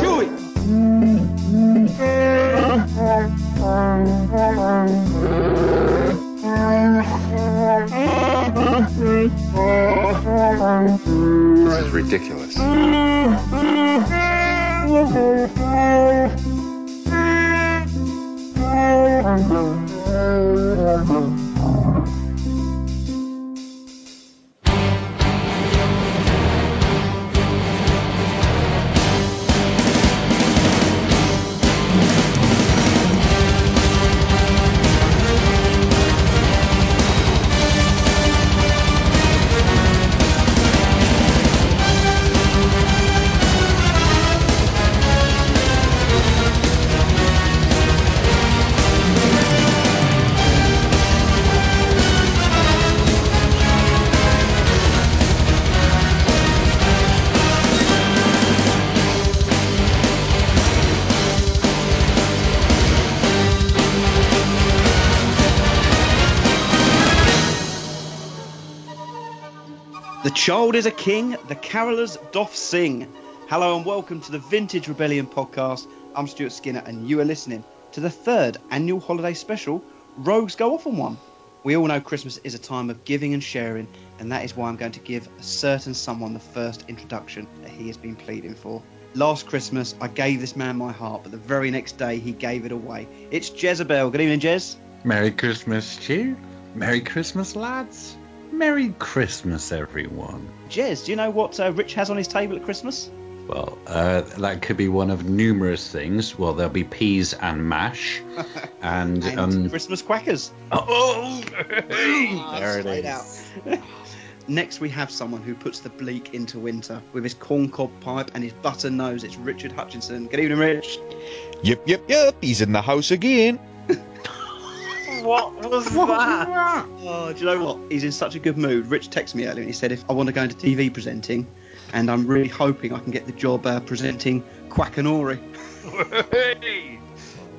Chewie! This is ridiculous. Is a king, the carolers doth sing. Hello and welcome to the Vintage Rebellion podcast. I'm Stuart Skinner and you are listening to the third annual holiday special, Rogues Go Off on One. We all know Christmas is a time of giving and sharing, and that is why I'm going to give a certain someone the first introduction that he has been pleading for. Last Christmas, I gave this man my heart, but the very next day, he gave it away. It's Jezebel. Good evening, Jez. Merry Christmas, Stu. Merry Christmas, lads. Merry Christmas, everyone. Jez, do you know what uh, Rich has on his table at Christmas? Well, uh, that could be one of numerous things. Well, there'll be peas and mash, and, And um, Christmas quackers. oh, Ah, there it straight is. out. Next, we have someone who puts the bleak into winter with his corncob pipe and his butter nose. It's Richard Hutchinson. Good evening, Rich. Yep, yep, yep. He's in the house again. What was that? Oh, do you know what? He's in such a good mood. Rich texted me earlier and he said, if I want to go into TV presenting, and I'm really hoping I can get the job uh, presenting Quackanori.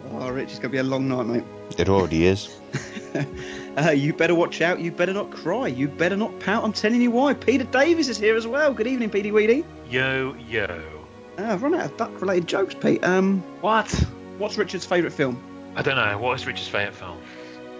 Oh, Rich, it's going to be a long night, mate. It already is. Uh, you better watch out. You better not cry. You better not pout. I'm telling you why. Peter Davies is here as well. Good evening, Petey Weedy. yo, yo. Uh, I've run out of duck-related jokes, Pete. Um, What? what's Richard's favourite film? I don't know. What is Richard's favourite film?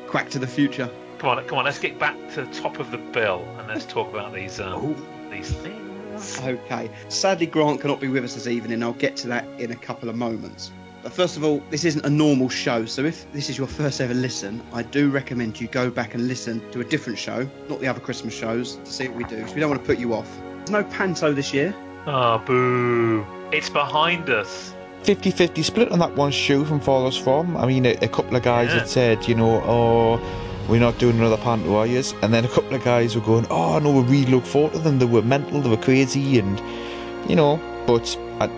Quack to the Future. Come on, come on. Let's get back to the top of the bill and let's talk about these um, these things. Okay. Sadly, Grant cannot be with us this evening. I'll get to that in a couple of moments. But first of all, this isn't a normal show, so if this is your first ever listen, I do recommend you go back and listen to a different show, not the other Christmas shows, to see what we do. 'cause we don't want to put you off. There's no panto this year. Oh, boo! It's behind us. 50 50 split on that one shoe from Follows From. I mean, a, a couple of guys Yeah. had said, you know, oh, we're not doing another Panto, are yous? And then a couple of guys were going, oh, no, we really look forward to them. They were mental, they were crazy, and, you know, but uh,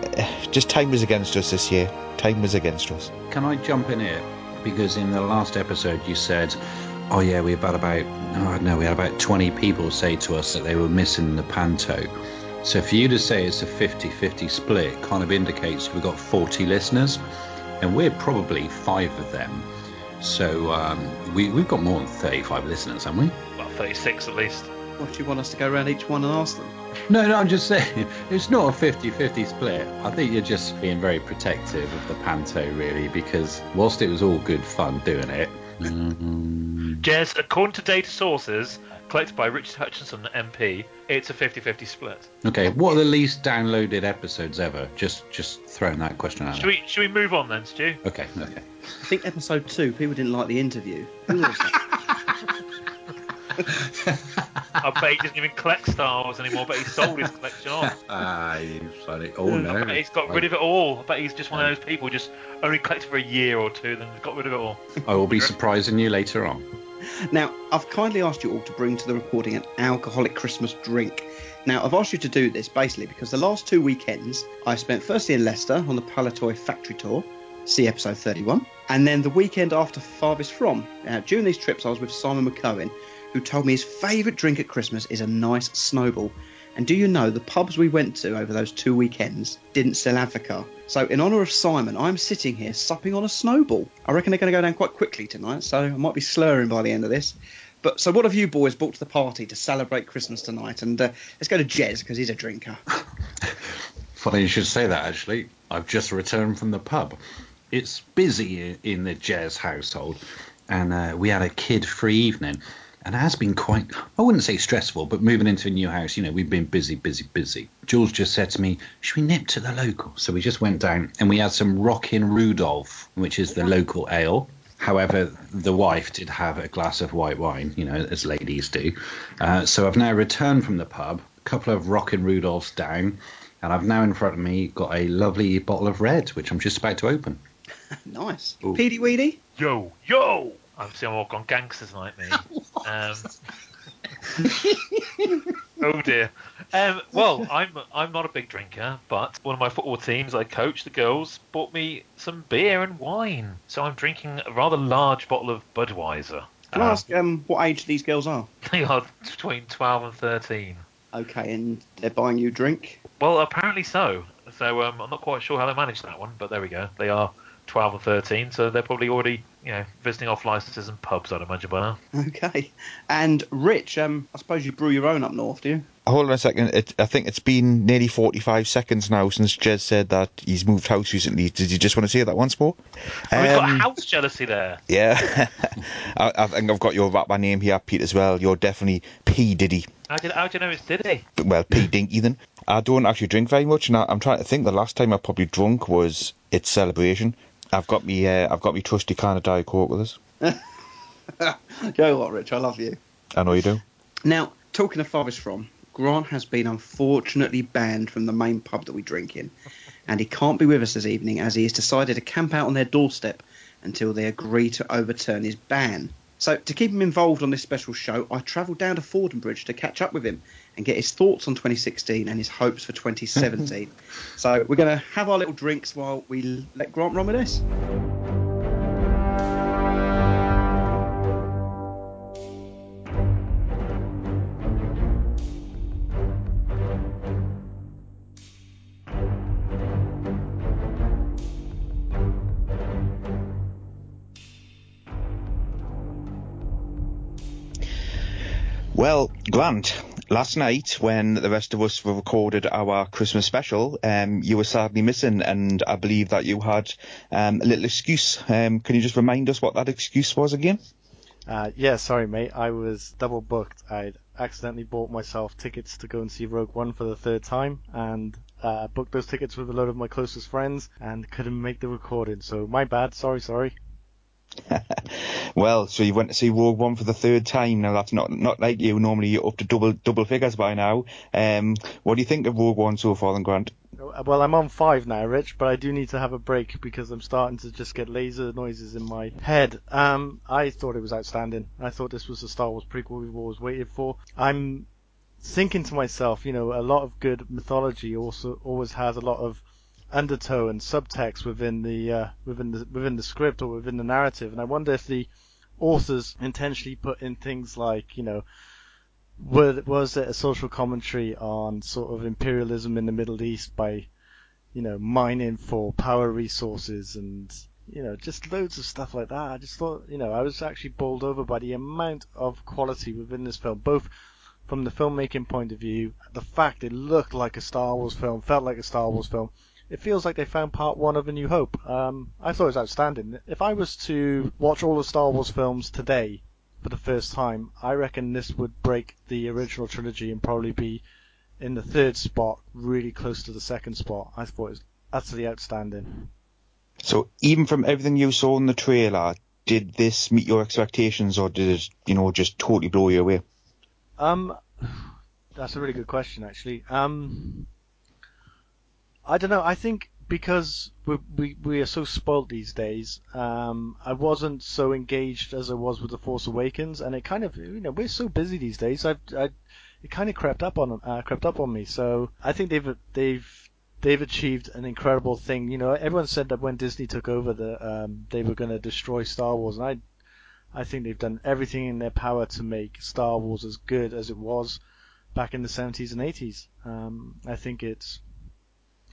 just time was against us this year. Time was against us. Can I jump in here? Because in the last episode you said, oh yeah, we had about, oh no, we had about 20 people say to us that they were missing the panto. So for you to say it's a 50-50 split kind of indicates we've got 40 listeners, and we're probably five of them. So um, we, we've got more than 35 listeners, haven't we? Well, 36 at least. What do you want us to go around each one and ask them? No, no, I'm just saying, it's not a 50-50 split. I think you're just being very protective of the panto, really, because whilst it was all good fun doing it, Mm-hmm. Jez, according to data sources collected by Richard Hutchinson, MP, it's a 50-50 split. okay, what are the least downloaded episodes ever? Just, just throwing that question out Should there. we should we move on then, Stu? Okay, okay. I think episode two, people didn't like the interview. Who was that? I bet he doesn't even collect Star Wars anymore, but he sold his collection off. Ah, you funny. Oh no, I bet he's got rid of it all. I bet he's just one of those people who just only collected for a year or two, then got rid of it all. I will be surprising you later on. Now, I've kindly asked you all to bring to the recording an alcoholic Christmas drink. Now, I've asked you to do this basically because the last two weekends I spent firstly in Leicester on the Palitoy factory tour, see episode 31, and then the weekend after farthest from. Now, during these trips, I was with Simon McCohen, who told me his favourite drink at Christmas is a nice snowball. And do you know the pubs we went to over those two weekends didn't sell Advocaat? So, in honour of Simon, I'm sitting here supping on a snowball. I reckon they're going to go down quite quickly tonight, so I might be slurring by the end of this. But so, what have you boys brought to the party to celebrate Christmas tonight? And uh, let's go to Jez because he's a drinker. Funny you should say that, actually. I've just returned from the pub. It's busy in the Jez household, and uh, we had a kid free evening. And it has been quite, I wouldn't say stressful, but moving into a new house, you know, we've been busy, busy, busy. Jules just said to me, Should we nip to the local? So we just went down and we had some Rockin' Rudolph, which is the local ale. However, the wife did have a glass of white wine, you know, as ladies do. Uh, so I've now returned from the pub, a couple of Rockin' Rudolphs down, and I've now in front of me got a lovely bottle of red, which I'm just about to open. nice. Ooh. Petey Weedy? Yo, yo! I'm seeing all gone gangsters like me. Um, oh dear. Um, well, I'm I'm not a big drinker, but one of my football teams I coach, the girls, bought me some beer and wine. So I'm drinking a rather large bottle of Budweiser. Can I ask um, what age these girls are? They are between 12 and 13. Okay, and they're buying you a drink? Well, apparently so. So um, I'm not quite sure how they managed that one, but there we go. They are 12 and 13, so they're probably already, you know, visiting off licenses and pubs, I'd imagine by now. Okay. And Rich, um, I suppose you brew your own up north, do you? Hold on a second. It, I think it's been nearly 45 seconds now since Jez said that he's moved house recently. Did you just want to say that once more? Oh, we've got Um, house jealousy there. Yeah. I, I think I've got your rapper name here, Pete, as well. You're definitely P. Diddy. How do, how do you know it's Diddy? Well, P. Dinky then. I don't actually drink very much, and I, I'm trying to think the last time I probably drunk was its celebration. I've got me, uh, I've got me trusty kind of Diet Coke with us. you know what, Rich? I love you. I know you do. Now, talking of farthest from, Grant has been unfortunately banned from the main pub that we drink in, and he can't be with us this evening as he has decided to camp out on their doorstep until they agree to overturn his ban. So, to keep him involved on this special show, I travelled down to Fordingbridge to catch up with him and get his thoughts on 2016 and his hopes for 2017. so, we're going to have our little drinks while we let Grant run with this. Well, Grant, last night when the rest of us recorded our Christmas special, um, you were sadly missing, and I believe that you had um, a little excuse. Um, can you just remind us what that excuse was again? Uh, yeah, sorry, mate. I was double booked. I'd accidentally bought myself tickets to go and see Rogue One for the third time, and uh, booked those tickets with a load of my closest friends, and couldn't make the recording. So my bad. Sorry, sorry. Well, so you went to see Rogue One for the third time. Now that's not not like you. Normally you're up to double double figures by now. Um, what do you think of Rogue One so far, then, Grant? Well, I'm on five now, Rich, but I do need to have a break because I'm starting to just get laser noises in my head. Um, I thought it was outstanding. I thought this was the Star Wars prequel we've always waited for. I'm thinking to myself, you know, a lot of good mythology also always has a lot of undertow and subtext within the uh, within the within the script or within the narrative, and I wonder if the authors intentionally put in things like, you know, was it a social commentary on sort of imperialism in the Middle East by, you know, mining for power resources and, you know, just loads of stuff like that. I just thought, you know, I was actually bowled over by the amount of quality within this film, both from the filmmaking point of view, the fact it looked like a Star Wars film, felt like a Star Wars film. It feels like they found part one of A New Hope. Um, I thought it was outstanding. If I was to watch all the Star Wars films today, for the first time, I reckon this would break the original trilogy and probably be in the third spot, really close to the second spot. I thought it was utterly outstanding. So even from everything you saw in the trailer, did this meet your expectations, or did it, you know, just totally blow you away? Um, that's a really good question, actually. Um, I don't know. I think because we we, we are so spoilt these days, um, I wasn't so engaged as I was with the Force Awakens, and it kind of you know we're so busy these days. I, I it kind of crept up on uh, crept up on me. So I think they've they've they've achieved an incredible thing. You know, everyone said that when Disney took over, the um, they were going to destroy Star Wars, and I I think they've done everything in their power to make Star Wars as good as it was. back in the 70s and 80s. Um, I think it's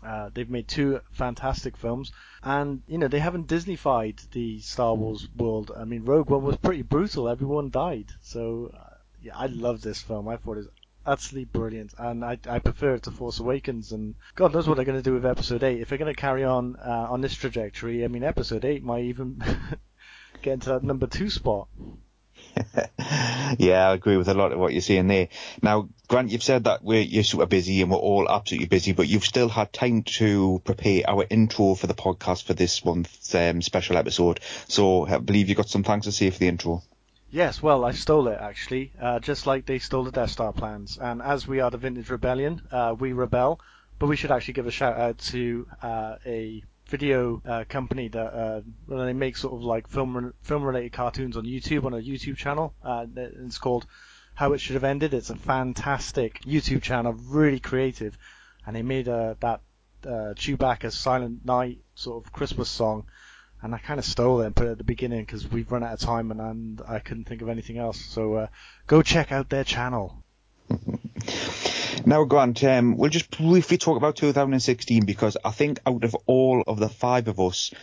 uh, they've made two fantastic films, and you know they haven't Disneyfied the Star Wars world. I mean, Rogue One was pretty brutal; everyone died. So, uh, yeah, I love this film. I thought it was absolutely brilliant, and I, I prefer it to Force Awakens. And God knows what they're going to do with Episode Eight. If they're going to carry on uh, on this trajectory, I mean, Episode Eight might even get into that number two spot. yeah, I agree with a lot of what you're saying there. Now, Grant, you've said that we're you're super busy and we're all absolutely busy, but you've still had time to prepare our intro for the podcast for this month's um, special episode. So I believe you've got some thanks to say for the intro. Yes, well, I stole it actually, uh, just like they stole the Death Star plans. And as we are the Vintage Rebellion, uh, we rebel. But we should actually give a shout out to uh, a video uh, company that uh, they make sort of like film film related cartoons on YouTube on a YouTube channel. Uh, it's called How It Should Have Ended. It's a fantastic YouTube channel, really creative, and they made uh, that uh, Chewbacca Silent Night sort of Christmas song. And I kind of stole it and put it at the beginning because we've run out of time and, and I couldn't think of anything else. So uh, go check out their channel. Now, Grant, um, we'll just briefly talk about 2016 because I think out of all of the five of us,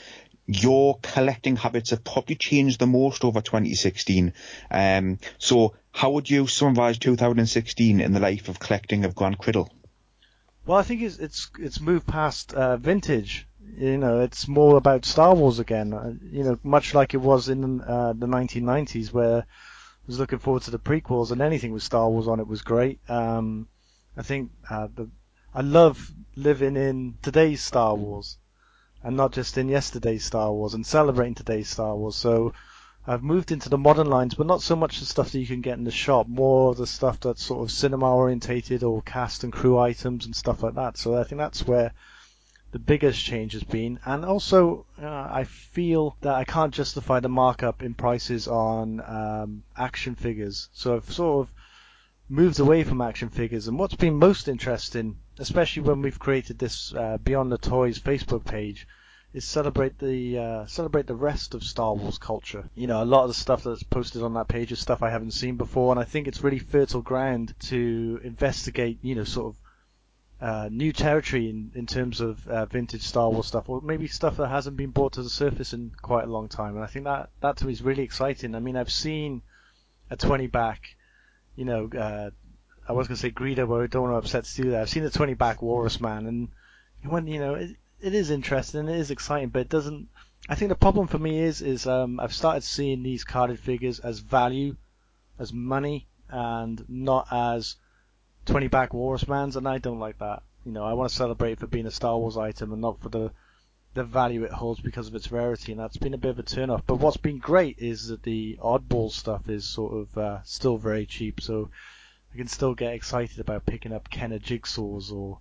your collecting habits have probably changed the most over 2016. Um, so, how would you summarise 2016 in the life of collecting of Grant Criddle? Well, I think it's it's it's moved past uh, vintage. You know, it's more about Star Wars again. Uh, you know, much like it was in uh, the 1990s, where I was looking forward to the prequels, and anything with Star Wars on it was great. Um, I think uh, the I love living in today's Star Wars and not just in yesterday's Star Wars and celebrating today's Star Wars. So I've moved into the modern lines, but not so much the stuff that you can get in the shop, more the stuff that's sort of cinema orientated or cast and crew items and stuff like that. So I think that's where the biggest change has been. And also, uh, I feel that I can't justify the markup in prices on um, action figures. So I've sort of moved away from action figures. And what's been most interesting, especially when we've created this uh, Beyond the Toys Facebook page, is celebrate the uh, celebrate the rest of Star Wars culture. You know, a lot of the stuff that's posted on that page is stuff I haven't seen before, and I think it's really fertile ground to investigate. You know, sort of uh, new territory in, in terms of uh, vintage Star Wars stuff, or maybe stuff that hasn't been brought to the surface in quite a long time. And I think that that to me is really exciting. I mean, I've seen a 20 back you know, uh, I was going to say Greedo, but I don't want to upset Stu there. I've seen the 20 back Walrus Man, and when, you know, it, it is interesting, it is exciting, but it doesn't. I think the problem for me is, is um, I've started seeing these carded figures as value, as money, and not as 20 back Walrus Mans, and I don't like that. You know, I want to celebrate for being a Star Wars item and not for the the value it holds because of its rarity, and that's been a bit of a turn off. But what's been great is that the oddball stuff is sort of uh, still very cheap, so I can still get excited about picking up Kenner jigsaws or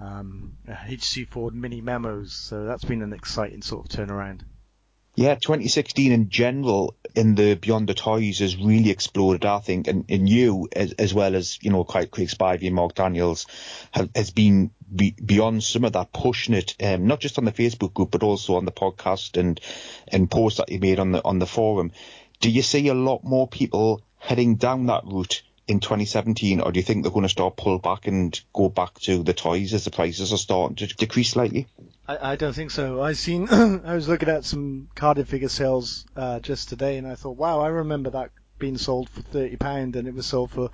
um, HC Ford mini memos. So that's been an exciting sort of turnaround. Yeah, 2016 in general in the Beyond the Toys has really exploded, I think, and, and you, as, as well as, you know, Craig Spivey and Mark Daniels, have, has been be, beyond some of that, pushing it, um, not just on the Facebook group, but also on the podcast and, and posts that you made on the, on the forum. Do you see a lot more people heading down that route in 2017, or do you think they're going to start pull back and go back to the toys as the prices are starting to decrease slightly? I, I don't think so. I seen I was looking at some carded figure sales uh, just today, and I thought, wow, I remember that being sold for thirty pound, and it was sold for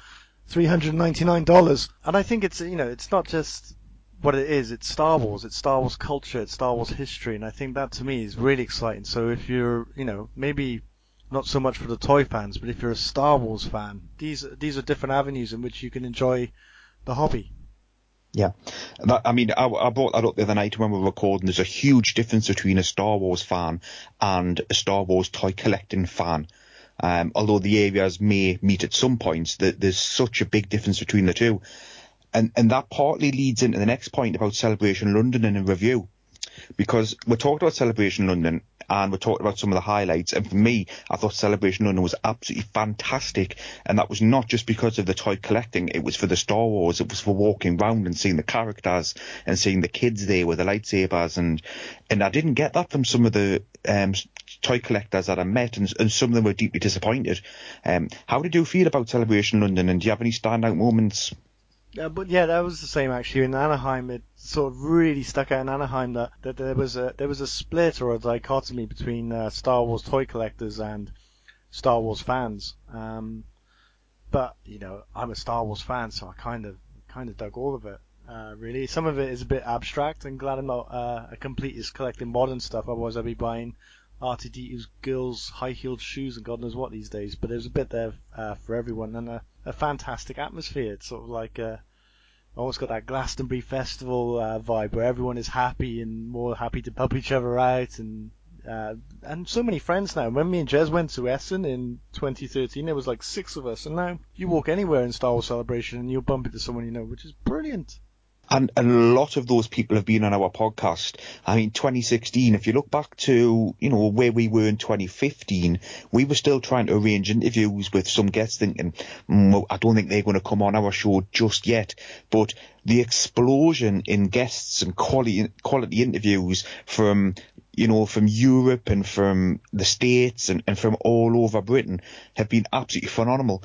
three hundred ninety nine dollars. And I think it's you know it's not just what it is. It's Star Wars. It's Star Wars culture. It's Star Wars history, and I think that to me is really exciting. So if you're you know maybe not so much for the toy fans, but if you're a Star Wars fan, these these are different avenues in which you can enjoy the hobby. Yeah, that, I mean, I, I, brought that up the other night when we were recording. There's a huge difference between a Star Wars fan and a Star Wars toy collecting fan. Um, although the areas may meet at some points, that there's such a big difference between the two, and and that partly leads into the next point about Celebration London and a review, because we're talking about Celebration London and we talked about some of the highlights. And for me, I thought Celebration London was absolutely fantastic, and that was not just because of the toy collecting; it was for the Star Wars. It was for walking around and seeing the characters and seeing the kids there with the lightsabers, and and I didn't get that from some of the um, toy collectors that I met, and, and some of them were deeply disappointed. Um, how did you feel about Celebration London, and do you have any standout moments? Yeah, but yeah, that was the same actually in Anaheim. It sort of really stuck out in Anaheim that, that there was a there was a split or a dichotomy between uh, Star Wars toy collectors and Star Wars fans. Um, but you know, I'm a Star Wars fan, so I kind of kind of dug all of it. Uh, really, some of it is a bit abstract. I'm glad I'm not uh, a completist collecting modern stuff. Otherwise, I'd be buying R2D2's girls' high-heeled shoes and God knows what these days. But there's a bit there uh, for everyone and a, a fantastic atmosphere. It's sort of like uh, almost got that Glastonbury Festival uh, vibe where everyone is happy and more happy to help each other out and uh, and so many friends now. When me and Jez went to Essen in 2013, there was like six of us, and now you walk anywhere in Star Wars Celebration and you'll bump into someone you know, which is brilliant. And a lot of those people have been on our podcast. I mean, 2016, if you look back to, you know, where we were in 2015, we were still trying to arrange interviews with some guests thinking, mm, I don't think they're going to come on our show just yet. But the explosion in guests and quality, quality interviews from, you know, from Europe and from the States and, and from all over Britain have been absolutely phenomenal.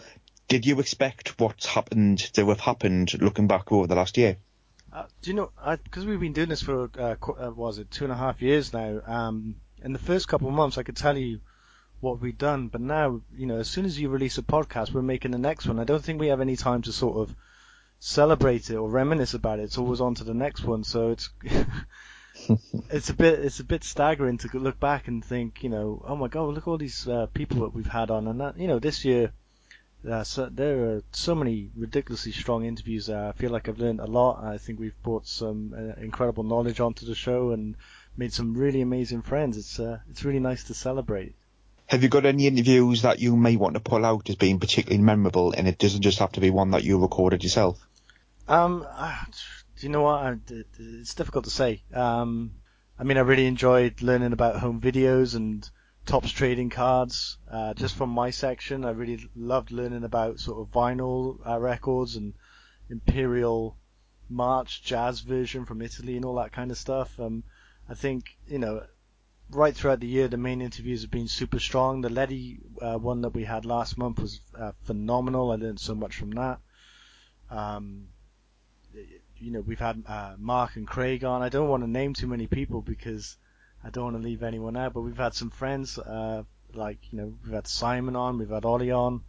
Did you expect what's happened to have happened looking back over the last year? Uh, do you know? Because we've been doing this for uh, qu- uh, was it two and a half years now. Um, in the first couple of months, I could tell you what we've done, but now, you know, as soon as you release a podcast, we're making the next one. I don't think we have any time to sort of celebrate it or reminisce about it. It's always on to the next one. So it's it's a bit it's a bit staggering to look back and think, you know, oh my god, look at all these uh, people that we've had on, and that, you know, this year. Uh, so there are so many ridiculously strong interviews. Uh, I feel like I've learned a lot. I think we've brought some uh, incredible knowledge onto the show and made some really amazing friends. It's uh, it's really nice to celebrate. Have you got any interviews that you may want to pull out as being particularly memorable, and it doesn't just have to be one that you recorded yourself? Um, do you know what? I, it's difficult to say. Um, I mean, I really enjoyed learning about home videos and Topps trading cards. Uh, just from my section, I really loved learning about sort of vinyl uh, records and Imperial March jazz version from Italy and all that kind of stuff. Um, I think you know, right throughout the year, the main interviews have been super strong. The Letty uh, one that we had last month was uh, phenomenal. I learned so much from that. Um, you know, we've had uh, Mark and Craig on. I don't want to name too many people because I don't want to leave anyone out, but we've had some friends, uh, like, you know, we've had Simon on, we've had Ollie on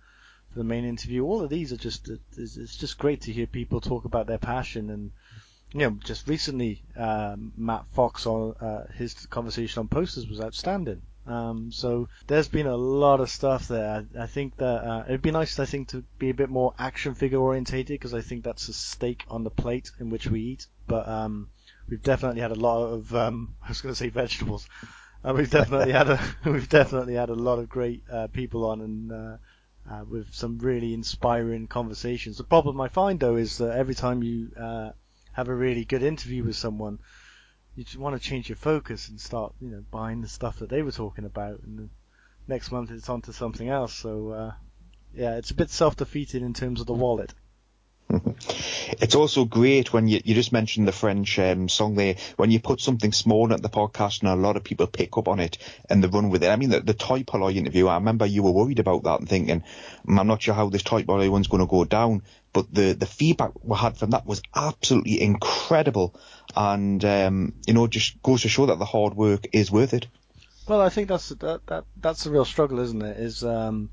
for the main interview. All of these are just, it's, it's just great to hear people talk about their passion and, you know, just recently, um, Matt Fox on, uh, his conversation on posters was outstanding. Um, so there's been a lot of stuff there. I, I think that uh, it'd be nice, I think, to be a bit more action figure orientated because I think that's a stake on the plate in which we eat. But um, we've definitely had a lot of um, I was going to say vegetables. Uh, we've definitely had a we've definitely had a lot of great uh, people on and uh, uh, with some really inspiring conversations. The problem I find though is that every time you uh, have a really good interview with someone, you just want to change your focus and start you know buying the stuff that they were talking about, and next month it's on to something else. So uh, yeah, it's a bit self defeating in terms of the wallet. It's also great when you, you just mentioned the French um, song there, when you put something small at the podcast and a lot of people pick up on it and they run with it. I mean, the, the Toy Poly interview, I remember you were worried about that and thinking, "Mm, I'm not sure how this Toy Poly one's going to go down. But the, the feedback we had from that was absolutely incredible. And, um, you know, just goes to show that the hard work is worth it. Well, I think that's that, that that's the real struggle, isn't it? Is um,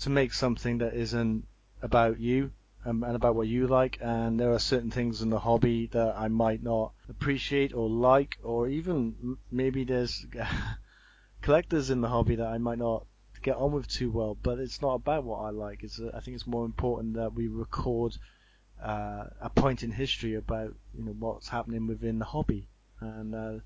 to make something that isn't about you um, and about what you like. And there are certain things in the hobby that I might not appreciate or like, or even maybe there's collectors in the hobby that I might not get on with too well. But it's not about what I like. It's uh, I think it's more important that we record uh, a point in history about you know what's happening within the hobby and. Uh,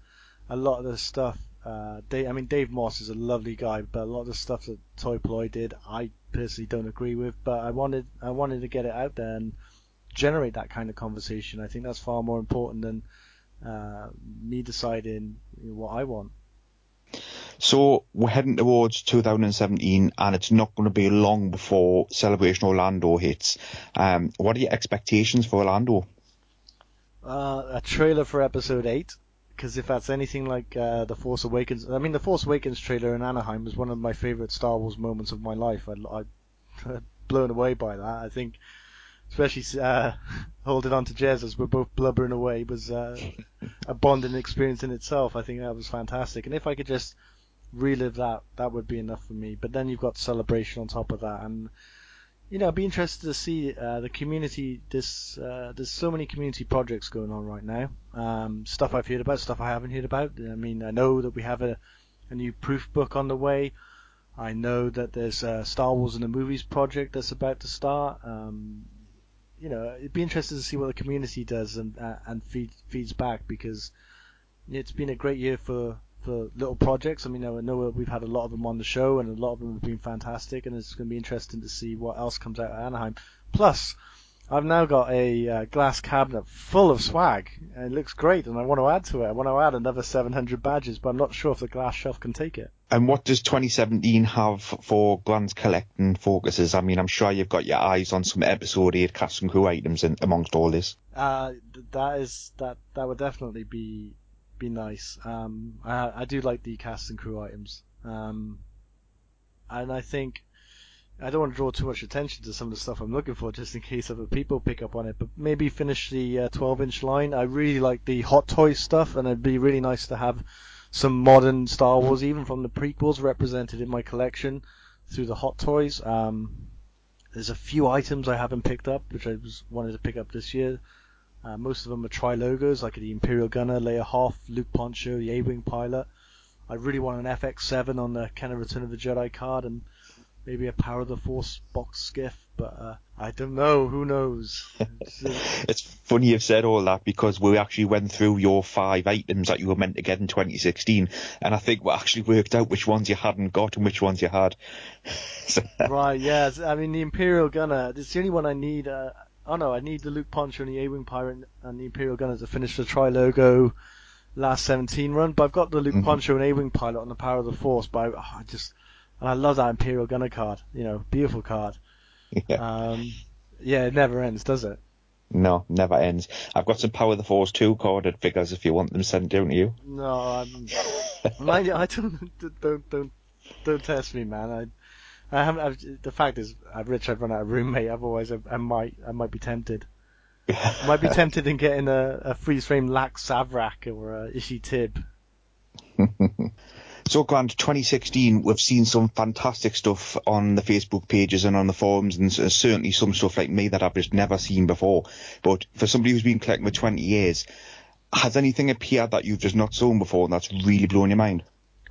a lot of the stuff. Uh, Dave, I mean, Dave Moss is a lovely guy, but a lot of the stuff that Toy Ploy did, I personally don't agree with. But I wanted, I wanted to get it out there and generate that kind of conversation. I think that's far more important than uh, me deciding what I want. So we're heading towards 2017, and it's not going to be long before Celebration Orlando hits. Um, what are your expectations for Orlando? Uh, a trailer for Episode Eight because if that's anything like uh, the Force Awakens, I mean the Force Awakens trailer in Anaheim was one of my favorite Star Wars moments of my life. I, I blown away by that. I think especially uh, holding on to Jez as we're both blubbering away was uh, a bonding experience in itself. I think that was fantastic, and if I could just relive that, that would be enough for me. But then you've got celebration on top of that, and you know, I'd be interested to see uh, the community. This uh, there's so many community projects going on right now. Um, stuff I've heard about, stuff I haven't heard about. I mean, I know that we have a, a new proof book on the way. I know that there's a Star Wars in the movies project that's about to start. Um, you know, it'd be interesting to see what the community does and uh, and feed, feeds back because it's been a great year for for little projects. I mean, I know we've had a lot of them on the show, and a lot of them have been fantastic, and it's going to be interesting to see what else comes out of Anaheim. Plus, I've now got a uh, glass cabinet full of swag, and it looks great, and I want to add to it. I want to add another 700 badges, but I'm not sure if the glass shelf can take it. And what does 2017 have for Grant's collecting focuses? I mean, I'm sure you've got your eyes on some episode 8 cast and crew items in, amongst all this. Uh, that is that that would definitely be be nice. Um, I, I do like the cast and crew items. Um, and I think I don't want to draw too much attention to some of the stuff I'm looking for, just in case other people pick up on it. But maybe finish the uh, 12-inch line. I really like the Hot Toys stuff, and it'd be really nice to have some modern Star Wars, even from the prequels, represented in my collection through the Hot Toys. Um, there's a few items I haven't picked up, which I was wanted to pick up this year. Uh, most of them are Tri-Logos, like the Imperial Gunner, Leia Hoth, Luke Poncho, the A-Wing pilot. I really want an FX7 on the Kenner Return of the Jedi card and maybe a Power of the Force box skiff, but uh, I don't know. Who knows? It's, funny you've said all that because we actually went through your five items that you were meant to get in 2016, and I think we actually worked out which ones you hadn't got and which ones you had. so, right, yes. I mean, the Imperial Gunner, it's the only one I need. Uh, Oh no, I need the Luke Poncho and the A-Wing Pirate and the Imperial Gunner to finish the Tri-Logo last 17 run, but I've got the Luke mm-hmm. Poncho and A-Wing Pilot on the Power of the Force, but I, oh, I just, and I love that Imperial Gunner card, you know, beautiful card. Yeah. Um, yeah, it never ends, does it? No, never ends. I've got some Power of the Force 2 carded figures if you want them sent down to you. No, I'm, I don't, don't, don't, don't test me, man. I, haven't. I've, the fact is, I've Rich. I've run out of roommate. Otherwise, I, I might. I might be tempted. I might be tempted in getting a, a freeze frame Lak Sivrak or a Ishi Tib. so, Grant, 2016, we've seen some fantastic stuff on the Facebook pages and on the forums, and certainly some stuff like me that I've just never seen before. But for somebody who's been collecting for 20 years, has anything appeared that you've just not seen before and that's really blown your mind?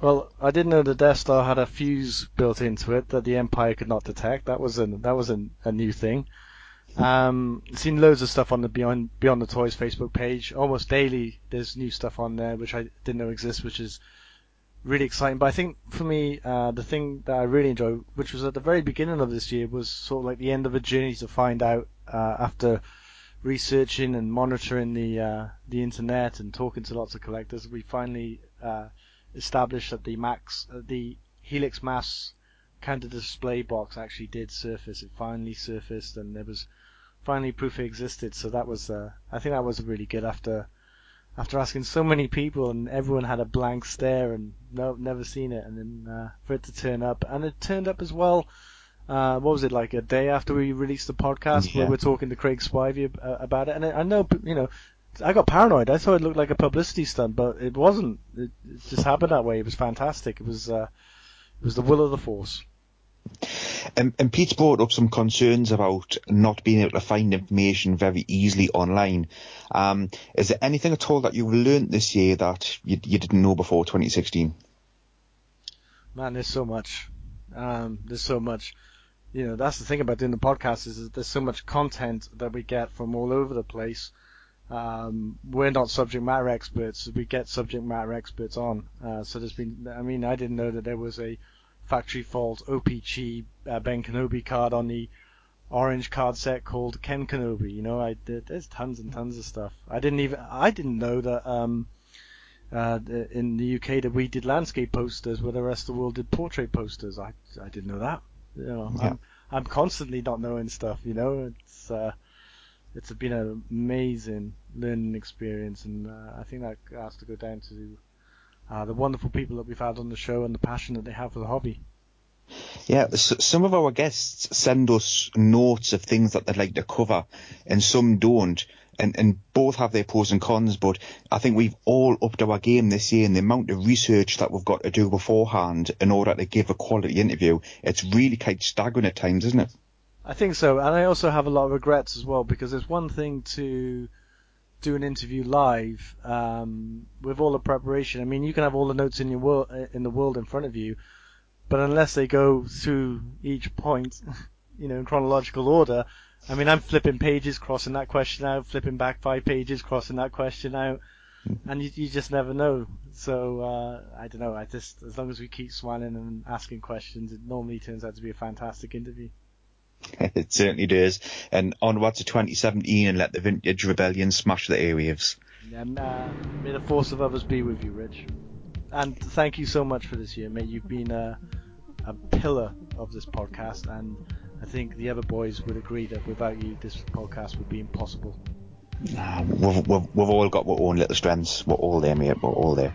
Well, I didn't know the Death Star had a fuse built into it that the Empire could not detect. That was an, that was an, a new thing. Um, seen loads of stuff on the Beyond Beyond the Toys Facebook page. Almost daily, there's new stuff on there which I didn't know exists, which is really exciting. But I think for me, uh, the thing that I really enjoy, which was at the very beginning of this year, was sort of like the end of a journey to find out uh, after researching and monitoring the uh, the internet and talking to lots of collectors. We finally uh, established that the Max, uh, the Helix Mass counter display box actually did surface. It finally surfaced, and there was finally proof it existed. So that was, uh, I think that was really good after after asking so many people and everyone had a blank stare and no, never seen it, and then uh, for it to turn up, and it turned up as well. Uh, what was it like a day after we released the podcast yeah. where we're talking to Craig Spivey about it? And I know, you know, I got paranoid. I thought it looked like a publicity stunt, but it wasn't. It, it just happened that way. It was fantastic. It was uh, it was the will of the force. And, and Pete's brought up some concerns about not being able to find information very easily online. Um, is there anything at all that you've learned this year that you, you didn't know before 2016? Man, there's so much. Um, there's so much. You know, that's the thing about doing the podcast is that there's so much content that we get from all over the place um, we're not subject matter experts. We get subject matter experts on. Uh, so there's been, I mean, I didn't know that there was a factory fault OPG uh, Ben Kenobi card on the orange card set called Ken Kenobi. You know, I did, there's tons and tons of stuff. I didn't even, I didn't know that, um, uh, in the UK that we did landscape posters where the rest of the world did portrait posters. I, I didn't know that. You know, yeah. I'm, I'm constantly not knowing stuff, you know, it's, uh, it's been an amazing learning experience, and uh, I think that has to go down to uh, the wonderful people that we've had on the show and the passion that they have for the hobby. Yeah, s- some of our guests send us notes of things that they'd like to cover, and some don't. And, and both have their pros and cons, but I think we've all upped our game this year and the amount of research that we've got to do beforehand in order to give a quality interview. It's really quite staggering at times, isn't it? I think so, and I also have a lot of regrets as well because it's one thing to do an interview live um, with all the preparation. I mean, you can have all the notes in your world in the world in front of you, but unless they go through each point, you know, in chronological order, I mean, I'm flipping pages, crossing that question out, flipping back five pages, crossing that question out, and you, you just never know. So uh, I don't know. I just as long as we keep smiling and asking questions, it normally turns out to be a fantastic interview. it certainly does. And onwards to 2017 and let the Vintage Rebellion smash the airwaves. And uh, may the force of others be with you, Rich. And thank you so much for this year, mate. You've been a, a pillar of this podcast, and I think the other boys would agree that without you, this podcast would be impossible. Uh, we've, we've, we've all got our own little strengths. We're all there, mate. We're all there.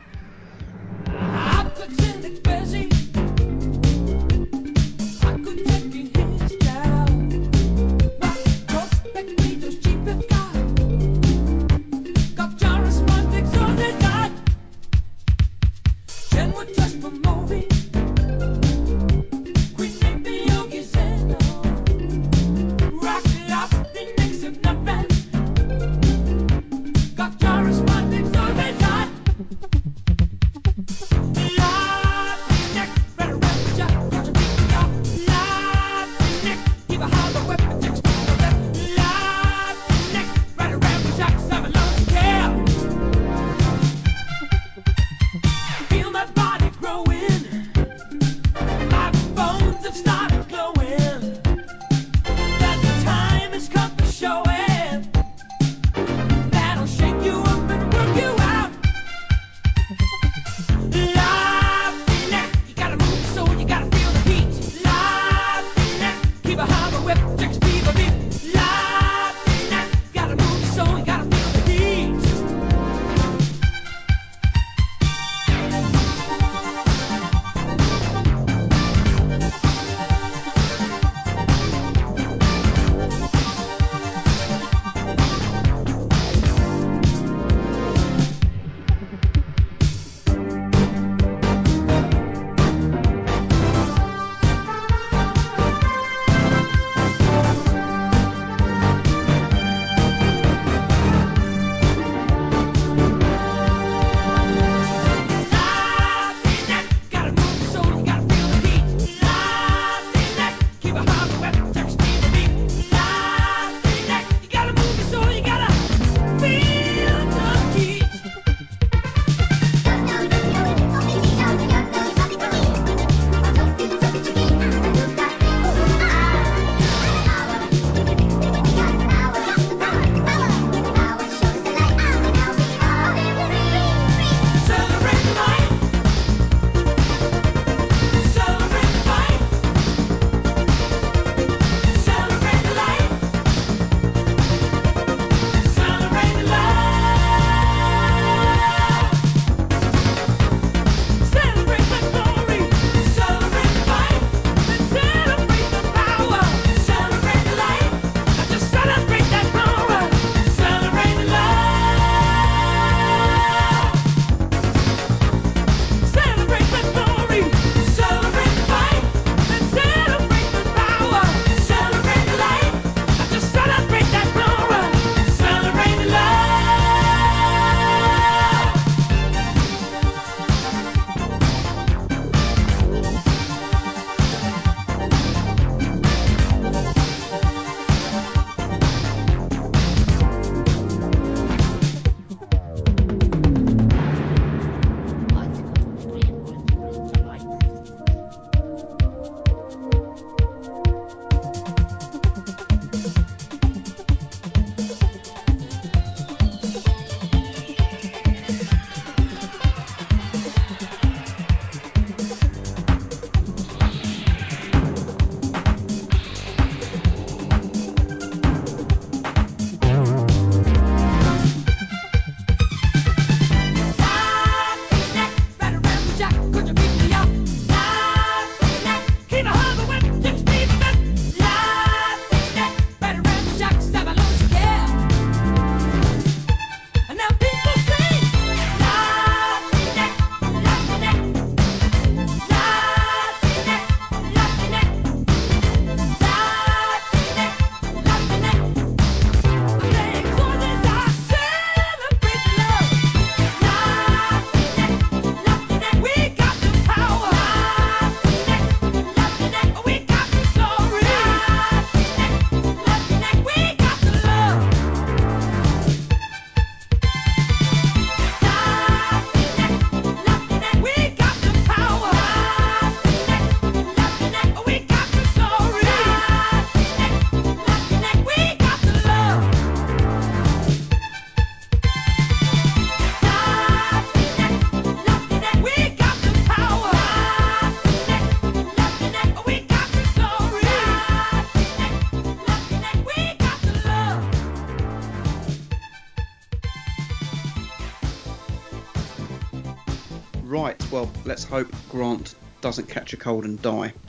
Let's hope Grant doesn't catch a cold and die.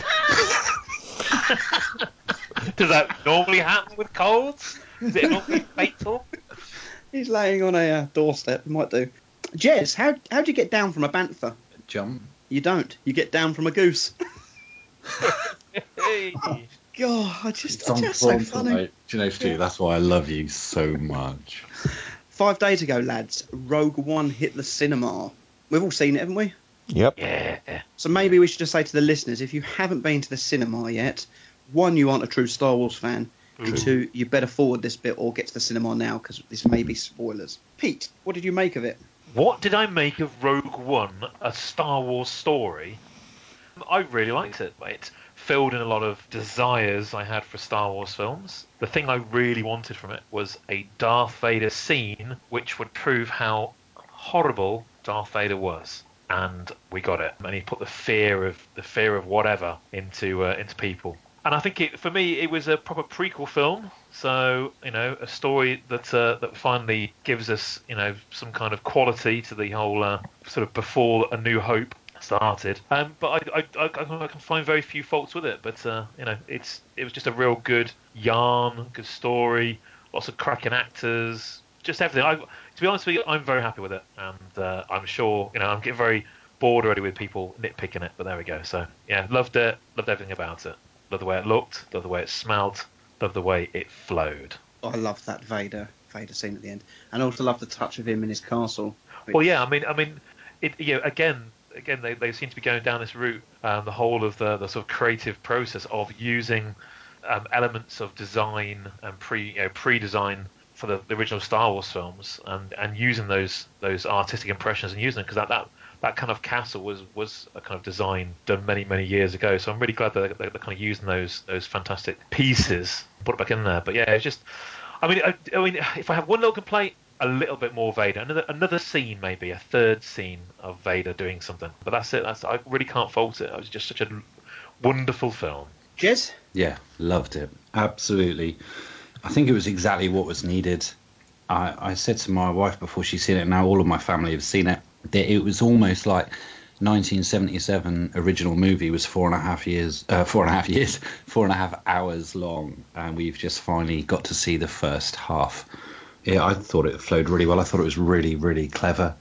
Does that normally happen with colds? Is it normally fatal? He's laying on a uh, doorstep. He might do. Jez, how how do you get down from a bantha? Jump. You don't. You get down from a goose. Hey. God, I just, It's I just so funny. tonight. Do you know, Stu, that's why I love you so much. Five days ago, lads, Rogue One hit the cinema. We've all seen it, haven't we? Yep. Yeah. So maybe we should just say to the listeners, if you haven't been to the cinema yet, one, you aren't a true Star Wars fan, and Ooh. two, you better forward this bit or get to the cinema now because this may be spoilers. Pete, what did you make of it? What did I make of Rogue One, a Star Wars story? I really liked it. It filled in a lot of desires I had for Star Wars films. The thing I really wanted from it was a Darth Vader scene which would prove how horrible Darth Vader was. And we got it. And he put the fear of the fear of whatever into uh, into people. And I think it, for me, it was a proper prequel film. So you know, a story that uh, that finally gives us you know some kind of quality to the whole uh, sort of before A New Hope started. Um, but I, I, I, I can find very few faults with it. But uh, you know, it's it was just a real good yarn, good story, lots of cracking actors, just everything. I, to be honest with you, I'm very happy with it, and uh, I'm sure you know I'm getting very bored already with people nitpicking it. But there we go. So yeah, loved it, loved everything about it. Loved the way it looked, loved the way it smelled, loved the way it flowed. I love that Vader Vader scene at the end, and also love the touch of him in his castle. Well, yeah, I mean, I mean, it, you know, again, again, they, they seem to be going down this route. Um, the whole of the, the sort of creative process of using um, elements of design and pre you know, pre-design for the, the original Star Wars films, and, and using those those artistic impressions and using them because that, that that kind of castle was was a kind of design done many many years ago. So I'm really glad that they're, they're kind of using those those fantastic pieces, put it back in there. But yeah, it's just, I mean, I, I mean, if I have one little complaint, a little bit more Vader, another another scene maybe, a third scene of Vader doing something. But that's it. That's I really can't fault it. It was just such a wonderful film. Jez, Yeah, loved it. Absolutely. I think it was exactly what was needed. I, I said to my wife before she's seen it, now all of my family have seen it, that it was almost like 1977 original movie was four and a half years, uh, four and a half years, four and a half hours long, and we've just finally got to see the first half. Yeah, I thought it flowed really well. I thought it was really, really clever.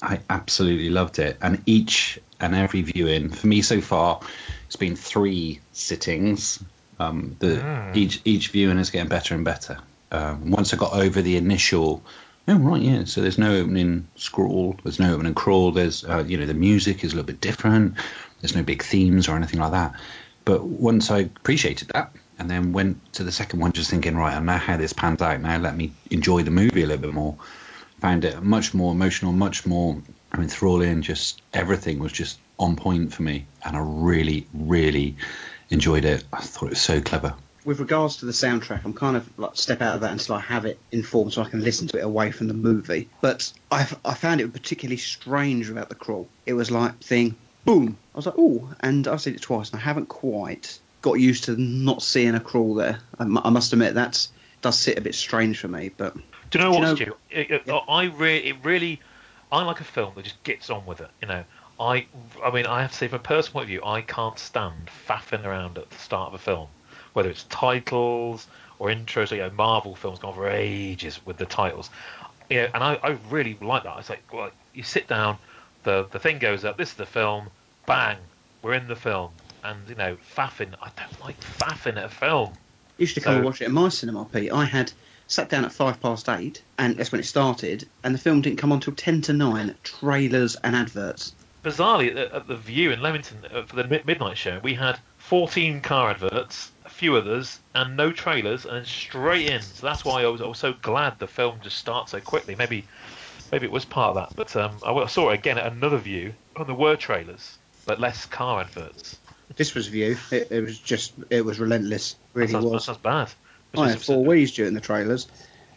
I absolutely loved it. And each and every viewing, for me so far, it's been three sittings. Um, the each each viewing is getting better and better. Um, once I got over the initial, oh right, yeah. So there's no opening scroll, there's no opening crawl. There's uh, you know the music is a little bit different. There's no big themes or anything like that. But once I appreciated that, and then went to the second one, just thinking, right, I know how this pans out. Now let me enjoy the movie a little bit more. Found it much more emotional, much more enthralling. Just everything was just on point for me, and I really, really enjoyed it. I thought it was so clever. with regards to the soundtrack, I'm kind of like step out of that until I have it informed so I can listen to it away from the movie. But I I found it particularly strange about the crawl. It was like thing boom. I was like oh, and I've seen it twice and I haven't quite got used to not seeing a crawl there. I, must admit that does sit a bit strange for me, but Do you know Do you what, know- Stu? It, it- I re- it really, I like a film that just gets on with it. You know, I, I mean, I have to say, from a personal point of view, I can't stand faffing around at the start of a film, whether it's titles or intros. Or, you know, Marvel films go on for ages with the titles. You know, and I, I really like that. It's like, well, you sit down, the the thing goes up. This is the film. Bang, we're in the film. And you know, faffing. I don't like faffing at a film. you should come So- and watch it at my cinema, Pete. I had sat down at five past eight, and that's when it started, and the film didn't come on till ten to nine. Trailers and adverts. Bizarrely, at the, at the Vue in Leamington uh, for the mi- midnight show, we had 14 car adverts, a few others, and no trailers, and straight in. So that's why I was, I was so glad the film just starts so quickly. Maybe, maybe it was part of that. But um, I saw it again at another Vue, and there were trailers, but less car adverts. This was Vue. It, it was just it was relentless. Really that, sounds, that was. sounds bad. I had four Wii's during the trailers.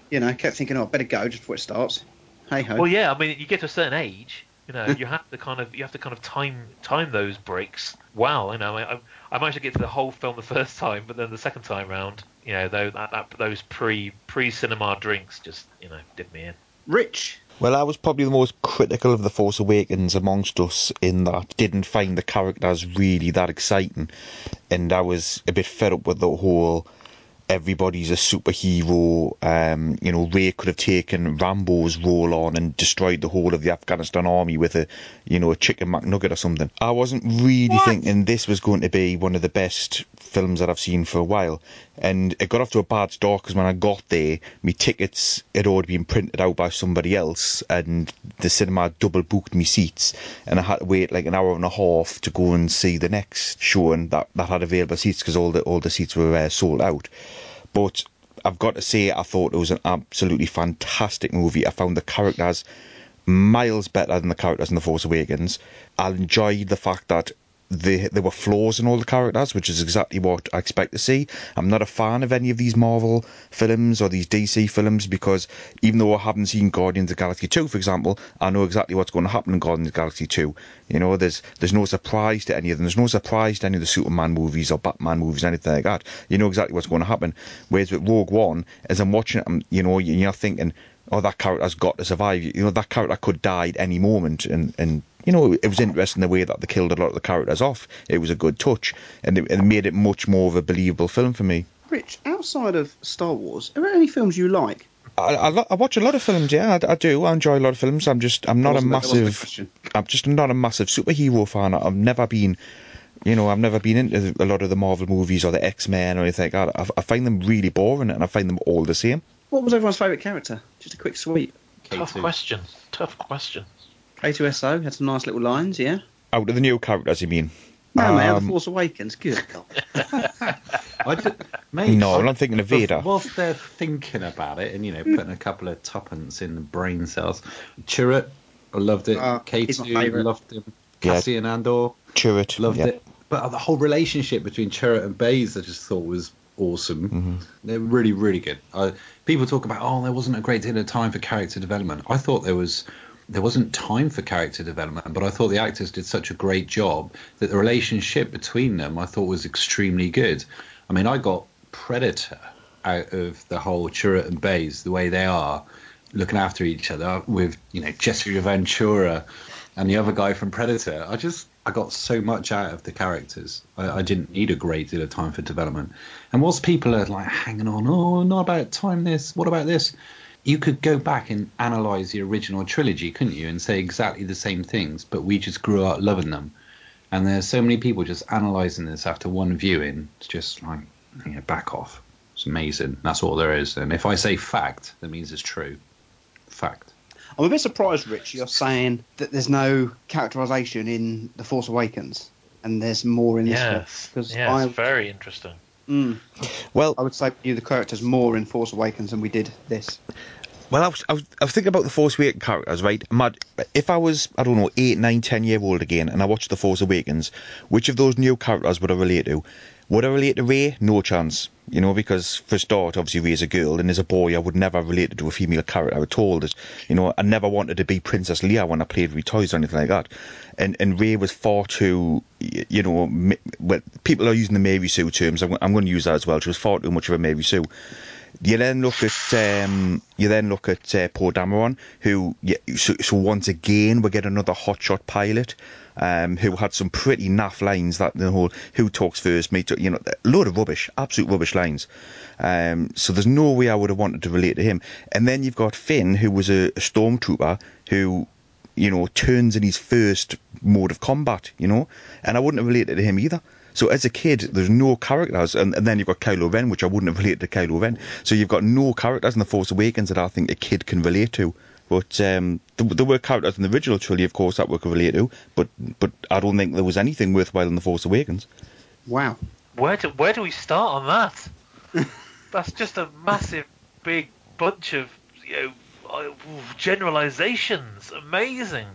You know, kept thinking, oh, I better go just before it starts. Hey ho. Well, yeah, I mean, you get to a certain age, you know, you have to kind of you have to kind of time time those breaks well. You know, I, I managed to get to the whole film the first time, but then the second time round, you know, though that, that those pre pre cinema drinks just you know did me in. Rich, Well, I was probably the most critical of the Force Awakens amongst us in that didn't find the characters really that exciting, and I was a bit fed up with the whole everybody's a superhero. Um, you know, Rey could have taken Rambo's role on and destroyed the whole of the Afghanistan army with a, you know, a chicken McNugget or something. I wasn't really thinking this was going to be one of the best films that I've seen for a while, and it got off to a bad start because when I got there, my tickets had already been printed out by somebody else, and the cinema had double booked me seats, and I had to wait like an hour and a half to go and see the next showing that that had available seats because all the all the seats were uh, sold out. But I've got to say, I thought it was an absolutely fantastic movie. I found the characters miles better than the characters in The Force Awakens. I enjoyed the fact that they, there were flaws in all the characters, which is exactly what I expect to see. I'm not a fan of any of these Marvel films or these DC films because even though I haven't seen Guardians of Galaxy 2, for example, I know exactly what's going to happen in Guardians of Galaxy 2. You know, there's there's no surprise to any of them. There's no surprise to any of the Superman movies or Batman movies, anything like that. You know exactly what's going to happen. Whereas with Rogue One, as I'm watching it, I'm, you know, you're thinking, oh, that character's got to survive. You know, that character could die at any moment, and and you know, it was interesting the way that they killed a lot of the characters off. It was a good touch, and it, it made it much more of a believable film for me. Rich, outside of Star Wars, are there any films you like? I, I, lo- I watch a lot of films, yeah, I, I do. I enjoy a lot of films. I'm just, I'm not a That wasn't- that wasn't the massive. I'm just not a massive superhero fan. I've never been, you know, I've never been into a lot of the Marvel movies or the X Men or anything like that. I, I find them really boring, and I find them all the same. What was everyone's favourite character? Just a quick sweep. Tough K2. question. Tough question. K2SO had some nice little lines, yeah. Out of the new characters, you mean? No, mate, The Um, Force Awakens. Good God. I did, mate, No, I- I'm not thinking of Vader. Whilst they're thinking about it and you know putting a couple of tuppence in the brain cells, Chirrut, I loved it. Uh, K2, loved him. Yeah. Cassian Andor, Chirrut, loved yeah. it. But the whole relationship between Chirrut and Baze, I just thought was awesome. Mm-hmm. They're really, really good. I, people talk about, oh, there wasn't a great deal of time for character development. I thought there was. There wasn't time for character development, but I thought the actors did such a great job that the relationship between them I thought was extremely good. I mean, I got Predator out of the whole Chirrut and Baze, the way they are looking after each other with, you know, Jesse Ventura and the other guy from Predator. I just, I got so much out of the characters. I, I didn't need a great deal of time for development. And whilst people are like hanging on, oh, not about time this, what about this? You could go back and analyze the original trilogy, couldn't you, and say exactly the same things, but we just grew up loving them. And there's so many people just analysing this after one viewing. It's just like, you know, back off. It's amazing. That's all there is. And if I say fact, that means it's true. Fact. I'm a bit surprised, Rich, you're saying that there's no characterisation in The Force Awakens, and there's more in this Yes. Because Yes. I, Very interesting. Mm, Well, I would say we knew the characters more in Force Awakens than we did this. Well, I was, I was, I was thinking about the Force Awakens characters, right? If I was, I don't know, eight, nine, ten year old again, and I watched the Force Awakens, which of those new characters would I relate to? Would I relate to Rey? No chance. You know, because for a start, obviously Rey's a girl, and as a boy, I would never relate to a female character at all. That, you know, I never wanted to be Princess Leia when I played with toys or anything like that. And and Rey was far too, you know, well, people are using the Mary Sue terms. I'm, I'm going to use that as well. She was far too much of a Mary Sue. You then look at um, you then look at uh, Poe Dameron, who yeah, so, so once again we get another hotshot pilot, um, who had some pretty naff lines. That the whole "who talks first, me," to, you know, a load of rubbish, absolute rubbish lines. Um, so there's no way I would have wanted to relate to him. And then you've got Finn, who was a, a stormtrooper who you know, turns in his first mode of combat, you know, and I wouldn't have related to him either. So as a kid, there's no characters, and, and then you've got Kylo Ren, which I wouldn't have related to Kylo Ren. So you've got no characters in The Force Awakens that I think a kid can relate to. But um, there, there were characters in the original trilogy, of course, that we could relate to, but but I don't think there was anything worthwhile in The Force Awakens. Wow. Where do where do we start on that? That's just a massive, big bunch of you know uh, generalizations. Amazing.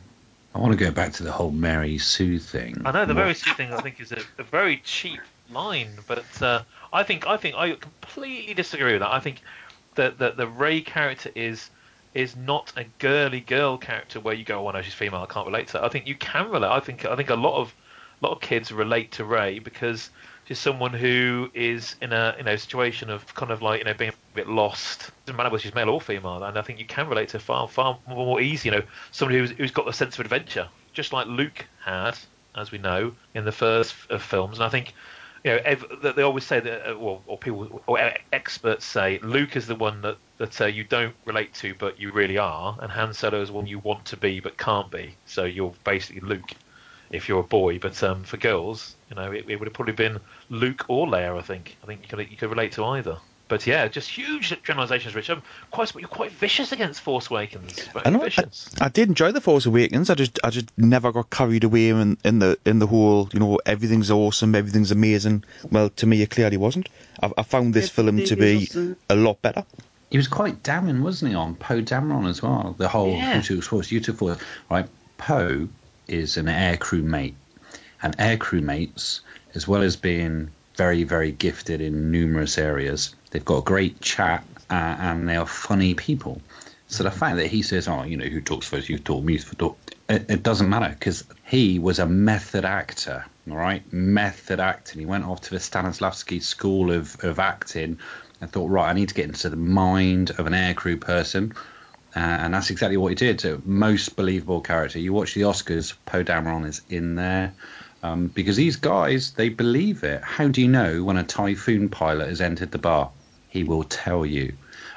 I want to go back to the whole Mary Sue thing. I know the very sweet thing I think is a, a very cheap line, but uh, I think I think I completely disagree with that. I think that that the Rey character is is not a girly girl character where you go, oh no, she's female, I can't relate to her. I think you can relate. I think I think a lot of a lot of kids relate to Rey because she's someone who is in a you know situation of kind of like you know being a bit lost. Doesn't matter whether she's male or female, and I think you can relate to far far more easy. You know, somebody who's who's got the sense of adventure, just like Luke had, as we know in the first of films. And I think you know ev- they always say that, uh, well, or people or experts say Luke is the one that that uh, you don't relate to, but you really are, and Han Solo is one you want to be but can't be. So you're basically Luke if you're a boy, but um, for girls, you know, it, it would have probably been Luke or Leia. I think. I think you could you could relate to either. But yeah, just huge generalizations, Rich. I'm quite you're quite vicious against Force Awakens. I know. I. I did enjoy the Force Awakens. I just, I just never got carried away in, in the, in the whole, you know, everything's awesome, everything's amazing. Well, to me, it clearly wasn't. I, I found this film to be a lot better. He was quite damning, wasn't he, on Poe Dameron as well? The whole Yeah. who took force, you took force. Right, Poe is an aircrew mate, and aircrew mates, as well as being very, very gifted in numerous areas, they've got a great chat uh, and they are funny people. So the fact that he says, "Oh, you know, who talks first? You talk, me talk," it, it doesn't matter because he was a method actor. All right, method acting. He went off to the Stanislavski School of, of Acting and thought, right, I need to get into the mind of an aircrew person. Uh, and that's exactly what he did. So most believable character. You watch the Oscars, Poe Dameron is in there. Um, because these guys, they believe it. How do you know when a typhoon pilot has entered the bar? He will tell you.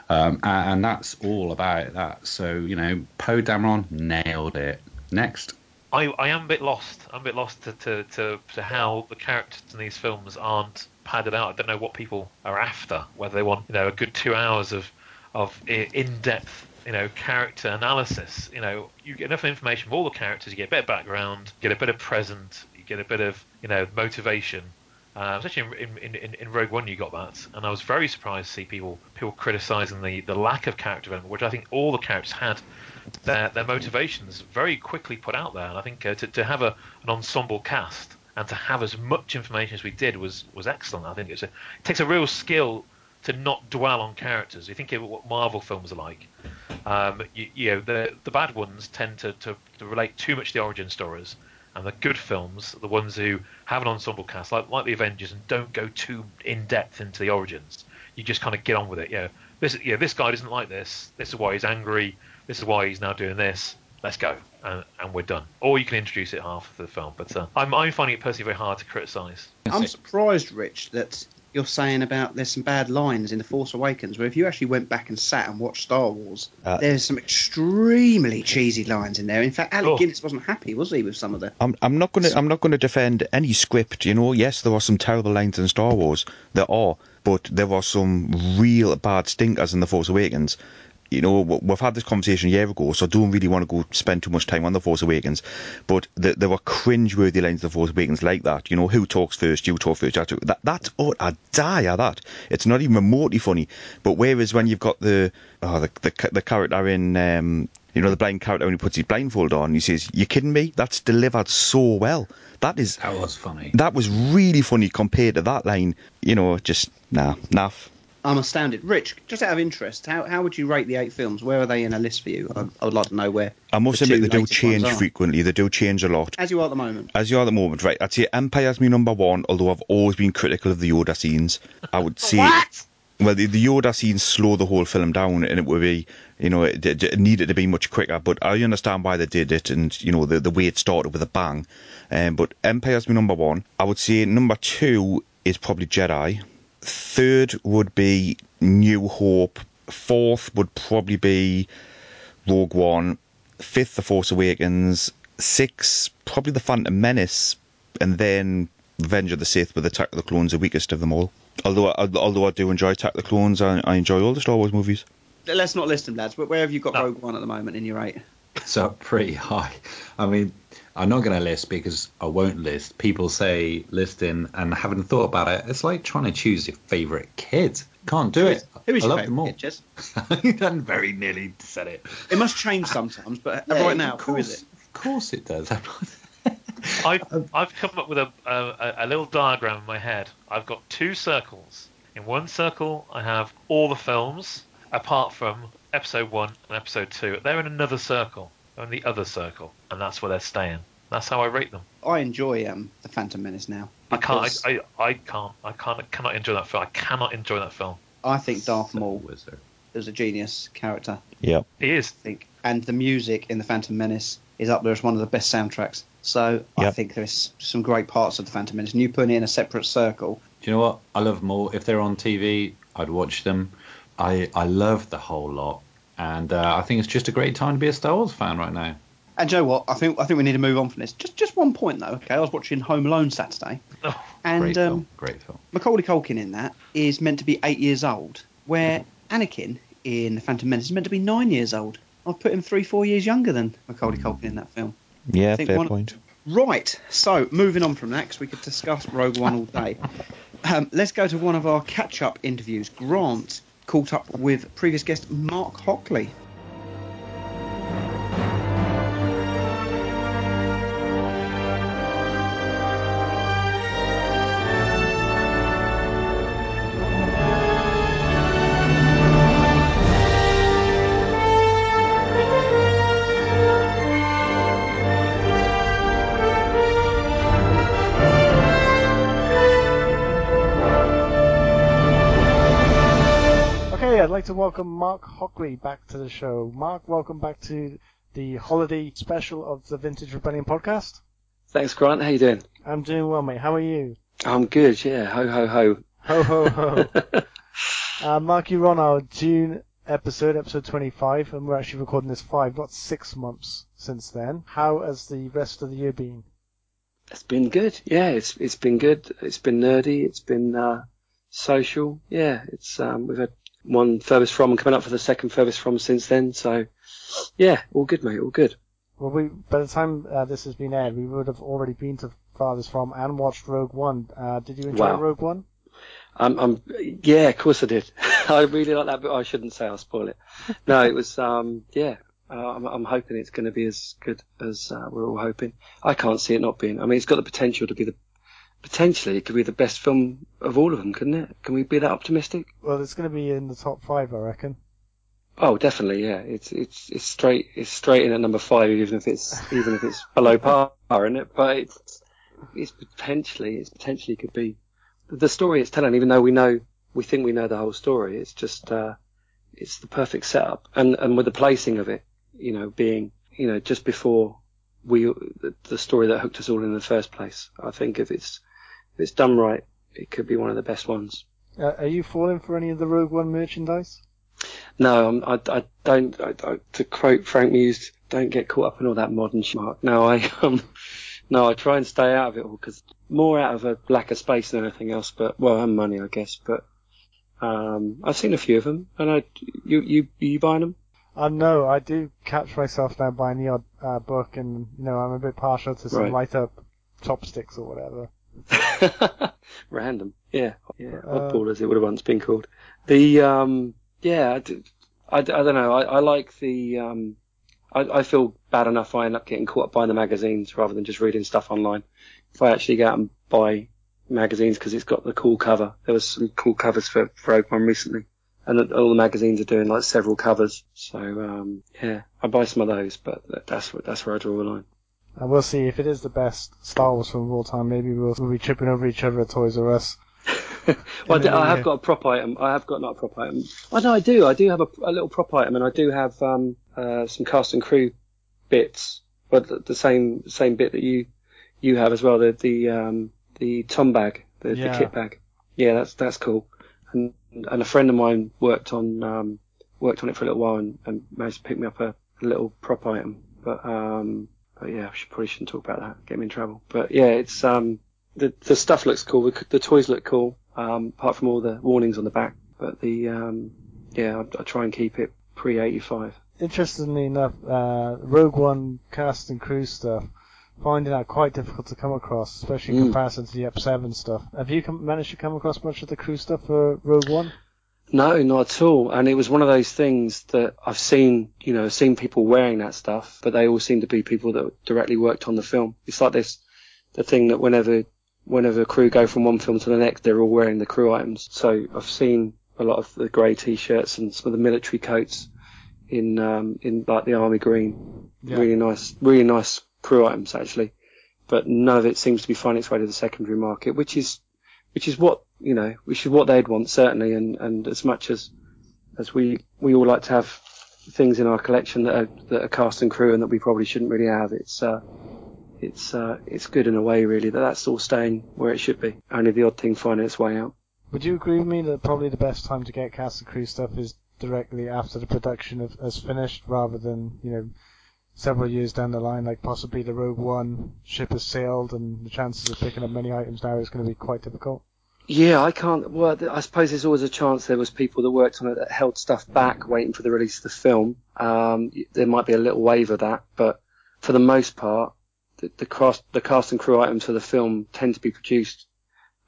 Um, a- and that's all about that. So, you know, Poe Dameron nailed it. Next. I, I am a bit lost. I'm a bit lost to, to, to, to how the characters in these films aren't padded out. I don't know what people are after. Whether they want you know a good two hours of of in depth you know character analysis. You know you get enough information from all the characters. You get a bit of background. You get a bit of present. You get a bit of you know motivation. Uh, especially in, in, in, in Rogue One, you got that, and I was very surprised to see people people criticizing the, the lack of character development, which I think all the characters had their their motivations very quickly put out there. And I think uh, to to have a an ensemble cast and to have as much information as we did was was excellent. I think a, it takes a real skill to not dwell on characters. You think of what Marvel films are like. Um, you, you know, the the bad ones tend to, to, to relate too much to the origin stories, and the good films, the ones who have an ensemble cast, like like the Avengers, and don't go too in depth into the origins. You just kind of get on with it. You know, this yeah, this guy doesn't like this. This is why he's angry. This is why he's now doing this. Let's go, and, and we're done. Or you can introduce it half of the film. But uh, I'm I'm finding it personally very hard to criticise. I'm surprised, Rich, that you're saying about there's some bad lines in The Force Awakens, where if you actually went back and sat and watched Star Wars, Uh, there's some extremely cheesy lines in there. In fact, Alec Oh. Guinness wasn't happy, was he, with some of the. I'm, I'm not going to I'm not going to defend any script. You know, yes, there are some terrible lines in Star Wars. There are, but there are some real bad stinkers in the Force Awakens. You know, we've had this conversation a year ago, so I don't really want to go spend too much time on the Force Awakens. But th there were cringe-worthy lines in the Force Awakens like that. You know, who talks first? You talk first. to- That that's oh, I die at that. It's not even remotely funny. But whereas when you've got the oh, the the, the character in um, you know, the blind character when he puts his blindfold on, he says, You're kidding me? That's delivered so well. That is That was funny. that was really funny compared to that line. You know, just nah, naff. I'm astounded. Rich, just out of interest, how, how would you rate the eight films? Where are they in a list for you? I, I would like to know where. I must the admit they do change frequently. They do change a lot. As you are at the moment. As you are at the moment, right? I'd say Empire's my number one, although I've always been critical of the Yoda scenes. I would say, what? well, the, the Yoda scenes slow the whole film down, and it would be, you know, it, it needed to be much quicker. But I understand why they did it, and you know, the the way it started with a bang. Um, but Empire's my number one. I would say number two is probably Jedi. Third would be New Hope. Fourth would probably be Rogue One. Fifth, The Force Awakens. Six, probably The Phantom Menace. And then Revenge of the Sith with Attack of the Clones, the weakest of them all. Although, I- although I do enjoy Attack of the Clones, I, I enjoy all the Star Wars movies. Let's not list them, lads, but where have you got No. Rogue One at the moment in your eight? So pretty high. I mean, I'm not going to list because I won't list. People say listing and haven't thought about it. It's like trying to choose your favourite kid. Can't do it. Who is I love them all. kid, Jez? you done very nearly said it. It must change sometimes, but Yeah, right now, of course, is it? Of course it does. I've, I've come up with a, a, a little diagram in my head. I've got two circles. In one circle, I have all the films, apart from episode one and episode two. They're in another circle. They're in the other circle, and that's where they're staying. That's how I rate them. I enjoy um, the Phantom Menace now. I can't. I, I, I can't. I can't. Cannot enjoy that film. I cannot enjoy that film. I think Darth So Maul was there. is a genius character. Yeah, He is. I think, and the music in the Phantom Menace is up there as one of the best soundtracks. So I think there's some great parts of the Phantom Menace. And you put it in a separate circle. Do you know what? I love them all. If they're on TV, I'd watch them. I I love the whole lot, and uh, I think it's just a great time to be a Star Wars fan right now. And Joe, what I think I think we need to move on from this. Just just one point though. Okay, I was watching Home Alone Saturday, Oh, and great um, film. Great film. Macaulay Culkin in that is meant to be eight years old, where Anakin in The Phantom Menace is meant to be nine years old. I've put him three, four years younger than Macaulay Culkin in that film. Yeah, fair one- point. Right, so moving on from that, 'cause we could discuss Rogue One all day. Um, let's go to one of our catch-up interviews. Grant caught up with previous guest Mark Hockley. Welcome Mark Hockley back to the show. Mark, welcome back to the holiday special of the Vintage Rebellion podcast. Thanks, Grant. How you doing? I'm doing well, mate. How are you? I'm good. Yeah. Ho ho ho. Ho ho ho. uh, Mark, you're on our June episode, episode 25, and we're actually recording this five, not six months since then. How has the rest of the year been? it's been good. Yeah. It's it's been good. It's been nerdy. It's been uh, social. Yeah. It's um, we've had one furthest from and coming up for the second furthest from since then. So yeah, all good, mate. All good. Well, we by the time uh, this has been aired, we would have already been to Farthest From and watched Rogue One. Uh, did you enjoy Wow. Rogue One? Um, I'm yeah, of course I did. I really like that, but I shouldn't say I'll spoil it. No, it was um, yeah. Uh, I'm, I'm hoping it's going to be as good as uh, we're all hoping. I can't see it not being. I mean, it's got the potential to be the potentially it could be the best film of all of them, couldn't it? Can we be that optimistic? Well, it's going to be in the top five, I reckon. Oh, definitely, yeah. It's it's it's straight it's straight in at number five, even if it's even if it's below par, isn't it? But it's it's potentially it's potentially could be the story it's telling. Even though we know we think we know the whole story, it's just uh, it's the perfect setup, and and with the placing of it, you know, being you know just before we the, the story that hooked us all in the first place. I think if it's if it's done right, it could be one of the best ones. Uh, are you falling for any of the Rogue One merchandise? No, I'm, I, I don't. I, I, to quote Frank Muse, don't get caught up in all that modern schmuck. No, I um, no, I try and stay out of it all because more out of a lack of space than anything else. But well, and money, I guess. But um, I've seen a few of them, and I, you, you, you buying them? Uh, no, I do catch myself now buying the odd uh, book, and you know I'm a bit partial to some Right. light up chopsticks or whatever. Random, yeah, yeah, Uh, oddball as it would have once been called. The um, yeah, I, don't know. I, I like the um, I, I feel bad enough I end up getting caught up buying the magazines rather than just reading stuff online. If I actually go out and buy magazines because it's got the cool cover, there was some cool covers for for Rogue One recently, and all the magazines are doing like several covers. So um, yeah, I buy some of those, but that's what that's where I draw the line. And we'll see if it is the best Star Wars film of all time. Maybe we'll, we'll be tripping over each other at Toys R Us. well, I, do- I have got a prop item. I have got not a prop item. Oh know I do. I do have a, a little prop item, and I do have um, uh, some cast and crew bits, but the, the same same bit that you you have as well. The the um, the tom bag, the, Yeah. the kit bag. Yeah, that's that's cool. And and a friend of mine worked on um, worked on it for a little while and, and managed to pick me up a, a little prop item. But um, but yeah, I should, probably shouldn't talk about that. Get me in trouble. But yeah, it's um, the the stuff looks cool. The, the toys look cool. Um, apart from all the warnings on the back. But the um, yeah, I, I try and keep it pre eighty five. Interestingly enough, uh, Rogue One cast and crew stuff, finding that quite difficult to come across, especially in Mm. comparison to the Ep 7 stuff. Have you come, managed to come across much of the crew stuff for Rogue One? No, not at all. And it was one of those things that I've seen, you know, seen people wearing that stuff, but they all seem to be people that directly worked on the film. It's like this, the thing that whenever, whenever a crew go from one film to the next, they're all wearing the crew items. So I've seen a lot of the grey t-shirts and some of the military coats in, um, in like the army green. Yeah. Really nice, really nice crew items actually. but none of it seems to be finding its way to the secondary market, which is which is what you know, which is what they'd want certainly. And, and as much as as we we all like to have things in our collection that are that are cast and crew and that we probably shouldn't really have, it's uh, it's uh, it's good in a way really that that's all staying where it should be. Only the odd thing finding its way out. Would you agree with me that probably the best time to get cast and crew stuff is directly after the production of, has finished, rather than you know several years down the line, like possibly the Rogue One ship has sailed, and the chances of picking up many items now is going to be quite difficult. Yeah, I can't. Well, I suppose there's always a chance there was people that worked on it that held stuff back, waiting for the release of the film. Um, there might be a little wave of that, but for the most part, the, the cast, the cast and crew items for the film tend to be produced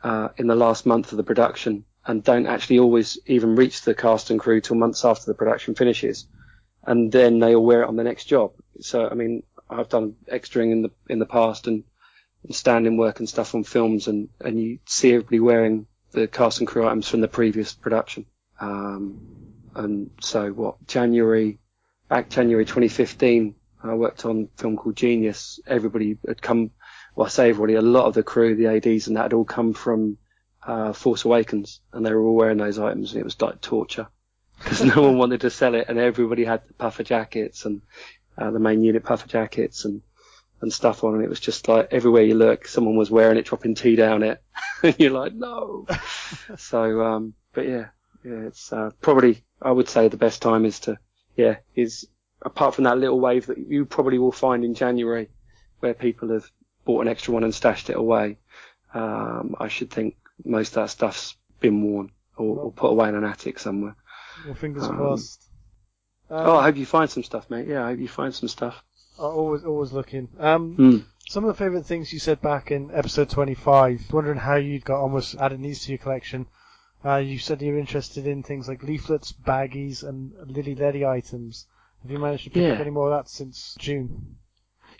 uh, in the last month of the production, and don't actually always even reach the cast and crew till months after the production finishes, and then they all wear it on the next job. So, I mean, I've done extraing in the in the past and and stand-in work and stuff on films, and, and you see everybody wearing the cast and crew items from the previous production. Um, and so what, January, back January 2015, I worked on a film called Genius. Everybody had come, well I say everybody, a lot of the crew, the ADs and that had all come from, uh, Force Awakens and they were all wearing those items and it was like torture because no one wanted to sell it and everybody had the puffer jackets and, uh, the main unit puffer jackets and, and stuff on, and it was just like everywhere you look, someone was wearing it, dropping tea down it, and you're like, no. so, um, but yeah, yeah, it's uh, probably I would say the best time is to, yeah, is apart from that little wave that you probably will find in January, where people have bought an extra one and stashed it away. Um, I should think most of that stuff's been worn or, or put away in an attic somewhere. Well, fingers Um, crossed. Um, oh, I hope you find some stuff, mate. Yeah, I hope you find some stuff. I'm always always looking. Um, Hmm. some of the favourite things you said back in episode 25. Wondering how you got almost adding these to your collection. Uh, you said you're interested in things like leaflets, baggies, and Lili Ledy items. Have you managed to pick up any more of that since June?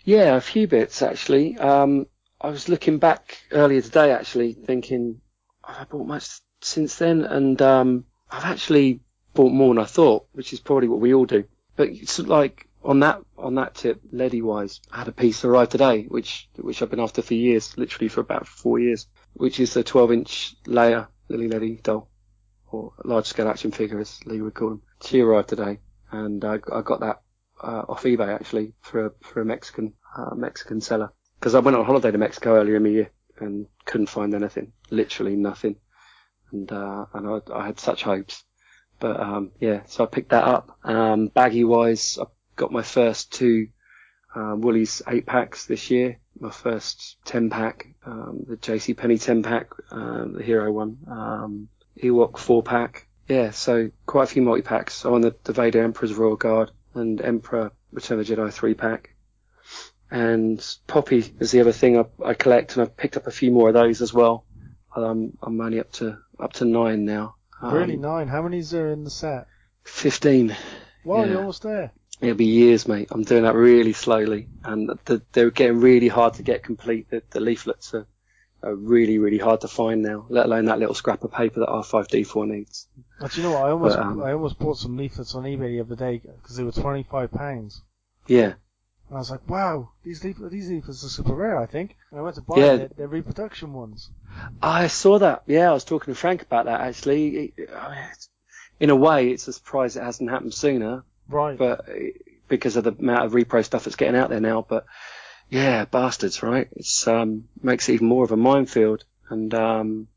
Yeah, a few bits actually. Um, I was looking back earlier today actually, thinking, have I bought much since then? And um, I've actually bought more than I thought, which is probably what we all do. But it's like on that on that tip, Ledy wise, I had a piece arrive today, which which I've been after for years, literally for about four years, which is the 12 inch Leia Lili Ledy doll, or large scale action figure as Lee would call them. She arrived today, and I, I got that uh, off eBay actually for a, for a Mexican uh, Mexican seller because I went on holiday to Mexico earlier in the year and couldn't find anything, literally nothing, and uh, and I, I had such hopes, but um, yeah, so I picked that up. Um, baggy wise, I got my first two uh, Woolies eight packs this year. My first ten pack, um, the JC Penney ten pack, um, the Hero one, um, Ewok four pack. Yeah, so quite a few multi packs. I'm on the, the Vader Emperor's Royal Guard and Emperor Return of the Jedi three pack. And Popy is the other thing I, I collect, and I've picked up a few more of those as well. Um, I'm only up to up to nine now. Um, really nine. How many is there in the set? Fifteen. Wow, yeah. you're almost there. It'll be years, mate. I'm doing that really slowly, and the, they're getting really hard to get complete. The, the leaflets are, are really, really hard to find now. Let alone that little scrap of paper that R5D4 needs. But you know what? I almost But, um, I almost bought some leaflets on eBay the other day because they were twenty five pounds. Yeah, And I was like, wow, these leaflets, these leaflets are super rare, I think. And I went to buy Yeah. it. They're reproduction ones. I saw that. Yeah, I was talking to Frank about that actually. It- I mean, In a way, it's a surprise it hasn't happened sooner, Right. but because of the amount of repro stuff that's getting out there now. But yeah, bastards, right? It's um makes it even more of a minefield. And um,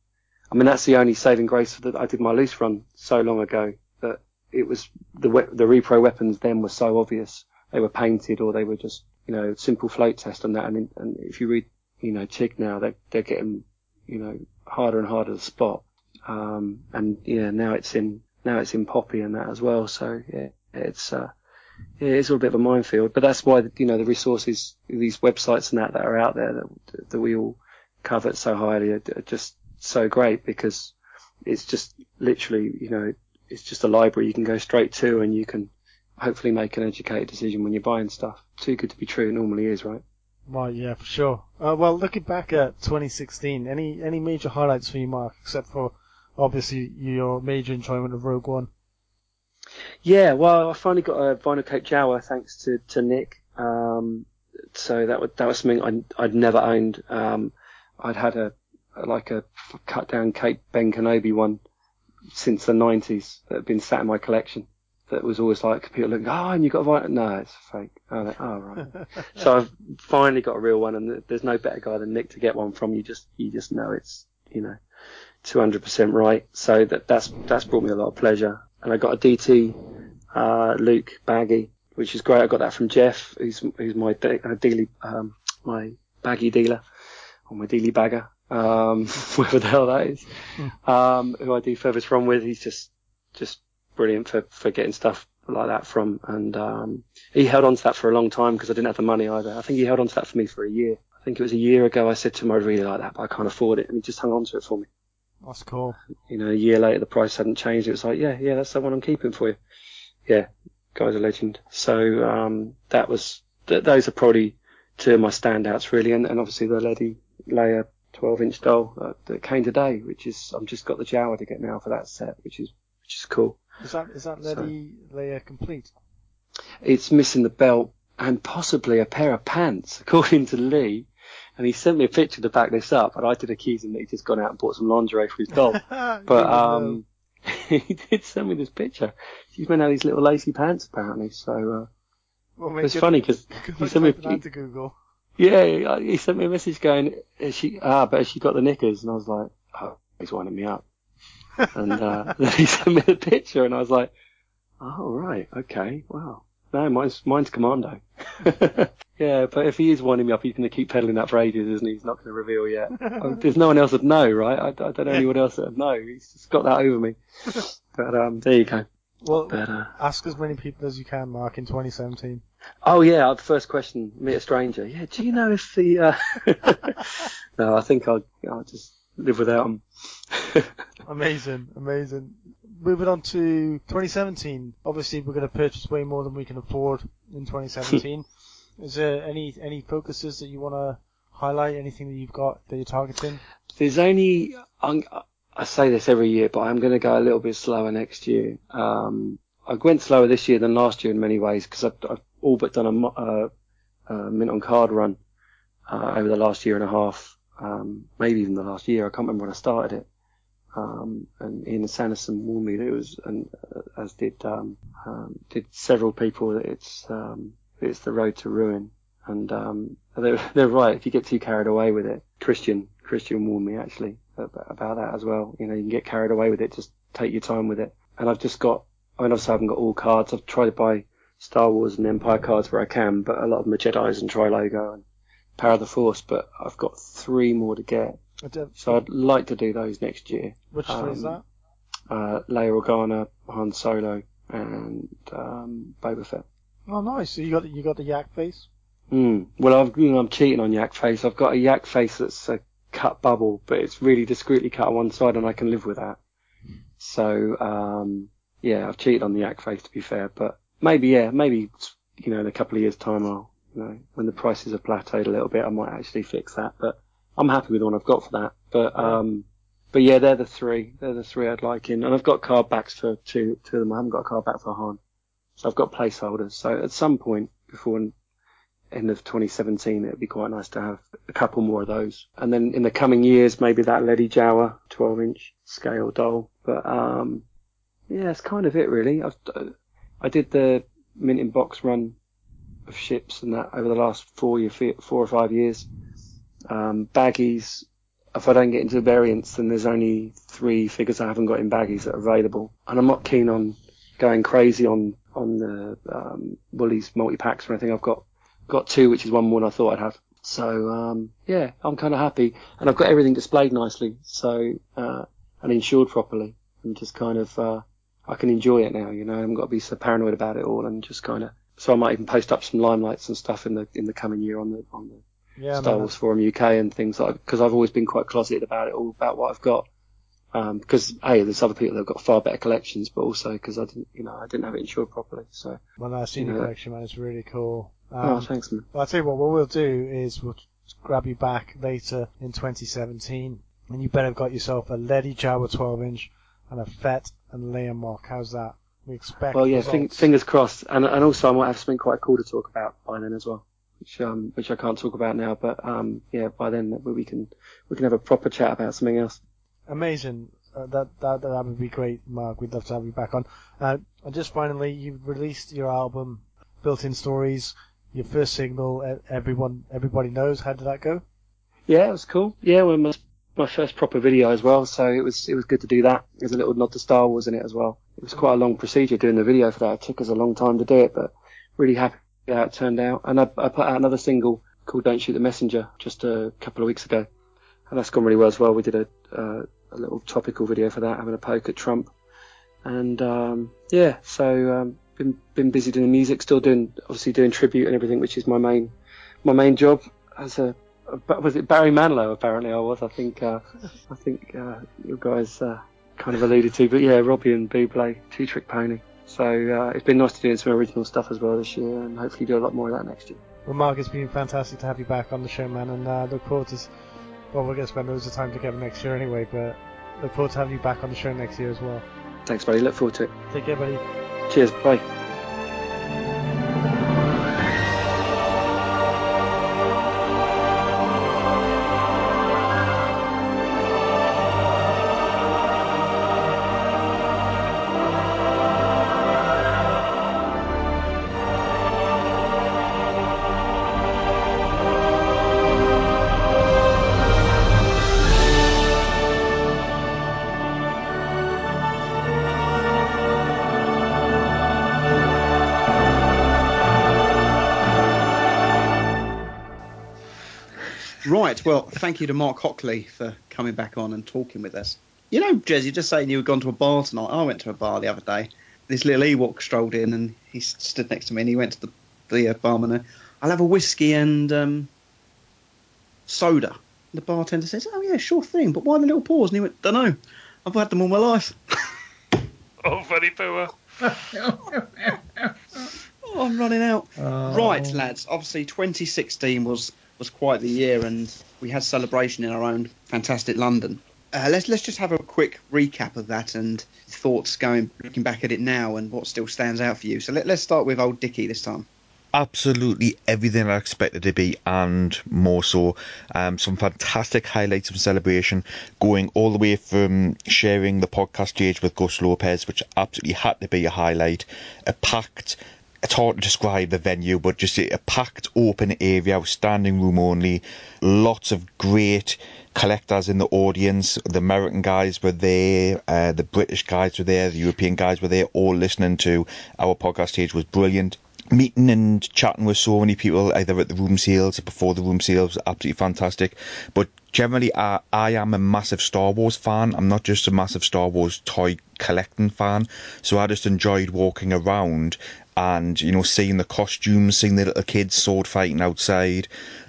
I mean that's the only saving grace that I did my loose run so long ago that it was the the repro weapons then were so obvious. They were painted or they were just you know simple float test and that. And, and if you read you know Chig now, they they're getting you know harder and harder to spot. Um, and yeah, now it's in now it's in Popy and that as well. So yeah, it's uh, it's a bit of a minefield. But that's why you know the resources, these websites and that that are out there that that we all covet so highly are, are just so great because it's just literally you know it's just a library you can go straight to and you can hopefully make an educated decision when you're buying stuff. Too good to be true, it normally is, right? Right, yeah, for sure. Uh, well, looking back at 2016, any any major highlights for you, Mark, except for obviously your major enjoyment of Rogue One? Yeah, well, I finally got a vinyl coat Jawa thanks to, to Nick. Um, so that was that was something I'd, I'd never owned. Um, I'd had a like a cut down Cape Ben Kenobi one since the 90s that had been sat in my collection. That was always like people looking, oh, and you got a Viking? No, it's fake. Oh, like, oh right. so I've finally got a real one, and there's no better guy than Nick to get one from. You just you just know it's you know 200% right. So that that's that's brought me a lot of pleasure. And I got a DT uh, Luke baggy, which is great. I got that from Jeff, who's who's my de- uh, dealy um, my baggy dealer or my dealy bagger, um, whatever the hell that is. Um, who I do furthest from with. He's just just brilliant for for getting stuff like that from. And um, he held on to that for a long time because I didn't have the money either. I think he held on to that for me for a year. I think it was a year ago. I said to him, I really like that, but I can't afford it, and he just hung on to it for me That's cool. you know, a year later the price hadn't changed. It was like, yeah, yeah, that's the one I'm keeping for you. Yeah, guy's a legend. So um, that was th- those are probably two of my standouts really, and, and obviously the Ledy Leia 12 inch doll uh, that came today, which is I've just got the Jawa to get now for that set, which is which is cool. Is that is that Ledy Leia complete? It's missing the belt and possibly a pair of pants, according to Lee. And he sent me a picture to back this up, and I did accuse him that he'd just gone out and bought some lingerie for his dog. But um, he did send me this picture. She's meant to have these little lacy pants apparently. So uh, well, it's funny because he sent me. that to Google. Yeah, he sent me a message going, "Is she ah, but has she got the knickers?" And I was like, "Oh, he's winding me up." and uh, then he sent me the picture, and I was like, "Oh right, okay, wow." No, mine's mine's Commando. Yeah, but if he is winding me up, he's going to keep peddling that for ages, isn't he? He's not going to reveal yet. Um, There's no one else that know, right? I, I don't know anyone else that know. He's just got that over me. But um, there you go. Well, But uh, ask as many people as you can, Mark, in 2017. Oh yeah, uh, first question, meet a stranger. Yeah, do you know if the? Uh... no, I think I'll I'll just live without him. Amazing, amazing. Moving on to 2017. Obviously, we're going to purchase way more than we can afford in 2017. Is there any any focuses that you want to highlight? Anything that you've got that you're targeting? There's only I'm, I say this every year, but I'm going to go a little bit slower next year. Um, I went slower this year than last year in many ways because I've, I've all but done a, uh, uh, mint on card run uh, over the last year and a half, um, maybe even the last year. I can't remember when I started it. Um, and Ian Sanderson warned me that it was, and uh, as did um, um, did several people, that it's um, it's the road to ruin. And um, they're, they're right. If you get too carried away with it, Christian Christian warned me actually about, that as well. You know, you can get carried away with it. Just take your time with it. And I've just got. I mean, obviously I haven't got all cards. I've tried to buy Star Wars and Empire cards where I can, but a lot of them are Jedi's and Tri-Logo and Power of the Force. But I've got three more to get. So I'd like to do those next year. Which three is that? Um, Uh, Leia Organa, Han Solo, and um, Boba Fett. Oh, nice. So you got the, you got the yak face. Mm. Well, I've, you know, I'm cheating on Yak Face. I've got a Yak Face that's a cut bubble, but it's really discreetly cut on one side, and I can live with that. So, um, yeah, I've cheated on the Yak Face to be fair, but maybe, yeah, maybe, you know, in a couple of years' time, I'll, you know, when the prices have plateaued a little bit, I might actually fix that. But I'm happy with the one I've got for that. But, um, but yeah, they're the three. They're the three I'd like in, and I've got card backs for two, two of them. I haven't got a card back for Han. So I've got placeholders. So at some point before end of 2017, it'd be quite nice to have a couple more of those. And then in the coming years, maybe that Ledy Jawa 12 inch scale doll. But, um, yeah, it's kind of it really. I've, I did the mint in box run of ships and that over the last four year, four or five years. Um, baggies, if I don't get into variants, then there's only three figures I haven't got in baggies that are available. And I'm not keen on going crazy on, on the, um, Woolies multi-packs or anything. I've got got two, which is one more than I thought I'd have. So um, yeah, I'm kind of happy, and I've got everything displayed nicely, so uh, and insured properly, and just kind of uh, I can enjoy it now. You know, I haven't got to be so paranoid about it all, and just kind of. So I might even post up some limelights and stuff in the in the coming year on the on the Yeah, Star man. Wars Forum UK and things like because I've always been quite closeted about it all about what I've got. Um, because a there's other people that've got far better collections, but also because I didn't, you know, I didn't have it insured properly. So, When I seen your Yeah. collection, man, it's really cool. oh, Um, thanks, man. Well, I'll tell you what, what we'll do is we'll grab you back later in 2017, and you better have got yourself a Ledy Jawa 12 inch and a Fett and Leia mock. How's that? We expect. Well, yeah, fing- fingers crossed, and and also I might have something quite cool to talk about by then as well. which um, which I can't talk about now. But um, yeah, by then we can we can have a proper chat about something else. Amazing. Uh, that, that that would be great, Mark. We'd love to have you back on. Uh, and just finally, you released your album, Built-in Stories, your first single. Everyone, everybody knows. How did that go? Yeah, it was cool. Yeah, well, my, my first proper video as well, so it was it was good to do that. There's a little nod to Star Wars in it as well. It was quite a long procedure doing the video for that. It took us a long time to do it, but really happy how it turned out. And I, I put out another single called "Don't Shoot the Messenger" just a couple of weeks ago, and that's gone really well as well. We did a uh, a little topical video for that, having a poke at Trump, and um, yeah, so um, been been busy doing music, still doing obviously doing tribute and everything, which is my main my main job as a was it Barry Manilow? Apparently, I was. I think. Uh, I think uh, you guys uh, kind of alluded to, but yeah, Robbie and Buble, Two Trick Pony. So uh, it's been nice to do some original stuff as well this year, and hopefully do a lot more of that next year. Well, Mark, it's been fantastic to have you back on the show, man, and uh, look forward to. Well, we're going to spend loads of time together next year anyway, but look forward to having you back on the show next year as well. Thanks, buddy. Look forward to it. Take care, buddy. Cheers. Bye. Thank you to Mark Hockley for coming back on and talking with us. You know, Jez, you're just saying you had gone to a bar tonight. I went to a bar the other day. This little Ewok strolled in and he stood next to me and he went to the, the uh, barman. and, I'll have a whiskey and um, soda. The bartender says, "Oh yeah, sure thing." But why the little pause? And he went, "Don't know. I've had them all my life." Oh, funny pooer. Oh, I'm running out. Right, lads. Obviously, 2016 was was quite the year, and we had celebration in our own fantastic London. Uh, let's let's just have a quick recap of that and thoughts going looking back at it now and what still stands out for you. So let, let's start with old Dicky this time. absolutely everything I expected to be and more so. Um, some fantastic highlights of celebration, going all the way from sharing the podcast stage with Gus Lopez, which absolutely had to be a highlight. A packed, it's hard to describe the venue, but just a, packed open area, standing room only. Lots of great collectors in the audience. The American guys were there, uh, the British guys were there, the European guys were there, all listening to our podcast stage was brilliant meeting and chatting with so many people either at the room sales or before the room sales absolutely fantastic but generally I, I am a massive Star Wars fan I'm not just a massive Star Wars toy collecting fan so I just enjoyed walking around and you know seeing the costumes seeing the little kids sword fighting outside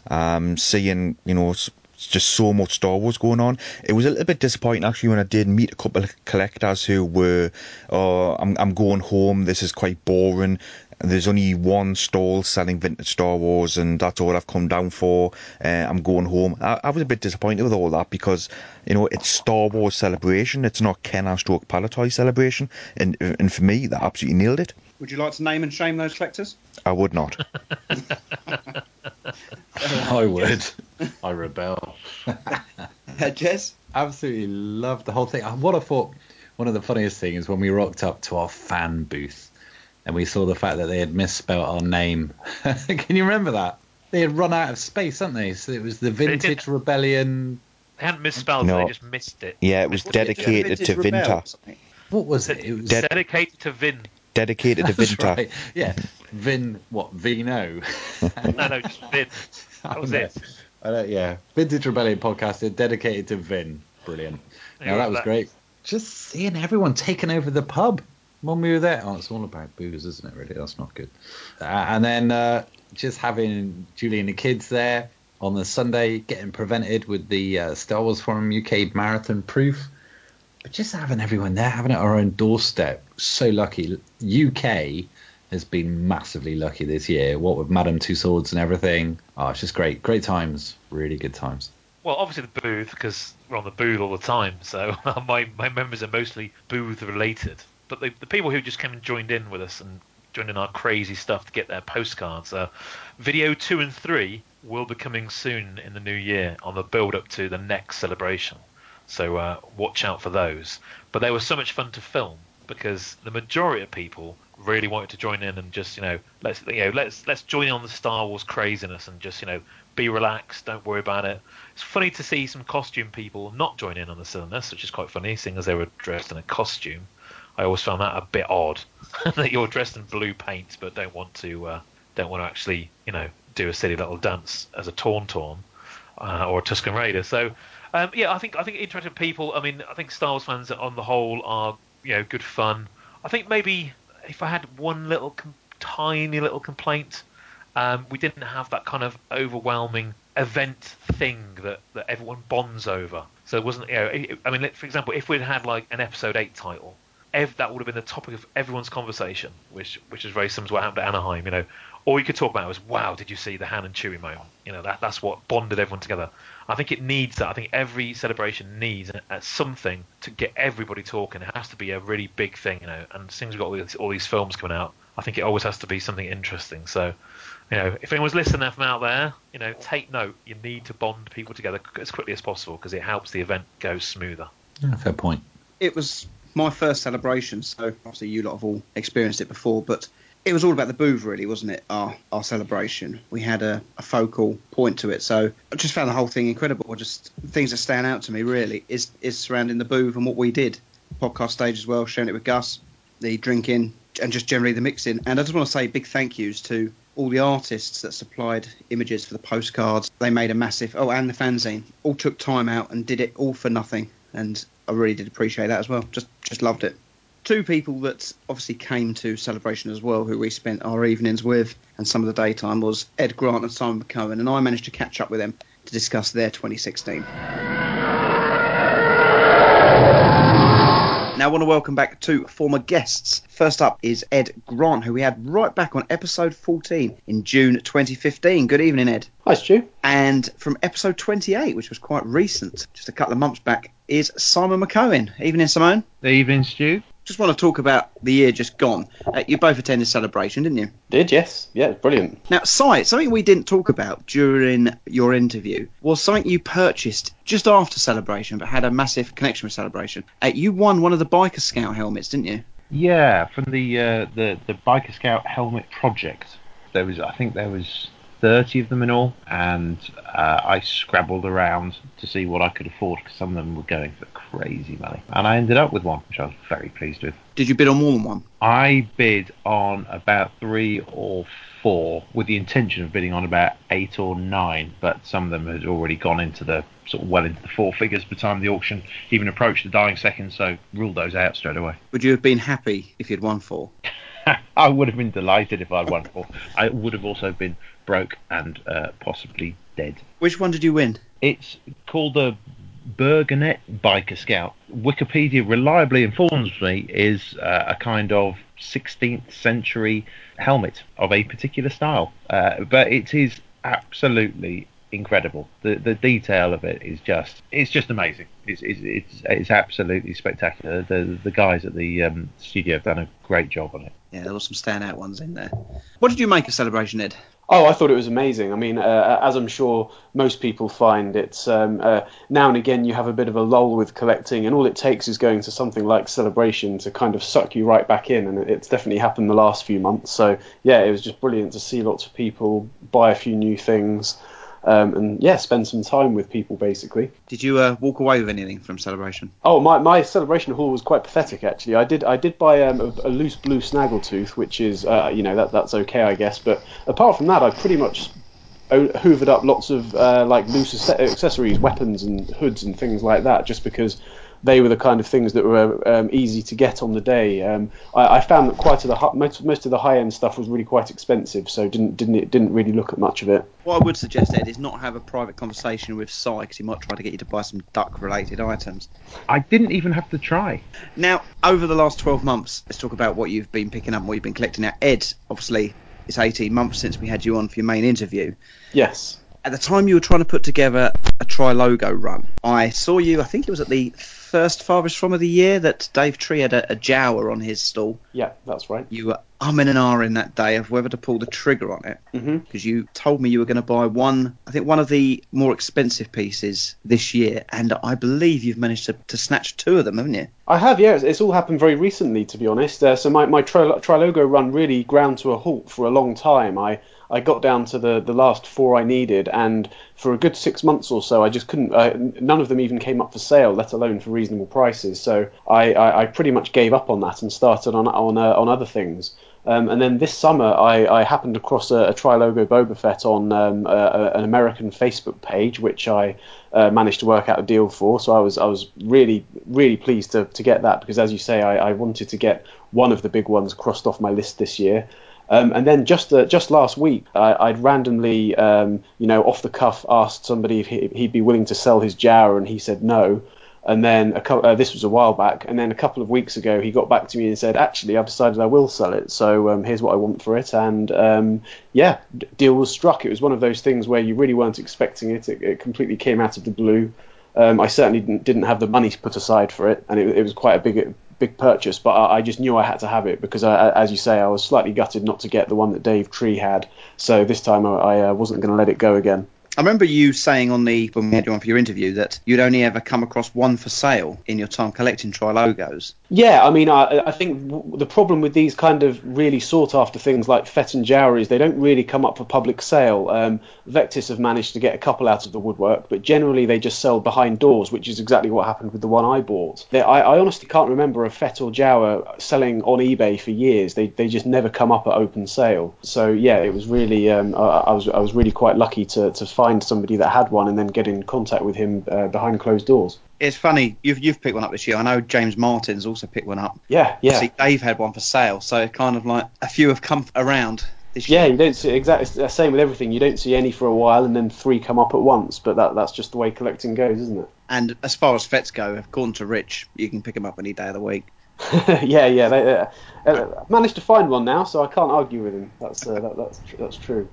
um, seeing you know just so much Star Wars going on. It was a little bit disappointing actually when I did meet a couple of collectors who were, oh, I'm, I'm going home. This is quite boring. And there's only one stall selling vintage Star Wars, and that's all I've come down for. Uh, I'm going home. I, I was a bit disappointed with all that because, you know, it's Star Wars celebration. It's not Kenner stroke Palitoy celebration, and and for me, that absolutely nailed it. Would you like to name and shame those collectors? I would not. I would. I rebel. Jess? Absolutely loved the whole thing. Uh, What I thought one of the funniest things when we rocked up to our fan booth and we saw the fact that they had misspelt our name. Can you remember that? They had run out of space, hadn't they? So it was the did. Vintage Rebellion. They hadn't misspelled No. it, they just missed it. Yeah, it was What's it? dedicated to Rebel Vinta. What was it? It was Dead- Dedicated to Vin. Dedicated to That's Vinta. right. Yeah, Vin. What Vino? No, no, just Vin. That was it. I yeah, Vintage Rebellion podcast is dedicated to Vin. Brilliant. Yeah, No, that was that- great. Just seeing everyone taking over the pub when we were there. Oh, it's all about booze, isn't it? Really, that's not good. Uh, and then uh, just having Julie and the kids there on the Sunday, getting prevented with the uh, Star Wars Forum UK marathon proof. But just having everyone there, having it at our own doorstep, so lucky. UK has been massively lucky this year. What with Madame Tussauds and everything. Oh, it's just great. Great times. Really good times. Well, obviously the booth, because we're on the booth all the time, so my, my members are mostly booth related. But the, the people who just came and joined in with us and joining our crazy stuff to get their postcards. Uh, video two and three will be coming soon in the new year on the build up to the next celebration. So uh, watch out for those. But they were so much fun to film because the majority of people really wanted to join in and just you know let's you know let's let's join in on the Star Wars craziness and just you know be relaxed, don't worry about it. It's funny to see some costume people not join in on the silliness, which is quite funny, seeing as they were dressed in a costume. I always found that a bit odd that you're dressed in blue paint but don't want to uh, don't want to actually you know do a silly little dance as a Tauntaun uh, or a Tusken Raider. So um, yeah, I think I think interactive people. I mean, I think Star Wars fans on the whole are you know good fun. I think maybe if I had one little com- tiny little complaint, um, we didn't have that kind of overwhelming event thing that, that everyone bonds over. So it wasn't, you know, I mean, for example, if we'd had like an episode eight title, ev- that would have been the topic of everyone's conversation, which which is very similar to what happened at Anaheim. You know, all you could talk about was, "Wow, did you see the Han and Chewie moment?" You know, that that's what bonded everyone together. I think it needs that. I think every celebration needs a- a something to get everybody talking. It has to be a really big thing, you know. And since we've got all these, all these films coming out, I think it always has to be something interesting. So, you know, if anyone's listening from out there, you know, take note. You need to bond people together as quickly as possible because it helps the event go smoother. Yeah, fair point. it was my first celebration, so obviously you lot have all experienced it before, but it was all about the booth, really, wasn't it? Our our celebration. We had a, a focal point to it, so I just found the whole thing incredible. Just things that stand out to me really is is surrounding the booth and what we did, podcast stage as well, sharing it with Gus, the drinking and just generally the mixing. And I just want to say big thank yous to all the artists that supplied images for the postcards. They made a massive oh, and the fanzine all took time out and did it all for nothing. And I really did appreciate that as well. Just just loved it. Two people that obviously came to celebration as well, who we spent our evenings with, and some of the daytime was Ed Grant and Simon McCohen, and I managed to catch up with them to discuss their 2016. Now I want to welcome back two former guests. First up is Ed Grant, who we had right back on episode 14 in June 2015. Good evening, Ed. Hi, Stu. And from episode 28, which was quite recent, just a couple of months back, is Simon McCohen. Evening, Simone. Good evening, Stu. Just want to talk about the year just gone. Uh, you both attended Celebration, didn't you? Did yes, yeah, it's brilliant. Now, Si, something we didn't talk about during your interview was something you purchased just after Celebration, but had a massive connection with Celebration. Uh, you won one of the Biker Scout helmets, didn't you? Yeah, from the uh, the the Biker Scout helmet project. There was, I think, there was thirty of them in all, and uh, I scrabbled around to see what I could afford because some of them were going for crazy money, and I ended up with one, which I was very pleased with. Did you bid on more than one? I bid on about three or four with the intention of bidding on about eight or nine, but some of them had already gone into the sort of well into the four figures by the time the auction even approached the dying second, so ruled those out straight away. Would you have been happy if you'd won four? I would have been delighted if I'd won four. I would have also been broke and uh, possibly dead. Which one did you win? It's called the Burgonet Biker Scout. Wikipedia reliably informs me is uh, a kind of 16th century helmet of a particular style, uh, but it is absolutely incredible. The the detail of it is just it's just amazing. It's it's it's, it's absolutely spectacular. The the guys at the um, studio have done a great job on it. Yeah, there were some standout ones in there. What did you make of Celebration, Ed? Oh, I thought it was amazing. I mean, uh, as I'm sure most people find, it's um, uh, now and again you have a bit of a lull with collecting, and all it takes is going to something like Celebration to kind of suck you right back in, and it's definitely happened the last few months. So yeah, it was just brilliant to see lots of people buy a few new things, um, and yeah, spend some time with people basically. Did you uh, walk away with anything from Celebration? Oh, my, my celebration haul was quite pathetic actually. I did I did buy um, a, a loose blue snaggletooth, which is uh, you know that that's okay I guess. But apart from that, I pretty much hoovered up lots of uh, like loose accessories, weapons and hoods and things like that, just because they were the kind of things that were um, easy to get on the day. Um, I, I found that quite of the most, most of the high end stuff was really quite expensive, so didn't didn't it didn't really look at much of it. What I would suggest, Ed, is not have a private conversation with Si, because he might try to get you to buy some duck-related items. I didn't even have to try. Now, over the last 12 months, let's talk about what you've been picking up and what you've been collecting. Now, Ed, obviously, it's 18 months since we had you on for your main interview. Yes. at the time you were trying to put together a Tri Logo run, I saw you. I think it was at the first farthest from of the year that Dave Tree had a, a Jawa on his stall. Yeah, that's right. You were umming and ahhing that day of whether to pull the trigger on it hmm because you told me you were going to buy one. I think one of the more expensive pieces this year, and I believe you've managed to, to snatch two of them, haven't you? I have, yeah. It's, it's all happened very recently, to be honest. Uh, so my my Tri- Trilogo run really ground to a halt for a long time. I I got down to the, the last four I needed, and for a good six months or so, I just couldn't. Uh, none of them even came up for sale, let alone for reasonable prices. So I, I, I pretty much gave up on that and started on on uh, on other things. Um, and then this summer, I, I happened across a, a Trilogo Boba Fett on um, a, a- an American Facebook page, which I uh, managed to work out a deal for. So I was I was really really pleased to, to get that because, as you say, I, I wanted to get one of the big ones crossed off my list this year. Um, and then just uh, just last week, I, I'd randomly, um, you know, off the cuff, asked somebody if he, he'd be willing to sell his jar, and he said no. And then a cou- uh, this was a while back, and then a couple of weeks ago, he got back to me and said, "Actually, I've decided I will sell it. So um, here's what I want for it." And um, yeah, d- deal was struck. It was one of those things where you really weren't expecting it. It, it completely came out of the blue. Um, I certainly didn't, didn't have the money to put aside for it, and it, it was quite a big big purchase. But I, I just knew I had to have it because, I, as you say, I was slightly gutted not to get the one that Dave Tree had. So this time I, I uh, wasn't going to let it go again. I remember you saying on the when we had you on for your interview that you'd only ever come across one for sale in your time collecting Tri Logos. Yeah, I mean, I, I think w- the problem with these kind of really sought after things like Fett and Jawa is they don't really come up for public sale. Um, Vectis have managed to get a couple out of the woodwork, but generally they just sell behind doors, which is exactly what happened with the one I bought. They, I, I honestly can't remember a Fett or Jawa selling on eBay for years. They, they just never come up at open sale. So yeah, it was really um, I, I was I was really quite lucky to, to find somebody that had one and then get in contact with him uh, behind closed doors. It's funny you've you've picked one up this year. I know James Martin's also picked one up. Yeah, yeah. See, Dave had one for sale, so kind of like a few have come around this year. Yeah, you don't see exactly the same with everything. You don't see any for a while, and then three come up at once. But that that's just the way collecting goes, isn't it? And as far as Fetts go, according to Rich, you can pick them up any day of the week. yeah, yeah. They, uh, uh, I've managed to find one now, so I can't argue with him. That's uh, that, that's that's true.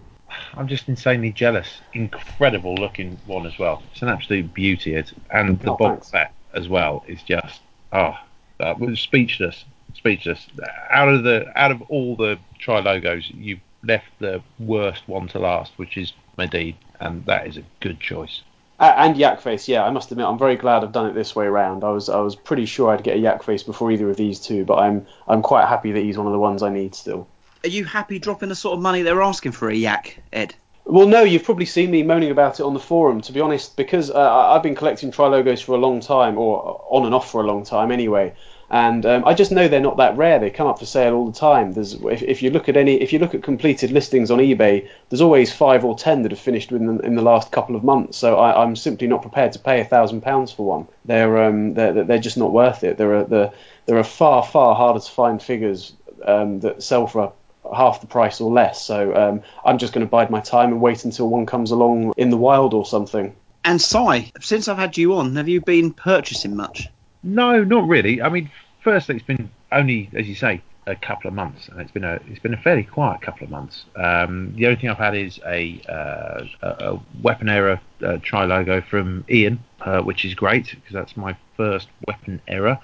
I'm just insanely jealous. Incredible looking one as well. It's an absolute beauty. It and the Oh, thanks. Fett as well is just oh, that was speechless, speechless. Out of the out of all the tri logos, you've left the worst one to last, which is Medivh, and that is a good choice. Uh, and yak face, yeah. I must admit, I'm very glad I've done it this way around. I was I was pretty sure I'd get a yak face before either of these two, but I'm I'm quite happy that he's one of the ones I need still. Are you happy dropping the sort of money they're asking for a yak, Ed? Well, no, you've probably seen me moaning about it on the forum. To be honest, because uh, I've been collecting Trilogos for a long time, or on and off for a long time anyway. And um, I just know they're not that rare. They come up for sale all the time. There's, if, if you look at any, if you look at completed listings on eBay, there's always five or ten that have finished within the, in the last couple of months. So I, I'm simply not prepared to pay a thousand pounds for one. They're, um, they're they're just not worth it. There are the, there are far far harder to find figures um, that sell for half the price or less. So um, I'm just going to bide my time and wait until one comes along in the wild or something. And Si, since I've had you on, have you been purchasing much? No, not really. I mean, firstly, it's been only, as you say, a couple of months, and it's been a it's been a fairly quiet couple of months. Um, the only thing I've had is a uh, a, a weapon era uh, tri logo from Ian, uh, which is great because that's my first weapon era.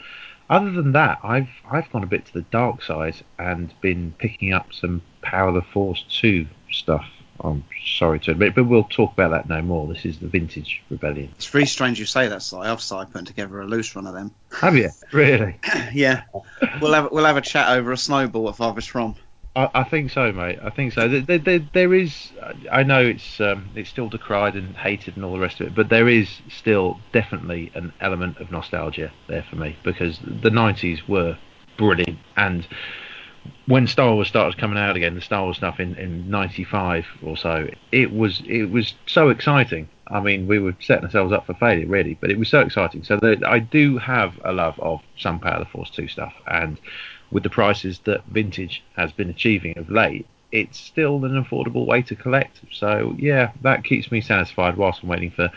Other than that, I've I've gone a bit to the dark side and been picking up some Power of the Force two stuff. I'm sorry to admit, but we'll talk about that no more. This is the Vintage Rebellion. It's very strange you say that, Si. I've Si putting together a loose run of them. Have you really? yeah, we'll have we'll have a chat over a snowball at farthest from. I, I think so, mate. I think so. There, there, there is. I know it's um, it's still decried and hated and all the rest of it, but there is still definitely an element of nostalgia there for me because the '90s were brilliant, and when Star Wars started coming out again, the Star Wars stuff in in '95 or so, it was it was so exciting. I mean, we were setting ourselves up for failure, really, but it was so exciting. So I do have a love of some Power of the Force 2 stuff, and with the prices that Vintage has been achieving of late, it's still an affordable way to collect. So yeah, that keeps me satisfied whilst I'm waiting for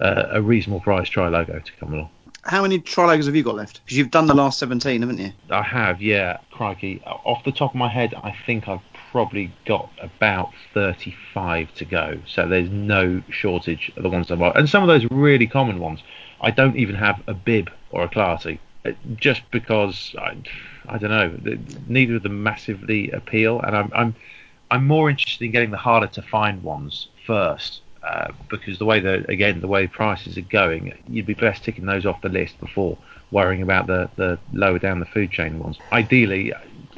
uh, a reasonable price Tri Logo to come along. How many Trilogos have you got left? Because you've done the last 17, haven't you? I have, yeah, crikey. Off the top of my head, I think I've probably got about 35 to go. So there's no shortage of the ones I buy. And some of those really common ones, I don't even have a bib or a Klaatu. Uh, Just because I, I don't know, neither of them massively appeal, and I'm I'm I'm more interested in getting the harder to find ones first, uh, because the way that again the way prices are going, you'd be best ticking those off the list before worrying about the the lower down the food chain ones. Ideally,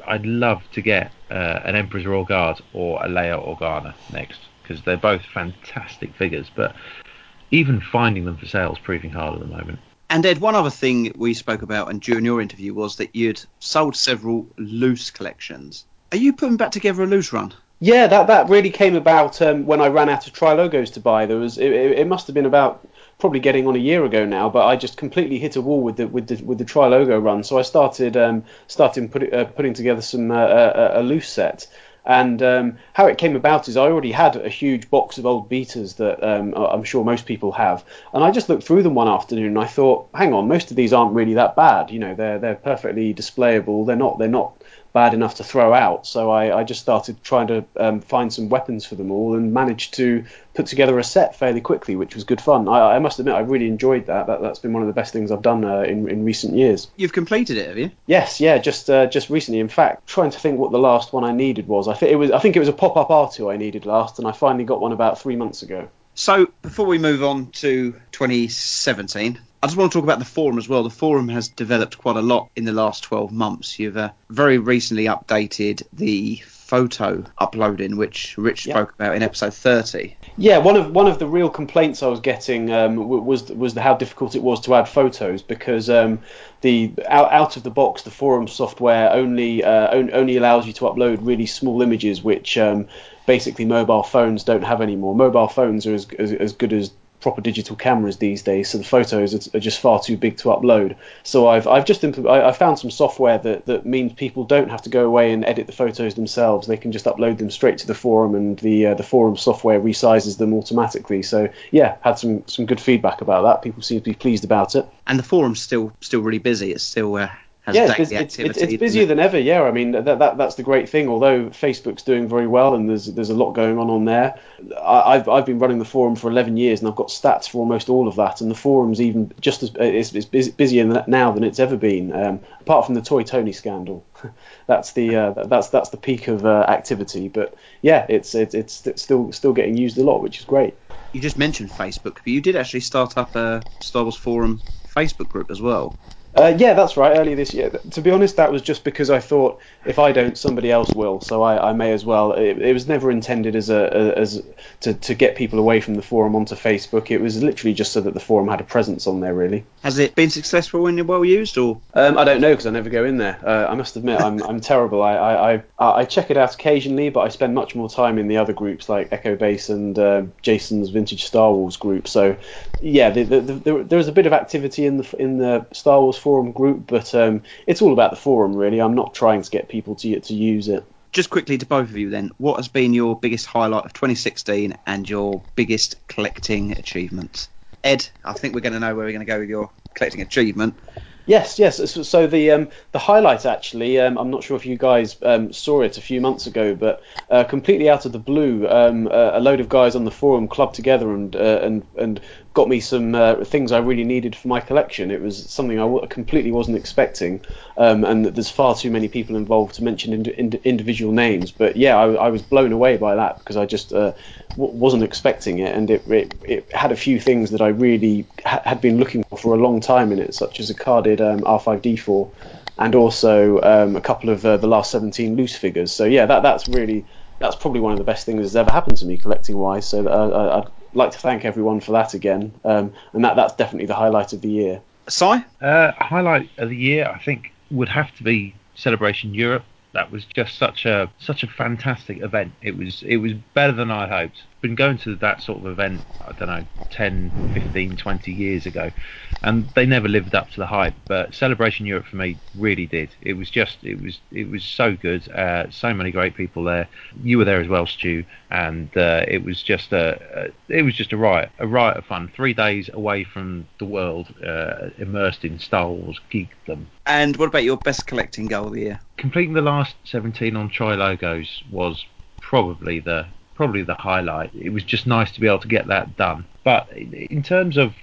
I'd love to get uh, an Emperor's Royal Guard or a Leia Organa next, because they're both fantastic figures, but even finding them for sale is proving hard at the moment. And Ed, one other thing we spoke about and during your interview was that you'd sold several loose collections. Are you putting back together a loose run? Yeah, that that really came about um, when I ran out of tri logos to buy. There was it, it must have been about probably getting on a year ago now, but I just completely hit a wall with the with the with the tri logo run. So I started um, started put, uh, putting together some uh, a, a loose set. And um, how it came about is I already had a huge box of old beaters that um, I'm sure most people have, and I just looked through them one afternoon and I thought, hang on, most of these aren't really that bad. You know, they're they're perfectly displayable. They're not they're not bad enough to throw out. So I, I just started trying to um, find some weapons for them all and managed to put together a set fairly quickly, which was good fun. I, I must admit, I really enjoyed that. that. That's been one of the best things I've done uh, in, in recent years. You've completed it, have you? Yes, yeah, just uh, just recently. In fact, trying to think what the last one I needed was. I think it was I think it was a pop up R2 I needed last, and I finally got one about three months ago. So before we move on to 2017, I just want to talk about the forum as well. The forum has developed quite a lot in the last 12 months. You've uh, very recently updated the photo uploading, which Rich Yeah. spoke about in episode 30. Yeah, one of one of the real complaints I was getting um, was was how difficult it was to add photos because um, the out, out of the box the forum software only uh, on- only allows you to upload really small images, which um, basically mobile phones don't have anymore. Mobile phones are as, as, as good as proper digital cameras these days, so the photos are, just far too big to upload. So I've I've just I, I found some software that, that means people don't have to go away and edit the photos themselves. They can just upload them straight to the forum, and the uh, the forum software resizes them automatically. So yeah, had some some good feedback about that. People seem to be pleased about it. And the forum's still still really busy. It's still uh, has yeah, it's, it's, it's, it's busier than ever. Yeah, I mean that, that that's the great thing. Although Facebook's doing very well and there's there's a lot going on on there, I, I've I've been running the forum for 11 years and I've got stats for almost all of that. And the forum's even just as it's, it's busier now than it's ever been. Um, apart from the Toy Tony scandal, that's the uh, that's that's the peak of uh, activity. But yeah, it's it's it's it's still still getting used a lot, which is great. You just mentioned Facebook, but you did actually start up a Star Wars forum Facebook group as well. Uh, yeah, that's right. Earlier this year. To be honest, that was just because I thought if I don't, somebody else will. So I, I may as well. It, it was never intended as a as to, to get people away from the forum onto Facebook. It was literally just so that the forum had a presence on there. Really. Has it been successful and well used, or Um, I don't know because I never go in there. Uh, I must admit, I'm, I'm terrible. I, I, I, I check it out occasionally, but I spend much more time in the other groups like Echo Base and uh, Jason's Vintage Star Wars group. So, yeah, the, the, the, there, there was a bit of activity in the in the Star Wars forum group, but um, it's all about the forum, really. I'm not trying to get people to to use it. just quickly to both of you then, what has been your biggest highlight of 2016 and your biggest collecting achievement? Ed, I think we're going to know where we're going to go with your collecting achievement. Yes, yes. So, the um, the highlight actually, um, I'm not sure if you guys um, saw it a few months ago, but uh, completely out of the blue, um, uh, a load of guys on the forum clubbed together and uh, and and got me some uh, things I really needed for my collection. It was something I w- completely wasn't expecting, um, and there's far too many people involved to mention ind- ind- individual names. But yeah, I, I was blown away by that because I just uh, w- wasn't expecting it, and it, it it had a few things that I really ha- had been looking for for a long time in it, such as a carded um, R5D4, and also um, a couple of uh, the last 17 loose figures. So yeah, that that's really that's probably one of the best things that's ever happened to me collecting wise. So uh, I- I'd like to thank everyone for that again, um, and that that's definitely the highlight of the year. Si? Uh, highlight of the year, I think, would have to be Celebration Europe. That was just such a such a fantastic event. It was it was better than I'd hoped. Been going to that sort of event, I don't know, 10, 15, 20 years ago, and they never lived up to the hype. But Celebration Europe for me really did. It was just, it was, it was so good. Uh, so many great people there. You were there as well, Stu, and uh, it was just a, a, it was just a riot, a riot of fun. Three days away from the world, uh, immersed in Star Wars geekdom. And what about your best collecting goal of the year? Completing the last 17 on Tri Logos was probably the probably the highlight. It was just nice to be able to get that done. But in terms of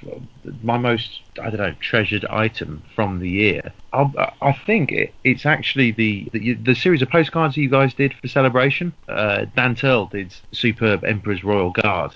my most, I don't know, treasured item from the year, I'll, I think it, it's actually the, the the series of postcards you guys did for Celebration. Uh, Dan Turl did superb Emperor's Royal Guard.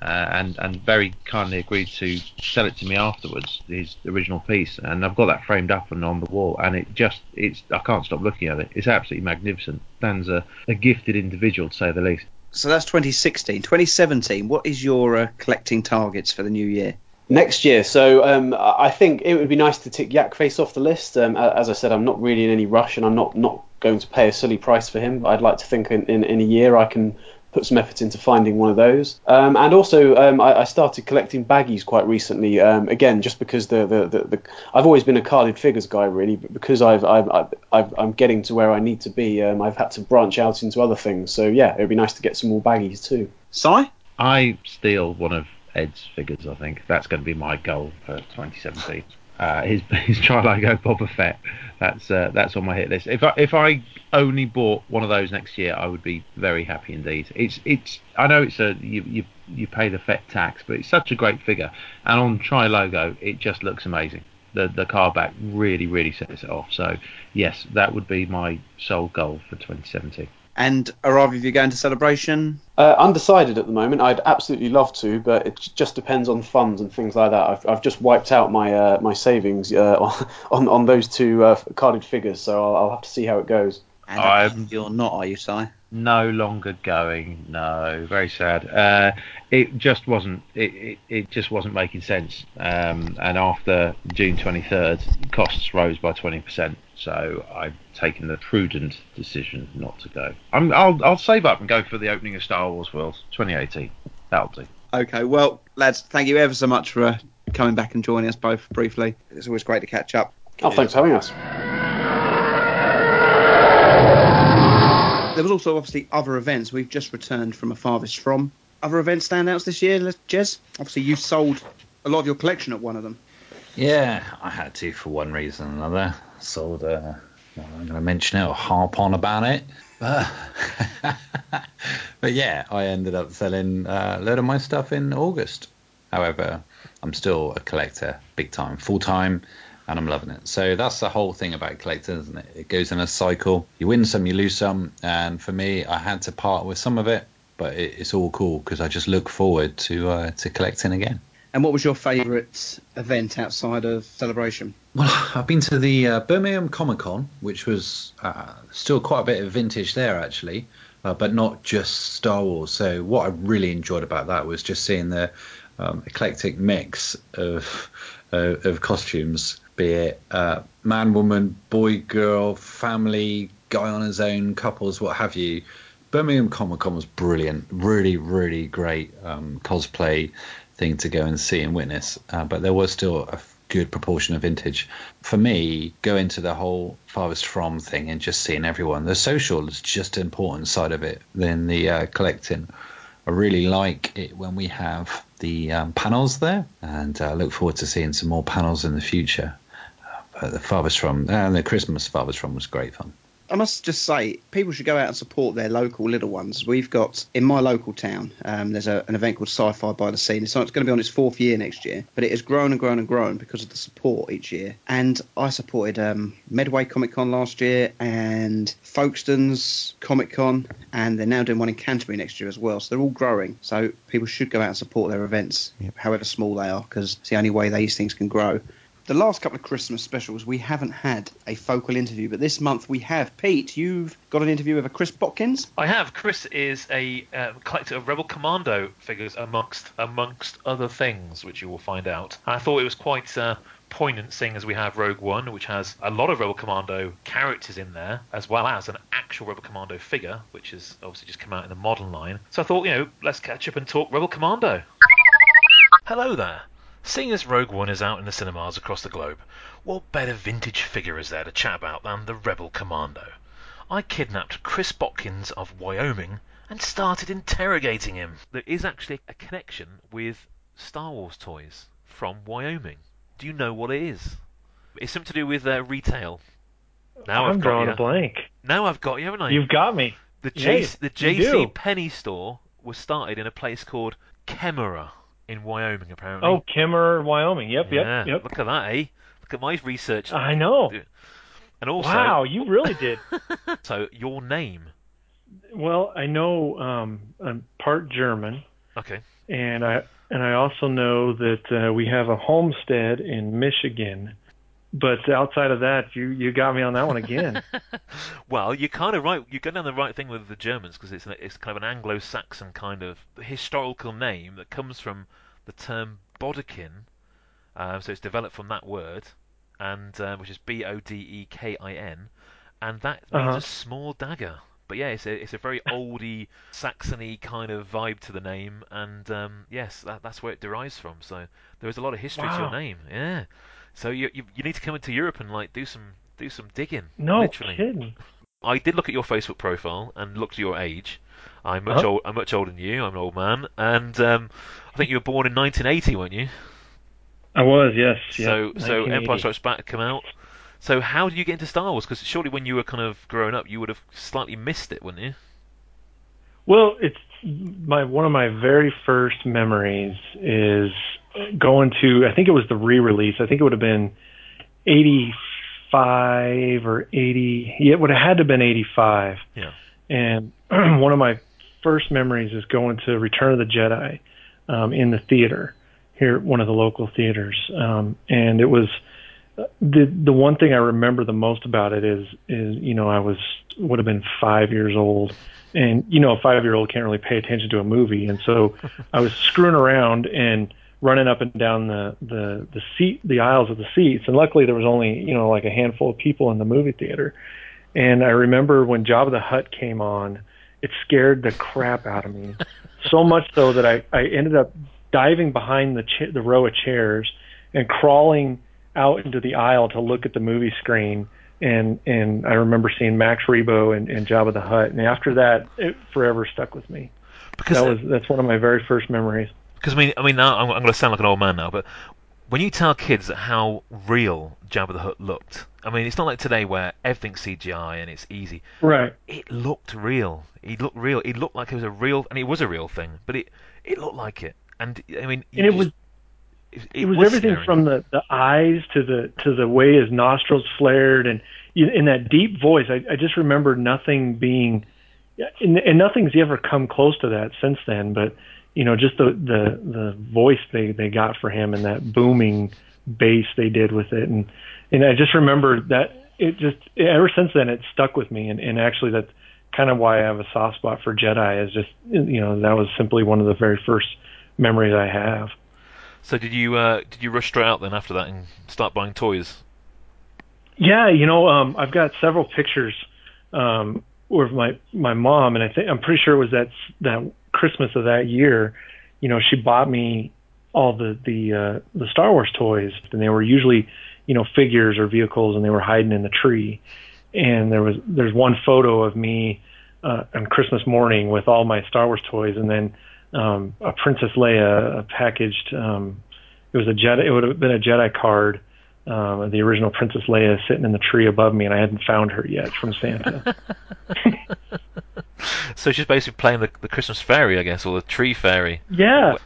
Uh, and and very kindly agreed to sell it to me afterwards, his original piece, and I've got that framed up and on the wall, and it just it's I can't stop looking at it. It's absolutely magnificent. Dan's a, a gifted individual to say the least. So that's 2016. 2017. What is your uh, collecting targets for the new year? Next year, so um, I think it would be nice to tick Yak Face off the list. Um, as I said, I'm not really in any rush, and I'm not not going to pay a silly price for him. I'd like to think in, in, in a year I can put some effort into finding one of those. Um, and also, um, I, I started collecting baggies quite recently. Um, again, just because the, the, the, the I've always been a carded figures guy, really, but because I've, I've, I've, I've I'm getting to where I need to be, um, I've had to branch out into other things. So yeah, it would be nice to get some more baggies too. Si? I steal one of Ed's figures. I think that's going to be my goal for 2017. Uh, his his Trilogo Boba Fett. That's uh, that's on my hit list. If I if I only bought one of those next year, I would be very happy indeed. It's it's I know it's a you you you pay the Fett tax, but it's such a great figure. And on Trilogo, it just looks amazing. The the car back really really sets it off. So yes, that would be my sole goal for 2017. And are either of you going to celebration? Uh, undecided at the moment. I'd absolutely love to, but it just depends on funds and things like that. I've, I've just wiped out my uh, my savings uh, on on those two uh, carded figures, so I'll, I'll have to see how it goes. And I'm- you're not, are you, Si? no longer going. No, very sad. Uh, it just wasn't. It, it, it just wasn't making sense. Um, and after June 23rd, costs rose by 20%. So I've taken the prudent decision not to go. I'm, I'll I'll save up and go for the opening of Star Wars World 2018. That'll do. Okay, well, lads, thank you ever so much for uh, coming back and joining us both briefly. It's always great to catch up. Oh, thanks for having us. There was also obviously other events. We've just returned from a farthest from. Other event standouts this year, Les- Jez? Obviously, you sold a lot of your collection at one of them. Yeah, I had to for one reason or another. Sold. Uh, well, I'm going to mention it or harp on about it. But, but yeah, I ended up selling uh, a load of my stuff in August. However, I'm still a collector, big time, full time, and I'm loving it. So that's the whole thing about collecting, isn't it? It goes in a cycle. You win some, you lose some, and for me, I had to part with some of it, but it, it's all cool because I just look forward to uh, to collecting again. And what was your favourite event outside of Celebration? Well, I've been to the uh, Birmingham Comic Con, which was uh, still quite a bit of vintage there, actually, uh, but not just Star Wars. So, what I really enjoyed about that was just seeing the um, eclectic mix of of costumes, be it uh, man, woman, boy, girl, family, guy on his own, couples, what have you. Birmingham Comic Con was brilliant, really, really great um, cosplay thing to go and see and witness. Uh, but there was still a good proportion of vintage. For me, going to the whole farthest from thing and just seeing everyone, the social is just an important side of it than the uh, collecting. I really like it when we have the um, panels there, and I look forward to seeing some more panels in the future. Uh, but the farthest from and the Christmas farthest from was great fun. I must just say, people should go out and support their local little ones. We've got in my local town, um, there's a, an event called Sci-Fi by the Sea. It's, it's going to be on its fourth year next year, but it has grown and grown and grown because of the support each year. And I supported um, Medway Comic Con last year and Folkestone's Comic Con, and they're now doing one in Canterbury next year as well. So they're all growing. So people should go out and support their events, however small they are, because it's the only way these things can grow. The last couple of Christmas specials, we haven't had a focal interview, but this month we have. Pete, you've got an interview with a Chris Botkins. I have. Chris is a uh, collector of Rebel Commando figures, amongst amongst other things, which you will find out. I thought it was quite uh, poignant, seeing as we have Rogue One, which has a lot of Rebel Commando characters in there, as well as an actual Rebel Commando figure, which has obviously just come out in the modern line. So I thought, you know, let's catch up and talk Rebel Commando. Hello there. Seeing as Rogue One is out in the cinemas across the globe, what better vintage figure is there to chat about than the Rebel Commando? I kidnapped Chris Botkins of Wyoming and started interrogating him. There is actually a connection with Star Wars toys from Wyoming. Do you know what it is? It's something to do with uh, retail. Now I'm have got drawing you. a blank. Now I've got you, haven't I? You've got me. The Yeah, J- you- the JC do. Penney store was started in a place called Kemmerer in Wyoming, apparently. Oh, Kimmer, Wyoming. Yep, yeah. yep, yep. Look at that, eh? Look at my research. I know. And also, wow, you really did. so your name. well, I know um, I'm part German, Okay. and I and I also know that uh, we have a homestead in Michigan. But outside of that, you you got me on that one again. Well, you're kind of right. You're going down the right thing with the Germans because it's an, it's kind of an Anglo-Saxon kind of historical name that comes from the term Bodekin. Um, so it's developed from that word, and um, which is B-O-D-E-K-I-N, and that means Uh-huh. a small dagger. But yeah, it's a it's a very oldie Saxony kind of vibe to the name, and um, yes, that, that's where it derives from. So there is a lot of history to your name. Yeah. So you, you you need to come into Europe and like do some do some digging. No literally. kidding. I did look at your Facebook profile and looked at your age. I'm much old. I'm much older than you. I'm an old man, and um, I think you were born in 1980, weren't you? I was, yes. so yep, so Empire Strikes Back come out. So how did you get into Star Wars? Because surely when you were kind of growing up, you would have slightly missed it, wouldn't you? Well, it's my one of my very first memories is going to. I think it was the re-release. I think it would have been eighty-five or eighty. Yeah, it would have had to have been eighty-five. Yeah. And one of my first memories is going to Return of the Jedi um, in the theater here at one of the local theaters, um, and it was the the one thing I remember the most about it is is you know I was would have been five years old, and you know a five year old can't really pay attention to a movie, and so I was screwing around and running up and down the the the seat the aisles of the seats, and luckily there was only you know like a handful of people in the movie theater, and I remember when Jabba the Hutt came on, it scared the crap out of me, so much so that I I ended up diving behind the cha- the row of chairs and crawling out into the aisle to look at the movie screen and and I remember seeing Max Rebo and, and of the Hutt and after that it forever stuck with me. Because that was that's one of my very first memories. Because I mean, I mean, now I'm, I'm going to sound like an old man now, but when you tell kids how real Jabba the Hutt looked, I mean, it's not like today where everything's CGI and it's easy. Right. It looked real. He looked real. It looked like it was a real, and it was a real thing. But it it looked like it, and I mean, And it just- was it, it was everything scary. from the the eyes to the to the way his nostrils flared and in that deep voice I, I just remember nothing being and, and nothing's ever come close to that since then but you know just the the the voice they they got for him and that booming bass they did with it and and I just remember that it just ever since then it stuck with me and and actually that's kind of why I have a soft spot for Jedi is just you know that was simply one of the very first memories I have. So did you uh, did you rush straight out then after that and start buying toys? Yeah, you know, um, I've got several pictures um, with my my mom, and I think I'm pretty sure it was that that Christmas of that year. You know, she bought me all the the uh, the Star Wars toys, and they were usually you know figures or vehicles, and they were hiding in the tree. And there was there's one photo of me uh, on Christmas morning with all my Star Wars toys, and then um, a Princess Leia a packaged. Um, it was a Jedi. It would have been a Jedi card. Um, the original Princess Leia sitting in the tree above me, and I hadn't found her yet from Santa. So she's basically playing the, the Christmas fairy, I guess, or the tree fairy. yeah,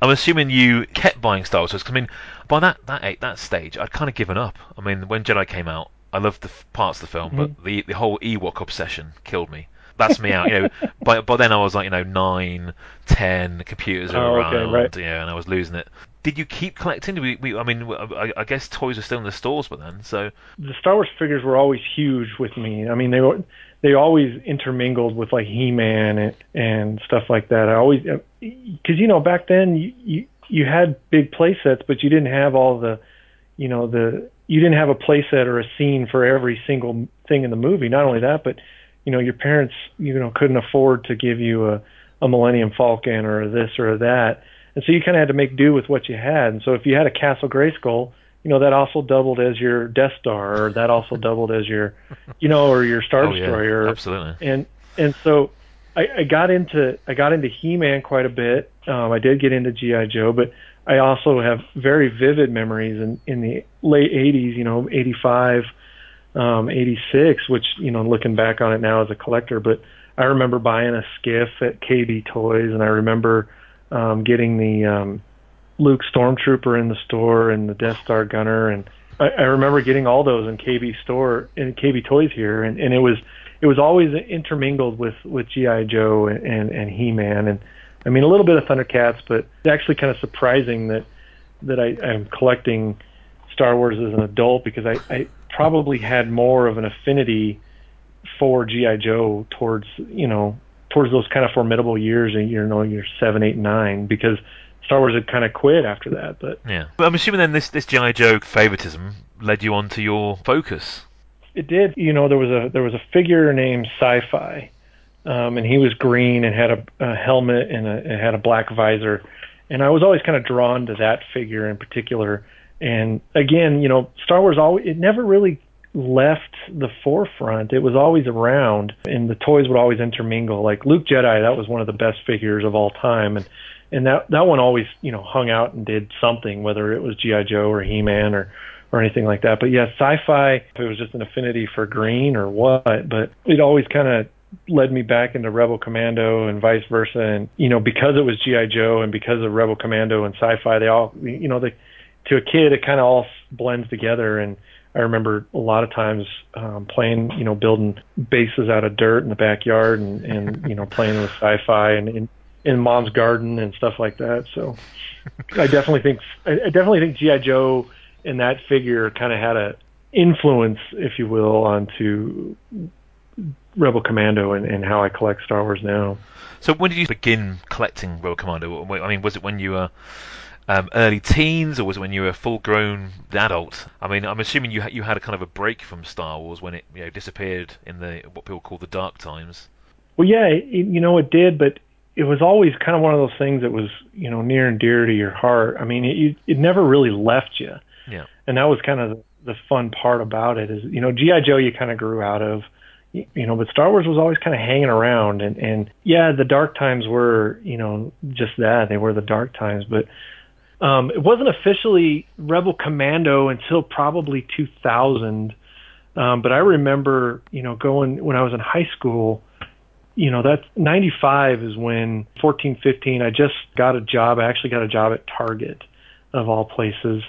I'm assuming you kept buying Star Wars toys. 'cause, I mean, by that that age, that stage, I'd kind of given up. I mean, when Jedi came out, I loved the f- parts of the film, but the the whole Ewok obsession killed me. that's me out. You know, by by then I was like you know nine, ten computers Oh, okay, around, right. you know, and I was losing it. Did you keep collecting? We, we, I mean, I, I guess toys are still in the stores by then. So the Star Wars figures were always huge with me. I mean, they were they always intermingled with like He-Man and, and stuff like that. I always uh, because you know back then you, you you had big play sets, but you didn't have all the you know the you didn't have a play set or a scene for every single thing in the movie. Not only that, but you know your parents you know couldn't afford to give you a a Millennium Falcon or this or that. And so you kind of had to make do with what you had. And so if you had a Castle Grayskull, you know that also doubled as your Death Star, or that also doubled as your, you know, or your Star Oh, yeah, Destroyer. absolutely. And and so I, I got into I got into He-Man quite a bit. Um, I did get into GI Joe, but I also have very vivid memories in in the late '80s. You know, '85, um, '86, which you know, looking back on it now as a collector, but I remember buying a skiff at KB Toys, and I remember um, getting the um, Luke Stormtrooper in the store and the Death Star Gunner, and I, I remember getting all those in KB store in KB Toys here, and, and it was it was always intermingled with with GI Joe and and, and He Man, and I mean a little bit of Thundercats, but it's actually kind of surprising that that I, I'm collecting Star Wars as an adult because I, I probably had more of an affinity for GI Joe towards you know towards those kind of formidable years, and you know you're seven, eight, nine, because Star Wars had kind of quit after that. But yeah, but I'm assuming then this this GI Joe favoritism led you on to your focus. it did. You know there was a there was a figure named Sci-Fi, um, and he was green and had a, a helmet and, a, and had a black visor, and I was always kind of drawn to that figure in particular. And again, you know, Star Wars always it never really left the forefront. It was always around, and the toys would always intermingle. Like Luke Jedi, that was one of the best figures of all time, and and that that one always you know hung out and did something, whether it was GI Joe or He Man or or anything like that. But yeah, sci-fi. If it was just an affinity for green or what, but it always kind of led me back into Rebel Commando and vice versa. And you know, because it was GI Joe and because of Rebel Commando and sci-fi, they all you know they to a kid it kind of all blends together and I remember a lot of times um, playing, you know, building bases out of dirt in the backyard and, and you know, playing with sci-fi and in, in mom's garden and stuff like that. So I definitely think I definitely think GI Joe and that figure kind of had a influence, if you will, onto Rebel Commando and, and how I collect Star Wars now. So when did you begin collecting Rebel Commando? I mean, was it when you were um, early teens, or was it when you were a full-grown adult? I mean, I'm assuming you ha- you had a kind of a break from Star Wars when it you know disappeared in the what people call the dark times. Well, yeah, it, you know, it did, but it was always kind of one of those things that was, you know, near and dear to your heart. I mean, it it never really left you, Yeah. and that was kind of the, the fun part about it. Is you know, GI Joe you kind of grew out of, you know, but Star Wars was always kind of hanging around, and and yeah, the dark times were, you know, just that they were the dark times, but. Um, it wasn't officially Rebel Commando until probably 2000, um, but I remember, you know, going when I was in high school you know that's 95 is when 14 15 i just got a job. I actually got a job at target of all places.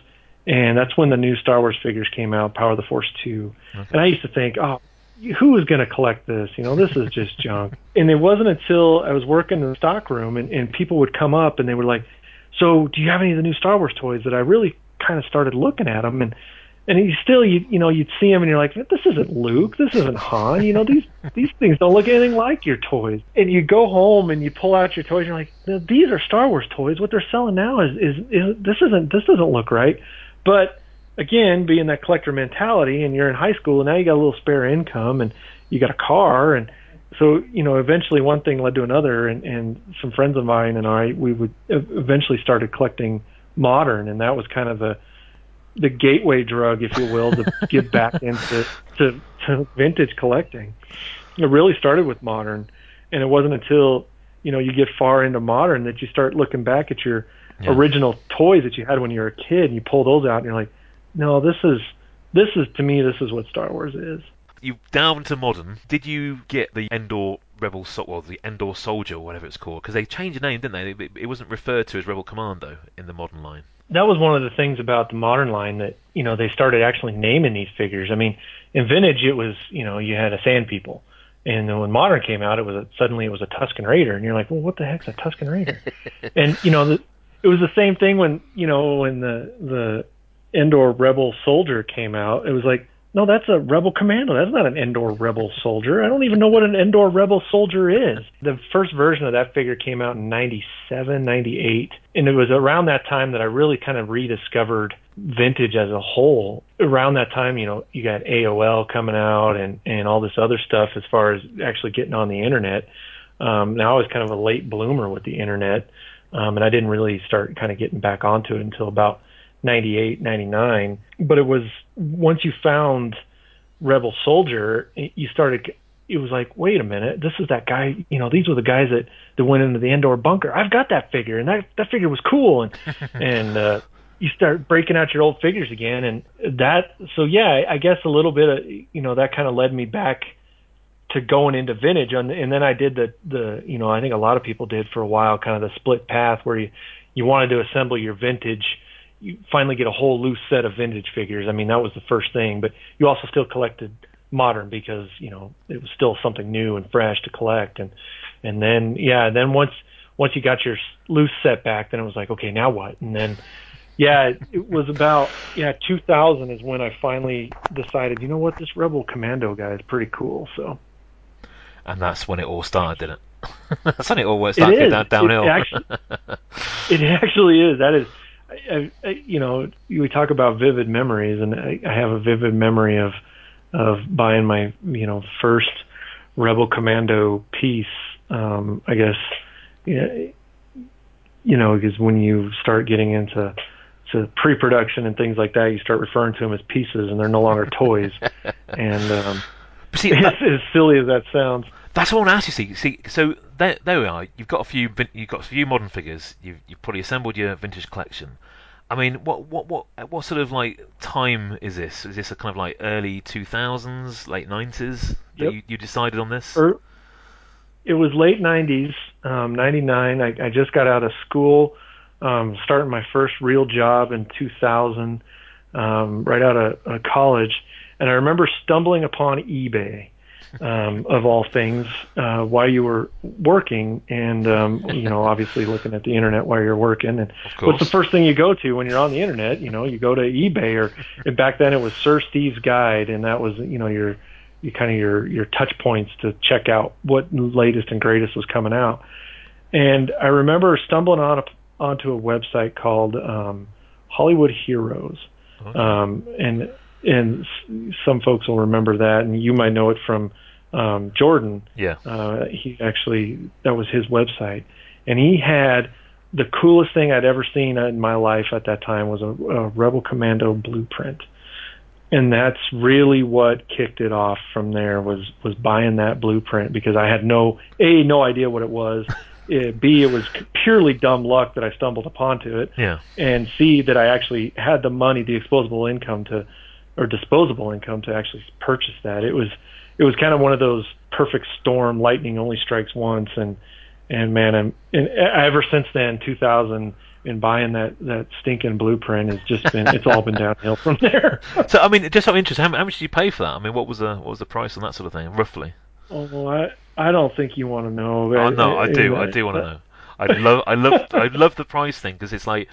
And that's when the new star wars figures came out power of the force 2 and i used to think oh who is going to collect this? You know this is just junk. And it wasn't until i was working in the stock room and, and people would come up and they were like so do you have any of the new star wars toys that i really kind of started looking at them and and you still you you know you'd see them and you're like this isn't Luke. This isn't Han. You know these these things don't look anything like your toys. And you go home and you pull out your toys and you're like "No, these are Star Wars toys. What they're selling now is, is is this isn't this doesn't look right. But again being that collector mentality and you're in high school and now you got a little spare income and you got a car and so you know eventually one thing led to another and and some friends of mine and I we would eventually started collecting modern and that was kind of the the gateway drug, if you will, to get back into to, to vintage collecting. It really started with modern, and it wasn't until you know you get far into modern that you start looking back at your Yeah. original toys that you had when you were a kid, and you pull those out, and you're like, no, this is this is to me this is what Star Wars is. You delved into modern. Did you get the Endor Rebel Sol- well, the Endor Soldier, or whatever it's called? Because they changed the name, didn't they? It, it wasn't referred to as Rebel Commando in the modern line. that was one of the things about the modern line that you know they started actually naming these figures. I mean, in vintage it was you know you had a Sand People, And then when Modern came out, it was a, suddenly it was a Tusken Raider, and you're like, well, what the heck's a Tusken Raider? and you know, the, it was the same thing when you know when the the Endor Rebel Soldier came out. It was like, no, that's a Rebel Commando. That's not an Endor Rebel Soldier. I don't even know what an Endor Rebel Soldier is. The first version of that figure came out in 97, 98. And it was around that time that I really kind of rediscovered vintage as a whole. Around that time, you know, you got AOL coming out and, and all this other stuff as far as actually getting on the internet. Um, now I was kind of a late bloomer with the internet. Um, and I didn't really start kind of getting back onto it until about 98, 99. But it was once you found Rebel Soldier, you started. It was like, wait a minute, this is that guy. You know, these were the guys that that went into the Endor bunker. I've got that figure, and that that figure was cool. And and uh, you start breaking out your old figures again, and that. So yeah, I guess a little bit of you know that kind of led me back to going into vintage and, and then I did the the you know I think a lot of people did for a while kind of the split path where you you wanted to assemble your vintage you finally get a whole loose set of vintage figures I mean that was the first thing but you also still collected modern because you know it was still something new and fresh to collect and and then yeah then once once you got your loose set back then it was like okay now what and then yeah, it, it was about yeah 2000 is when I finally decided you know what this Rebel Commando guy is pretty cool so And that's when it all started, didn't it? that's when it all started it is. down, downhill. It actually, it actually is. That is, I, I, you know, we talk about vivid memories, and I, I have a vivid memory of of buying my, you know, first Rebel Commando piece. Um, I guess, you know, because when you start getting into to pre-production and things like that, you start referring to them as pieces, and they're no longer toys. and um, see, as silly as that sounds, That's what I want to ask you. See, see, so there, there we are. You've got a few, you've got a few modern figures. You've, you've probably assembled your vintage collection. I mean, what, what, what, what sort of like time is this? Is this a kind of like early two thousands, late nineties that Yep. you, you decided on this? er, it was late 90s, um, 99. I, I just got out of school, um, starting my first real job in 2000, um, right out of, of college. And I remember stumbling upon eBay, um, of all things, uh, while you were working and, um, you know, obviously looking at the internet while you're working. And what's the first thing you go to when you're on the internet? You know, you go to eBay or and back then it was Sir Steve's Guide, and that was you know your you kind of your your touch points to check out what latest and greatest was coming out. And I remember stumbling on a, onto a website called um, Hollywood Heroes, um, and and some folks will remember that, and you might know it from um, Jordan. Yeah. Uh, he actually that was his website, and he had the coolest thing I'd ever seen in my life at that time was a, a Rebel Commando blueprint, and that's really what kicked it off. From there was was buying that blueprint because I had no a no idea what it was. Uh, B, it was purely dumb luck that I stumbled upon to it Yeah. and C that I actually had the money, the disposable income to, or disposable income to actually purchase that. It was, it was kind of one of those perfect storm. Lightning only strikes once, and and man, I'm, and ever since then, 2000, and buying that that stinking blueprint has just been, it's all been downhill from there. So I mean, just out of interest, how, how much did you pay for that? I mean, what was the what was the price on that sort of thing, roughly? oh, I I don't think you want to know. Oh no, I do, Uh, I do want to know. I love, I love, I love the price thing because it's like,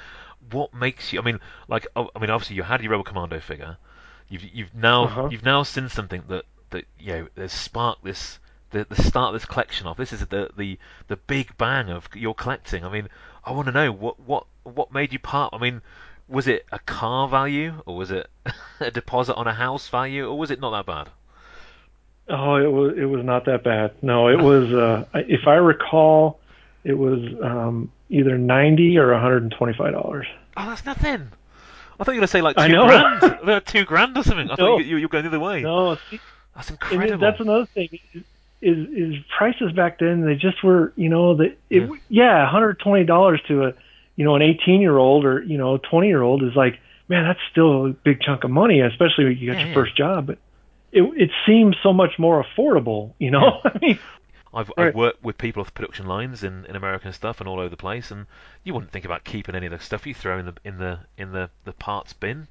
what makes you? I mean, like, oh, I mean, obviously you had your Rebel Commando figure. You've, you've now, Uh-huh. you've now seen something that, that you know, has sparked this, the, the start of this collection off. This is the, the, the big bang of your collecting. I mean, I want to know what, what, what made you part. I mean, was it a car value, or was it a deposit on a house value, or was it not that bad? Oh, it was it was not that bad. No, it was uh if I recall, it was um either ninety or one hundred and twenty five dollars. Oh, that's nothing. I thought you were going to say like two I know. grand, two grand or something. I No. thought you, you were going the other way. No, That's incredible. that's another thing is, is is prices back then they just were you know that it Yeah. yeah one hundred twenty dollars to a you know an eighteen year old or you know twenty year old is like man that's still a big chunk of money especially when you got Yeah, your yeah. first job but it it seems so much more affordable you know I mean I've, I've worked with people off production lines in, in America and stuff, and all over the place, and you wouldn't think about keeping any of the stuff you throw in the in the in the, the parts bin.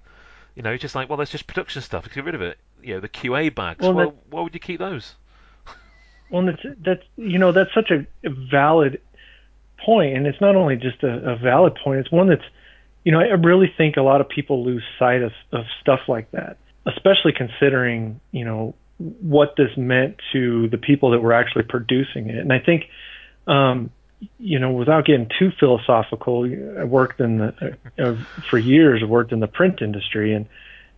You know, it's just like, well, that's just production stuff. Get rid of it. You know, the QA bags. Well, Well, that- why would you keep those? Well, that's that's you know that's such a valid point, and it's not only just a, a valid point; it's one that's you know I really think a lot of people lose sight of of stuff like that, especially considering you know what this meant to the people that were actually producing it. And I think, um, you know, without getting too philosophical, I worked in the uh, for years. Worked in the print industry, and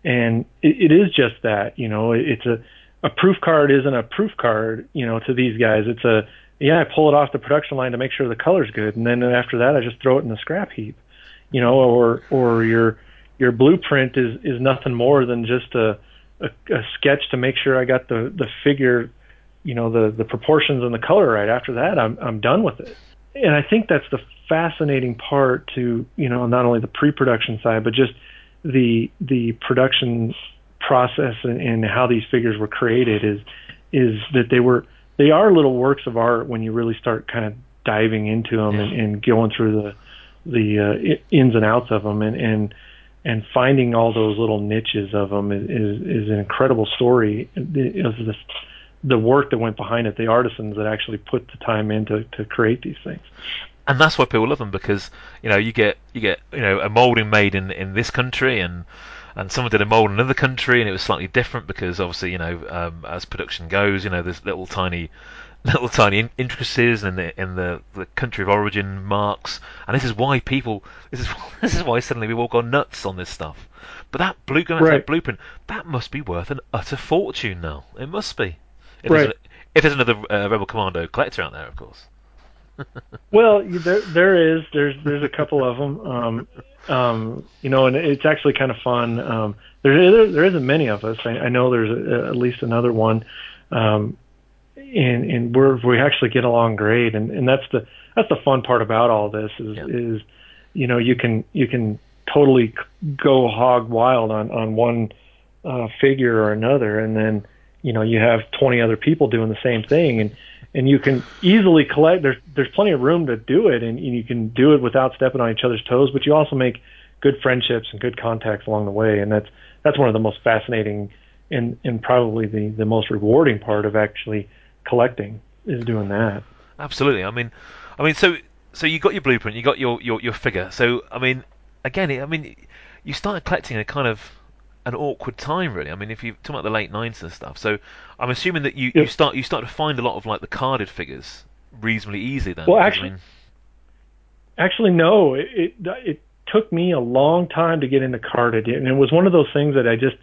and it, it is just that. You know, it's a a proof card isn't a proof card. You know, to these guys, it's a yeah, I pull it off the production line to make sure the color's good, and then after that, I just throw it in the scrap heap. You know, or or your your blueprint is is nothing more than just a a, a sketch to make sure I got the the figure, you know, the the proportions and the color right. After that, I'm I'm done with it. And I think that's the fascinating part to you know not only the pre-production side, but just the the production process and, and how these figures were created is is that they were they are little works of art when you really start kind of diving into them and, and going through the the uh, ins and outs of them and and and finding all those little niches of them is is, is an incredible story. It was the, work that went behind it, the artisans that actually put the time in to, to create these things. And that's why people love them because you know you get you get you know a molding made in in this country and and someone did a mold in another country and it was slightly different because obviously you know um, as production goes you know there's little tiny little tiny in- intricacies in the in the, the country of origin marks and this is why people this is this is why suddenly we've all gone nuts on this stuff but that blue going Right. that blueprint that must be worth an utter fortune now it must be if Right. there's, a, if there's another uh, rebel commando collector out there of course Well, there there is there's there's a couple of them. Um, um, you know, and it's actually kind of fun. Um, there there, there isn't many of us. I, I know there's a, at least another one. Um, and and we're we actually get along great, and and that's the that's the fun part about all this is is you know you can you can totally go hog wild on on one uh, figure or another, and then you know you have 20 other people doing the same thing, and and you can easily collect. There's there's plenty of room to do it, and, and you can do it without stepping on each other's toes. But you also make good friendships and good contacts along the way, and that's that's one of the most fascinating and and probably the the most rewarding part of actually collecting is doing that. Absolutely. I mean, I mean, so so you got your blueprint, you got your your, your figure. So I mean, again, I mean, you started collecting a kind of an awkward time, really. I mean, if you talk about the late nineties and stuff, so I'm assuming that you, you start you start to find a lot of like the carded figures reasonably easily then. Well, actually- I mean, Actually, no. It, it it took me a long time to get into carded, and it was one of those things that I just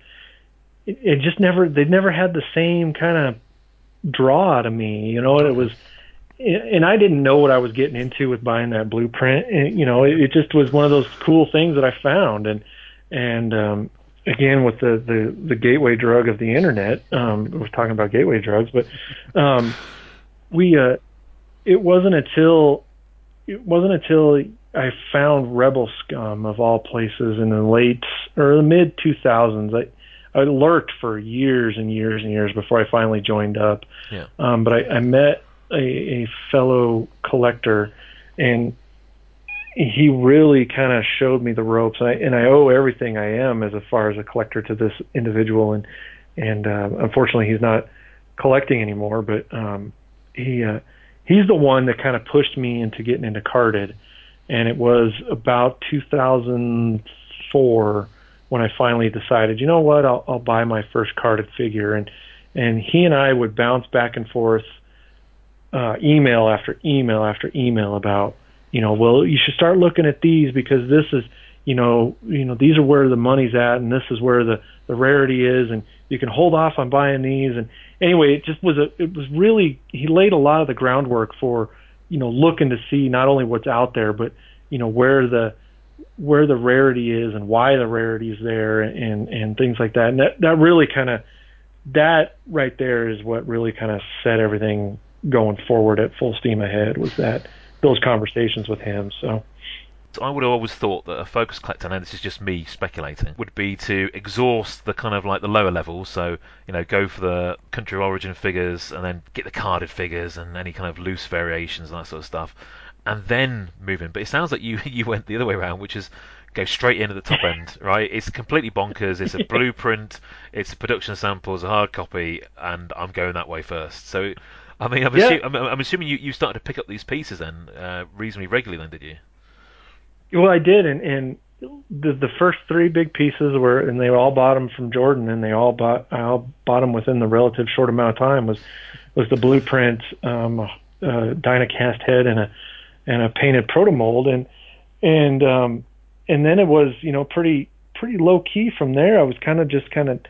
it, it just never they never had the same kind of draw to me, you know. And it was, and I didn't know what I was getting into with buying that blueprint. And, you know, it, it just was one of those cool things that I found, and and um, again with the the the gateway drug of the internet, um, was talking about gateway drugs, but um, we uh, it wasn't until it wasn't until I found Rebel Scum of all places in the late or the mid 2000s. I I lurked for years and years and years before I finally joined up. Yeah. Um, but I, I met a, a fellow collector, and he really kind of showed me the ropes. And I, and I owe everything I am as far as a collector to this individual. And and uh, unfortunately, he's not collecting anymore. But um, he uh, he's the one that kind of pushed me into getting into carded. And it was about 2004 when I finally decided, you know what, I'll, I'll buy my first carded figure. And and he and I would bounce back and forth, uh, email after email after email about, you know, well, you should start looking at these because this is, you know, you know, these are where the money's at, and this is where the the rarity is, and you can hold off on buying these. And anyway, it just was a, it was really he laid a lot of the groundwork for, you know, looking to see not only what's out there, but you know where the where the rarity is and why the rarity is there and and things like that and that that really kind of that right there is what really kind of set everything going forward at full steam ahead was that those conversations with him so So I would have always thought that a focus collector, and this is just me speculating, would be to exhaust the kind of like the lower levels. So you know, go for the country of origin figures, and then get the carded figures and any kind of loose variations and that sort of stuff, and then move in. But it sounds like you you went the other way around, which is go straight in at the top end, right? It's completely bonkers. It's a blueprint. It's a production sample. It's a hard copy, and I'm going that way first. So I mean, I'm, Yeah. assu- I'm, I'm assuming you, you started to pick up these pieces then uh, reasonably regularly, then, did you? Well, I did, and and the the first three big pieces were, and they all bought them from Jordan, and they all bought I all bought them within the relative short amount of time. Was was the blueprint, um, uh, Dynacast head, and a and a painted proto mold, and and um, and then it was you know pretty pretty low key from there. I was kind of just kind of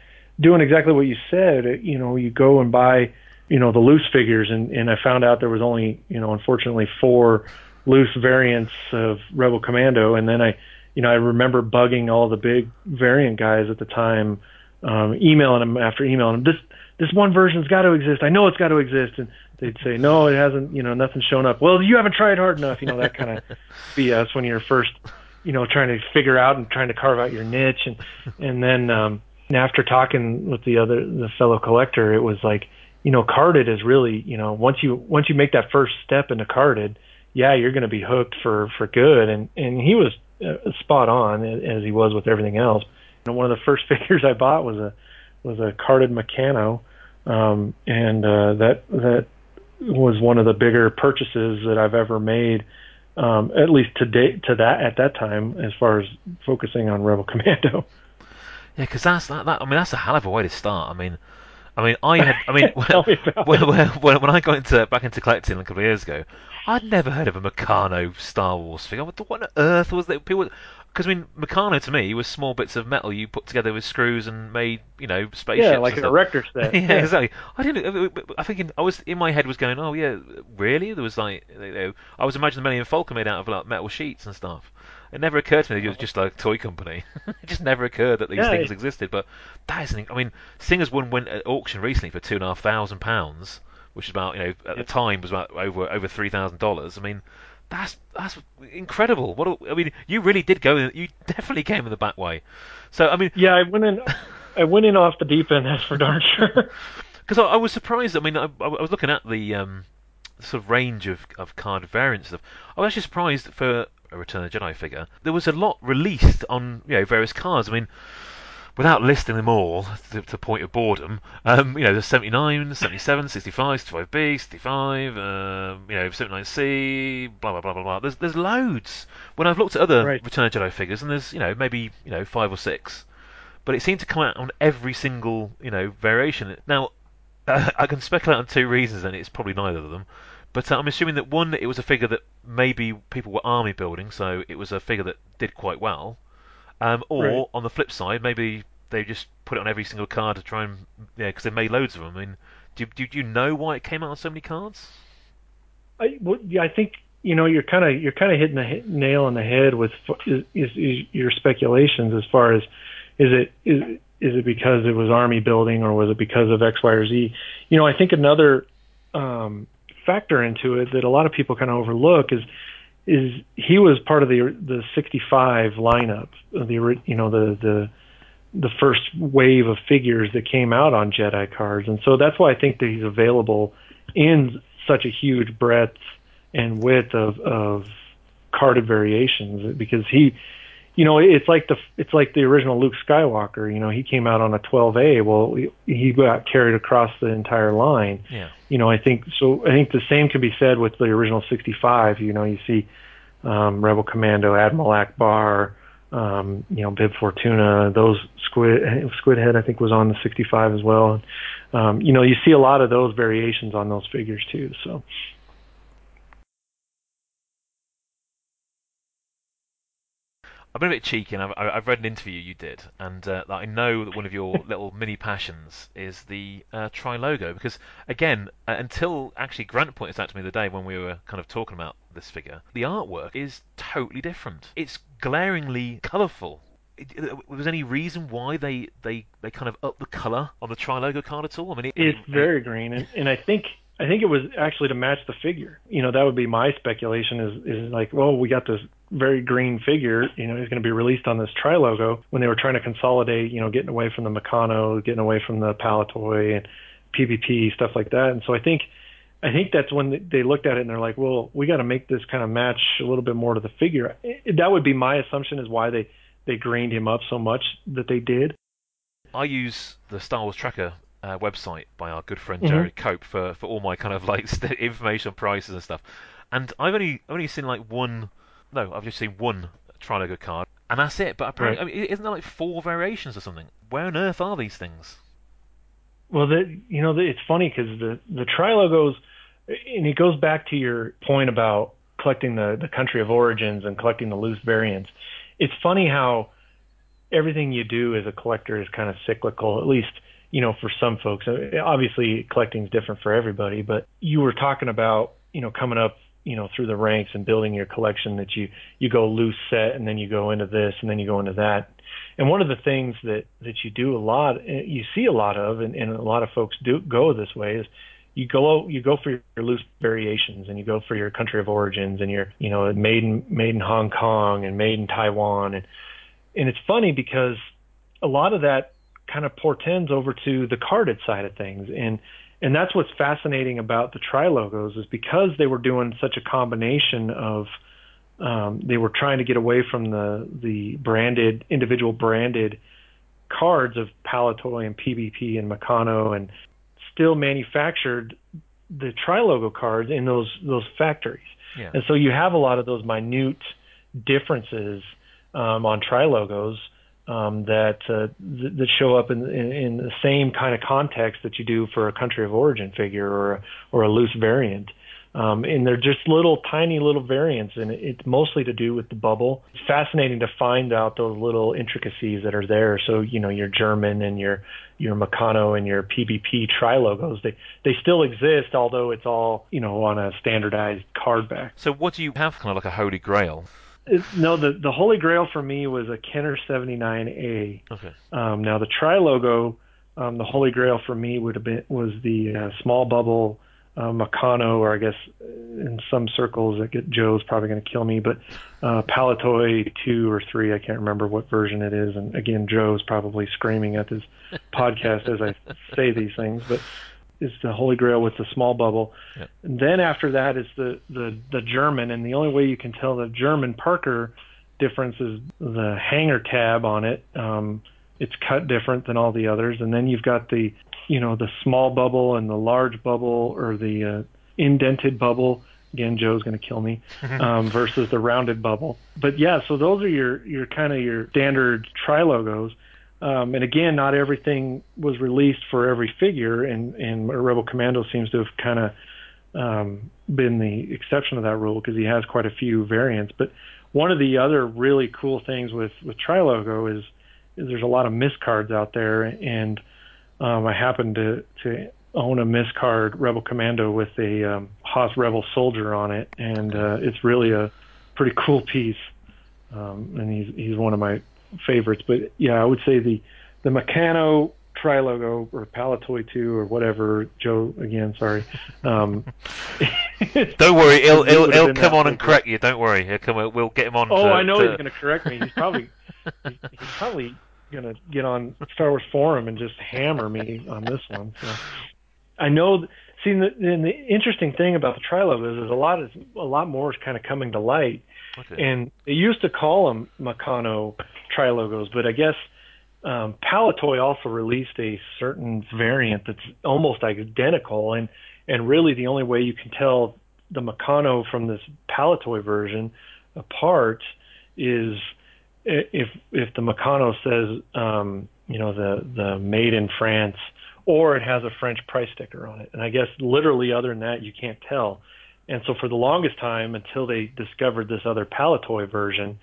doing exactly what you said. You know, you go and buy you know the loose figures, and and I found out there was only you know unfortunately four loose variants of Rebel Commando, and then I, you know, I remember bugging all the big variant guys at the time, um, emailing them after emailing them. This this one version's got to exist. I know it's got to exist, and they'd say no, it hasn't. You know, nothing's shown up. Well, you haven't tried hard enough. You know that kind of BS when you're first, you know, trying to figure out and trying to carve out your niche, and and then um, and after talking with the other the fellow collector, it was like, you know, carded is really, you know, once you once you make that first step into carded yeah, you're going to be hooked for for good. And and he was uh, spot on as he was with everything else. And one of the first figures I bought was a was a carded Meccano, um, and uh, that that was one of the bigger purchases that I've ever made. Um, at least to date, to that at that time, as far as focusing on Rebel Commando. Yeah, because that's that, that. I mean, that's a hell of a way to start. I mean, I mean, I had. I mean, when, when, when, when I got into back into collecting a couple of years ago, I'd never heard of a Meccano Star Wars figure. What, what on earth was that? People, because I mean, Meccano to me was small bits of metal you put together with screws and made, you know, spaceships. yeah, like an erector set. yeah, exactly. I didn't. I think in, I was in my head was going, oh yeah, really? There was like, you know, I was imagining the Millennium Falcon made out of like metal sheets and stuff. It never occurred to me that it was just like a toy company. it just never occurred that these Yeah, things it- existed. But that is, an, I mean, Singer's one went at auction recently for two and a half thousand pounds, which is about, you know, at the time was about over over three thousand dollars. I mean, that's that's incredible. What a, I mean, you really did go. in- You definitely came in the back way. So I mean, Yeah, I went in. I went in off the deep end. That's for darn sure. because I, I was surprised. I mean, I, I was looking at the um, sort of range of, of card variants. I was actually surprised for a Return of the Jedi figure. There was a lot released on you know various cards. I mean, without listing them all to, to point of boredom, um, you know, there's 79, 77, 65, 65B, 65, um, you know, 79C, blah blah blah blah blah. There's there's loads. When I've looked at other Right. Return of the Jedi figures, and there's you know maybe you know five or six, but it seemed to come out on every single you know variation. Now, uh, I can speculate on two reasons, and it's probably neither of them. But uh, I'm assuming that one, it was a figure that maybe people were army building, so it was a figure that did quite well. Um, or Right. on the flip side, maybe they just put it on every single card to try and yeah, because they made loads of them. I mean, do, do, do you know why it came out on so many cards? I, well, yeah, I think you know you're kind of you're kind of hitting the nail on the head with is, is, is your speculations as far as is it is is it because it was army building or was it because of X, Y, or Z? You know, I think another um, factor into it that a lot of people kind of overlook is is he was part of the the 65 lineup, the you know the the the first wave of figures that came out on Jedi cards, and so that's why I think that he's available in such a huge breadth and width of of carded variations because he you know it's like the it's like the original Luke Skywalker you know he came out on a 12A well he, he got carried across the entire line. Yeah. you know I think so I think the same can be said with the original 65 you know you see um, Rebel Commando Admiral Ackbar um, you know Bib Fortuna those Squid Squidhead I think was on the 65 as well. Um, you know you see a lot of those variations on those figures too so I've been a bit cheeky, and I've, I- I've read an interview you did, and uh, I know that one of your little mini passions is the uh, Tri logo. Because again, uh, until actually Grant pointed this out to me the day when we were kind of talking about this figure, the artwork is totally different. It's glaringly colourful. It, it, was there any reason why they, they, they kind of up the colour on the Tri logo card at all? I mean, it, It's it- very green, and, and I think I think it was actually to match the figure. You know, that would be my speculation. Is is like, well, we got this very green figure. You know, he's going to be released on this Tri logo. When they were trying to consolidate, you know, getting away from the Meccano, getting away from the Palitoy and PBP stuff like that. And so I think I think that's when they looked at it and they're like, well, we got to make this kind of match a little bit more to the figure. That would be my assumption is why they they grained him up so much that they did. I use the Star Wars Tracker uh, website by our good friend Mhm. Jerry Cope for, for all my kind of like information on prices and stuff. And I've only only seen like one. No, I've just seen one Trilogo card, and that's it. But apparently, Right. I mean, isn't there like four variations or something? Where on earth are these things? Well, the, you know, the, it's funny because the the trilogos, and it goes back to your point about collecting the the country of origins and collecting the loose variants. It's funny how everything you do as a collector is kind of cyclical, at least you know for some folks. Obviously, collecting is different for everybody, but you were talking about you know coming up you know through the ranks and building your collection that you you go loose set and then you go into this and then you go into that. And one of the things that that you do a lot uh, you see a lot of and, and a lot of folks do go this way is you go you go for your loose variations and you go for your country of origins and your you know made in made in Hong Kong and made in Taiwan. And and it's funny because a lot of that kind of portends over to the carded side of things. And and that's what's fascinating about the tri logos is because they were doing such a combination of um, they were trying to get away from the the branded individual branded cards of Palitoy and PBP and Meccano and still manufactured the tri logo cards in those those factories. Yeah. And so you have a lot of those minute differences um, on tri logos um, that uh, th- that show up in, in in the same kind of context that you do for a country of origin figure or a, or a loose variant. Um, and they're just little tiny little variants, and it's mostly to do with the bubble. It's fascinating to find out those little intricacies that are there. So you know your German and your your Meccano and your PBP tri logos they they still exist, although it's all you know on a standardized card back. So what do you have? Kind of like a holy grail. It, no, the the holy grail for me was a Kenner 79A. Okay. Um, now the tri logo, um, the holy grail for me would have been was the uh, small bubble uh, Meccano, or I guess uh, in some circles, I get Joe's probably going to kill me, but uh, Palitoy two or three, I can't remember what version it is, and again, Joe's probably screaming at this podcast as I say these things, but is the holy grail with the small bubble. Yep. And then after that is the, the the German, and the only way you can tell the German Parker difference is the hanger tab on it. Um, it's cut different than all the others, and then you've got the you know the small bubble and the large bubble or the uh, indented bubble. Again, Joe's going to kill me. Um, versus the rounded bubble. But yeah, so those are your your kind of your standard tri logos. Um, and again, not everything was released for every figure, and, and Rebel Commando seems to have kind of um, been the exception to that rule because he has quite a few variants. But one of the other really cool things with with Trilogo is, is there's a lot of miscards out there, and um, I happen to to own a miscard Rebel Commando with a um, Hoth Rebel Soldier on it, and uh, it's really a pretty cool piece. Um, and he's he's one of my favorites. But yeah, I would say the the Meccano Trilogo or Palitoy 2 or whatever. Joe again, sorry. Um, Don't worry, he'll he'll, he'll come on and correct you. Don't worry, he'll come. We'll get him on. Oh, to- I know to- he's going to correct me. He's probably he's, he's probably going to get on Star Wars forum and just hammer me on this one. So I know. See, the, and the interesting thing about the Trilogo is there's a lot is a lot more is kind of coming to light. Okay. And they used to call them Meccano Trilogos, but I guess um, Palitoy also released a certain variant that's almost identical, and and really the only way you can tell the Meccano from this Palitoy version apart is if if the Meccano says um, you know the the made in France or it has a French price sticker on it, and I guess literally other than that you can't tell. And so for the longest time, until they discovered this other Palitoy version,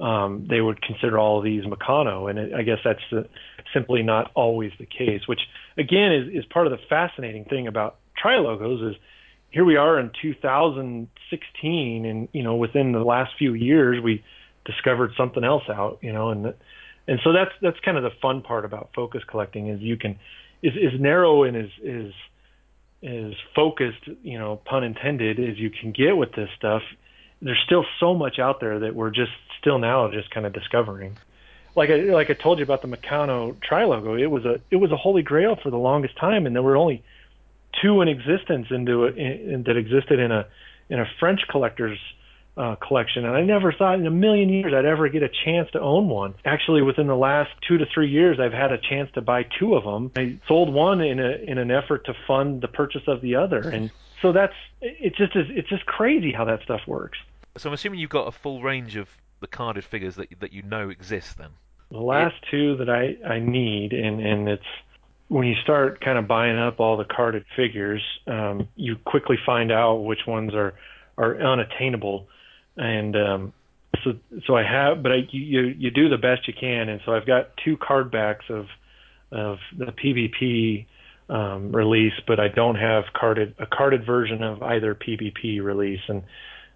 um, they would consider all of these Meccano, and it, I guess that's uh simply not always the case. Which again is, is part of the fascinating thing about Trilogos is here we are in 2016, and you know within the last few years we discovered something else out, you know, and and so that's that's kind of the fun part about focus collecting is you can is is narrow and is is is focused, you know, pun intended, as you can get with this stuff. There's still so much out there that we're just still now just kind of discovering. Like I like I told you about the Meccano Trilogo, it was a it was a holy grail for the longest time, and there were only two in existence into a, in, that existed in a in a French collector's uh, collection, and I never thought in a million years I'd ever get a chance to own one. Actually, within the last two to three years, I've had a chance to buy two of them. I sold one in a in an effort to fund the purchase of the other, and so that's it's just it's just crazy how that stuff works. So I'm assuming you've got a full range of the carded figures that that you know exist then. The last two that I I need, and and it's when you start kind of buying up all the carded figures, um, you quickly find out which ones are are unattainable, and um, so so I have, but I, you you do the best you can, and so I've got two card backs of of the PBP um, release, but I don't have carded a carded version of either PBP release, and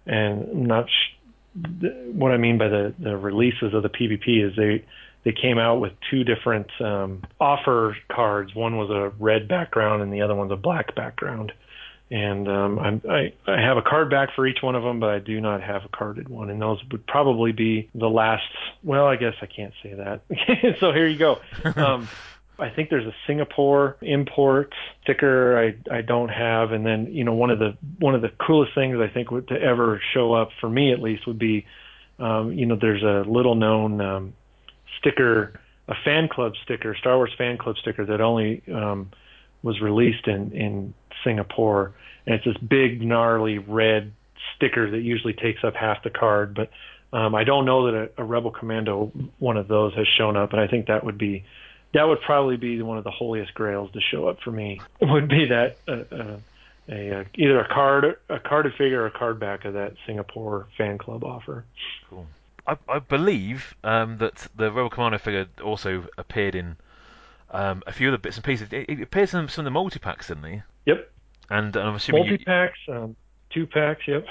and not sh- what I mean by the the releases of the PBP is they they came out with two different um, offer cards. One was a red background and the other one's a black background. And um, I'm, I I have a card back for each one of them, but I do not have a carded one. And those would probably be the last. Well, I guess I can't say that. so here you go. Um, I think there's a Singapore import sticker I I don't have, and then you know one of the one of the coolest things I think would to ever show up for me at least would be, um, you know, there's a little known um, sticker, a fan club sticker, Star Wars fan club sticker that only um, was released in in Singapore, and it's this big gnarly red sticker that usually takes up half the card, but um, I don't know that a, a Rebel Commando one of those has shown up, and I think that would be that would probably be one of the holiest grails to show up for me. Would be that uh, uh, a, uh either a card a carded figure or a card back of that Singapore fan club offer. Cool. I, I believe um, that the Rebel Commando figure also appeared in um, a few of the bits and pieces. It, it appears in some of the multi packs, didn't he? Yep. And, and I'm assuming Multi you, packs, um, two packs. Yep.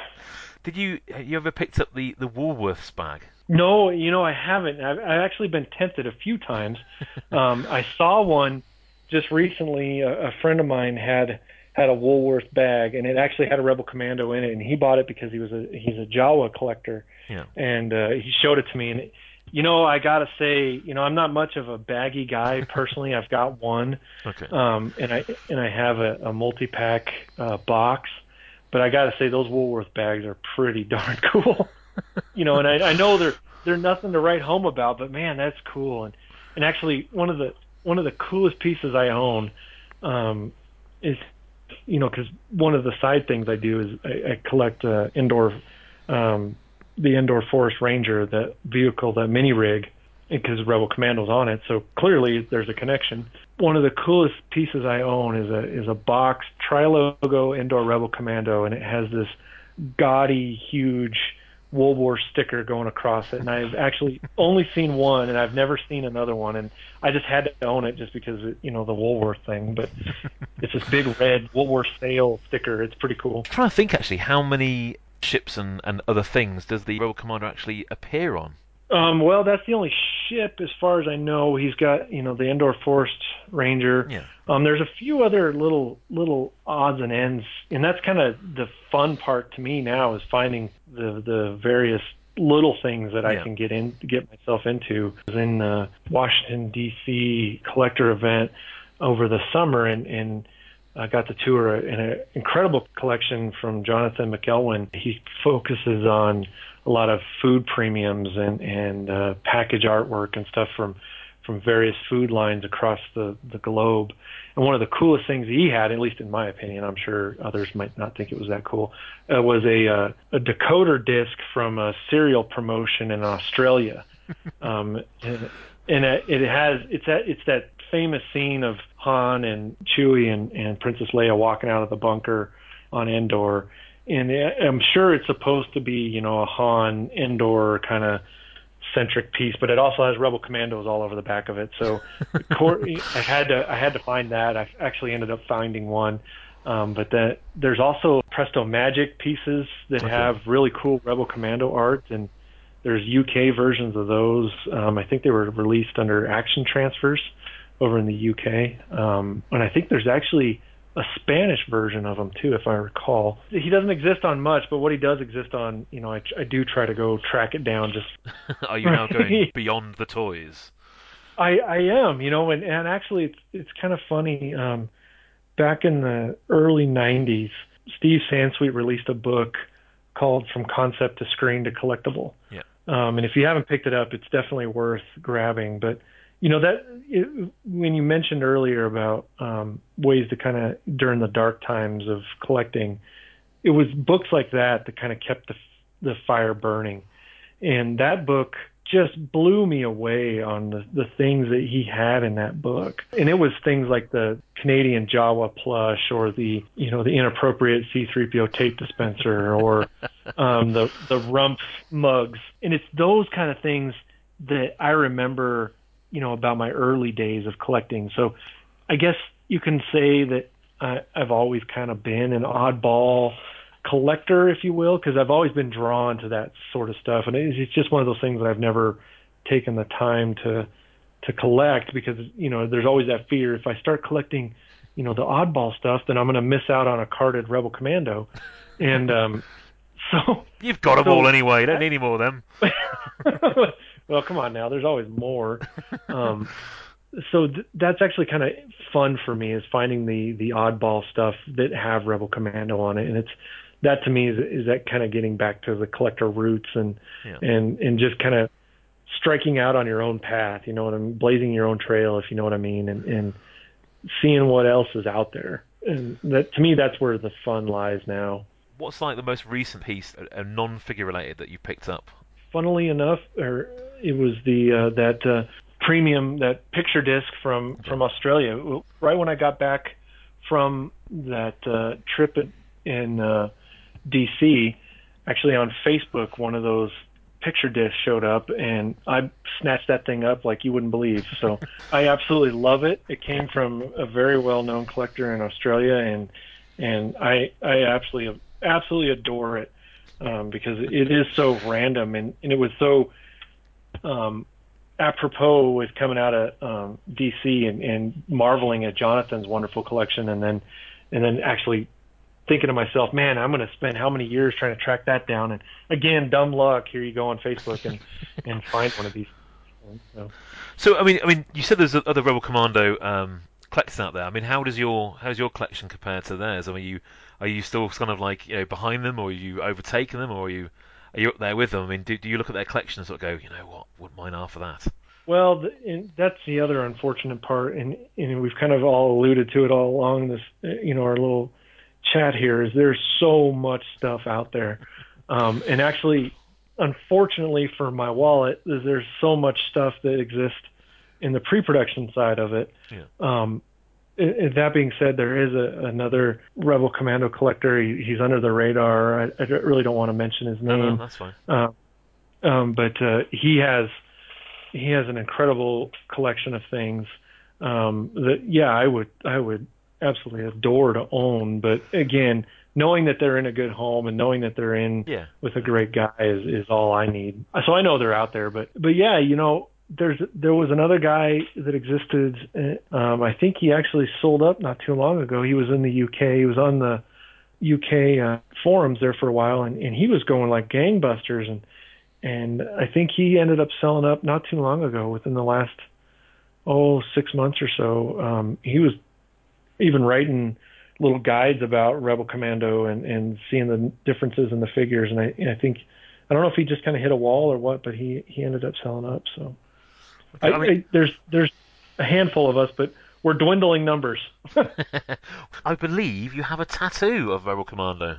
did you you ever picked up the the Woolworths bag? No, you know I haven't. I've, I've actually been tempted a few times. um, I saw one just recently. A, a friend of mine had had a Woolworth bag, and it actually had a Rebel Commando in it, and he bought it because he was a he's a Jawa collector, Yeah. and uh, he showed it to me. And it, you know, I gotta say, you know, I'm not much of a baggy guy personally. I've got one, Okay. um, and I and I have a, a multi-pack uh, box, but I gotta say those Woolworth bags are pretty darn cool. You know, and I, I know they're they're nothing to write home about, but man, that's cool. And and actually, one of the one of the coolest pieces I own um, is, you know, because one of the side things I do is I, I collect uh, Endor, um, the Endor Forest Ranger, the vehicle, the mini rig, because Rebel Commando's on it. So clearly there's a connection. One of the coolest pieces I own is a is a box tri-logo Endor Rebel Commando, and it has this gaudy, huge Woolworth sticker going across it. And I've actually only seen one, and I've never seen another one. And I just had to own it just because it, you know the Woolworth thing. But it's this big red Woolworth sale sticker. It's pretty cool. I'm trying to think actually, how many ships and, and other things does the Rebel Commander actually appear on? Um, well, that's the only ship, as far as I know. He's got, you know, the Endor Forest Ranger. Yeah. Um, there's a few other little little odds and ends, and that's kind of the fun part to me now is finding the the various little things that I Yeah. can get in get myself into. I was in the Washington D.C. collector event over the summer, and and I got to tour an incredible collection from Jonathan McElwin. He focuses on a lot of food premiums and and uh, package artwork and stuff from from various food lines across the the globe. And one of the coolest things he had, at least in my opinion, I'm sure others might not think it was that cool, uh, was a uh, a decoder disc from a cereal promotion in Australia. um, and and it it has it's that it's that famous scene of Han and Chewie and, and Princess Leia walking out of the bunker on Endor, and I'm sure it's supposed to be you know a Han Endor kind of centric piece, but it also has Rebel Commandos all over the back of it. So I had to I had to find that. I actually ended up finding one. Um, but that there's also Presto Magic pieces that Okay. have really cool Rebel Commando art, and there's UK versions of those. Um, I think they were released under Action Transfers over in the UK, um, and I think there's actually a Spanish version of them too, if I recall. He doesn't exist on much, but what he does exist on, you know, I, I do try to go track it down. Just Are you now going beyond the toys? I I am, you know, and and actually it's it's kind of funny. Um, back in the early '90s, Steve Sansweet released a book called From Concept to Screen to Collectible. Yeah. Um, and if you haven't picked it up, it's definitely worth grabbing. But you know that it, when you mentioned earlier about um, ways to kind of during the dark times of collecting, it was books like that that kind of kept the the fire burning, and that book just blew me away on the, the things that he had in that book. And it was things like the Canadian Jawa plush or the, you know, the inappropriate C3PO tape dispenser or um, the, the Rumph mugs. And it's those kind of things that I remember, you know, about my early days of collecting. So I guess you can say that I, I've always kind of been an oddball collector, if you will, because I've always been drawn to that sort of stuff, and it's it's just one of those things that I've never taken the time to to collect because you know there's always that fear if I start collecting, you know, the oddball stuff, then I'm going to miss out on a carded Rebel Commando, and um, so You've got them So- all anyway. You don't need any more of them. well, come on now. There's always more. Um, so th- that's actually kind of fun for me is finding the the oddball stuff that have Rebel Commando on it, and it's that to me is is that kind of getting back to the collector roots and Yeah. and and just kind of striking out on your own path. You know what I mean? Blazing your own trail, if you know what I mean, and and seeing what else is out there. And that to me, that's where the fun lies now. What's like the most recent piece, a, a non-figure related, that you picked up? funnily enough, or it was the uh, that uh, premium that picture disc from from Australia. Right when I got back from that uh, trip in, in uh, DC, actually on Facebook, one of those picture discs showed up, and I snatched that thing up like you wouldn't believe. So I absolutely love it. It came from a very well known collector in Australia, and and I I absolutely absolutely adore it um, because it is so random and, and it was so um, apropos with coming out of um, DC and, and marveling at Jonathan's wonderful collection and then and then actually thinking to myself, man, I'm going to spend how many years trying to track that down and again, dumb luck. Here you go on Facebook and and find one of these. So. So I mean, I mean, you said there's other Rebel Commando um, collectors out there. I mean, how does your how's your collection compare to theirs? I mean, you are you still kind of like you know behind them, or are you overtaking them, or are you are you up there with them? I mean, do, do you look at their collection and sort of go, you know what, wouldn't mind half of that? Well, that's the other unfortunate part, and, and we've kind of all alluded to it all along this, you know, our little chat here. Is there's so much stuff out there, um, and actually, unfortunately for my wallet, there's so much stuff that exists in the pre-production side of it. Yeah. Um, that being said, there is a, another Rebel Commando collector. He, he's under the radar. I, I really don't want to mention his name. no, that's fine. Uh, um, but uh, he has he has an incredible collection of things um, that yeah I would I would absolutely adore to own. But again, knowing that they're in a good home and knowing that they're in Yeah. with a great guy is, is all I need. So I know they're out there, but but yeah, you know, there's there was another guy that existed. uh, Um, I think he actually sold up not too long ago. He was in the UK. He was on the UK uh, forums there for a while, and, and he was going like gangbusters, and and I think he ended up selling up not too long ago, within the last oh six months or so. Um, he was even writing little guides about Rebel Commando and and seeing the differences in the figures, and I and I think I don't know if he just kind of hit a wall or what, but he he ended up selling up. So I, I there's there's a handful of us, but we're dwindling numbers. I believe you have a tattoo of Rebel Commando.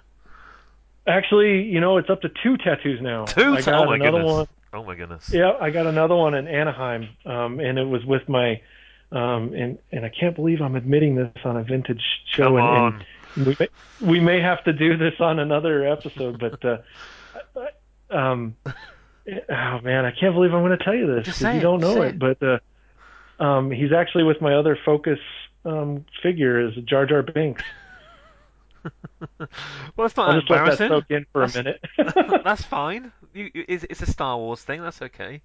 Actually, you know, it's up to two tattoos now. Two? I got oh my another goodness. one. Oh my goodness. Yeah, I got another one in Anaheim, um, and it was with my, um, and and I can't believe I'm admitting this on a vintage show, Come and, on. and we may, we may have to do this on another episode, but uh, um, oh man, I can't believe I'm going to tell you this Just 'cause say you don't know say it, but uh, um, he's actually with my other Focus um, figure is Jar Jar Binks. Well, it's not I'll just let that soak in for That's- a minute. That's fine. You, you, it's, it's a Star Wars thing. That's okay.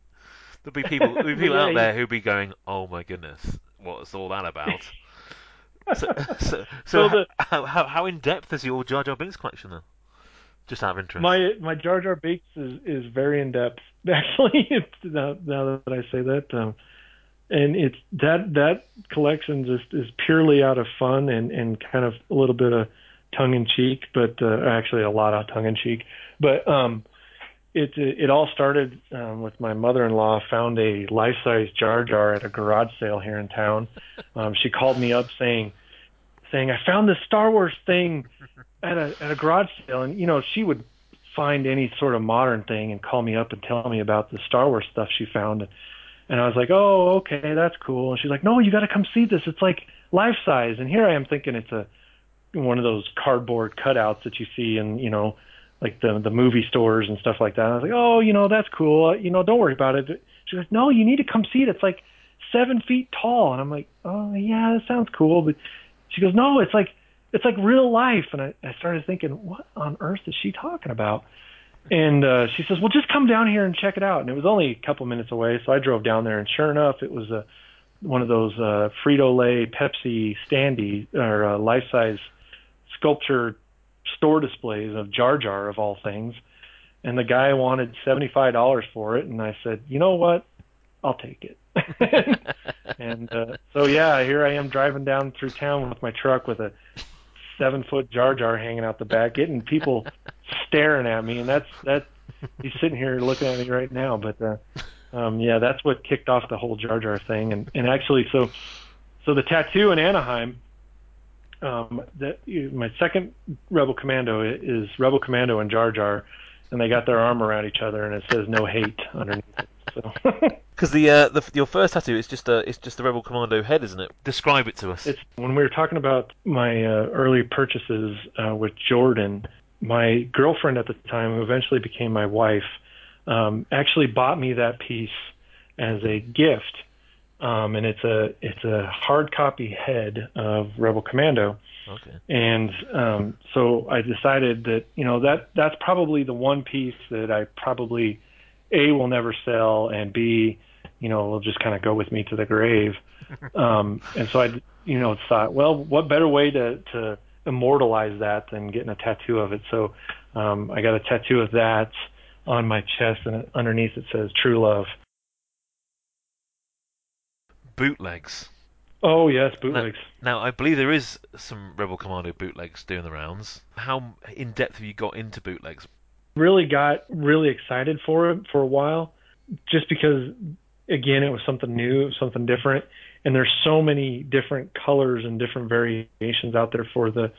There'll be people, there'll be people Yeah, out there who'll be going, "Oh my goodness, what's all that about?" so, so, so So the- how, how, how in depth is your Jar Jar Binks collection then? Just out of interest. My my Jar Jar Binks is is very in depth. Actually, now, now that I say that, um, and it's that that collection just is purely out of fun and and kind of a little bit of tongue in cheek, but uh, actually a lot of tongue in cheek. But um, it it all started um, with my mother-in-law found a life-size Jar Jar at a garage sale here in town. Um, she called me up saying saying I found this Star Wars thing at a at a garage sale, and you know she would find any sort of modern thing and call me up and tell me about the Star Wars stuff she found. And, and I was like, oh, okay, that's cool. And she's like, no, you got to come see this. It's like life size. And here I am thinking it's a one of those cardboard cutouts that you see in you know like the the movie stores and stuff like that. And I was like, oh, you know, that's cool. Uh, you know, don't worry about it. She's like, no, you need to come see it. It's like seven feet tall. And I'm like, oh yeah, that sounds cool. But she goes, no, it's like it's like real life. And I, I started thinking, what on earth is she talking about? And uh, she says, well, just come down here and check it out. And it was only a couple minutes away, so I drove down there, and sure enough, it was a one of those uh, Frito Lay Pepsi standee or uh, life size sculpture store displays of Jar Jar of all things. And the guy wanted seventy five dollars for it, and I said, you know what, I'll take it. and uh, so yeah, here I am driving down through town with my truck with a seven foot Jar Jar hanging out the back, getting people staring at me, and that's that. He's sitting here looking at me right now, but uh, um, yeah, that's what kicked off the whole Jar Jar thing, and and actually, so so the tattoo in Anaheim. Um, that my second Rebel Commando is Rebel Commando and Jar Jar, and they got their arm around each other, and it says "No hate" underneath it. So Because the, uh, the your first tattoo is just a it's just the Rebel Commando head, isn't it? Describe it to us. It's when we were talking about my uh, early purchases uh, with Jordan. My girlfriend at the time, who eventually became my wife, um, actually bought me that piece as a gift, um, and it's a it's a hard copy head of Rebel Commando. Okay. And um, so I decided that you know that that's probably the one piece that I probably a will never sell, and b you know will just kind of go with me to the grave. Um, and so I you know thought, well, what better way to to immortalize that than getting a tattoo of it? So um, I got a tattoo of that on my chest, and underneath it says "True Love." Bootlegs. Oh yes, bootlegs. Now, I believe there is some Rebel Commando bootlegs doing the rounds. How in depth have you got into bootlegs? Really got really excited for it for a while just because again it was something new something different. And there's so many different colors and different variations out there for the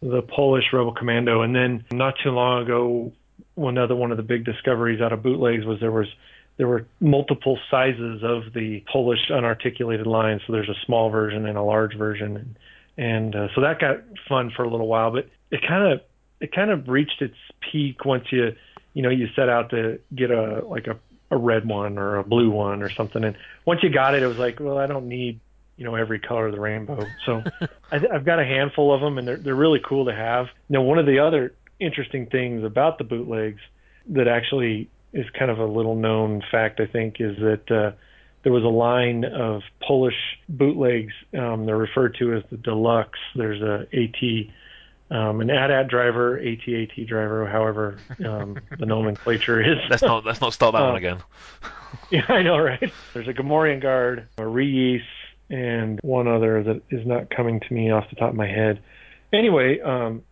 the Polish Rebel Commando. And then not too long ago another one of the big discoveries out of bootlegs was there was there were multiple sizes of the Polish unarticulated line so there's a small version and a large version. And and uh, so that got fun for a little while but it kind of it kind of reached its peak once you you know you set out to get a like a a red one or a blue one or something. And once you got it it was like well I don't need you know every color of the rainbow. So I, I've got a handful of them and they're they're really cool to have. Now one of the other interesting things about the bootlegs that actually is kind of a little known fact I think is that uh there was a line of Polish bootlegs um, they're referred to as the deluxe. There's a AT um, an AT-AT driver, AT-AT driver, however um, the nomenclature is. Let's not let's not start that Uh, one again. Yeah, I know, right? There's a Gamorrean guard, a Reese, and one other that is not coming to me off the top of my head. Anyway, um,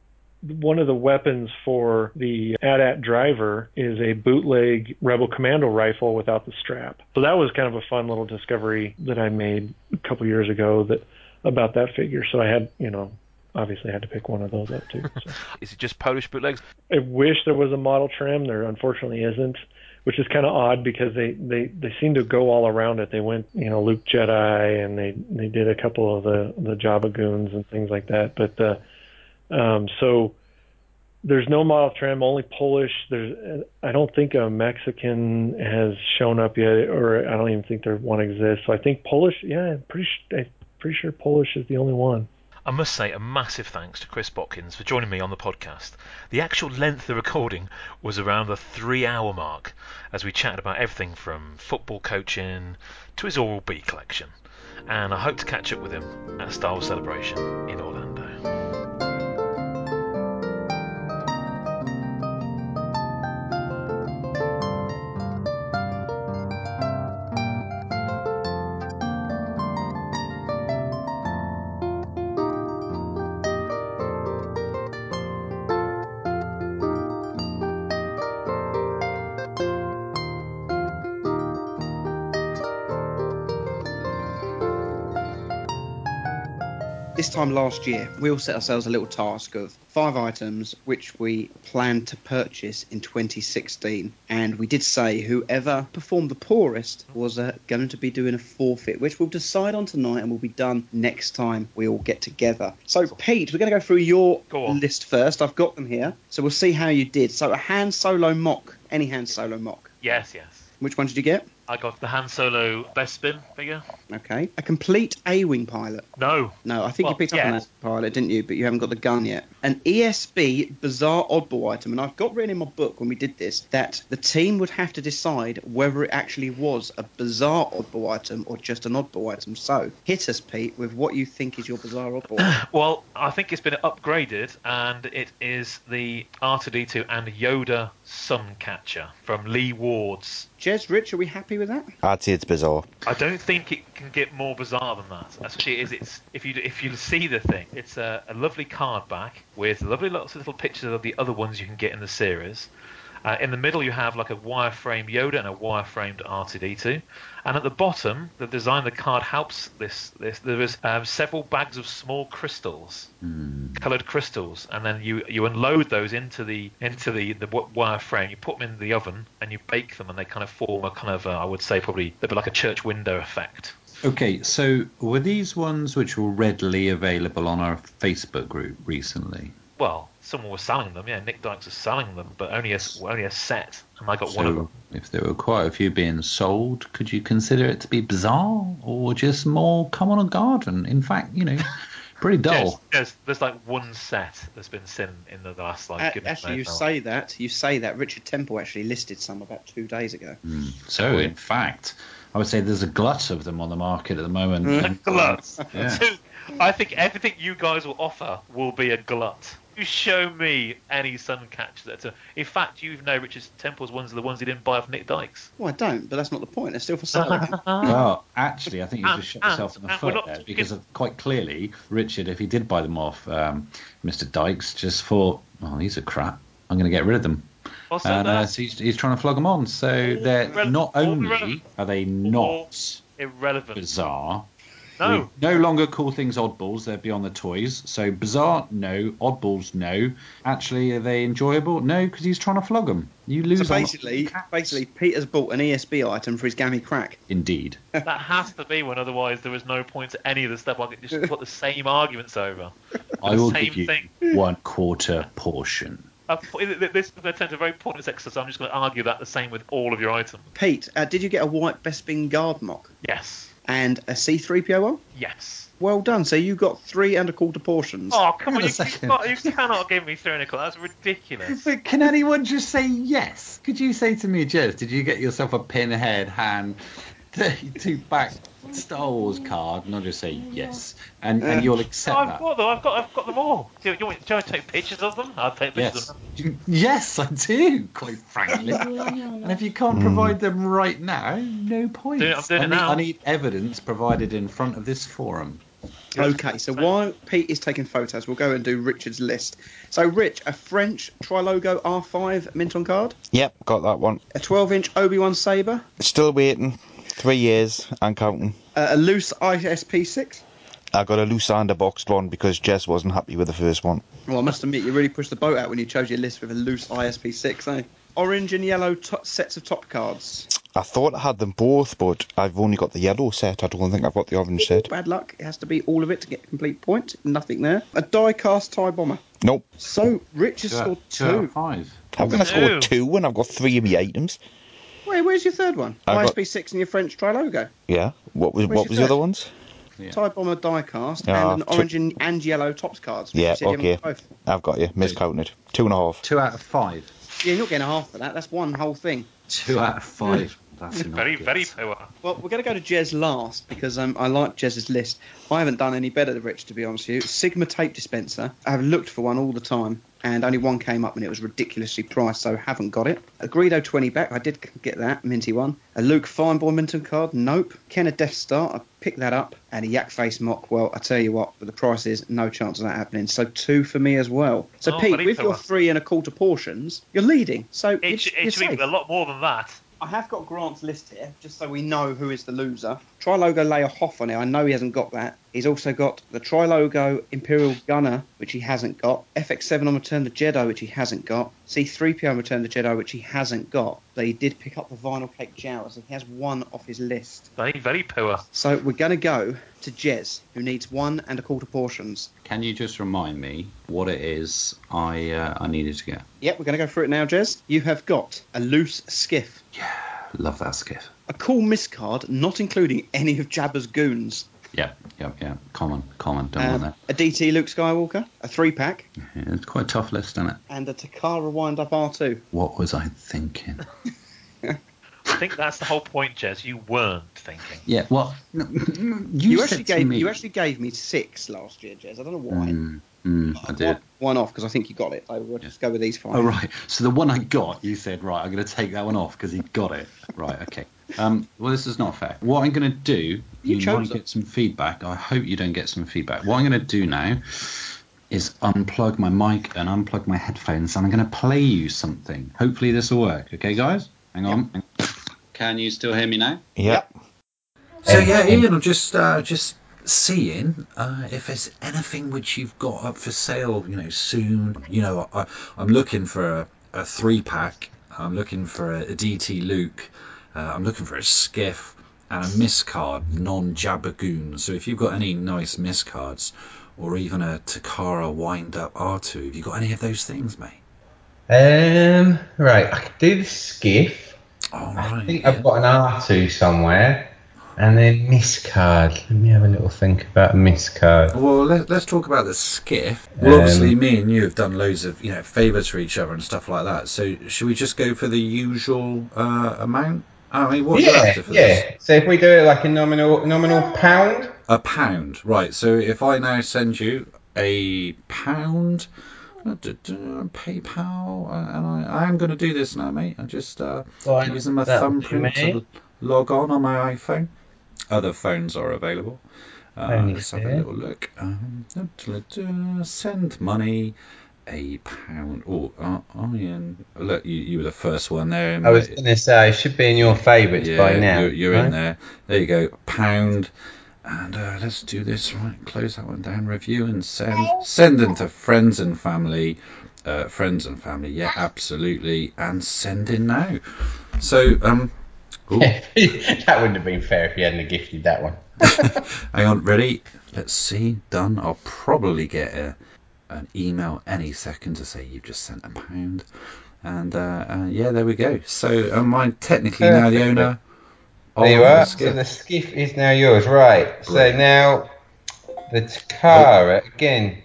one of the weapons for the AT-AT driver is a bootleg Rebel Commando rifle without the strap. So that was kind of a fun little discovery that I made a couple years ago that about that figure. So I had, you know, obviously I had to pick one of those up too. So. Is it just Polish bootlegs? I wish there was a model trim. There unfortunately isn't, which is kind of odd because they, they, they seem to go all around it. They went, you know, Luke Jedi and they, they did a couple of the, the Jabba goons and things like that. But, uh, um, so there's no model trim, only Polish. There's, I don't think a Mexican has shown up yet, or I don't even think there one exists. So I think Polish, yeah, I'm pretty, I'm pretty sure Polish is the only one. I must say a massive thanks to Chris Botkins for joining me on the podcast. The actual length of the recording was around the three hour mark as we chatted about everything from football coaching to his Oral B collection. And I hope to catch up with him at Star Wars Celebration in Orlando. This time last year, we all set ourselves a little task of five items which we planned to purchase in 2016. And we did say whoever performed the poorest was uh, going to be doing a forfeit, which we'll decide on tonight and will be done next time we all get together. So, Pete, we're going to go through your Go list first. I've got them here. So we'll see how you did. So, a Han Solo mock. Any Han Solo mock. Yes, yes. Which one did you get? I got the Han Solo Bespin figure. Okay. A complete A Wing pilot. No. No, I think Well, you picked up on yes. that pilot, didn't you? But you haven't got the gun yet. An ESB bizarre oddball item, and I've got written in my book when we did this that the team would have to decide whether it actually was a bizarre oddball item or just an oddball item. So hit us, Pete, with what you think is your bizarre oddball. Well, I think it's been upgraded, and it is the R2D2 and Yoda Suncatcher from Lee Ward's. Jez, Rich, are we happy with that? I'd say it's bizarre. I don't think it can get more bizarre than that. Especially is it's if you if you see the thing, it's a, a lovely card back with lovely lots of little pictures of the other ones you can get in the series. Uh, in the middle, you have like a wireframe Yoda and a wireframed R2D2, and at the bottom, the design of the card helps this. This there is um, several bags of small crystals, coloured crystals, and then you you unload those into the into the the wireframe. You put them in the oven and you bake them, and they kind of form a kind of uh, I would say probably they'd be like a church window effect. Okay, so were these ones which were readily available on our Facebook group recently? Well, someone was selling them. Yeah, Nick Dykes was selling them, but only a only a set, and I got one of So them. if there were quite a few being sold, could you consider it to be bizarre or just more come on a garden? In fact, you know, pretty dull. There's, there's, there's like one set that's been seen in the last like. A- actually, you knows say that. You say that. Richard Temple actually listed some about two days ago. Hmm, so in fact, I would say there's a glut of them on the market at the moment. long. And, glut. Yeah. I think everything you guys will offer will be a glut. You show me any Suncatcher that's a. In fact, you know Richard Temple's ones are the ones he didn't buy off Nick Dykes. Well, I don't, but that's not the point. They're still for sale. Well, actually, I think you just shot And- yourself in the foot not there because of, quite clearly, Richard, if he did buy them off um, Mr. Dykes, just thought, oh, these are crap. I'm going to get rid of them. Also, and uh, so he's, he's trying to flog them on. So they're irrele- not only irrelevant. are they not irrelevant. bizarre. No. We no longer call things oddballs; they're beyond the toys. So bizarre, no. Oddballs, no. Actually, are they enjoyable? No, because he's trying to flog them. You lose. So on- basically, basically, Peter's bought an ESB item for his gammy crack. Indeed. that has to be one, otherwise there was no point to any of the stuff. I could just put the same arguments over. I will same give you thing. one quarter portion. Uh, this this turns a very pointless exercise. I'm just going to argue that the same with all of your items. Pete, uh, did you get a white Bespin guard mock Yes and a C3PO one? Yes. Well done. So you got three and a quarter portions. Oh, come on. You, cannot, you cannot give me three and a quarter. That's ridiculous. But can anyone just say yes? Could you say to me, Jez, did you get yourself a pinhead hand? 32 back Star Wars card, and I'll just say yes, and, and you'll accept I've that. got them. I've got. I've got them all. Do you, you want to take pictures of them? I'll take pictures yes. of them. Yes, I do. Quite frankly, and if you can't hmm. provide them right now, no point. Do it, I'm doing I, need, it now. I need evidence provided in front of this forum. Okay, so while Pete is taking photos, we'll go and do Richard's list. So, Rich, a French Tri-Logo R5 mint on card, Yep, got that one. a 12 inch Obi Wan Sabre, Still waiting. Three years and counting. uh, a loose ISP6. I got a loose and a boxed one because Jez wasn't happy with the first one. Well, I must admit, you really pushed the boat out when you chose your list with a loose ISP6, eh? Orange and yellow to- sets of top cards. I thought I had them both, but I've only got the yellow set. I don't think I've got the orange set. Bad luck. It has to be all of it to get a complete point. Nothing there. A die cast tie bomber. Nope. So, Rich has scored two out of five. How can I score two when I've got three of my items? Wait, where's your third one? I've got- ISP6 and your French Tri-Logo. Yeah. What was Where's what your was the other third? ones? Tie bomber die cast Ah, and an two- orange and, and yellow tops cards. Yeah, You said you haven't okay. got both. I've got you. Miscounted. Two and a half. Two out of five. Yeah, you're not getting a half for that. That's one whole thing. Two out of five. That's not Very, good. very poor. Well, we're going to go to Jez last because um, I like Jez's list. I haven't done any better than Rich, to be honest with you. Sigma tape dispenser. I have looked for one all the time, and only one came up, and it was ridiculously priced, so haven't got it. A Greedo 20 back. I did get that minty one. A Luke Fineboy Minton card. Nope. Kenner Death Star. I picked that up, and a Yak Face mock. Well, I tell you what, with the prices, no chance of that happening. So two for me as well. So Oh, Pete, very with your poor. three and a quarter portions, you're leading. So It, you're, you're it should be a lot more than that. I have got Grant's list here, just so we know who is the loser. Tri-Logo Leia Hoth on it. I know he hasn't got that. He's also got the Tri-Logo Imperial Gunner, which he hasn't got. FX7 on Return the Jedi, which he hasn't got. C3PO on Return the Jedi, which he hasn't got. But he did pick up the Vinyl Cape Jawas, and he has one off his list. Very, very poor. So we're going to go to Jez, who needs one and a quarter portions. Can you just remind me what it is I uh, I needed to get? Yep, we're going to go through it now, Jez. You have got a loose skiff, Yeah, Love that skiff. a cool miscard, not including any of Jabba's goons, Yeah, yeah, yeah. Common, common. Don't um, want a DT Luke Skywalker, a three pack. Yeah, it's quite a tough list, isn't it? and a Takara Wind Up R2. What was I thinking? I think that's the whole point, Jez. You weren't thinking. Yeah, well, no, you, You, actually gave me. you actually gave me six last year, Jez. I don't know why. Mm, mm, I did. One, one off because I think you got it. I will just go with these five. Oh right. So the one I got, you said right. I'm going to take that one off because he got it. Right. Okay. Um, well, this is not fair. What I'm going to do, You you, chose might get some feedback. I hope you don't get some feedback. What I'm going to do now is unplug my mic and unplug my headphones, and I'm going to play you something. Hopefully this will work. Okay, guys. Hang on. Can you still hear me now? Yep. So yeah, Ian, I'm just uh, just seeing uh, if there's anything which you've got up for sale, you know, soon. You know, I, I'm looking for a, a three pack. I'm looking for a, a DT Luke. Uh, I'm looking for a skiff and a miscard, non-Jabba goon. So if you've got any nice miscards, or even a Takara wind up R2, have you got any of those things, mate? Um, right, I could do the skiff. Oh, I right. think I've got an R2 somewhere. And then miscard. Let me have a little think about a miscard. Well, let, let's talk about the skiff. Well, Um, obviously, me and you have done loads of you know favours for each other and stuff like that. So, should we just go for the usual uh, amount? I mean, what are you yeah, after for this? yeah. So if we do it like a nominal nominal pound, A pound, right? So, if I now send you a pound, d- d- PayPal, uh, and I, I am going to do this now, mate. I'm just uh, Fine, using my thumbprint to log on on my iPhone. Other phones are available. Uh, Only let's have a little look. Um, send money, a pound. Oh, uh, oh, Look, you, you were the first one there. I was going to say it should be in your favourites yeah, by now. You're, you're right? in there. There you go. Pound. And uh, let's do this right. Close that one down. Review and send. Send them to friends and family. Uh, friends and family. Yeah, absolutely. And send in now. So, um, that wouldn't have been fair if you hadn't gifted that one. hang on. Ready? Let's see. Done. I'll probably get a, an email any second to say you've just sent a pound. And uh, uh, yeah, there we go. So am I technically now the owner? There you are. skiff? So the skiff is now yours, right? So now the Takara again.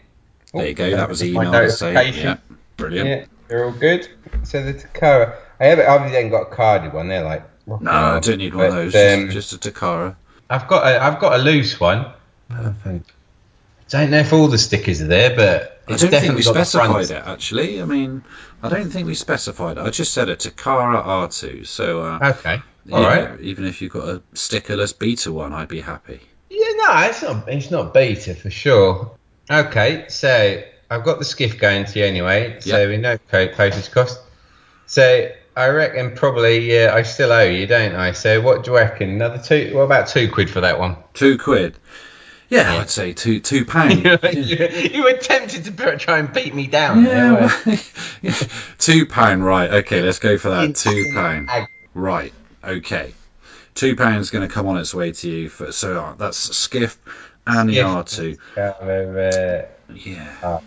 Oh, There you go. That was the email say. Yeah, brilliant. Yeah, they're all good. So the Takara, I haven't. I've then got a carded one. They're like. No, I don't need one of those. um, just, just a Takara. I've got a, I've got a loose one. Perfect. Don't know if all the stickers are there, but I don't think we specified it actually. I mean, I don't think we specified it. I just said a Takara R2. So, uh, Okay. you All right. even if you've got a stickerless beta one, I'd be happy. Yeah, no, it's not. It's not beta for sure. Okay, so I've got the skiff going to you anyway. So Yep. we know postage cost. So I reckon probably yeah, I still owe you, don't I? So what do you reckon? Another two? What about two quid for that one? Two quid. Yeah, I'd say two two pound. you, you were tempted to try and beat me down. Yeah, weren't well, yeah. two pound. Right. Okay, let's go for that. Two pound. Right. Okay. Two pounds going to come on its way to you. For, so uh, that's skiff and the R2. Uh, Yeah.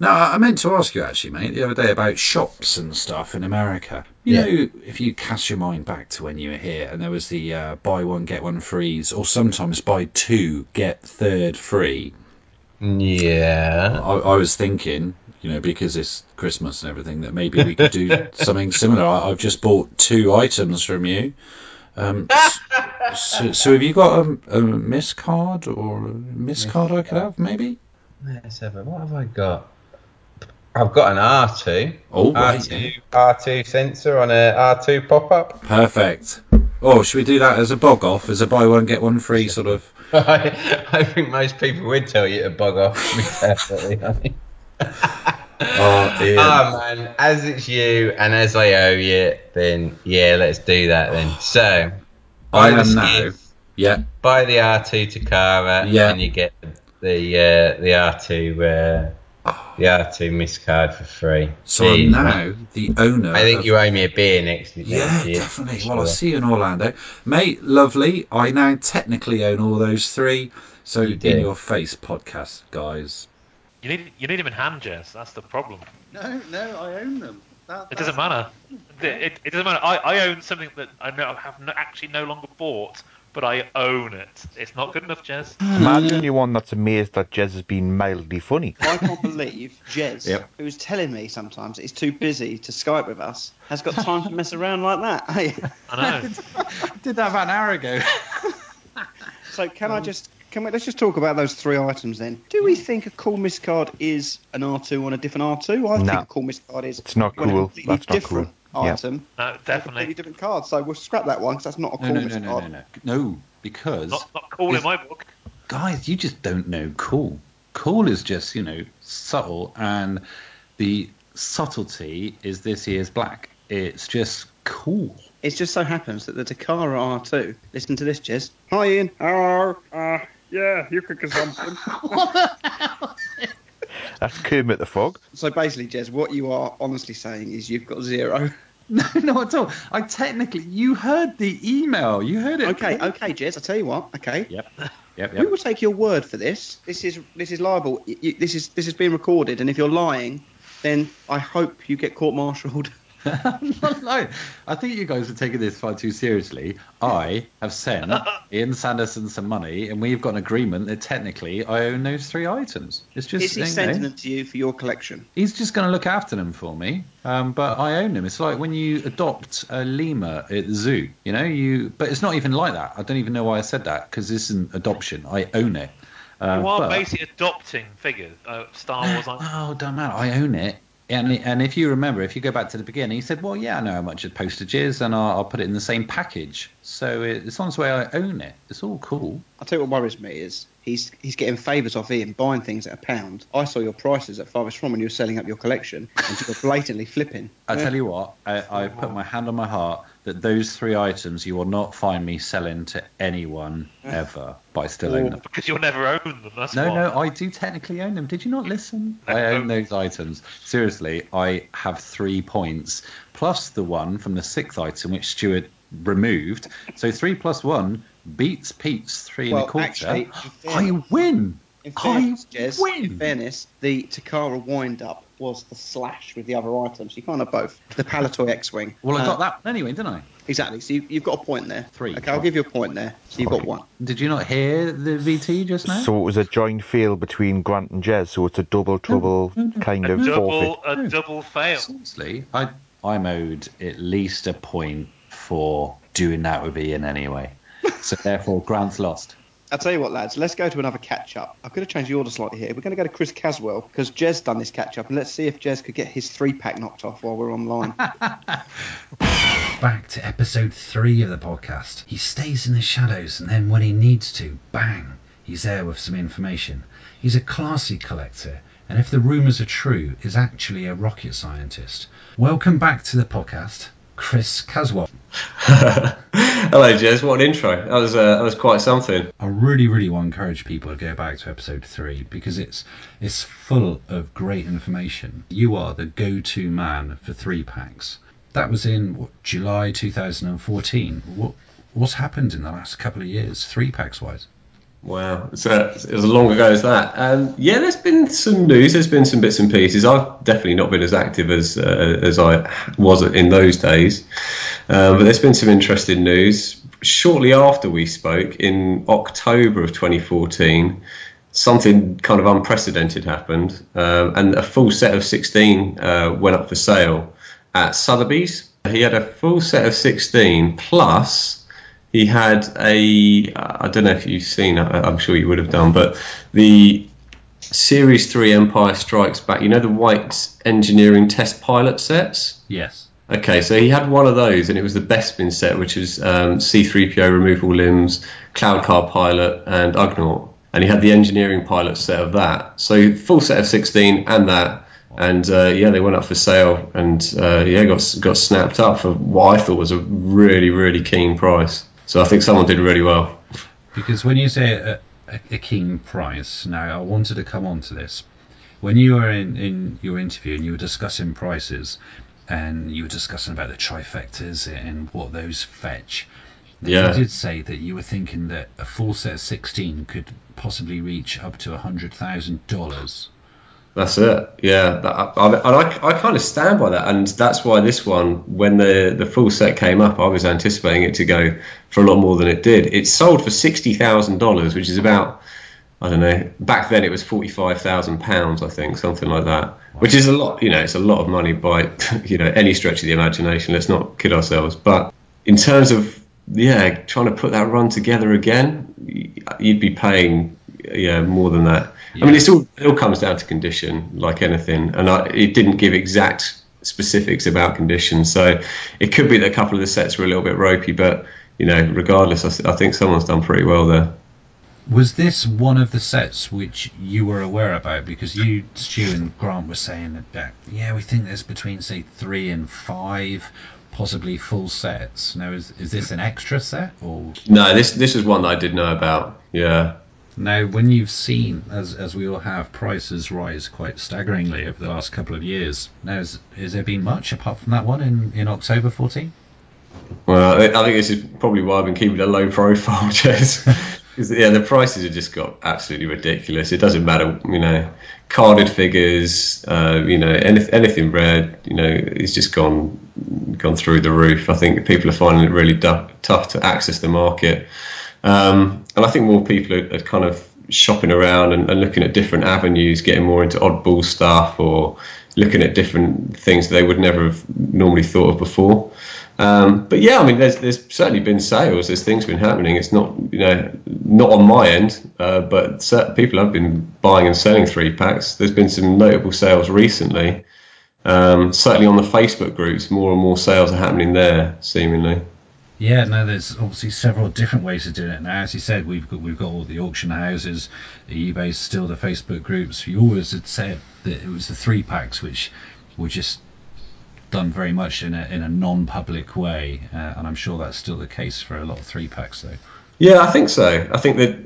No, I I meant to ask you actually, mate, the other day about shops and stuff in America. You Yeah. know, if you cast your mind back to when you were here and there was the uh, buy one get one frees, or sometimes buy two get third free. yeah. I, I was thinking, you know, because it's Christmas and everything, that maybe we could do something similar. I, I've just bought two items from you. Um, so, so have you got a, a miss card or a miss card I could have, maybe? Let's have a, what have I got? I've got an R2. Oh, right, R2, R2 sensor on a R2 pop up. Perfect. Oh, should we do that as a bog off, as a buy one get one free sort of? I, I think most people would tell you to bug off. perfectly. Oh, Ian. Ah man, as it's you and as I owe you, then yeah, let's do that then. So, I buy the am now. Yeah. Buy the R2 Takara, Yeah. and you get the uh, the R2 uh, the R2 Miss card for free. So I'm Jeez, now man. the owner. I think of- you owe me a beer next. Yeah, year, definitely. for Well, I'll see you in Orlando, mate. Lovely. I now technically own all those three. So You in do. your face, podcast guys. You need you need him in hand, Jez. That's the problem. No, no, I own them. That, It doesn't matter. It, it, it doesn't matter. I, I own something that I know have no, actually no longer bought, but I own it. It's not good enough, Jez. Imagine you're one that's amazed that Jez has been mildly funny. I can't believe Jez, Yep. who's telling me sometimes he's too busy to Skype with us, has got time to mess around like that. Hey, I know. Did that about an hour ago. so can I just can we let's just talk about those three items then? Do we think a cool miss card is an R2 on a different R2? I No. think a cool miss card is It's not when a cool. completely That's not different cool. Yeah. Item. No, on a definitely. completely different card. So we'll scrap that one because that's not a No, cool no, miss no, no, card. no, no. No, because Not, not cool in my book. guys, you just don't know cool. Cool is just, you know, subtle, and the subtlety is this year's black. It's just cool. It just so happens that the Takara R2. Listen to this, Jez. Hi, Ian. Hello. Uh, yeah, you could get something. That's Kermit the Frog. so basically, Jez, what you are honestly saying is you've got zero. No, not at all. I technically, you heard the email. You heard it. Okay, okay, Jez. I tell you what. Okay. Yep. Yep. We will take your word for this. This is this is liable. Y- y- This is this is being recorded, and if you're lying, then I hope you get court-martialed. I'm not. I think you guys are taking this far too seriously. I have sent Ian Sanderson some money, and we've got an agreement that technically I own those three items. It's just Is he you know, sending them to you for your collection? He's just going to look after them for me, um, but I own them. It's like when you adopt a lemur at the zoo, you know. You, but it's not even like that. I don't even know why I said that because this isn't adoption. I own it. Uh, you are but- basically adopting figures. Uh, Star Wars. Oh, don't matter. I own it. And, and if you remember, if you go back to the beginning, he said, "Well, yeah, I know how much the postage is, and I'll, I'll put it in the same package." So it, it's on its way. I own it. It's all cool. I'll tell you what worries me is he's he's getting favours off Ian, buying things at a pound. I saw your prices at Farthest From when you were selling up your collection, and you were blatantly flipping. I tell you what, I, I put my hand on my heart that those three items you will not find me selling to anyone ever, but I still own them. because you'll never own them. That's No, why. no, I do technically own them. Did you not listen? I own those items. Seriously, I have three points plus the one from the sixth item which Stuart removed. So three plus one beats Pete's three Well, and a quarter. actually, in I win. In I fairness, Jez, win. in fairness, the Takara wind-up was the slash with the other items. You can't have both. The Palitoy X-wing. Well, I Uh, got that one anyway, didn't I? Exactly. So you, you've got a point there. Three. Okay, I'll give you a point there. So you've got one. Did you not hear the VT just now? So it was a joint fail between Grant and Jez, so it's a double trouble mm, mm, mm. kind A of double, forfeit. a oh. double fail. Seriously, I I'm owed at least a point for doing that with Ian anyway. So therefore, Grant's lost. I'll tell you what, lads. Let's go to another catch-up. I'm going to change the order slightly here. We're going to go to Chris Caswell because Jez done this catch-up, and let's see if Jez could get his three-pack knocked off while we're online. Back to episode three of the podcast. He stays in the shadows, and then when he needs to, bang, he's there with some information. He's a classy collector, and if the rumours are true, is actually a rocket scientist. Welcome back to the podcast, Chris Caswell. Hello, Jez. What an intro. That was uh, that was quite something. I really, really want to encourage people to go back to episode three because it's it's full of great information. You are the go-to man for three packs. That was in what, July 2014. What what's happened in the last couple of years, three packs wise? Wow, was as long ago as that. Um, yeah, there's been some news. There's been some bits and pieces. I've definitely not been as active as uh, as I was in those days, um, but there's been some interesting news. Shortly after we spoke in October of 2014, something kind of unprecedented happened, um, and a full set of 16 uh, went up for sale at Sotheby's. He had a full set of 16 plus he had a I don't know if you've seen I- I'm sure you would have done but the Series 3 Empire Strikes Back you know the white engineering test pilot sets Yes. Okay, so he had one of those, and it was the Bespin set, which is um, C3PO removable limbs, Cloud Car Pilot, and Ugnaught. And he had the engineering pilot set of that. So full set of 16 and that. And uh, yeah, they went up for sale, and uh, yeah, got got snapped up for what I thought was a really really keen price. So I think someone did really well. Because when you say a, a, a keen price, now I wanted to come on to this. When you were in, in your interview and you were discussing prices, and you were discussing about the trifectas and what those fetch, Yeah. you did say that you were thinking that a full set of 16 could possibly reach up to $100,000. That's it. Yeah, that, I, I, and I, I kind of stand by that, and that's why this one, when the the full set came up, I was anticipating it to go for a lot more than it did. It sold for sixty thousand dollars, which is about I don't know. Back then, it was forty five thousand pounds, I think, something like that, which is a lot. You know, it's a lot of money by you know any stretch of the imagination. Let's not kid ourselves. But in terms of yeah, trying to put that run together again, you'd be paying yeah more than that. I mean, it's all it all comes down to condition, like anything, and I, it didn't give exact specifics about condition, so it could be that a couple of the sets were a little bit ropey, but you know, regardless, I, I think someone's done pretty well there. Was this one of the sets which you were aware about? Because you, Stu, and Grant were saying that, yeah, we think there's between, say, three and five, possibly full sets. Now, is, is this an extra set? or No, this this is one that I did know about. Yeah. Now, when you've seen, as, as we all have, prices rise quite staggeringly over the last couple of years, now, has, has there been much apart from that one in, in October 14? Well, I I think this is probably why I've been keeping a low profile, Jez. Yeah, the prices have just got absolutely ridiculous. It doesn't matter, you know, carded figures, uh, you know, anything, anything red, you know, it's just gone gone through the roof. I think people are finding it really tough to access the market, um, and I think more people are, are kind of shopping around and, and looking at different avenues, getting more into oddball stuff or looking at different things they would never have normally thought of before. Um, but yeah, I mean, there's there's certainly been sales. There's things been happening. It's not you know not on my end, uh, but people have been buying and selling three packs. There's been some notable sales recently. Um, certainly on the Facebook groups, more and more sales are happening there, seemingly. Yeah, no, there's obviously several different ways of doing it now. As you said, we've got we've got all the auction houses, eBay's still the Facebook groups. You always had said that it was the three packs which were just done very much in a in a non-public way, uh, and I'm sure that's still the case for a lot of three packs though. Yeah, I think so. I think that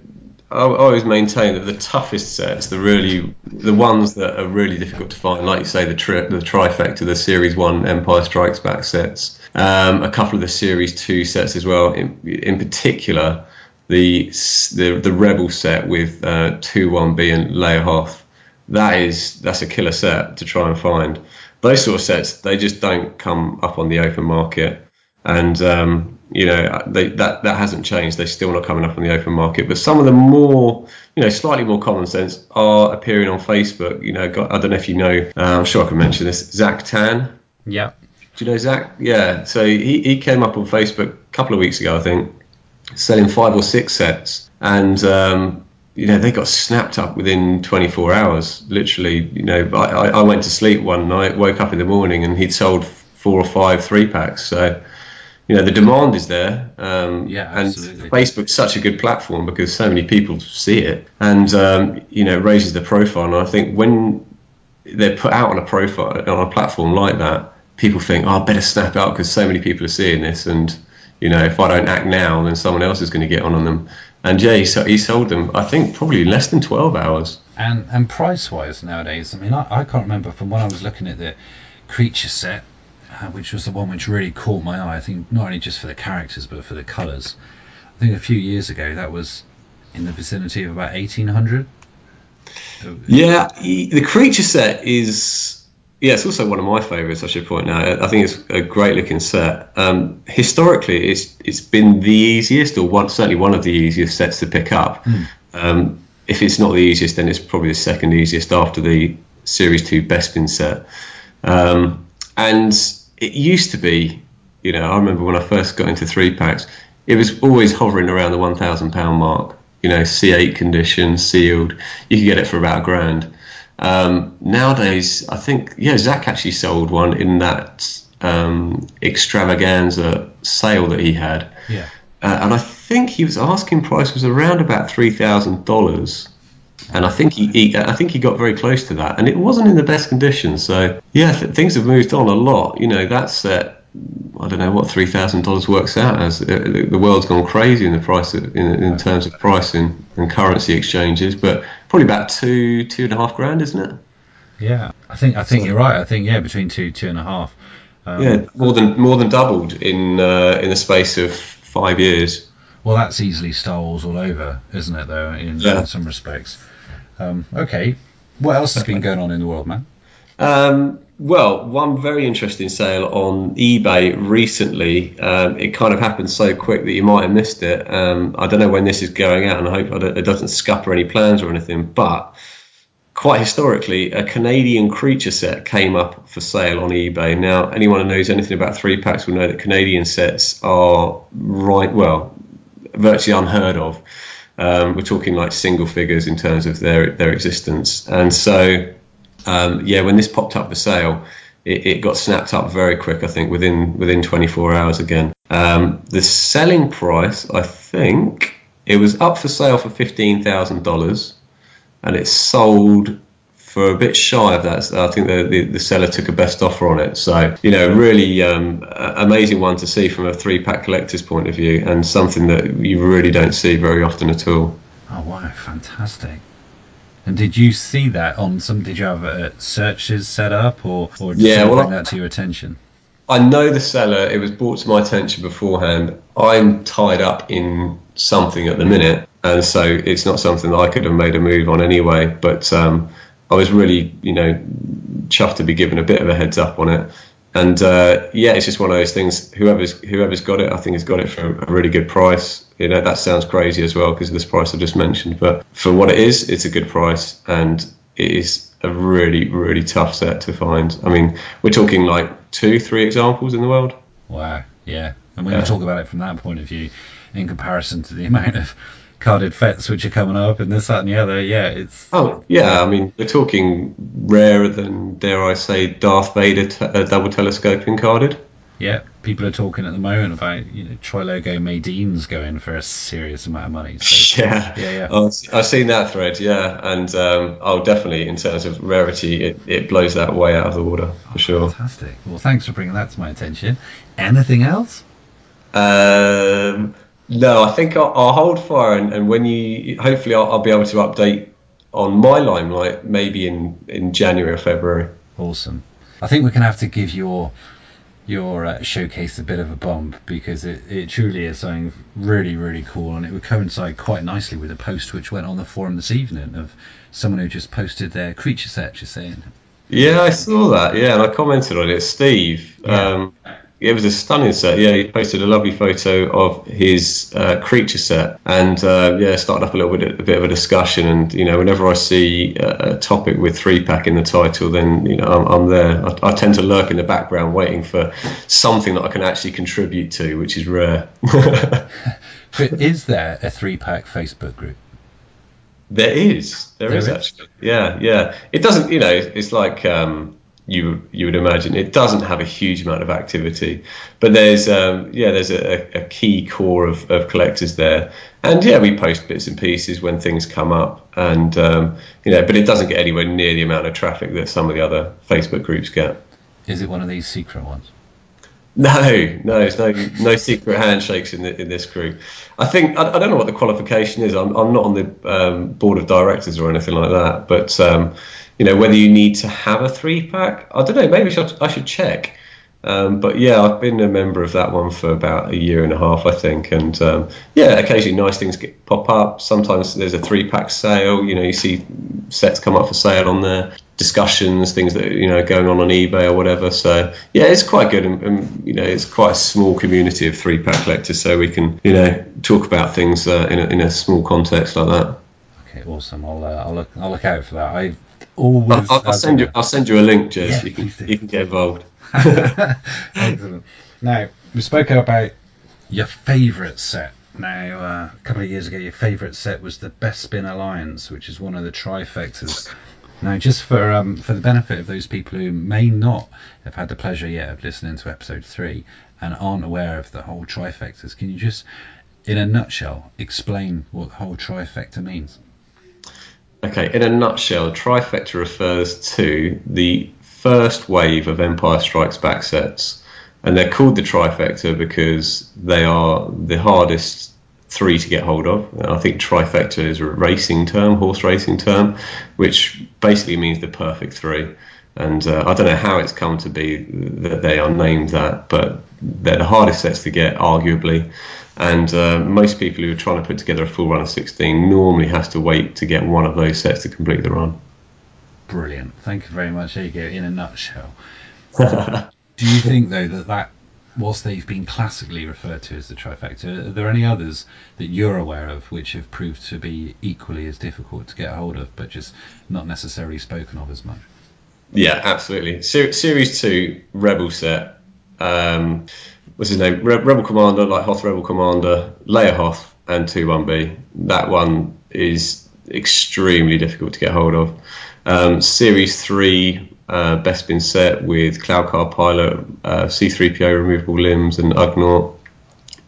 I always maintain that the toughest sets, the really, the ones that are really difficult to find, like you say, the tri- the trifecta, the Series One Empire Strikes Back sets, um, a couple of the Series Two sets as well. In, in particular, the the the Rebel set with uh, two one B and Leia Hoth. That is that's a killer set to try and find. Those sort of sets, they just don't come up on the open market and um, you know they, that that hasn't changed. They're still not coming up on the open market. But some of the more, you know, slightly more common sense are appearing on Facebook. You know, got, I don't know if you know. Uh, I'm sure I can mention this. Zach Tan. Yeah. Do you know Zach? Yeah. So he, he came up on Facebook a couple of weeks ago, I think, selling five or six sets, and um, you know they got snapped up within 24 hours. Literally, you know, I, I went to sleep one night, woke up in the morning, and he'd sold four or five three packs. So you know the demand is there. Um, Yeah, and. Facebook's such a good platform because so many people see it, and um, you know raises the profile. And I think when they're put out on a profile on a platform like that, people think, "Oh, I better snap out because so many people are seeing this." And you know, if I don't act now, then someone else is going to get on on them. And yeah, he, he sold them. I think probably in less than 12 hours. And and price wise nowadays, I mean, I, I can't remember from when I was looking at the creature set, uh, which was the one which really caught my eye. I think not only just for the characters but for the colours. I think a few years ago that was in the vicinity of about eighteen hundred. Yeah, the creature set is. Yeah, it's also one of my favourites. I should point out. I think it's a great looking set. Um, historically, it's it's been the easiest, or one certainly one of the easiest sets to pick up. Um, if it's not the easiest, then it's probably the second easiest after the Series Two Bespin set. Um, and it used to be, you know, I remember when I first got into three packs, it was always hovering around the one thousand pound mark. You know, C8 condition, sealed. You could get it for about a grand. Um, nowadays, I think yeah, Zach actually sold one in that um, extravaganza sale that he had, Yeah. uh, and I think he was asking price was around about three thousand dollars. And I think he, he, I think he got very close to that, and it wasn't in the best condition. So yeah, th- things have moved on a lot. You know, that set I don't know what three thousand dollars works out as. Uh, The the world's gone crazy in the price of, in, in terms of pricing and currency exchanges, but probably about two two and a half grand, isn't it? Yeah, I think I think you're right. I think yeah, between two two and a half. Um, yeah, more than more than doubled in uh, in the space of five years. Well, that's easily Star Wars all over, isn't it? Though, in, Yeah. in some respects. Um, okay, what else has been going on in the world, man? Um, well, one very interesting sale on eBay recently. Um, it kind of happened so quick that you might have missed it. Um, I don't know when this is going out, and I hope it doesn't scupper any plans or anything. But quite historically, a Canadian creature set came up for sale on eBay. Now, anyone who knows anything about three packs will know that Canadian sets are right, well, virtually unheard of. Um, we're talking like single figures in terms of their their existence, and so um, yeah, when this popped up for sale, it, it got snapped up very quick. I think within within 24 hours again. Um, the selling price, I think, it was up for sale for fifteen thousand dollars, and it sold for a bit shy of that. I think the, the, the seller took a best offer on it. So you know, really um, amazing one to see from a three pack collector's point of view, and something that you really don't see very often at all. Oh wow, fantastic! And did you see that on some? Did you have uh, searches set up, or or did Yeah, well, bring that to your attention? I know the seller. It was brought to my attention beforehand. I'm tied up in something at the minute, and so it's not something that I could have made a move on anyway. But um, I was really, you know, chuffed to be given a bit of a heads up on it. And uh, yeah, it's just one of those things. Whoever's whoever's got it, I think has got it for a really good price. You know, that sounds crazy as well because of this price I just mentioned. But for what it is, it's a good price, and it is a really really tough set to find. I mean, we're talking like two, three examples in the world. Wow, yeah. And when Yeah. you talk about it from that point of view, in comparison to the amount of carded Fetts which are coming up and this, that, and the other, yeah, it's Oh yeah, I mean we're talking rarer than dare I say Darth Vader t- uh, double telescoping carded. yeah. People are talking at the moment about you know Tri-Logo Madines going for a serious amount of money. So, Yeah, yeah, yeah. I've, I've seen that thread. Yeah, and um, oh definitely in terms of rarity, it, it blows that way out of the water for sure. Fantastic. Well, thanks for bringing that to my attention. Anything else? Um, no, I think I'll, I'll hold fire, and, and when you hopefully I'll, I'll be able to update on my limelight maybe in in January or February. Awesome. I think we're going to have to give your your uh, showcase a bit of a bump because it, it truly is something really, really cool and it would coincide quite nicely with a post which went on the forum this evening of someone who just posted their creature set just saying, Yeah, I saw that. Yeah, and I commented on it. Steve, um, it was a stunning set. Yeah, he posted a lovely photo of his uh, creature set, and uh, yeah, started up a little bit, a bit of a discussion. And you know, whenever I see a, a topic with three pack in the title, then you know I'm, I'm there. I, I tend to lurk in the background, waiting for something that I can actually contribute to, which is rare. but is there a three pack Facebook group? There is. there There is, is? actually. Yeah, yeah. It doesn't, you know, it's like um, you you would imagine. It doesn't have a huge amount of activity, but there's um, yeah, there's a, a key core of, of collectors there, and yeah, we post bits and pieces when things come up, and um, you know, but it doesn't get anywhere near the amount of traffic that some of the other Facebook groups get. Is it one of these secret ones? No, no, there's no no secret handshakes in the, in this group. I think I, I don't know what the qualification is. I'm I'm not on the um, board of directors or anything like that. But um, you know whether you need to have a three pack, I don't know. Maybe I should, I should check. Um, but yeah, I've been a member of that one for about a year and a half, I think. And um, yeah, occasionally nice things get, pop up. Sometimes there's a three pack sale. You know, you see sets come up for sale on there. Discussions, things that you know going on on eBay or whatever. So yeah, it's quite good, and, and you know, it's quite a small community of three pack collectors, so we can you know talk about things uh, in a, in a small context like that. Okay, awesome. I'll uh, I'll look I'll look out for that. I always I'll, I'll, I'll send you I'll send you a link, Jez. Yeah, you can you can get involved. Excellent. Now we spoke about your favourite set. Now uh, a couple of years ago, your favourite set was the Bespin Alliance, which is one of the trifectas. Now, just for um, for the benefit of those people who may not have had the pleasure yet of listening to episode three and aren't aware of the whole trifectas, can you just, in a nutshell, explain what the whole trifecta means? Okay, in a nutshell, trifecta refers to the first wave of Empire Strikes Back sets. and they're called the trifecta because they are the hardest three to get hold of. I think trifecta is a racing term, horse racing term, which basically means the perfect three. And uh, I don't know how it's come to be that they are named that, but they're the hardest sets to get, arguably. And uh, most people who are trying to put together a full run of 16 normally has to wait to get one of those sets to complete the run. Brilliant. Thank you very much. There you go. In a nutshell. Do you think though that that whilst they've been classically referred to as the trifecta, are there any others that you're aware of which have proved to be equally as difficult to get hold of, but just not necessarily spoken of as much? Yeah, absolutely. Ser- Series two Rebel set. Um, what's his name? Re- Rebel Commander, like Hoth Rebel Commander, Leia Hoth, and two one B. That one is extremely difficult to get hold of. Um, Series three uh, Bespin set with Cloud Car Pilot, uh, C3PO removable limbs, and Ugnaught.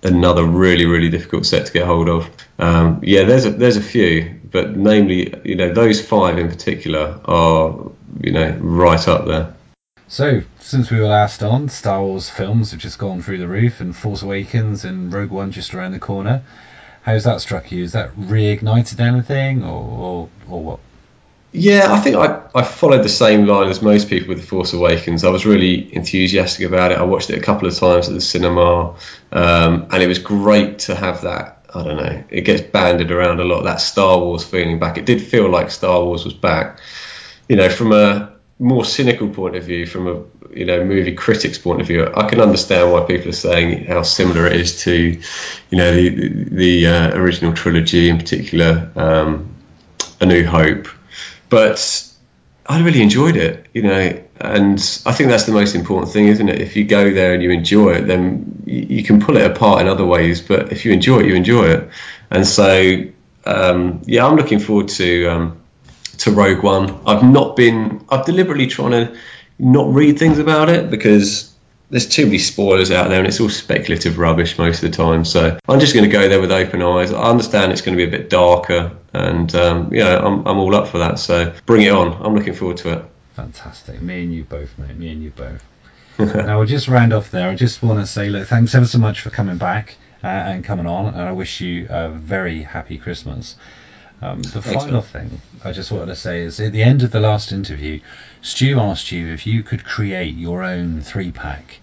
Another really really difficult set to get hold of. Um, yeah, there's a, there's a few, but namely, you know, those five in particular are you know right up there. So, since we were last on, Star Wars films have just gone through the roof, and Force Awakens and Rogue One just around the corner. How's that struck you? Has that reignited anything, or or, or what? Yeah, I think I, I followed the same line as most people with The Force Awakens. I was really enthusiastic about it. I watched it a couple of times at the cinema, um, and it was great to have that. I don't know, it gets banded around a lot, that Star Wars feeling back. It did feel like Star Wars was back. You know, from a more cynical point of view, from a you know movie critics point of view, I can understand why people are saying how similar it is to, you know, the the uh, original trilogy, in particular, um, A New Hope. But I really enjoyed it, you know, and I think that's the most important thing, isn't it? If you go there and you enjoy it, then you, can pull it apart in other ways. But if you enjoy it, you enjoy it. And so, um, yeah, I'm looking forward to um, to Rogue One. I've not been. I've deliberately trying to not read things about it because there's too many spoilers out there and it's all speculative rubbish most of the time. So I'm just going to go there with open eyes. I understand it's going to be a bit darker, and um, yeah, I'm, I'm all up for that. So bring it on. I'm looking forward to it. Fantastic. Me and you both, mate. Me and you both. now we'll just round off there. I just want to say, look, thanks ever so much for coming back uh, and coming on, and I wish you a very happy Christmas. Um, the Thanks, final man. thing I just wanted to say is at the end of the last interview, Stu asked you if you could create your own three pack,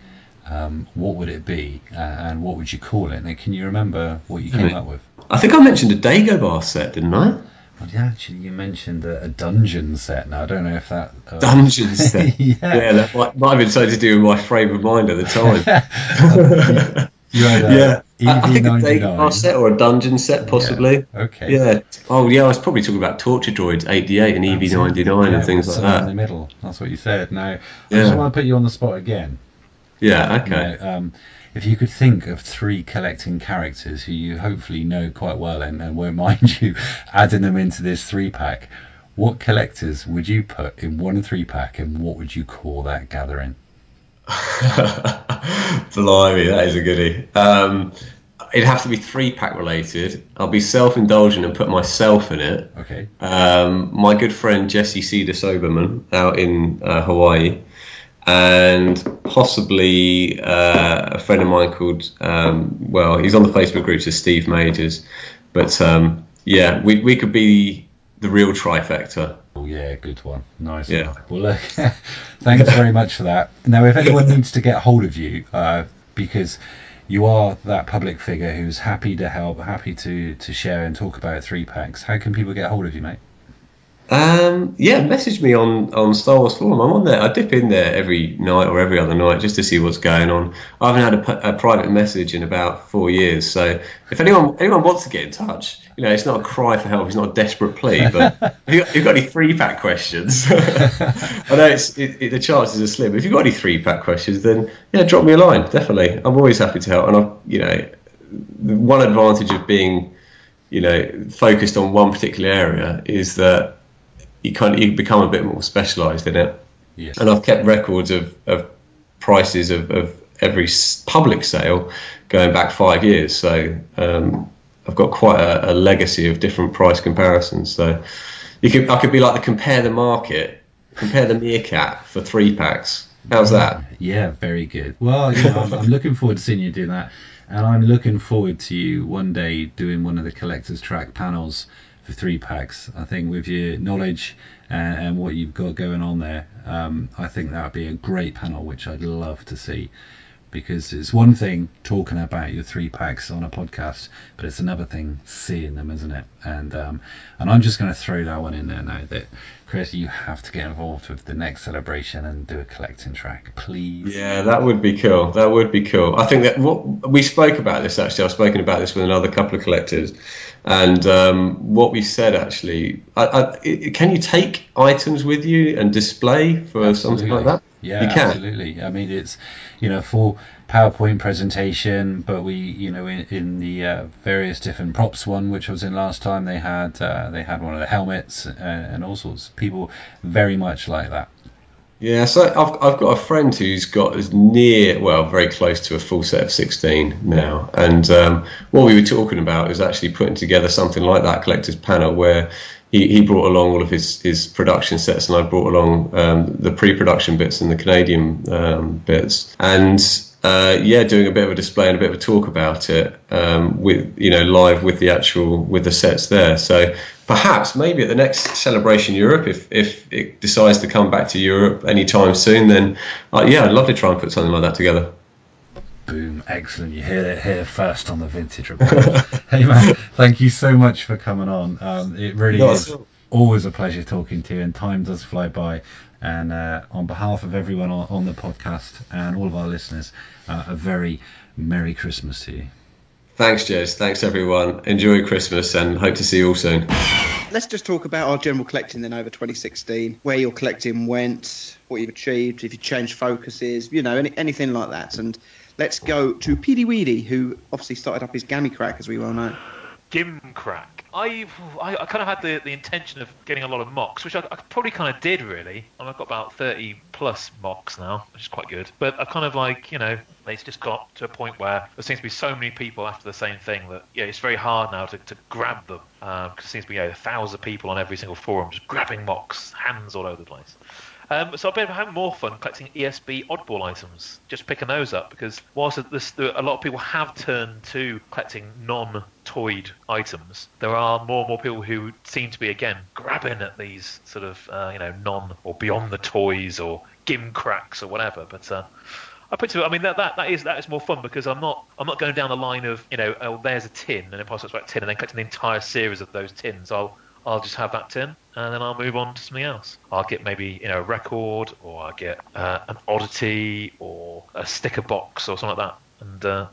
um, what would it be uh, and what would you call it? Now, can you remember what you came Hmm. up with? I think I mentioned a Dagobah set, didn't I? Well, yeah, actually, you mentioned a, a dungeon set. Now, I don't know if that. Uh, Dungeon set. yeah. yeah, that might, might have been something to do with my frame of mind at the time. You had a yeah, I, I think a EV99. Set or a dungeon set, possibly. Okay. Yeah. Oh, yeah. I was probably talking about Torture Droids 88 and EV99 Yeah, and things like that. in the middle. That's what you said. Now, I just want to put you on the spot again. Yeah. Okay. Now, um, if you could think of three collecting characters who you hopefully know quite well and, and won't mind you adding them into this three pack, what collectors would you put in one three pack and what would you call that gathering? Blimey, that is a goodie. Um, it'd have to be three pack related. I'll be self indulgent and put myself in it. Okay. Um, my good friend Jesse Cedar Soberman out in uh, Hawaii, and possibly uh, a friend of mine called, um, well, he's on the Facebook groups so Steve Majors. But um, yeah, we, we could be the real trifecta. Oh yeah, good one. Nice. Yeah. one. Well, look, thanks very much for that. Now, if anyone needs to get hold of you, uh, because you are that public figure who's happy to help, happy to, to share and talk about three packs, how can people get hold of you, mate? Um, yeah, message me on, on Star Wars Forum. I'm on there. I dip in there every night or every other night just to see what's going on. I haven't had a, a private message in about four years. So if anyone anyone wants to get in touch, you know, it's not a cry for help. It's not a desperate plea. But if you if you've got any three pack questions, I know it's it, it, the chances are slim. If you've got any three pack questions, then yeah, drop me a line. Definitely, I'm always happy to help. And I, you know, one advantage of being you know focused on one particular area is that you kind of you become a bit more specialised in it. Yeah. And I've kept records of, of prices of, of every public sale going back five years. So um, I've got quite a, a legacy of different price comparisons. So you could I could be like the compare the market, compare the meerkat for three packs. How's that? Yeah, very good. Well, you know, I'm, I'm looking forward to seeing you do that, and I'm looking forward to you one day doing one of the collectors track panels for three packs. I think with your knowledge and, and what you've got going on there, um, I think that would be a great panel, which I'd love to see. Because it's one thing talking about your three packs on a podcast, but it's another thing seeing them, isn't it? And um, and I'm just going to throw that one in there now that Chris, you have to get involved with the next celebration and do a collecting track, please. Yeah, that would be cool. That would be cool. I think that what we spoke about this actually. I've spoken about this with another couple of collectors, and um, what we said actually. I, I, can you take items with you and display for something like that? Yeah, you can. absolutely. I mean, it's you know full PowerPoint presentation, but we you know in, in the uh, various different props one, which was in last time, they had uh, they had one of the helmets uh, and all sorts. People very much like that. Yeah, so I've, I've got a friend who's got as near, well, very close to a full set of 16 now. And um, what we were talking about is actually putting together something like that collector's panel where he, he brought along all of his, his production sets and I brought along um, the pre production bits and the Canadian um, bits. And uh, yeah, doing a bit of a display and a bit of a talk about it um, with you know live with the actual with the sets there. So perhaps maybe at the next Celebration Europe, if if it decides to come back to Europe anytime soon, then uh, yeah, I'd love to try and put something like that together. Boom, excellent. You hear it here first on the Vintage Report. hey man, thank you so much for coming on. Um, it really Not is always a pleasure talking to you, and time does fly by. And uh, on behalf of everyone on, on the podcast and all of our listeners, uh, a very Merry Christmas to you. Thanks, Jez. Thanks everyone. Enjoy Christmas and hope to see you all soon. Let's just talk about our general collecting then over 2016, where your collecting went, what you've achieved, if you changed focuses, you know, any, anything like that. And let's go to Petey Weedy, who obviously started up his Gammy Crack, as we well know. Gimcrack. I, I, I kind of had the, the intention of getting a lot of mocks, which I, I probably kind of did really. And I've got about 30 plus mocks now, which is quite good. But I kind of like, you know, it's just got to a point where there seems to be so many people after the same thing that, yeah, it's very hard now to, to grab them. Um, because there seems to be you know, a thousand people on every single forum just grabbing mocks, hands all over the place. Um, so I've been having more fun collecting ESB oddball items, just picking those up because whilst this, a lot of people have turned to collecting non-toyed items, there are more and more people who seem to be again grabbing at these sort of uh, you know non or beyond the toys or gimcracks or whatever. But uh, I put to it. I mean that, that that is that is more fun because I'm not I'm not going down the line of you know oh there's a tin and Impossible Strike tin and then collecting the entire series of those tins. I'll I'll just have that tin and then I'll move on to something else. I'll get maybe you know a record or I'll get uh, an oddity or a sticker box or something like that and. Uh,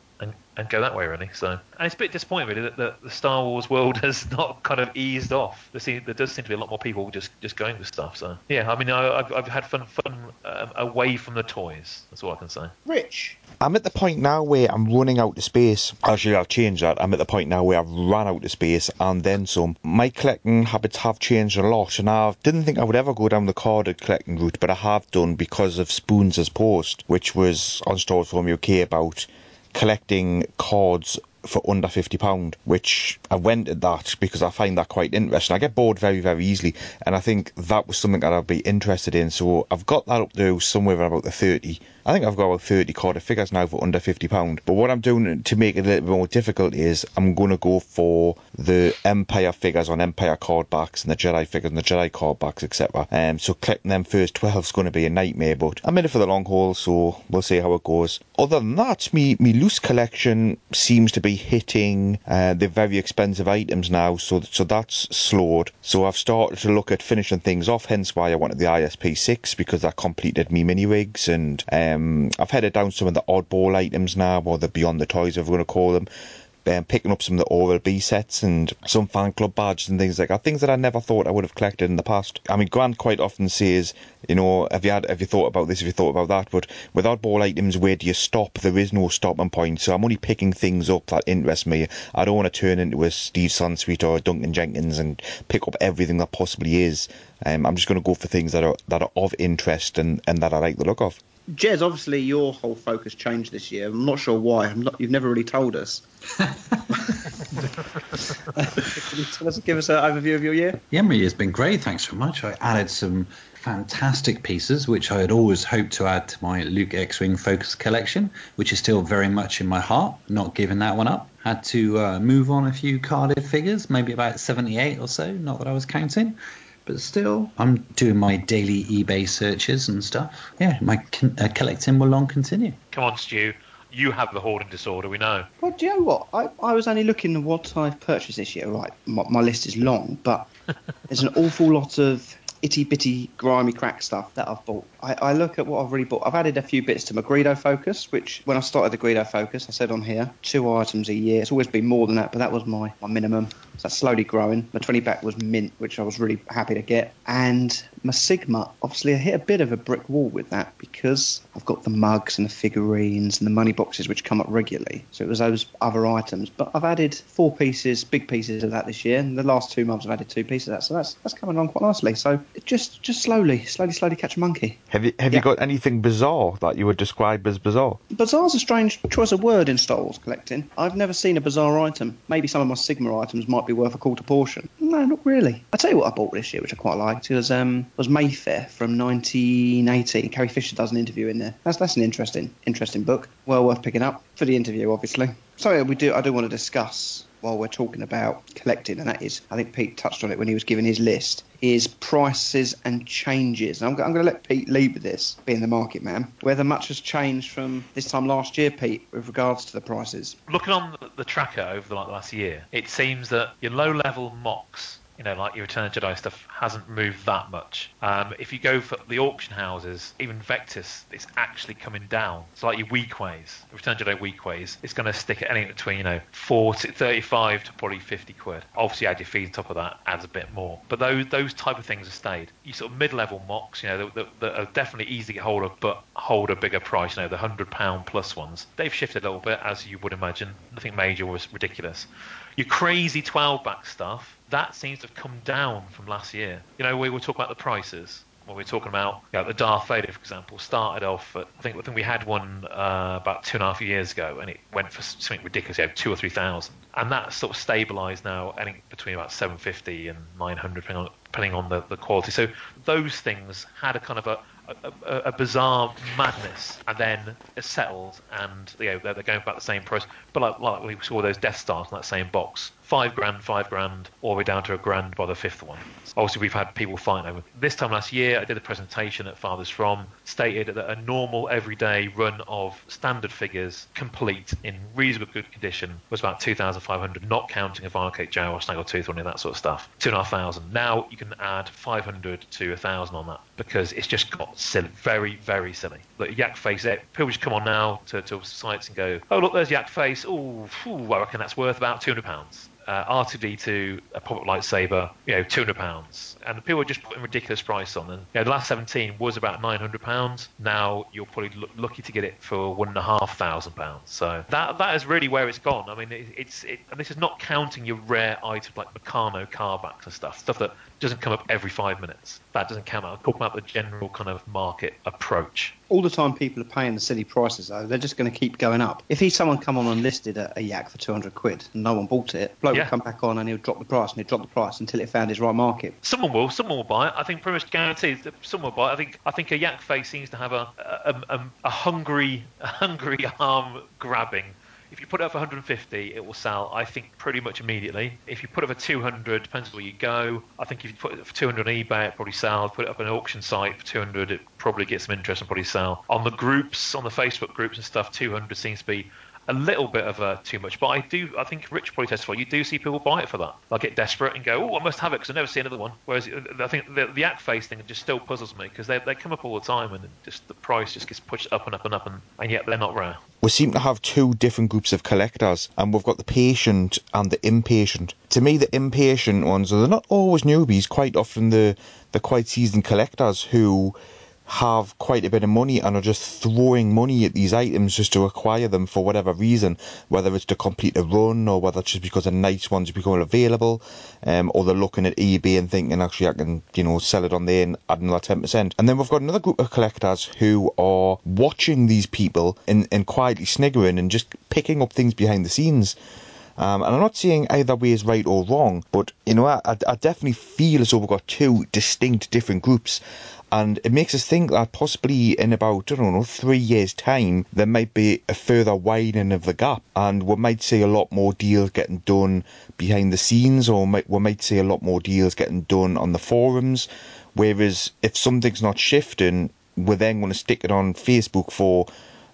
and, and go that way really. So, and it's a bit disappointing really that the, the Star Wars world has not kind of eased off. There, seem, there does seem to be a lot more people just, just going with stuff. So, yeah, I mean, I, I've, I've had fun fun um, away from the toys. That's all I can say. Rich. I'm at the point now where I'm running out of space. Actually, I've changed that. I'm at the point now where I've run out of space and then some. My collecting habits have changed a lot, and I didn't think I would ever go down the carded collecting route, but I have done because of Spoons as Post, which was on Stores From UK about collecting cards for under fifty pound, which I went at that because I find that quite interesting. I get bored very, very easily, and I think that was something that I'd be interested in. So I've got that up to somewhere about the thirty. I think I've got about thirty carded figures now for under fifty pound. But what I'm doing to make it a little bit more difficult is I'm going to go for the Empire figures on Empire card backs and the Jedi figures and the Jedi card backs, etc. Um, so collecting them first twelve is going to be a nightmare, but I'm in it for the long haul, so we'll see how it goes. Other than that, me me loose collection seems to be hitting uh, the very expensive items now, so so that's slowed. So I've started to look at finishing things off. Hence why I wanted the ISP six because that completed me mini rigs, and um, I've headed down some of the oddball items now, or the beyond the toys, if we're going to call them. Um, picking up some of the Oral B sets and some fan club badges and things like that. Things that I never thought I would have collected in the past. I mean, Grant quite often says, you know, have you had, have you thought about this? Have you thought about that? But with oddball items, where do you stop? There is no stopping point. So I'm only picking things up that interest me. I don't want to turn into a Steve Sansweet or a Duncan Jenkins and pick up everything that possibly is. Um, I'm just going to go for things that are that are of interest and, and that I like the look of. Jez, obviously your whole focus changed this year. I'm not sure why. I'm not, you've never really told us. Can you tell us, give us an overview of your year? Yeah, my year's been great. Thanks very much. I added some fantastic pieces, which I had always hoped to add to my Luke X-Wing Focus collection, which is still very much in my heart. Not giving that one up. Had to uh, move on a few carded figures, maybe about 78 or so. Not that I was counting. But still, I'm doing my daily eBay searches and stuff. Yeah, my con- uh, collecting will long continue. Come on, Stu. You have the hoarding disorder, we know. Well, do you know what? I, I was only looking at what I've purchased this year. Right, my, my list is long, but there's an awful lot of itty bitty gimcrack stuff that I've bought. I, I look at what I've really bought. I've added a few bits to my Greedo Focus, which when I started the Greedo Focus, I said on here two items a year. It's always been more than that, but that was my, my minimum. So that's slowly growing. My 20 back was mint, which I was really happy to get. And my Sigma, obviously, I hit a bit of a brick wall with that because I've got the mugs and the figurines and the money boxes which come up regularly. So it was those other items. But I've added four pieces, big pieces of that this year. And the last two months I've added two pieces of that. So that's that's coming along quite nicely. So just just slowly, slowly, slowly catch a monkey. Have you have you got anything bizarre that you would describe as bizarre? Bizarre is a strange choice of word in Star Wars collecting. I've never seen a bizarre item. Maybe some of my Sigma items might be worth a quarter portion. No, not really. I tell you what I bought this year, which I quite liked. It was um was Mayfair from 1980. Carrie Fisher does an interview in there. That's that's an interesting interesting book. Well worth picking up for the interview, obviously. Something we do I do want to discuss while we're talking about collecting, and that is, I think Pete touched on it when he was giving his list, is prices and changes. And I'm, I'm going to let Pete lead with this, being the market man, whether much has changed from this time last year, Pete, with regards to the prices. Looking on the- tracker over the last year, it seems that your low-level mocks, you know, like your Return of Jedi stuff, hasn't moved that much. Um, if you go for the auction houses, even Vectis, it's actually coming down. So like your Weequays, Return of Jedi Weequays, it's going to stick at anything between you know 40, 35 to probably 50 quid. Obviously, add your fees on top of that, adds a bit more. But those those type of things have stayed. You sort of mid-level mocks, you know, that, that, that are definitely easy to get hold of, but hold a bigger price. You know, the hundred pound plus ones, they've shifted a little bit, as you would imagine. Nothing major was ridiculous. Your crazy 12 back stuff, that seems to have come down from last year. You know, we were talking about the prices. When we were talking about you know, the Darth Vader, for example, started off at, I think, I think we had one uh, about two and a half years ago, and it went for something ridiculous, you know, two or three thousand, and that's sort of stabilised now, I think between about seven fifty and nine hundred, depending on, depending on the, the quality. So those things had a kind of a, a, a, a bizarre madness, and then it settled, and you know they're, they're going about the same price. But like, like we saw those Death Stars in that same box, five grand, five grand, all the way down to a grand by the fifth one. Obviously, we've had people fighting over. This time last year, I did a presentation at Fathers From, stated that a normal everyday run of standard figures, complete in reasonably good condition, was about 2,500, not counting a Vinyl Cape Jawa or Snaggletooth or any of that sort of stuff. Two and a half thousand. Now you can add 500 to a 1,000 on that because it's just got silly, very, very silly. Look, Yak Face, people just come on now to, to sites and go, oh, look, there's Yak Face. Oh, I reckon that's worth about £200 uh, R2D2, a pop-up lightsaber, you know, two hundred pounds, and people are just putting ridiculous price on them. You know, the last seventeen was about nine hundred pounds. Now you're probably l- lucky to get it for one and a half thousand pounds. So that that is really where it's gone. I mean, it, it's it, and this is not counting your rare items like Meccano carbacks and stuff, stuff that doesn't come up every five minutes. That doesn't count. I'm talking about the general kind of market approach. All the time people are paying the silly prices, though, they're just going to keep going up. If he's someone come on and listed a, a yak for 200 quid and no one bought it, bloke Yeah. will come back on and he'll drop the price and he'll drop the price until it found his right market. Someone will. Someone will buy it. I think pretty much guaranteed that someone will buy it. I think. I think a yak face seems to have a a, a, a hungry, a hungry arm grabbing. If you put it up for 150, it will sell. I think pretty much immediately. If you put it for 200, depends where you go. I think if you put it for 200 on eBay, it probably sell. Put it up on an auction site for 200, it probably gets some interest and probably sell. On the groups, on the Facebook groups and stuff, 200 seems to be a little bit of a too much. But I do, I think Rich probably testify. You do see people buy it for that. They'll get desperate and go, "Oh, I must have it because I never see another one." Whereas uh, I think the, the yak face thing just still puzzles me because they they come up all the time and just the price just gets pushed up and up and up, and, and yet they're not rare. We seem to have two different groups of collectors, and we've got the patient and the impatient. To me, the impatient ones, are they're not always newbies, quite often the, the quite seasoned collectors who have quite a bit of money and are just throwing money at these items just to acquire them for whatever reason, whether it's to complete a run or whether it's just because a nice one's become available, um, or they're looking at eBay and thinking actually I can, you know, sell it on there and add another ten percent. And then we've got another group of collectors who are watching these people and, and quietly sniggering and just picking up things behind the scenes. Um, and I'm not saying either way is right or wrong, but you know, I, I definitely feel as though we've got two distinct different groups. And it makes us think that possibly in about, I don't know, three years' time, there might be a further widening of the gap. And we might see a lot more deals getting done behind the scenes, or we might see a lot more deals getting done on the forums. Whereas if something's not shifting, we're then going to stick it on Facebook for,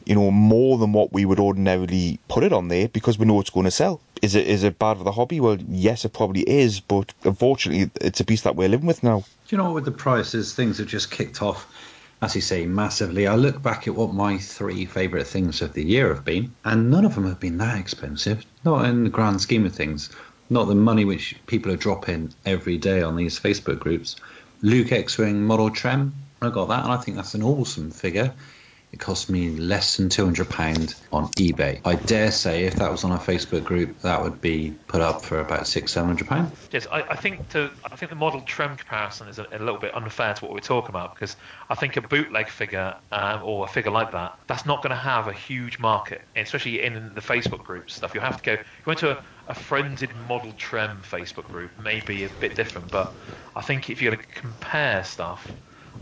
you know, more than what we would ordinarily put it on there because we know it's going to sell. Is it is it bad for the hobby? Well, yes, it probably is, but unfortunately, it's a beast that we're living with now. Do you know what? With the prices, things have just kicked off, as you say, massively. I look back at what my three favourite things of the year have been, and none of them have been that expensive. Not in the grand scheme of things. Not the money which people are dropping every day on these Facebook groups. Luke X-Wing Model Trem, I got that, and I think that's an awesome figure. It cost me less than £200 on eBay. I dare say if that was on a Facebook group, that would be put up for about six, seven hundred pounds. Yes, I, I think to I think the model trem comparison is a, a little bit unfair to what we're talking about because I think a bootleg figure um, or a figure like that that's not going to have a huge market, especially in the Facebook group stuff. You have to go. You went to a, a frenzied model trem Facebook group, maybe a bit different, but I think if you're going to compare stuff.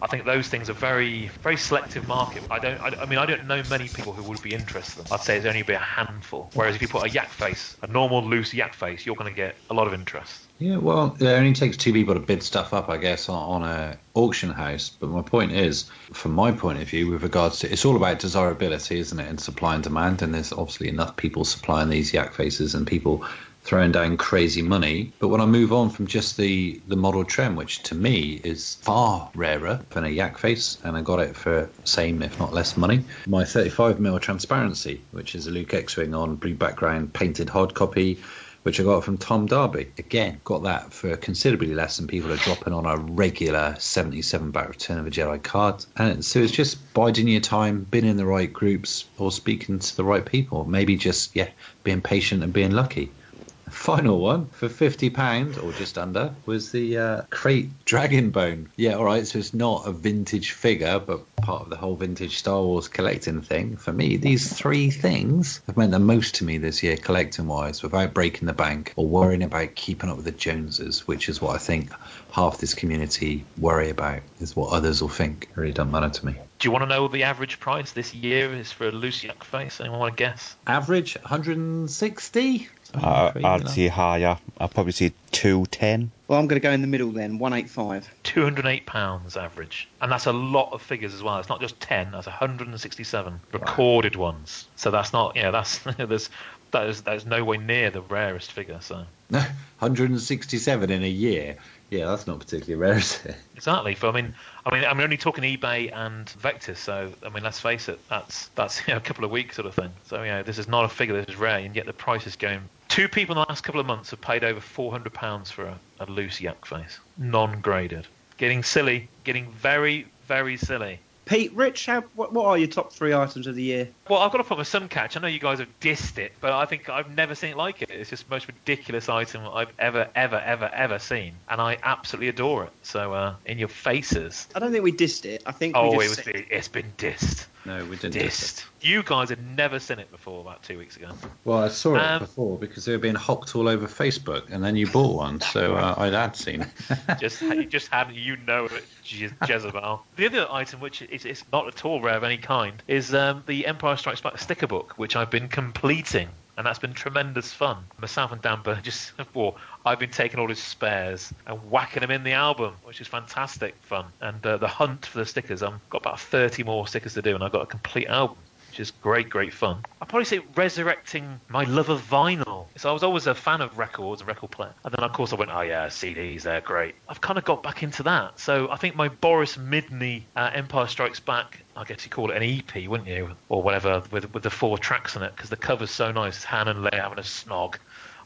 I think those things are very, very selective market. I don't, I, I mean, I don't know many people who would be interested. in them. I'd say there's only be a handful. Whereas if you put a yak face, a normal loose yak face, you're going to get a lot of interest. Yeah, well, it only takes two people to bid stuff up, I guess, on, on a auction house. But my point is, from my point of view, with regards to it's all about desirability, isn't it, and supply and demand. And there's obviously enough people supplying these yak faces and people throwing down crazy money. But when I move on from just the the model trem, which to me is far rarer than a yak face, and I got it for same if not less money, my 35mm transparency, which is a Luke X-wing on blue background painted hard copy. Which I got from Tom Darby. Again, got that for considerably less than people are dropping on a regular 77 back Return of a Jedi card. And so it's just biding your time, being in the right groups, or speaking to the right people. Maybe just, yeah, being patient and being lucky. Final one for fifty pound or just under was the uh, Krayt dragon bone. Yeah, all right. So it's not a vintage figure, but part of the whole vintage Star Wars collecting thing. For me, these three things have meant the most to me this year, collecting wise, without breaking the bank or worrying about keeping up with the Joneses, which is what I think half this community worry about. Is what others will think. It really doesn't matter to me. Do you want to know what the average price this year is for a loose yak face? Anyone want to guess? Average 160. Uh, I'd say higher. I'd probably say 210. Well, I'm going to go in the middle then, 185. Two hundred eight pounds average, and that's a lot of figures as well. It's not just ten; that's 167 recorded ones. So that's not, yeah, that's there's that is that is nowhere near the rarest figure. So 167 in a year. Yeah, that's not particularly rare, is it? exactly. For I mean, I mean, I'm only talking eBay and Vectis. So I mean, let's face it, that's that's you know, a couple of weeks sort of thing. So yeah, this is not a figure that is rare, and yet the price is going. Two people in the last couple of months have paid over 400 pounds for a, a loose yak face, non-graded. Getting silly, getting very, very silly. Pete, Rich, how, what, what are your top three items of the year? Well, I've got to put my sun catch. I know you guys have dissed it, but I think I've never seen it like it. It's just the most ridiculous item I've ever, ever, ever, ever seen, and I absolutely adore it. So, uh, in your faces. I don't think we dissed it. I think Oh, we it was, said- it's been dissed. No, we didn't. Dissed. You guys had never seen it before about two weeks ago. Well, I saw it Um, before because they were being hocked all over Facebook, and then you bought one, so uh, I'd had seen it. just you just hadn't you know it Je- Jezebel. The other item which is, is not at all rare of any kind is um, the Empire Strikes Back sticker book, which I've been completing. And that's been tremendous fun. Myself and Dan Burgess, well, I've been taking all his spares and whacking them in the album, which is fantastic fun. And uh, the hunt for the stickers, I've got about 30 more stickers to do, and I've got a complete album is great, great fun. I'd probably say resurrecting my love of vinyl. So I was always a fan of records and record player. And then, of course, I went, oh, yeah, CDs, they're great. I've kind of got back into that. So I think my Boris Midney uh, Empire Strikes Back, I guess you call it an EP, wouldn't you? Or whatever, with, with the four tracks on it, because the cover's so nice. Han and Leia having a snog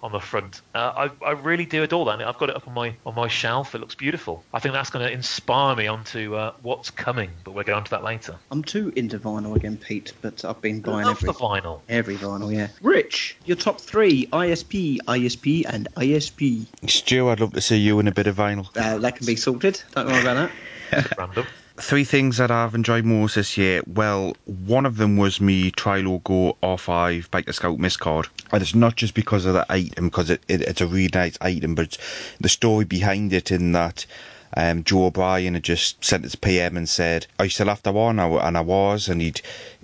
on the front. Uh, I, I really do adore that. I've got it up on my on my shelf. It looks beautiful. I think that's going to inspire me onto uh, what's coming, but we'll get onto that later. I'm too into vinyl again, Pete, but I've been buying Love every, the vinyl. every vinyl, yeah. Rich, your top three ISP, ISP, and ISP. Stu, I'd love to see you in a bit of vinyl. Uh, that can be sorted. Don't worry about that. Random. Three things that I've enjoyed most this year. Well, one of them was me Tri-Logo R5 Biker Scout Miss card. And it's not just because of that item, because it, it, it's a really nice item, but the story behind it in that um, Joe O'Brien had just sent his PM and said, "Are you still after one?" And I, and I was, and he'd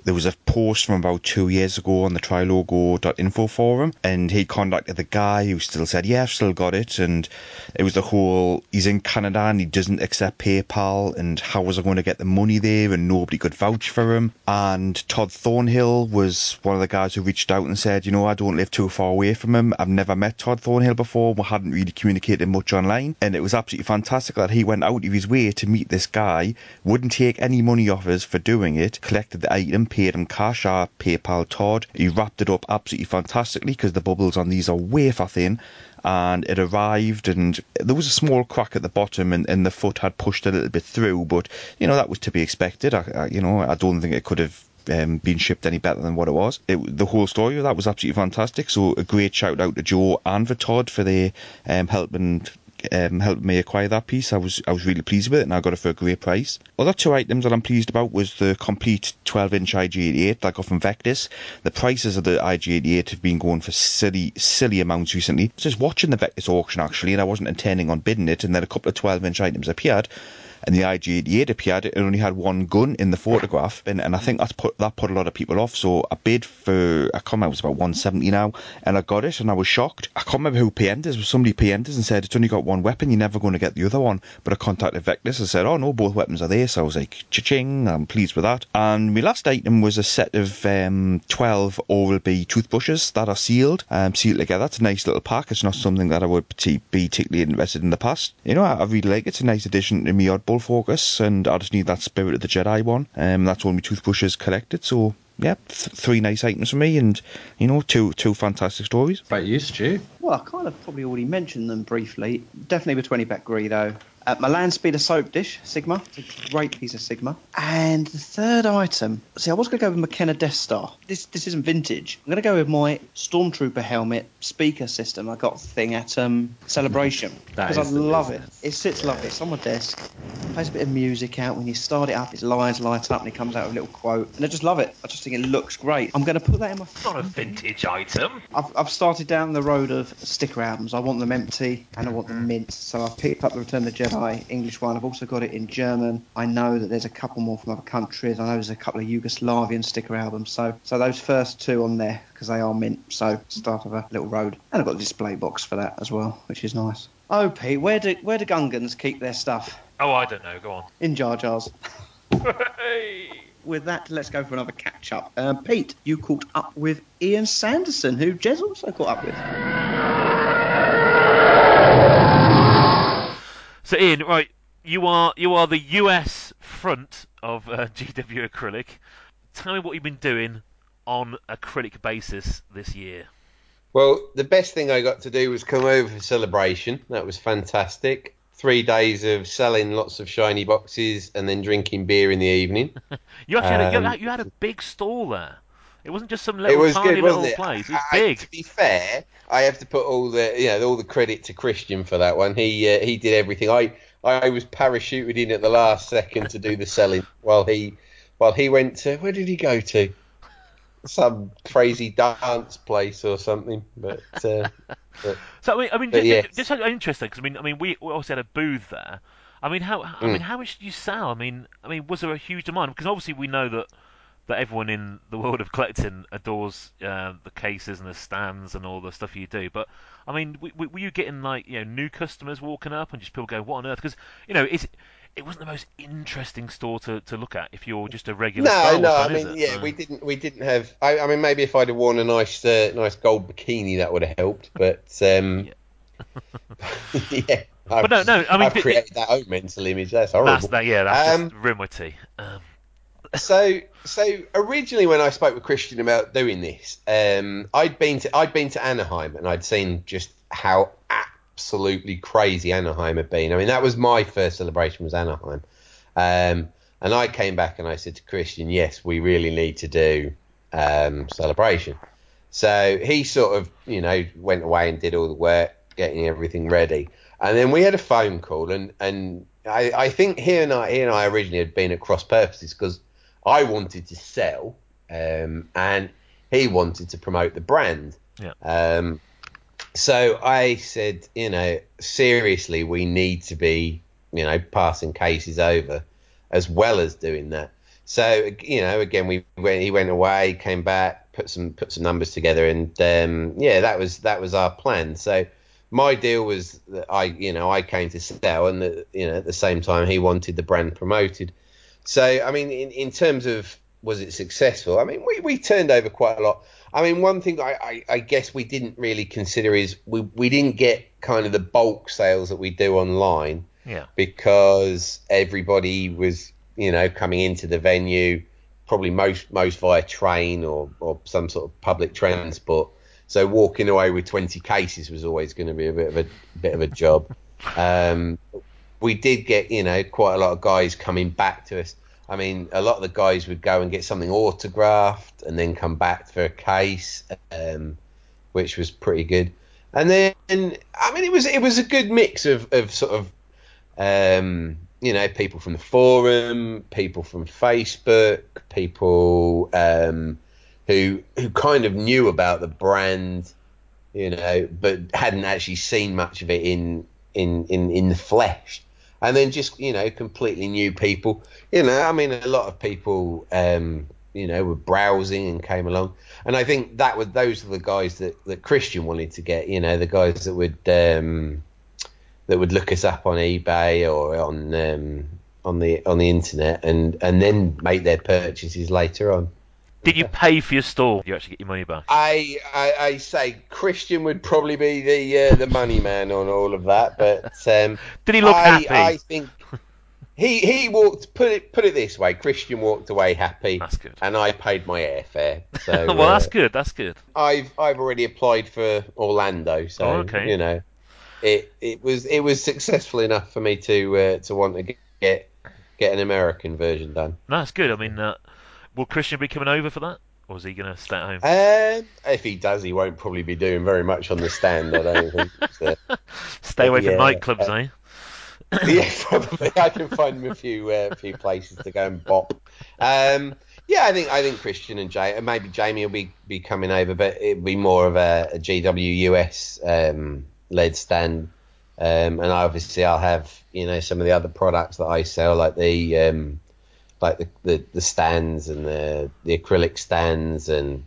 there was a post from about two years ago on the trilogo.info forum, and he contacted the guy who still said, "Yeah, I've still got it," and it was the whole he's in Canada and he doesn't accept PayPal, and how was I going to get the money there, and nobody could vouch for him. And Todd Thornhill was one of the guys who reached out and said, "You know, I don't live too far away from him. I've never met Todd Thornhill before. We hadn't really communicated much online, and it was absolutely fantastic that he went out of his way to meet this guy, wouldn't take any money off us for doing it, collected the item, paid him cash, I PayPal Todd. He wrapped it up absolutely fantastically because the bubbles on these are wafer thin. And it arrived, and there was a small crack at the bottom, and, and the foot had pushed a little bit through. But you know that was to be expected. I, I, you know, I don't think it could have um, been shipped any better than what it was. It, the whole story of that was absolutely fantastic. So a great shout out to Joe and for Todd for their um, helping um, helped me acquire that piece. I was I was really pleased with it, and I got it for a great price. Other two items that I'm pleased about was the complete 12-inch IG88 that I got from Vectis. The prices of the IG88 have been going for silly silly amounts recently. Just watching the Vectis auction actually, and I wasn't intending on bidding it, and then a couple of 12-inch items appeared. And the IG88 appeared. It only had one gun in the photograph, and, and I think that's put that put a lot of people off. So I bid for I can't remember it was about 170 now, and I got it, and I was shocked. I can't remember who PM'd us. Somebody PM'd us and said it's only got one weapon. You're never going to get the other one. But I contacted Vectis and said, oh no, both weapons are there. So I was like, cha-ching, I'm pleased with that. And my last item was a set of um, 12 Oral B toothbrushes that are sealed, um, sealed together. It's a nice little pack. It's not something that I would be particularly interested in the past. You know, I, I really like it. It's a nice addition to my oddball focus, and I just need that Spirit of the Jedi one. Um, that's all my toothbrushes collected. So yeah, th- three nice items for me, and you know, two two fantastic stories. About you, Stu? Well, I kind of probably already mentioned them briefly. Definitely with 20 back Greedo. Uh, my land speeder soap dish, Sigma. It's a great piece of Sigma. And the third item, see, I was going to go with Meccano Death Star. This this isn't vintage. I'm going to go with my Stormtrooper helmet speaker system. I got the thing at um, Celebration That because I is the love it. It sits lovely. It's on my desk. Plays a bit of music out. When you start it up, its lines light up and it comes out with a little quote. And I just love it. I just think it looks great. I'm going to put that in my. Not a vintage item. I've, I've started down the road of sticker albums. I want them empty and I want them mint. So I've picked up the Return of the Jedi English one. I've also got it in German. I know that there's a couple more from other countries. I know there's a couple of Yugoslavian sticker albums. So so those first two on there because they are mint. So start of a little road. And I've got a display box for that as well, which is nice. Oh, Pete, where do where do Gungans keep their stuff? Oh, I don't know. Go on. In Jar Jars. With that, let's go for another catch up. Uh, Pete, you caught up with Ian Sanderson, who Jez also caught up with. So Ian, right, you are you are the US front of uh, GW Acrylic. Tell me what you've been doing on acrylic basis this year. Well, the best thing I got to do was come over for celebration. That was fantastic. Three days of selling lots of shiny boxes and then drinking beer in the evening. You actually had, a, you, Um, had, you had a big stall there. It wasn't just some it little was tiny good, little it? place. It was I- big. to be fair, I have to put all the you know all the credit to Christian for that one. He uh, he did everything. I I was parachuted in at the last second to do the selling while he while he went to where did he go to? Some crazy dance place or something. But, uh, but So I mean, I mean, just, yes. just interesting because I mean, I mean, we we also had a booth there. I mean, how I Mm. mean, how much did you sell? I mean, I mean, was there a huge demand? Because obviously we know that that everyone in the world of collecting adores uh, the cases and the stands and all the stuff you do. But I mean, w- w- were you getting like you know new customers walking up and just people going, "What on earth?" Because you know, it's it wasn't the most interesting store to, to look at if you're just a regular no, no. I fan, mean, it? yeah, So- we didn't we didn't have. I, I mean, maybe if I'd have worn a nice uh, nice gold bikini, that would have helped. But um, yeah. But no, no, I mean, I've created that own mental image. That's horrible. That's that. Yeah, that's Um, just ruin my tea. Um, so so originally when I spoke with Christian about doing this, um, I'd been to I'd been to Anaheim and I'd seen just how absolutely crazy Anaheim had been. I mean that was my first celebration was Anaheim, um, and I came back and I said to Christian, yes, we really need to do um, celebration. So he sort of you know went away and did all the work, getting everything ready, and then we had a phone call and and. I, I think he and I, he and I originally had been at cross purposes because I wanted to sell, um, and he wanted to promote the brand. Yeah. Um, so I said, you know, seriously, we need to be, you know, passing cases over as well as doing that. So you know, again, we went, he went away, came back, put some put some numbers together, and um, yeah, that was that was our plan. So my deal was that I, you know, I came to sell, and that, you know, at the same time, he wanted the brand promoted. So I mean, in in terms of was it successful? I mean, we, we turned over quite a lot. I mean, one thing I, I, I guess we didn't really consider is we, we didn't get kind of the bulk sales that we do online Yeah. because everybody was, you know, coming into the venue, probably most most via train or, or some sort of public transport. So walking away with 20 cases was always going to be a bit of a bit of a job. Um, we did get, you know, quite a lot of guys coming back to us. I mean, a lot of the guys would go and get something autographed and then come back for a case, um, which was pretty good. And then, I mean, it was it was a good mix of, of sort of, um, you know, people from the forum, people from Facebook, people um, who who kind of knew about the brand, you know, but hadn't actually seen much of it in in in, in the flesh. And then just you know, completely new people. You know, I mean, a lot of people, um, you know, were browsing and came along. And I think that was those are the guys that, that Christian wanted to get. You know, the guys that would um, that would look us up on eBay or on um, on the on the internet and and then make their purchases later on. Did you pay for your store? You actually get your money back. I, I, I say Christian would probably be the uh, the money man on all of that, but um, Did he look I, happy? I think he he walked. Put it put it this way: Christian walked away happy. That's good. And I paid my airfare. So well, that's uh, good. That's good. I've I've already applied for Orlando, so Oh, okay. you know, it it was it was successful enough for me to uh, to want to get get an American version done. That's good. I mean, uh, will Christian be coming over for that, or is he going to stay at home? Um, if he does, he won't probably be doing very much on the stand. I don't think. So, Stay away from nightclubs, uh, eh? yeah, probably. I can find him a few uh, few places to go and bop. Um, yeah, I think I think Christian and Jay, and maybe Jamie will be, be coming over, but it'll be more of a, a GWUS um, led stand. Um, and obviously, I'll have you know some of the other products that I sell, like the um, like the, the, the stands and the the acrylic stands and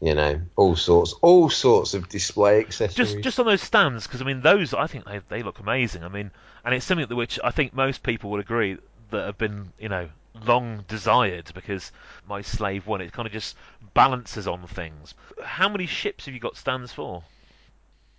you know all sorts all sorts of display accessories. Just just on those stands, because I mean, those I think they they look amazing. I mean, and it's something that which I think most people would agree that have been you know long desired because my slave one it kind of just balances on things. How many ships have you got stands for?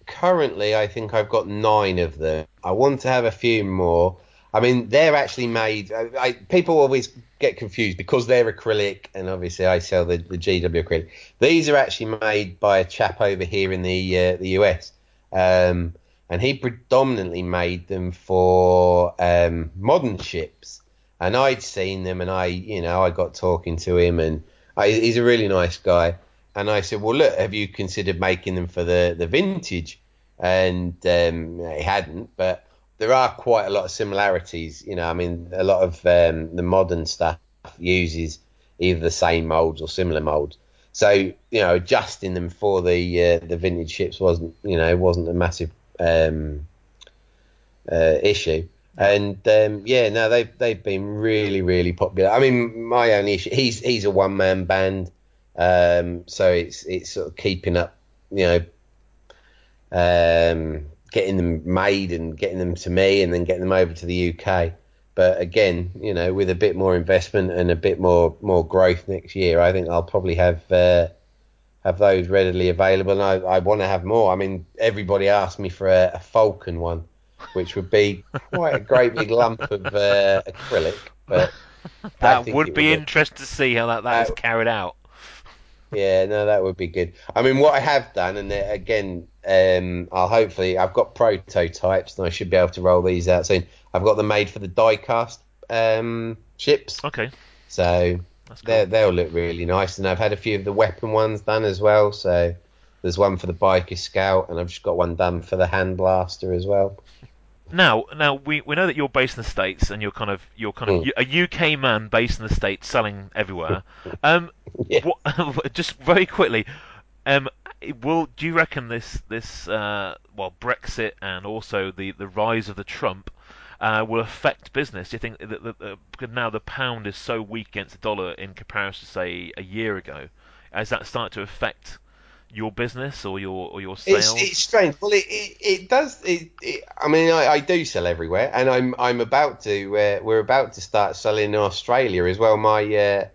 currently I think I've got nine of them. I want to have a few more. I mean, they're actually made. I, I, people always get confused because they're acrylic, and obviously I sell the, the GW acrylic. These are actually made by a chap over here in the uh, the US, um, and he predominantly made them for um, modern ships. And I'd seen them, and I, you know, I got talking to him, and I, he's a really nice guy. And I said, well, look, have you considered making them for the, the vintage? And um, he hadn't, but there are quite a lot of similarities. You know, I mean, a lot of um, the modern stuff uses either the same molds or similar molds. So, you know, adjusting them for the uh, the vintage ships wasn't, you know, wasn't a massive um, uh, issue. And um, yeah, no, they've they've been really really popular. I mean, my only issue he's he's a one man band, um, so it's it's sort of keeping up, you know, um, getting them made and getting them to me, and then getting them over to the UK. But again, you know, with a bit more investment and a bit more more growth next year, I think I'll probably have uh, have those readily available. And I, I want to have more. I mean, everybody asked me for a, a Falcon one, which would be quite a great big lump of uh, acrylic. But That think would be interesting to see how that, that is Uh, carried out. Yeah, no, that would be good. I mean, what I have done, and uh, again, um, I'll hopefully, I've got prototypes, and I should be able to roll these out soon. I've got them made for the die-cast um, ships. Okay. So they they'll look really nice, and I've had a few of the weapon ones done as well. So there's one for the biker scout, and I've just got one done for the hand blaster as well. Now, now we, we know that you're based in the states, and you're kind of you're kind of a UK man based in the states, selling everywhere. Um, what, just very quickly, Um, will do you reckon this this uh, well Brexit and also the the rise of the Trump uh, will affect business? Do you think that, that, that now the pound is so weak against the dollar in comparison to say a year ago, has that started to affect your business or your or your sales? It's, it's strange. Well, it, it, it does. It, it, I mean, I, I do sell everywhere, and I'm I'm about to. Uh, we're about to start selling in Australia as well. My uh,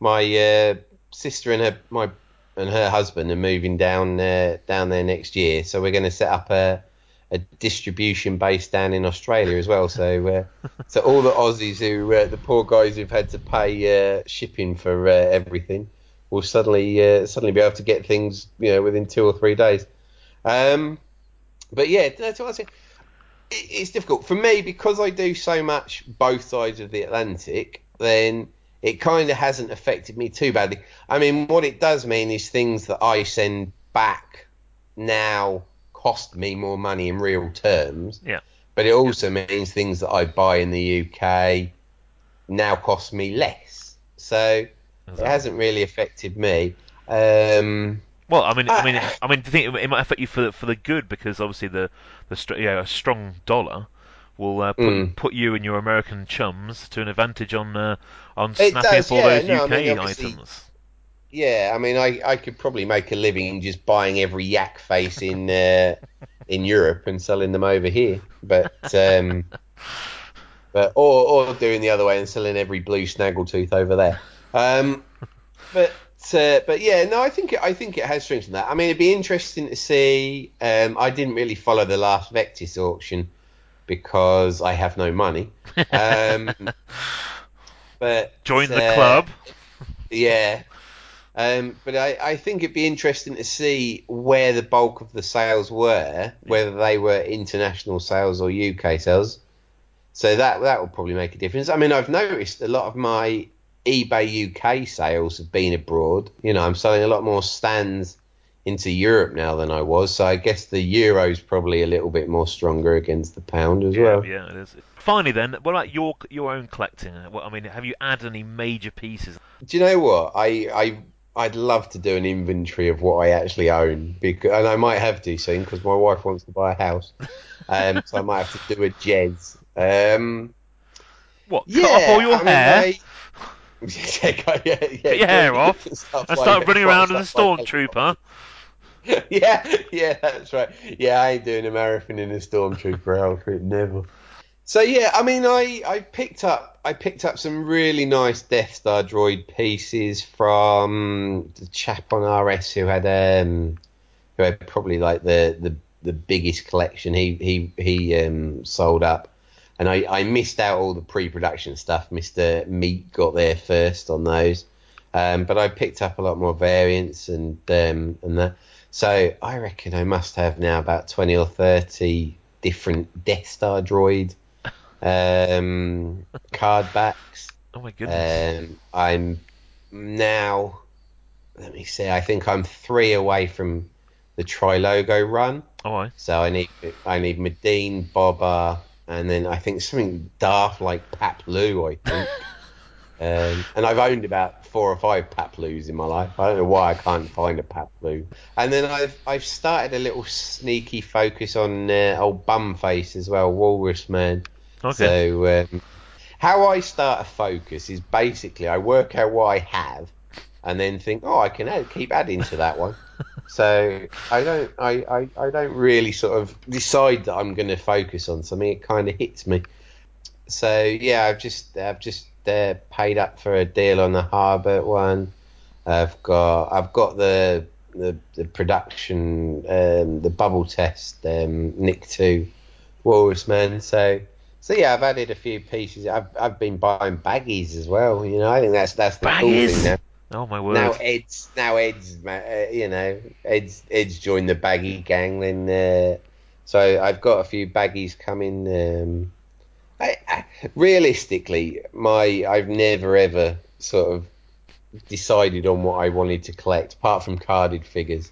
my uh, sister and her my and her husband are moving down uh, down there next year, so we're going to set up a a distribution base down in Australia as well. So uh, so all the Aussies who uh, the poor guys who've had to pay uh, shipping for uh, everything will suddenly uh, suddenly be able to get things you know within two or three days. Um, but yeah, that's what I say. It, it's difficult for me because I do so much both sides of the Atlantic. Then it kind of hasn't affected me too badly. I mean, what it does mean is things that I send back now cost me more money in real terms. Yeah. But it also means things that I buy in the UK now cost me less. So it hasn't really affected me. Um, Well, I mean, I mean, I mean, do you think it might affect you for the, for the good because obviously the the str- you know, a strong dollar will uh, put Mm. put you and your American chums to an advantage on uh, on It snapping does, up all yeah, those no, I UK mean, items. Yeah, I mean, I, I could probably make a living just buying every yak face in uh, in Europe and selling them over here, but um, but or or doing the other way and selling every blue snaggletooth over there. Um, but uh, but yeah, no, I think it, I think it has strengthened that. I mean, it'd be interesting to see. Um, I didn't really follow the last Vectis auction because I have no money. Um, but Join the uh, club. Yeah. Um, but I, I think it'd be interesting to see where the bulk of the sales were, whether they were international sales or UK sales. So that that will probably make a difference. I mean, I've noticed a lot of my eBay UK sales have been abroad. You know, I'm selling a lot more stands into Europe now than I was. So I guess the euro's probably a little bit more stronger against the pound as Yeah, well. yeah, it is. Finally, then, what about your your own collecting? What, I mean, have you added any major pieces? Do you know what? I I I'd love to do an inventory of what I actually own, because and I might have to soon because my wife wants to buy a house, um, so I might have to do a jez. Um, What? yeah, cut off all your I mean, hair, I- yeah, yeah, yeah, get your hair off, and start like- running around as a stuff like- stormtrooper? yeah, yeah, that's right. Yeah, I ain't doing a marathon in a stormtrooper outfit, never. So yeah, I mean, I, I picked up I picked up some really nice Death Star droid pieces from the chap on RS who had um who had probably like the the, the biggest collection he he he um sold up. And I, I missed out all the pre-production stuff. Mr. Meat got there first on those, um, but I picked up a lot more variants and um, and that. So I reckon I must have now about twenty or thirty different Death Star droid um, card backs. Oh my goodness! Um, I'm now. Let me see. I think I'm three away from the tri logo run. Oh, I. So I need I need Madine, Boba, and then I think something daft like Paploo. I think. um, and I've owned about four or five Paploos in my life. I don't know why I can't find a Paploo. And then I've I've started a little sneaky focus on uh, old Bumface as well, Walrus Man. Okay. So um, how I start a focus is basically I work out what I have, and then think, oh, I can add, keep adding to that one. so I don't I, I, I don't really sort of decide that I'm going to focus on something. It kind of hits me. So yeah, I've just I've just uh, paid up for a deal on the Harbert one. I've got I've got the the, the production um, the bubble test um, Nick two Walrus Man. So so yeah, I've added a few pieces. I've I've been buying baggies as well. You know, I think that's that's the cool thing now. Oh my word! Now Ed's now Ed's uh, you know Ed's Ed's joined the baggy gang. Then uh, so I've got a few baggies coming. Um, I, I, realistically, my I've never ever sort of decided on what I wanted to collect, apart from carded figures.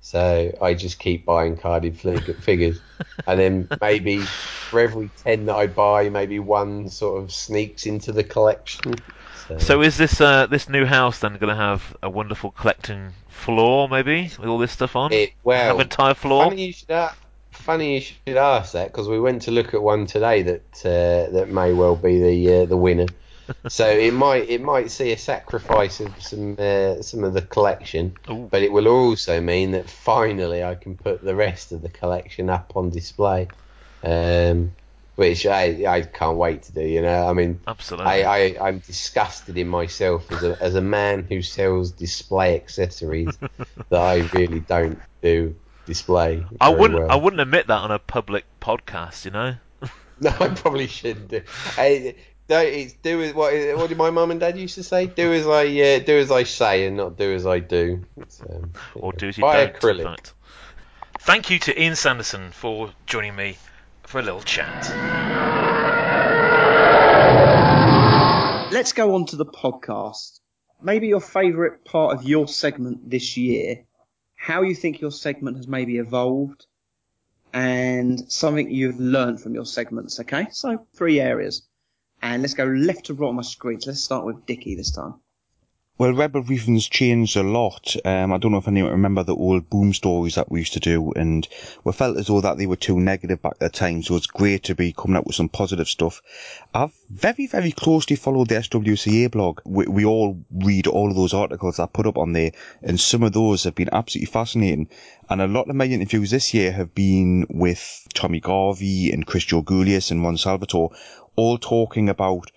So I just keep buying carded fig- figures, and then maybe for every ten that I buy, maybe one sort of sneaks into the collection. So, So is this uh, this new house then going to have a wonderful collecting floor, maybe, with all this stuff on? it, well, have an entire floor. Funny you should, a- funny you should ask that because we went to look at one today that uh, that may well be the uh, the winner. So it might it might see a sacrifice of some uh, some of the collection, Ooh. but it will also mean that finally I can put the rest of the collection up on display, um, which I I can't wait to do. You know, I mean, Absolutely. I, I I'm disgusted in myself as a as a man who sells display accessories that I really don't do display. I wouldn't well. I wouldn't admit that on a public podcast, you know. No, I probably shouldn't do. I, it's do as what what did my mum and dad used to say? Do as I uh, do as I say and not do as I do. It's, um, or do as you buy don't. acrylic. fact. Thank you to Ian Sanderson for joining me for a little chat. Let's go on to the podcast. Maybe your favourite part of your segment this year, how you think your segment has maybe evolved, and something you've learned from your segments, okay? So, three areas. And let's go left to right on my screen. So let's start with Dickie this time. Well, Rebel Briefing's changed a lot. Um, I don't know if anyone remember the old boom stories that we used to do, and we felt as though that they were too negative back at the time, so it's great to be coming up with some positive stuff. I've very, very closely followed the SWCA blog. We, we all read all of those articles I put up on there, and some of those have been absolutely fascinating. And a lot of my interviews this year have been with Tommy Garvey and Chris Georgoulias and Ron Salvatore, all talking about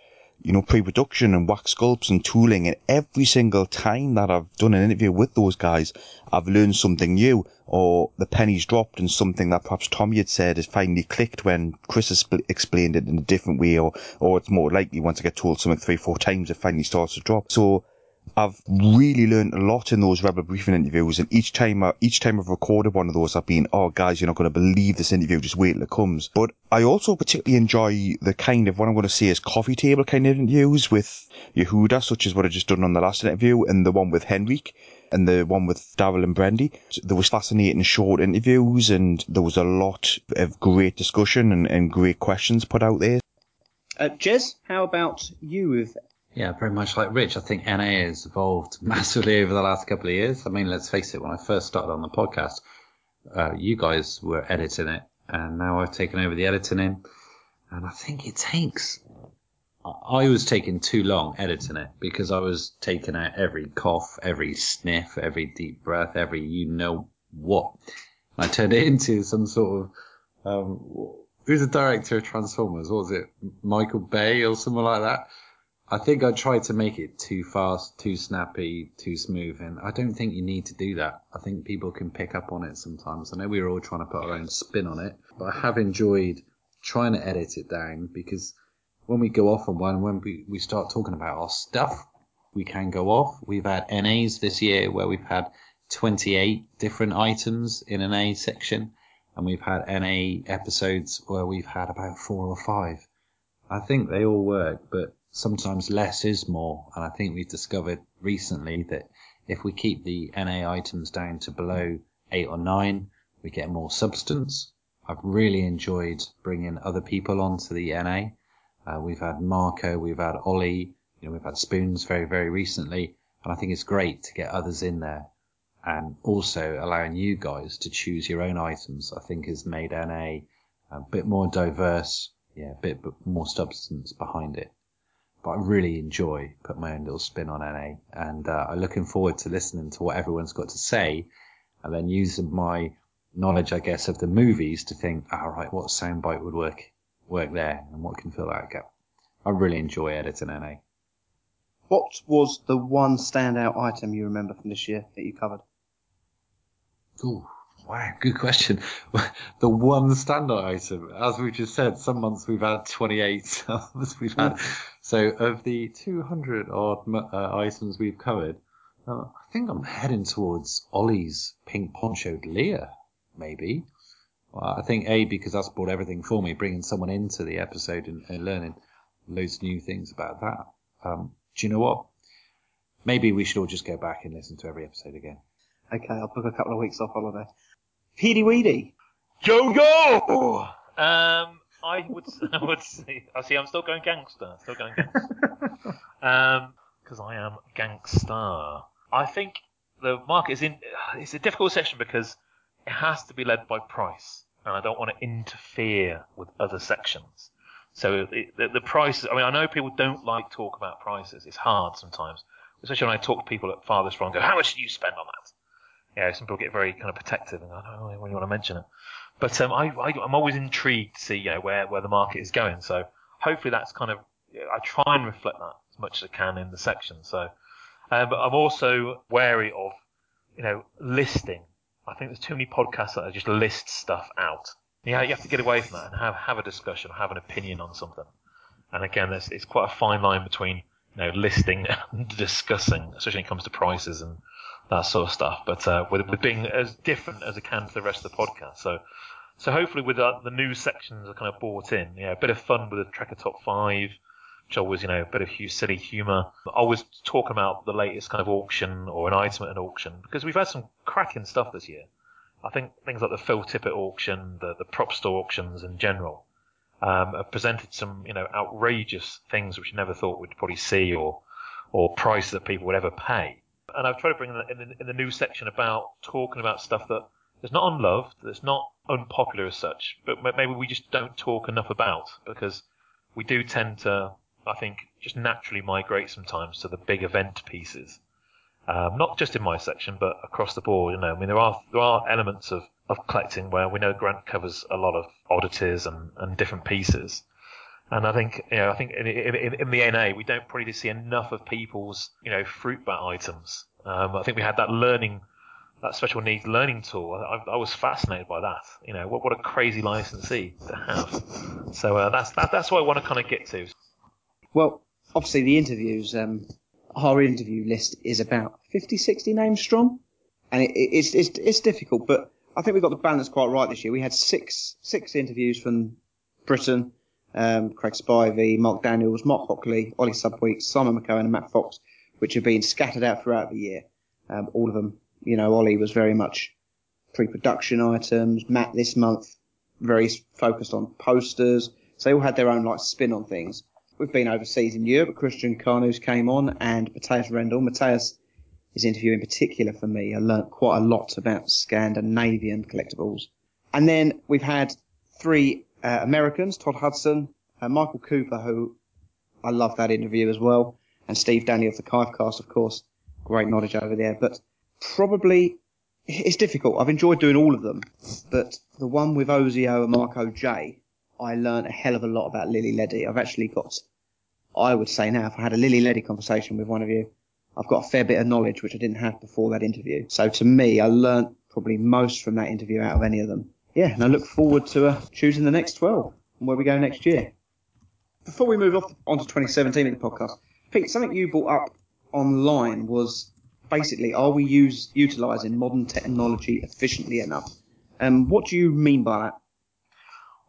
you know, pre-production and wax sculpts and tooling. And every single time that I've done an interview with those guys, I've learned something new or the pennies dropped and something that perhaps Tommy had said has finally clicked when Chris has spl- explained it in a different way or, or it's more likely once I get told something three, four times, it finally starts to drop. So I've really learned a lot in those Rebel Briefing interviews, and each time, I, each time I've recorded one of those, I've been, oh guys, you're not going to believe this interview, just wait till it comes. But I also particularly enjoy the kind of what I'm going to say is coffee table kind of interviews with Yehuda, such as what I just done on the last interview, and the one with Henrik, and the one with Daryl and Brandy. There was fascinating short interviews, and there was a lot of great discussion and, and great questions put out there. Uh, Jez, how about you with Yeah, very much like Rich. I think NA has evolved massively over the last couple of years. I mean, let's face it, when I first started on the podcast, uh, you guys were editing it, and now I've taken over the editing in, and I think it takes. I was taking too long editing it because I was taking out every cough, every sniff, every deep breath, every you know what. I turned it into some sort of um, who's the director of Transformers? What was it? Michael Bay or something like that? I think I tried to make it too fast, too snappy, too smooth, and I don't think you need to do that. I think people can pick up on it sometimes. I know we were all trying to put our own spin on it, but I have enjoyed trying to edit it down because when we go off on one, when we, we start talking about our stuff, we can go off. We've had NAs this year where we've had 28 different items in an A section, and we've had NA episodes where we've had about four or five. I think they all work, but sometimes less is more. And I think we've discovered recently that if we keep the NA items down to below eight or nine, we get more substance. I've really enjoyed bringing other people onto the NA. Uh, we've had Marco, we've had Ollie, you know, we've had Spoons very, very recently. And I think it's great to get others in there. And also allowing you guys to choose your own items, I think has made NA a bit more diverse, yeah, a bit more substance behind it but I really enjoy putting my own little spin on NA, and uh, I'm looking forward to listening to what everyone's got to say, and then using my knowledge, I guess, of the movies to think, all right, what soundbite would work work there, and what can fill that gap. I really enjoy editing NA. what was the one standout item you remember from this year that you covered? Ooh, wow, good question. the one standout item, as we just said, some months we've had 28, some months we've had. So of the 200 odd uh, items we've covered, uh, I think I'm heading towards Ollie's pink ponchoed Leia, maybe. Well, I think A, because that's brought everything for me, bringing someone into the episode and, and learning loads of new things about that. Um, do you know what? Maybe we should all just go back and listen to every episode again. Okay, I'll book a couple of weeks off holiday. Peedy Weedy. Go go! Um, I would, I would say, I see. I'm still going gangster. Still going gangster. um, because I am gangster. I think the market is in. It's a difficult section because it has to be led by price, and I don't want to interfere with other sections. So it, the, the prices. I mean, I know people don't like talk about prices. It's hard sometimes, especially when I talk to people at farthest from. Go, how much do you spend on that? Yeah, some people get very kind of protective and I don't you want to mention it. But um, I, I, I'm always intrigued to see you know, where, where the market is going. So hopefully that's kind of I try and reflect that as much as I can in the section. So, um, but I'm also wary of you know listing. I think there's too many podcasts that just list stuff out. Yeah, you have to get away from that and have have a discussion, have an opinion on something. And again, there's, it's quite a fine line between you know listing and discussing, especially when it comes to prices and that sort of stuff. But uh, with, with being as different as it can to the rest of the podcast. So, so hopefully with uh, the news sections are kind of brought in. Yeah, a bit of fun with the Tracker Top Five, which always you know a bit of silly humour. Always talking about the latest kind of auction or an item at an auction because we've had some cracking stuff this year. I think things like the Phil Tippett auction, the the prop store auctions in general. Um, have presented some, you know, outrageous things which you never thought we'd probably see, or, or prices that people would ever pay and I've tried to bring in the, in the, section about talking about stuff that is not unloved, that's not unpopular as such, but maybe we just don't talk enough about because we do tend to, I think, just naturally migrate sometimes to the big event pieces. Um, not just in my section, but across the board. You know, I mean, there are there are elements of, of collecting where we know Grant covers a lot of oddities and, and different pieces. And I think, you know, I think in, in, in the NA we don't probably see enough of people's, you know, fruit bat items. Um, I think we had that learning, that special needs learning tool. I, I was fascinated by that. You know, what, what a crazy licensee to have. So uh, that's that, that's what I want to kind of get to. Well, obviously the interviews, um, our interview list is about 50, 60 names strong, and it, it's, it's it's difficult, but I think we got the balance quite right this year. We had six six interviews from Britain um, Craig Spivey, Mark Daniels, Mark Hockley, Ollie Subweek, Simon McCowan, and Matt Fox, which have been scattered out throughout the year. Um, all of them, you know, Ollie was very much pre-production items. Matt this month very focused on posters. So they all had their own like spin on things. We've been overseas in Europe. Christian Carnus came on and Matthias Rendell. Matthias, his interview in particular for me, I learnt quite a lot about Scandinavian collectibles. And then we've had three uh, Americans, Todd Hudson, uh, Michael Cooper, who I love that interview as well, and Steve Danley of the Kivecast, of course. Great knowledge over there. But probably it's difficult. I've enjoyed doing all of them, but the one with Ozio and Marco J, I learned a hell of a lot about Lili Ledy. I've actually got, I would say now, if I had a Lili Ledy conversation with one of you, I've got a fair bit of knowledge which I didn't have before that interview. So to me, I learnt probably most from that interview out of any of them. Yeah, and I look forward to uh, choosing the next 12 and where we go next year. Before we move off onto 2017 in the podcast, Pete, something you brought up online was basically, are we use, utilising modern technology efficiently enough? Um, what do you mean by that?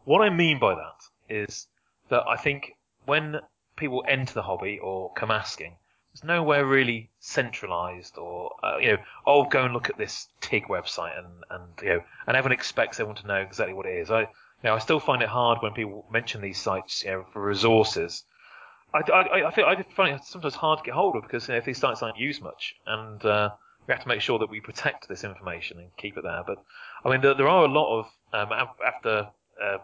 What I mean by that is that I think when people enter the hobby or come asking, there's nowhere really centralized or uh, you know oh go and look at this TIG website and and you know and everyone expects everyone to know exactly what it is. I you know I still find it hard when people mention these sites you know for resources. I, I, I feel I find it sometimes hard to get hold of because you know, if these sites aren't used much and uh, we have to make sure that we protect this information and keep it there. But I mean there, there are a lot of um, after uh,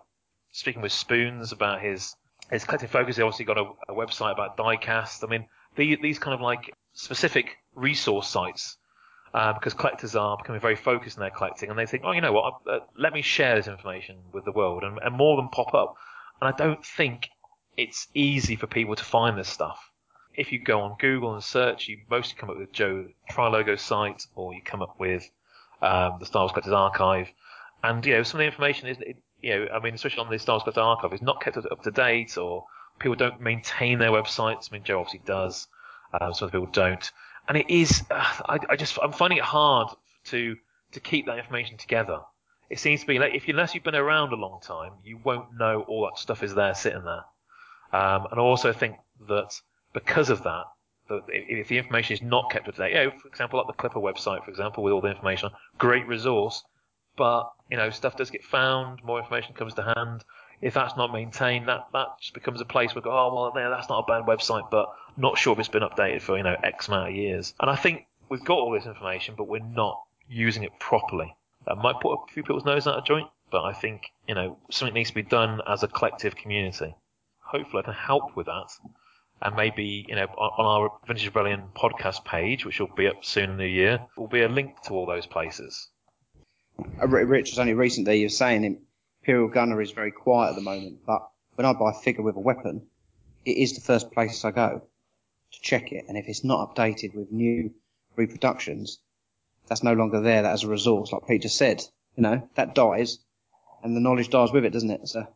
speaking with Spoons about his his collective focus, he obviously got a, a website about diecast. I mean the, these kind of like specific resource sites uh, because collectors are becoming very focused in their collecting and they think, oh, you know what, uh, let me share this information with the world and, and more of them pop up. And I don't think it's easy for people to find this stuff. If you go on Google and search, you mostly come up with Joe Trilogo site or you come up with um, the Star Wars Collectors Archive. And, you know, some of the information is, it, you know, I mean, especially on the Star Wars Collectors Archive, is not kept up to date or people don't maintain their websites. I mean, Joe obviously does. Um, some people don't, and it is. Uh, I, I, just I'm finding it hard to to keep that information together. It seems to be like if unless you've been around a long time, you won't know all that stuff is there sitting there. Um, and I also think that because of that, the, if the information is not kept up to date, you know, for example, like the Clipper website, for example, with all the information, great resource, but you know, stuff does get found, more information comes to hand. If that's not maintained, that that just becomes a place where go, oh well, yeah, that's not a bad website, but not sure if it's been updated for you know X amount of years. And I think we've got all this information, but we're not using it properly. That might put a few people's nose out of joint, but I think you know something needs to be done as a collective community. Hopefully, I can help with that and maybe you know on, our Vintage Rebellion podcast page, which will be up soon in the year, will be a link to all those places. Uh, Rich was only recently you were saying Imperial Gunnery is very quiet at the moment, but when I buy a figure with a weapon, it is the first place I go to check it, and if it's not updated with new reproductions, that's no longer there. That as a resource, like Pete just said, you know, that dies, and the knowledge dies with it, doesn't it? So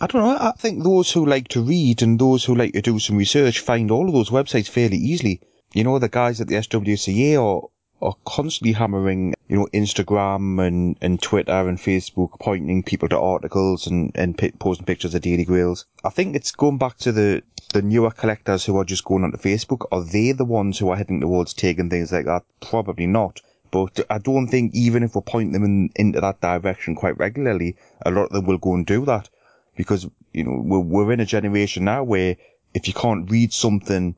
I don't know. I think those who like to read and those who like to do some research find all of those websites fairly easily. You know, the guys at the SWCA are, are constantly hammering, you know, Instagram and, and Twitter and Facebook, pointing people to articles and, and pi- posting pictures of Daily Grails. I think it's going back to the, the newer collectors who are just going onto Facebook. Are they the ones who are heading towards taking things like that? Probably not. But I don't think even if we point them in, into that direction quite regularly, a lot of them will go and do that because you know we're, we're in a generation now where if you can't read something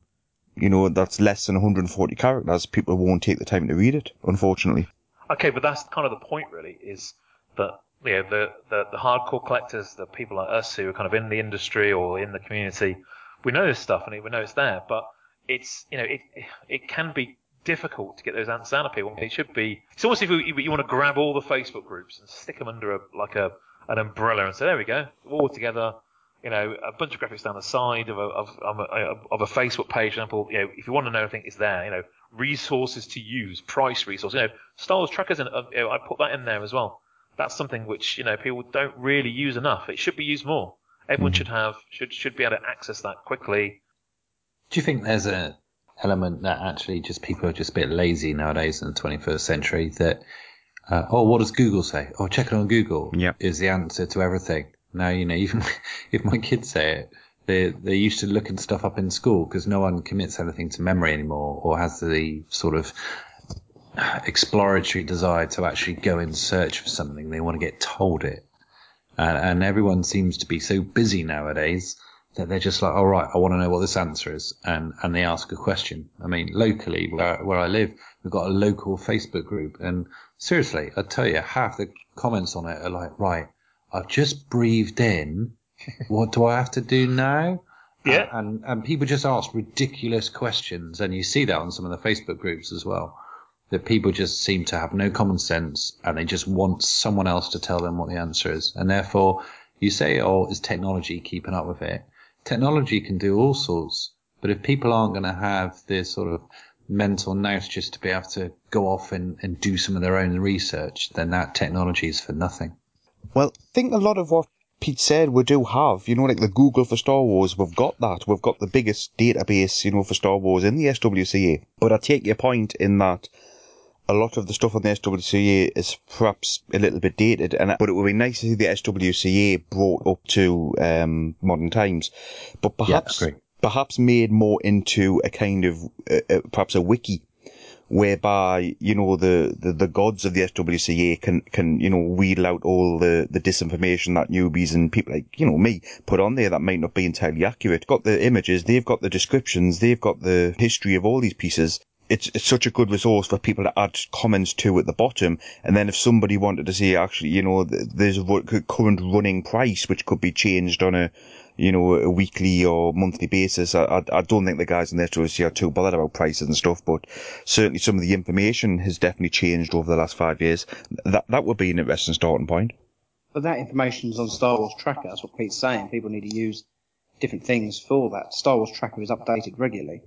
you know that's less than 140 characters people won't take the time to read it unfortunately Okay, but that's kind of the point, really, is that you know, the, the the hardcore collectors, the people like us who are kind of in the industry or in the community, we know this stuff and we know it's there, but it's you know it it can be difficult to get those answers out of people. It should be. It's almost if you, you want to grab all the Facebook groups and stick them under a like a an umbrella and say, there we go, all together. You know, a bunch of graphics down the side of a of, of, a, of a Facebook page, for example. You know, if you want to know anything, it's there. You know, resources to use, price resources. You know, Star Wars trackers, and uh, you know, I put that in there as well. That's something which you know people don't really use enough. It should be used more. Everyone should have should should be able to access that quickly. Do you think there's a element that actually just people are just a bit lazy nowadays in the 21st century that uh, oh what does Google say oh check it on Google Yeah. is the answer to everything now you know even if my kids say it they they used to looking stuff up in school because no one commits anything to memory anymore or has the sort of exploratory desire to actually go in search for something they want to get told it and, and everyone seems to be so busy nowadays that they're just like, all right, I want to know what this answer is, and and they ask a question. I mean, locally where where I live, we've got a local Facebook group, and seriously, I tell you, half the comments on it are like, right, I've just breathed in, what do I have to do now? Yeah. and and people just ask ridiculous questions, and you see that on some of the Facebook groups as well. That people just seem to have no common sense, and they just want someone else to tell them what the answer is, and therefore you say, oh, is technology keeping up with it? technology can do all sorts, but if people aren't going to have this sort of mental nous just to be able to go off and, and do some of their own research, then that technology is for nothing. well I think a lot of what Pete said we do have you know like the Google for Star Wars we've got that. We've got the biggest database you know for Star Wars in the SWCA but I take your point in that a lot of the stuff on the SWCA is perhaps a little bit dated, and but it would be nice to see the SWCA brought up to um, modern times, but perhaps agree. perhaps made more into a kind of uh, uh, perhaps a wiki, whereby you know the, the, the gods of the SWCA can can you know wheel out all the, the disinformation that newbies and people like you know me put on there that might not be entirely accurate. Got the images, they've got the descriptions, they've got the history of all these pieces it's it's such a good resource for people to add comments to at the bottom. And then if somebody wanted to say, actually, you know, there's a current running price which could be changed on a, you know, a weekly or monthly basis. I, I, I don't think the guys in the SWC are too bothered about prices and stuff, but certainly some of the information has definitely changed over the last five years. That that would be an interesting starting point. But that information is on Star Wars Tracker. That's what Pete's saying. People need to use different things for that. Star Wars Tracker is updated regularly.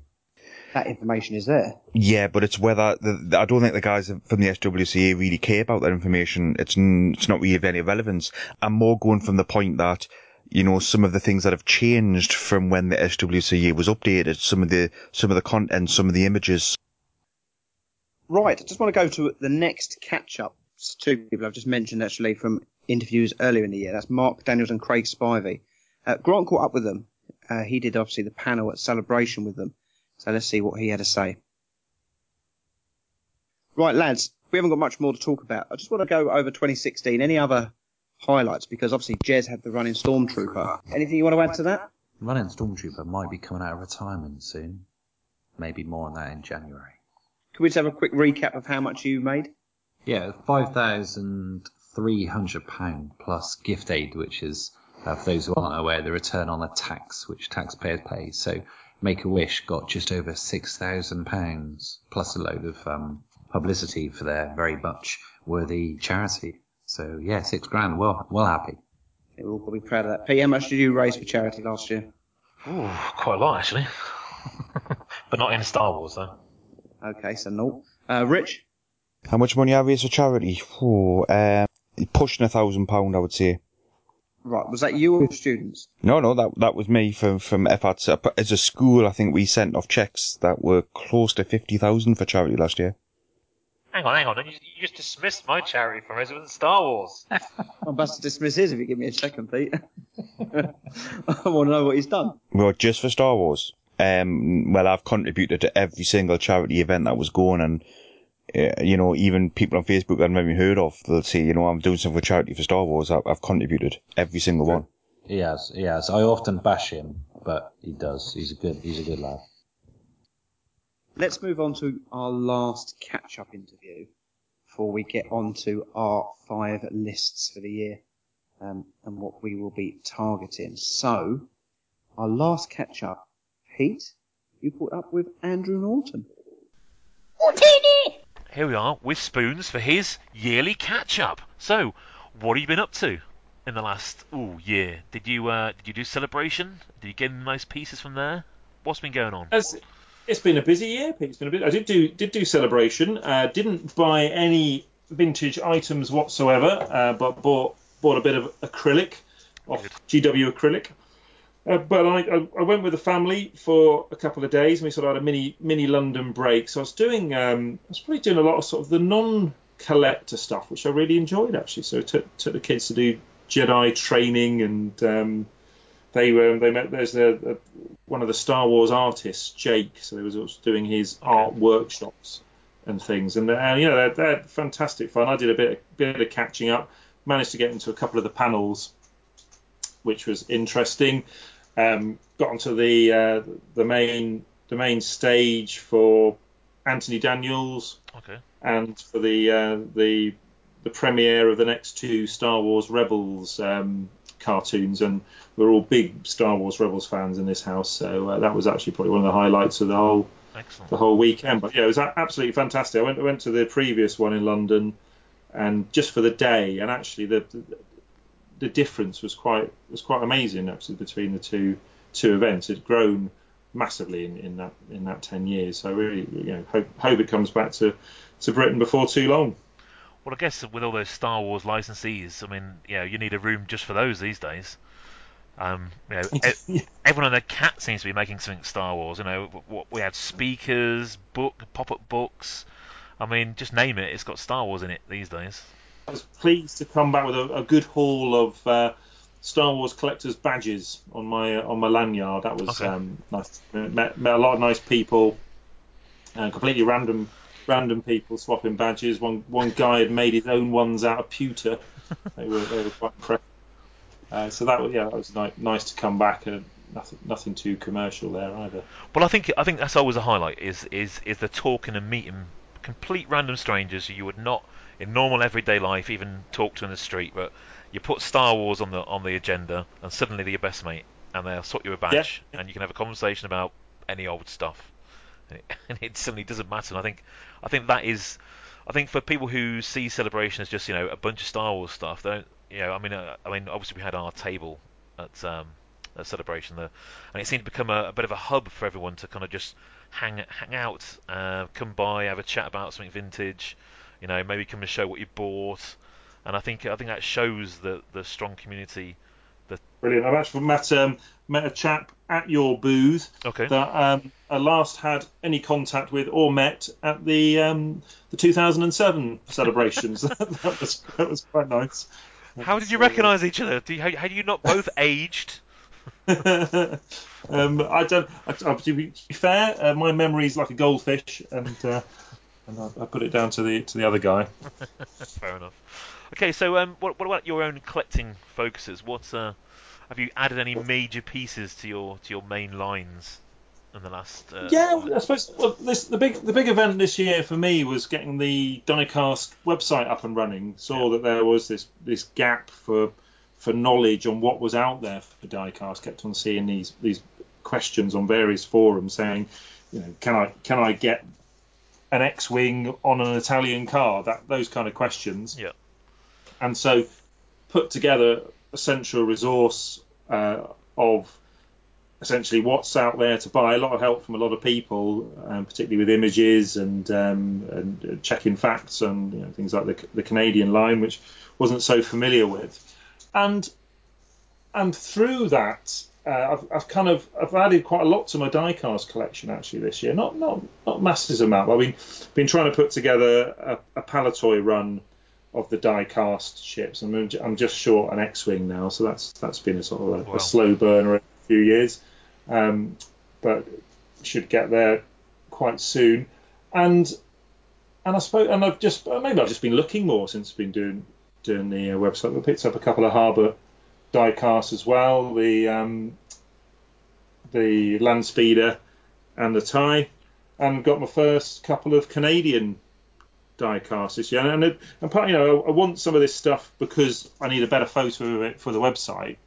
That information is there. Yeah, but it's whether the, I don't think the guys from the SWCA really care about that information. It's n- it's not really of any relevance. I'm more going from the point that you know some of the things that have changed from when the SWCA was updated. Some of the some of the content, some of the images. Right. I just want to go to the next catch up. Two people I've just mentioned actually from interviews earlier in the year. That's Mark Daniels and Craig Spivey. Uh, Grant caught up with them. Uh, he did obviously the panel at Celebration with them. So let's see what he had to say. Right, lads, we haven't got much more to talk about. I just want to go over 2016. Any other highlights? Because obviously Jez had the running Stormtrooper. Anything you want to add to that? Running Stormtrooper might be coming out of retirement soon. Maybe more on that in January. Can we just have a quick recap of how much you made? Yeah, five thousand three hundred pound plus gift aid, which is uh, for those who aren't aware, the return on the tax which taxpayers pay. So Make a Wish got just over six thousand pounds plus a load of um, publicity for their very much worthy charity. So yeah, six grand. Well, well happy. Yeah, we'll all be proud of that. Pete, how much did you raise for charity last year? Ooh, quite a lot actually. but not in Star Wars though. Okay, so no. Uh, Rich? How much money have I raised for charity? Oh, um, pushing a thousand pound, I would say. Right, was that you or your students? No, no, that that was me from from FATS. As a school, I think we sent off checks that were close to fifty thousand for charity last year. Hang on, hang on. You, you just dismissed my charity from us. It was Star Wars. I'm about to dismiss his if you give me a second, Pete. I want to know what he's done. Well, just for Star Wars. Um, well, I've contributed to every single charity event that was going, and uh, you know, even people on Facebook I've never heard of, they'll say, you know, I'm doing something for charity for Star Wars. I've, I've contributed every single one. He has, he has. I often bash him, but he does. He's a good, he's a good lad. Let's move on to our last catch-up interview before we get on to our five lists for the year um, and what we will be targeting. So, our last catch-up, Pete, you caught up with Andrew Norton. Here we are with Spoons for his yearly catch up. So, what have you been up to in the last ooh, year? Did you uh, did you do celebration? Did you get nice pieces from there? What's been going on? As it's been a busy year. Pete. It's been a bit. I did do did do celebration. Uh, didn't buy any vintage items whatsoever, uh, but bought bought a bit of acrylic off GW acrylic. Uh, but I, I, I went with the family for a couple of days, and we sort of had a mini mini London break. So I was doing um, I was probably doing a lot of sort of the non collector stuff, which I really enjoyed actually. So I took took the kids to do Jedi training and. Um, they were they met there's a, a, one of the Star Wars artists Jake so they was also doing his art workshops and things. And uh, you know they're, they're fantastic fun. I did a bit bit of catching up managed to get into a couple of the panels which was interesting. Um, got onto the uh, the main the main stage for Anthony Daniels Okay. and for the uh, the the premiere of the next two Star Wars Rebels um, cartoons, and we're all big Star Wars Rebels fans in this house, so uh, that was actually probably one of the highlights of the whole Excellent. the whole weekend. But yeah, it was a- absolutely fantastic. I went I went to the previous one in London, and just for the day, and actually the the, difference was quite was quite amazing actually between the two two events. It'd grown massively in, in that in that ten years. So I really you know hope hope it comes back to to Britain before too long. Well, I guess with all those Star Wars licensees, I mean, you know, you need a room just for those these days. Um, you know, e- everyone and their cat seems to be making something Star Wars. You know, what we had speakers, book, pop-up books. I mean, just name it, it's got Star Wars in it these days. I was pleased to come back with a, a good haul of uh, Star Wars collectors badges on my uh, on my lanyard. That was Okay. um, nice. Met, met a lot of nice people, uh, completely random random people swapping badges. One one guy had made his own ones out of pewter. They were they were quite impressed. Uh, so that was yeah, that was ni- nice to come back and nothing nothing too commercial there either. Well, I think I think that's always a highlight is is is the talking and meeting complete random strangers who you would not in normal everyday life even talk to in the street, but you put Star Wars on the on the agenda and suddenly they're your best mate and they'll sort you a badge and you can have a conversation about any old stuff. And it, and it suddenly doesn't matter. And I think I think that is I think for people who see celebration as just you know a bunch of Star Wars stuff, they don't you know I mean uh, I mean obviously we had our table at um, at celebration there, and it seemed to become a, a bit of a hub for everyone to kind of just hang hang out, uh, come by, have a chat about something vintage, you know maybe come and show what you bought, and I think I think that shows the the strong community. That Brilliant. I've actually met um, met a chap at your booth Okay. that um, last had any contact with or met at the um, the 2007 celebrations. that was that was quite nice. how did you recognise each other? Do you, how, how do you not both aged? um, I don't. I, I, to be fair, uh, my memory is like a goldfish, and uh, and I, I put it down to the to the other guy. Fair enough. Okay, so um, what, what about your own collecting focuses? What uh, have you added any major pieces to your to your main lines in the last? Uh, Yeah, I suppose well, this, the big the big event this year for me was getting the Diecast website up and running. Saw that there was this this gap for for knowledge on what was out there for Diecast. Kept on seeing these these questions on various forums saying, you know, can I can I get an X-wing on an Italian car? That those kind of questions. Yeah. And so put together a central resource uh, of essentially what's out there to buy. A lot of help from a lot of people, um, particularly with images and um, and uh, checking facts and you know, things like the, the Canadian line, which wasn't so familiar with. And and through that, uh, I've, I've kind of I've added quite a lot to my diecast collection actually this year. Not not not masses amount. But I've been been trying to put together a, a Palitoy run of the diecast ships. I'm I'm just short an X-wing now, so that's that's been a sort of a, Wow. a slow burner few years, um, but should get there quite soon. And and I suppose and I've just maybe I've just been looking more since I've been doing doing the uh, website. I picked up a couple of Harbert diecasts as well. The um, the land speeder and the tie, and got my first couple of Canadian diecasts this year. And, it, and part, you know, I want some of this stuff because I need a better photo of it for the website.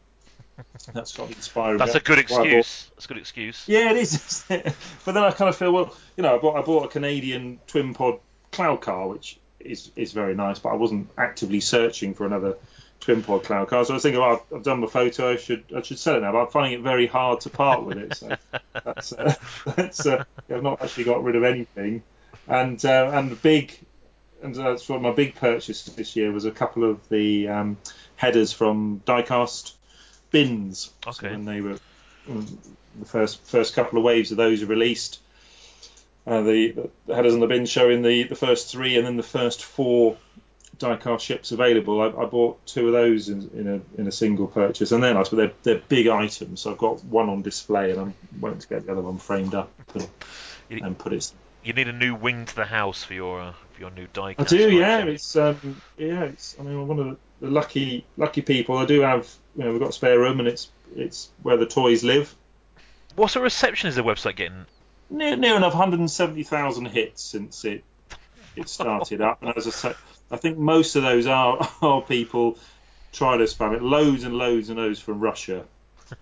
That's got inspiring. That's a good Why I bought- excuse. That's a good excuse. yeah, it is. it? but then I kind of feel, well, you know, I bought I bought a Canadian twin pod cloud car, which is is very nice, but I wasn't actively searching for another twin pod cloud car. So I was thinking, well, I've, I've done my photo, I should I should sell it now, but I'm finding it very hard to part with it. So that's uh, that's uh, I've not actually got rid of anything, and uh, and big. And that's what my big purchase this year was a couple of the um, headers from Diecast bins. So when they were the first first couple of waves of those are released. Uh, the, the headers on the bin showing the, the first three and then the first four diecast ships available. I, I bought two of those in, in a in a single purchase, and then I suppose they're, they're big items. So I've got one on display, and I'm waiting to get the other one framed up and, and put it. You need a new wing to the house for your uh, for your new die. I do, yeah. It's um, yeah. It's I mean, one of the lucky lucky people. I do have you know we've got spare room, and it's it's where the toys live. What sort of reception is the website getting? near, near enough 170,000 hits since it it started up. And as I said, I think most of those are are people trying to spam it. Loads and loads and loads from Russia.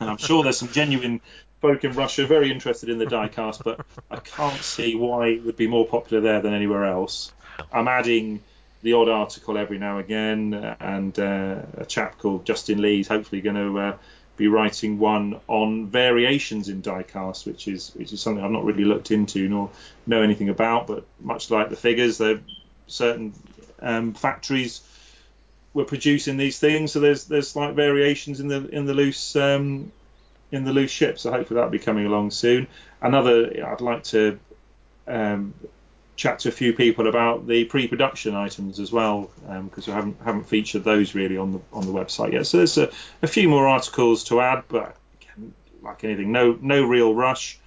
And I'm sure there's some genuine folk in Russia very interested in the diecast, but I can't see why it would be more popular there than anywhere else. I'm adding the odd article every now and again, and uh, a chap called Justin Lee is hopefully going to uh, be writing one on variations in diecast, which is which is something I've not really looked into nor know anything about. But much like the figures, there certain um, factories were producing these things, so there's there's slight variations in the in the loose um, in the loose ship. So hopefully that'll be coming along soon. Another, I'd like to um, chat to a few people about the pre-production items as well, because we haven't haven't featured those really on the on the website yet. So there's a, a few more articles to add, but again, like anything, no no real rush.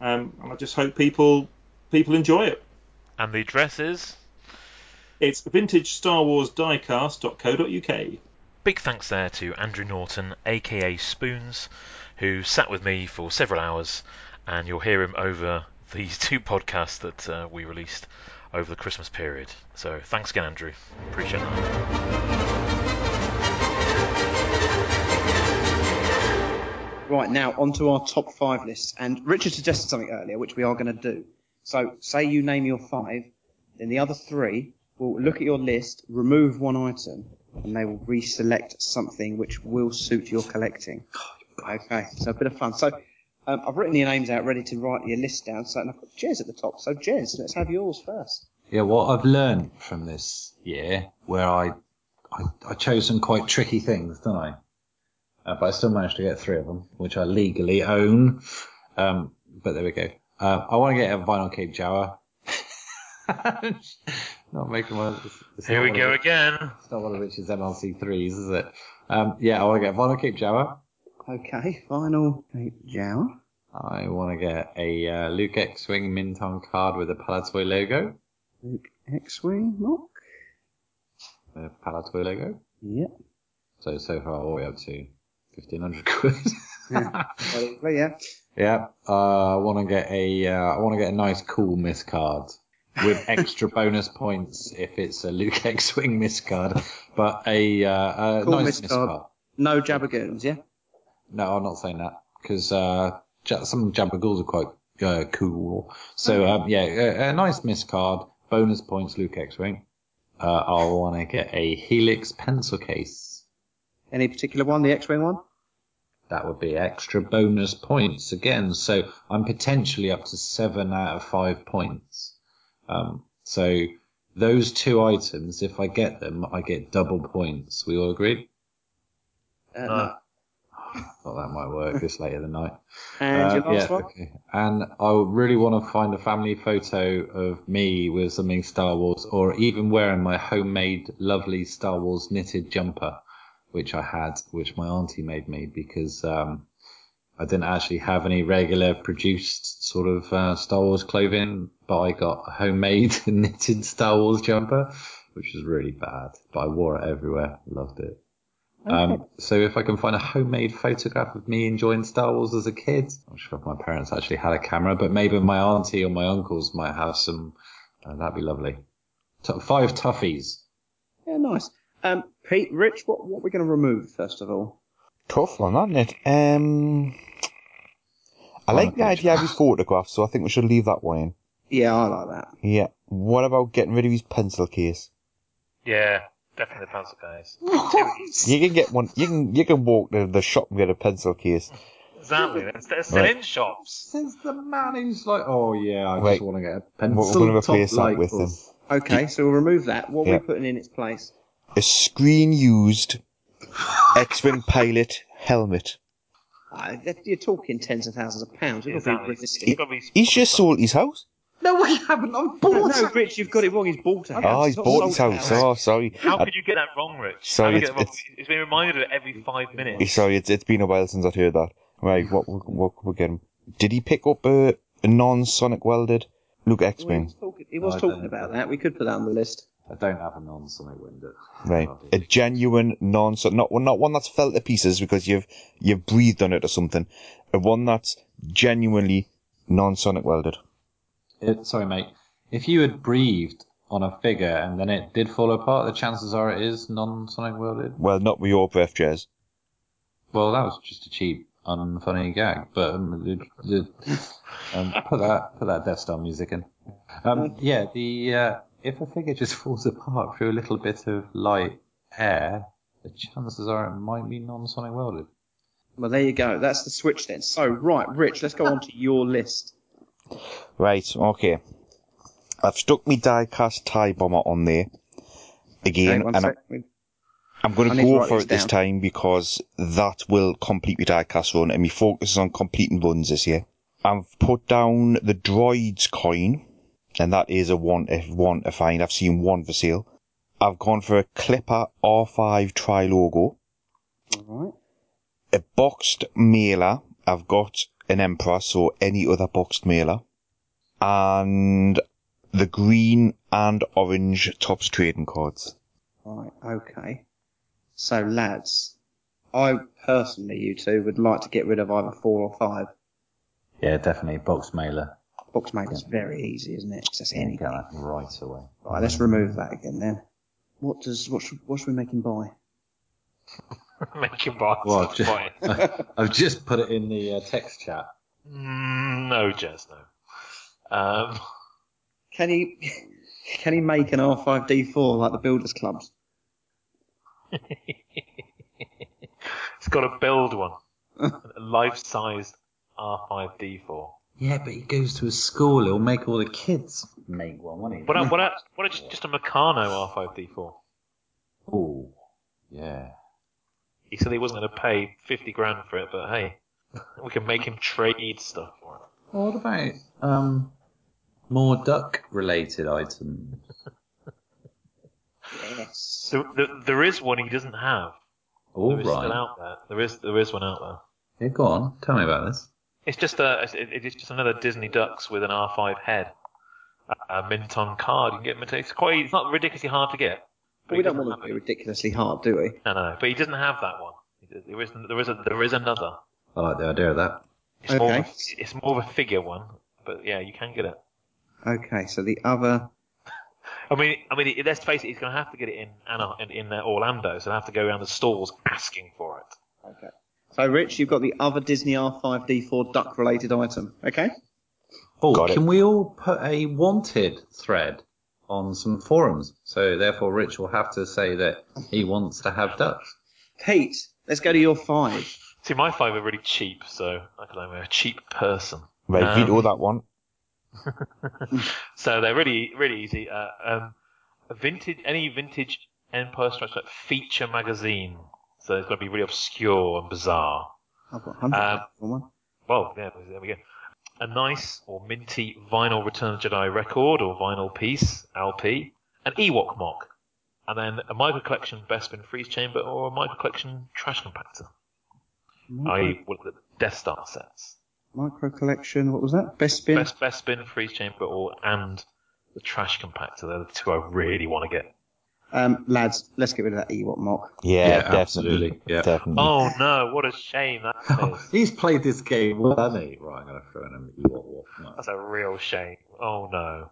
Um, and I just hope people people enjoy it. And the address is It's vintagestarwarsdiecast.co.uk. Big thanks there to Andrew Norton, aka Spoons, who sat with me for several hours, and you'll hear him over these two podcasts that uh, we released over the Christmas period. So thanks again, Andrew. Appreciate that. Right, now onto our top five lists. And Richard suggested something earlier, which we are going to do. So, say you name your five, then the other three will look at your list, remove one item, and they will reselect something which will suit your collecting. Okay, so a bit of fun. So, um, I've written your names out, ready to write your list down. So, and I've got Jez at the top. So, Jez, let's have yours first. Yeah, what I've learned from this year, where I, I, I chose some quite tricky things, didn't I? Uh, but I still managed to get three of them, which I legally own. Um, but there we go. Uh, I want to get a vinyl Cape Jawa. not making one. It's, it's Here not we go of, again. It's not one of Richard's MLC threes, is it? Um, yeah, I want to get a vinyl Cape Jawa. Okay, final Jow. I want to get a uh, Luke X-Wing Minton card with a Palitoy logo. Luke X-Wing, Mark. A Palitoy logo. Yep. So, so far, all the way up to 1500 quid. Yeah. Probably, yeah. Yeah, uh, I want to get a, uh, I want to get a nice cool miss card with extra bonus points if it's a Luke X-Wing miss card, but a, uh, a Cool nice miss miss card. card. No Jabba goons, yeah? No, I'm not saying that because uh, ja- some Jabba goons are quite uh, cool. So um, yeah, a, a nice miss card, bonus points, Luke X-Wing. Uh, I want to get a Helix pencil case. Any particular one, the X-Wing one? That would be extra bonus points again. So I'm potentially up to seven out of five points. Um, so those two items, if I get them, I get double points. We all agree? Uh, no. Thought that might work this late in the night. And Uh, yeah, one? okay. And I really want to find a family photo of me with something Star Wars, or even wearing my homemade, lovely Star Wars knitted jumper, which I had, which my auntie made me because um, I didn't actually have any regular produced sort of uh, Star Wars clothing, but I got a homemade knitted Star Wars jumper, which was really bad, but I wore it everywhere. Loved it. Um, so if I can find a homemade photograph of me enjoying Star Wars as a kid, I'm not sure if my parents actually had a camera, but maybe my auntie or my uncles might have some. Uh, that'd be lovely. T- five toughies. Yeah, nice. Um, Pete, Rich, what, what are we going to remove, first of all? Tough one, isn't it? Um, I like the idea of his photograph, so I think we should leave that one in. Yeah, I like that. Yeah. What about getting rid of his pencil case? Yeah, definitely the pencil case. You can get one. You can you can walk to the shop and get a pencil case. Exactly. They're, they're still Right. in shops. Says the man who's like, oh yeah, I Right. just want to get a We're pencil. going to top replace that light with them. Okay, so we'll remove that. What are Yeah. we putting in its place? a screen used X-wing pilot helmet. Uh, that- you're talking tens of thousands of pounds. You've got to be realistic. He's just sold his house. No, I haven't. I'm No, no, Rich, you've got it wrong. He's bought a ah, house. Oh, he's not bought his a house. Oh, sorry. How could you get that wrong, Rich? Sorry, How could you get it's- that wrong? it's been reminded of it every five minutes. Sorry, it's, it's been a while since I've heard that. Right, what what what we're getting? Did he pick up a, a non-sonic welded Luke Well, he X-wing? was talking, he was I talking about that. We could put that on the list. I don't have a non-sonic window. Right, a genuine non sonic not one not one that's fell to pieces because you've you've breathed on it or something. A one that's genuinely non-sonic welded. It, sorry, mate. If you had breathed on a figure and then it did fall apart, the chances are it is non-sonic welded. Well, not with your breath, Jez. Well, that was just a cheap, unfunny gag. But um, the, the, um, put that put that Death Star music in. Um, yeah, the uh, if a figure just falls apart through a little bit of light air, the chances are it might be non-sonic welded. Well, there you go. That's the switch then. So, right, Rich, let's go on to your list. Right, okay. I've stuck my diecast tie bomber on there again, one and. I'm, I'm going to go for it this time because that will complete my die-cast run, and my focus is on completing runs this year. I've put down the droids coin, and that is a one if one to find. I've seen one for sale. I've gone for a Clipper R5 tri logo. Alright. A boxed mailer. I've got an Emperor, or any other boxed mailer. And the green and orange Topps trading cards. Right, okay. So, lads, I personally, you two, would like to get rid of either four or five. Yeah, definitely box mailer. Box maker's very easy, isn't it? It's just anything. Get that right away. Right, let's remove that again then. What does what should, what should we make him buy? Make him buy. Well, Stop just. I've just put it in the uh, text chat. Mm, no, Jez, no. Um, Can he can he make an R5D4 like the builders clubs? he's got to build one. a life-sized R5D4. Yeah, but he goes to a school. He'll make all the kids make one, won't he? What? a- What? a- What? a- Just a Meccano R5D4. Oh, yeah. He said he wasn't going to pay fifty grand for it, but hey, we can make him trade stuff for it. Well, what about um more duck-related items? Yes. There, there, there is one he doesn't have. All there is right. still out there. There is there is one out there. Yeah, go on. Tell me about this. It's just a it, it's just another Disney Ducks with an R5 head. A, a mint on card. You can get mint. It's quite. It's not ridiculously hard to get. But we don't want it to be ridiculously hard, do we? No, no, but he doesn't have that one. There is there is a there is another. I like the idea of that. It's more of Okay. a, it's more of a figure one, but yeah, you can get it. Okay, so the other. I mean, I mean, let's face it, he's going to have to get it in Anna, in, in uh, Orlando, so he'll have to go around the stalls asking for it. Okay. So, Rich, you've got the other Disney R5D4 duck related item. Okay? Oh, Got it. can we all put a wanted thread on some forums? So therefore, Rich will have to say that he wants to have ducks. Pete, let's go to your five. See, my five are really cheap, so I can I'm a cheap person. Right, Um, veto that one. So they're really, really easy. Uh, um, a vintage, any vintage Empire Strikes Back feature magazine. So it's going to be really obscure and bizarre. I've got 100 Um, one. Well, yeah, there we go. A nice or minty vinyl Return of the Jedi record or vinyl piece, LP. An Ewok mock. And then a Micro Collection Bespin Freeze Chamber or a Micro Collection Trash Compactor. I.e. what the Death Star sets. Micro collection, what was that? Best spin? Best, best spin, freeze chamber, or and the trash compactor. They're the two I really want to get. Um, lads, let's get rid of that Ewok mock. Yeah, Yeah, definitely. absolutely, yeah. Definitely. Oh no! What a shame that is. He's played this game well, hasn't he? Right, I'm going to throw in an Ewok Wolf. No. That's a real shame. Oh no!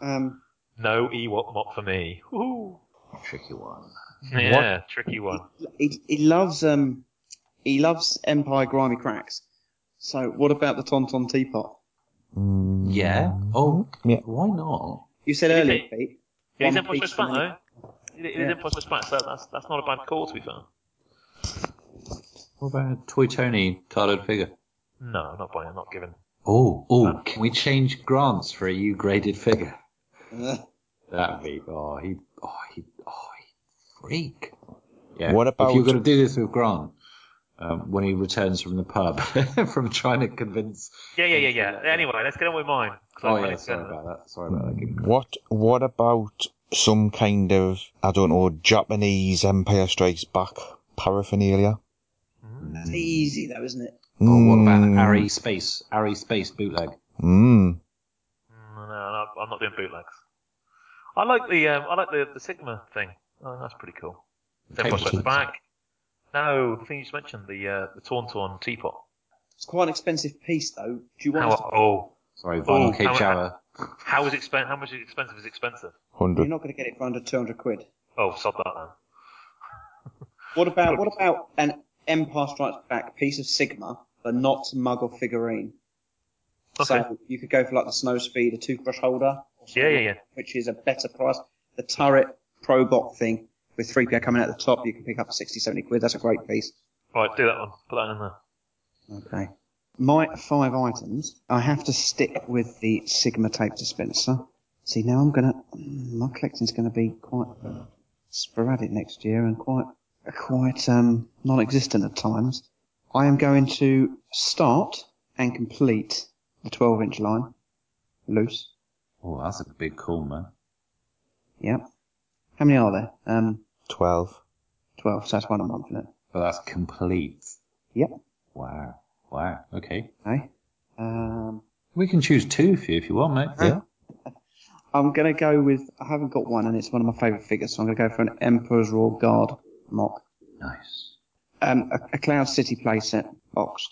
Um, No Ewok mock for me. Woohoo. Tricky one. Yeah, tricky one. he, he loves um, he loves Empire gimcracks. So, what about the Tauntaun Teapot? Mm, Yeah. Oh, Yeah. why not? You said earlier, say- Pete. It is one Empire piece Strikes Back for me. though. It it is Yeah. Empire Strikes Back, so that's that's not a bad call to be fair. What about a Toy Tony carded figure? No, I'm not buying. I'm not giving. Oh, oh, can we change Grants for a U graded figure? That'd be, oh, he, oh, he, oh, he freak. Yeah. What about If you're going to do this with Grant, um, when he returns from the pub, from trying to convince. Yeah, yeah, yeah, yeah. Anyway, let's get on with mine. 'cause I Oh, yeah, sorry about that. Sorry about that. What What about some kind of I don't know Japanese Empire Strikes Back paraphernalia? That's easy though, isn't it? Oh, what about Mm. Ari Space? Ari Space bootleg? Mm. No, no, no, I'm not doing bootlegs. I like the um, I like the, the Sigma thing. Oh, that's pretty cool. Then Table push that back. No, the thing you just mentioned, the uh, the Tauntaun teapot. It's quite an expensive piece though. Do you want? How, us to- oh, Sorry, Vinyl Oh, Cape how- Shower. how is expen- How much is expensive? Is expensive? You're not going to get it for under 200 quid. Oh, sod that then. What about what about an Empire Strikes Back piece of Sigma, but not Muggle figurine? Okay. So you could go for like the Snow Speed, a toothbrush holder, Yeah, yeah, yeah. which is a better price. The turret Probot thing with 3PO coming out the top, you can pick up for 60, 70 quid. That's a great piece. Right, do that one. Put that in there. Okay. My five items, I have to stick with the Sigma tape dispenser. See, now I'm gonna, my collecting's gonna be quite sporadic next year and quite, quite, um, non-existent at times. I am going to start and complete the 12 inch line. Loose. Oh, that's a big call, man. Yep. How many are there? Um, Twelve. 12, so that's one a month, isn't it? But that's complete. Yep. Wow. Wow. Okay. Okay. Um, We can choose two for you if you want, mate. Yeah. I'm going to go with, I haven't got one and it's one of my favourite figures, so I'm going to go for an Emperor's Royal Guard mock. Nice. Um, a, a Cloud City playset box.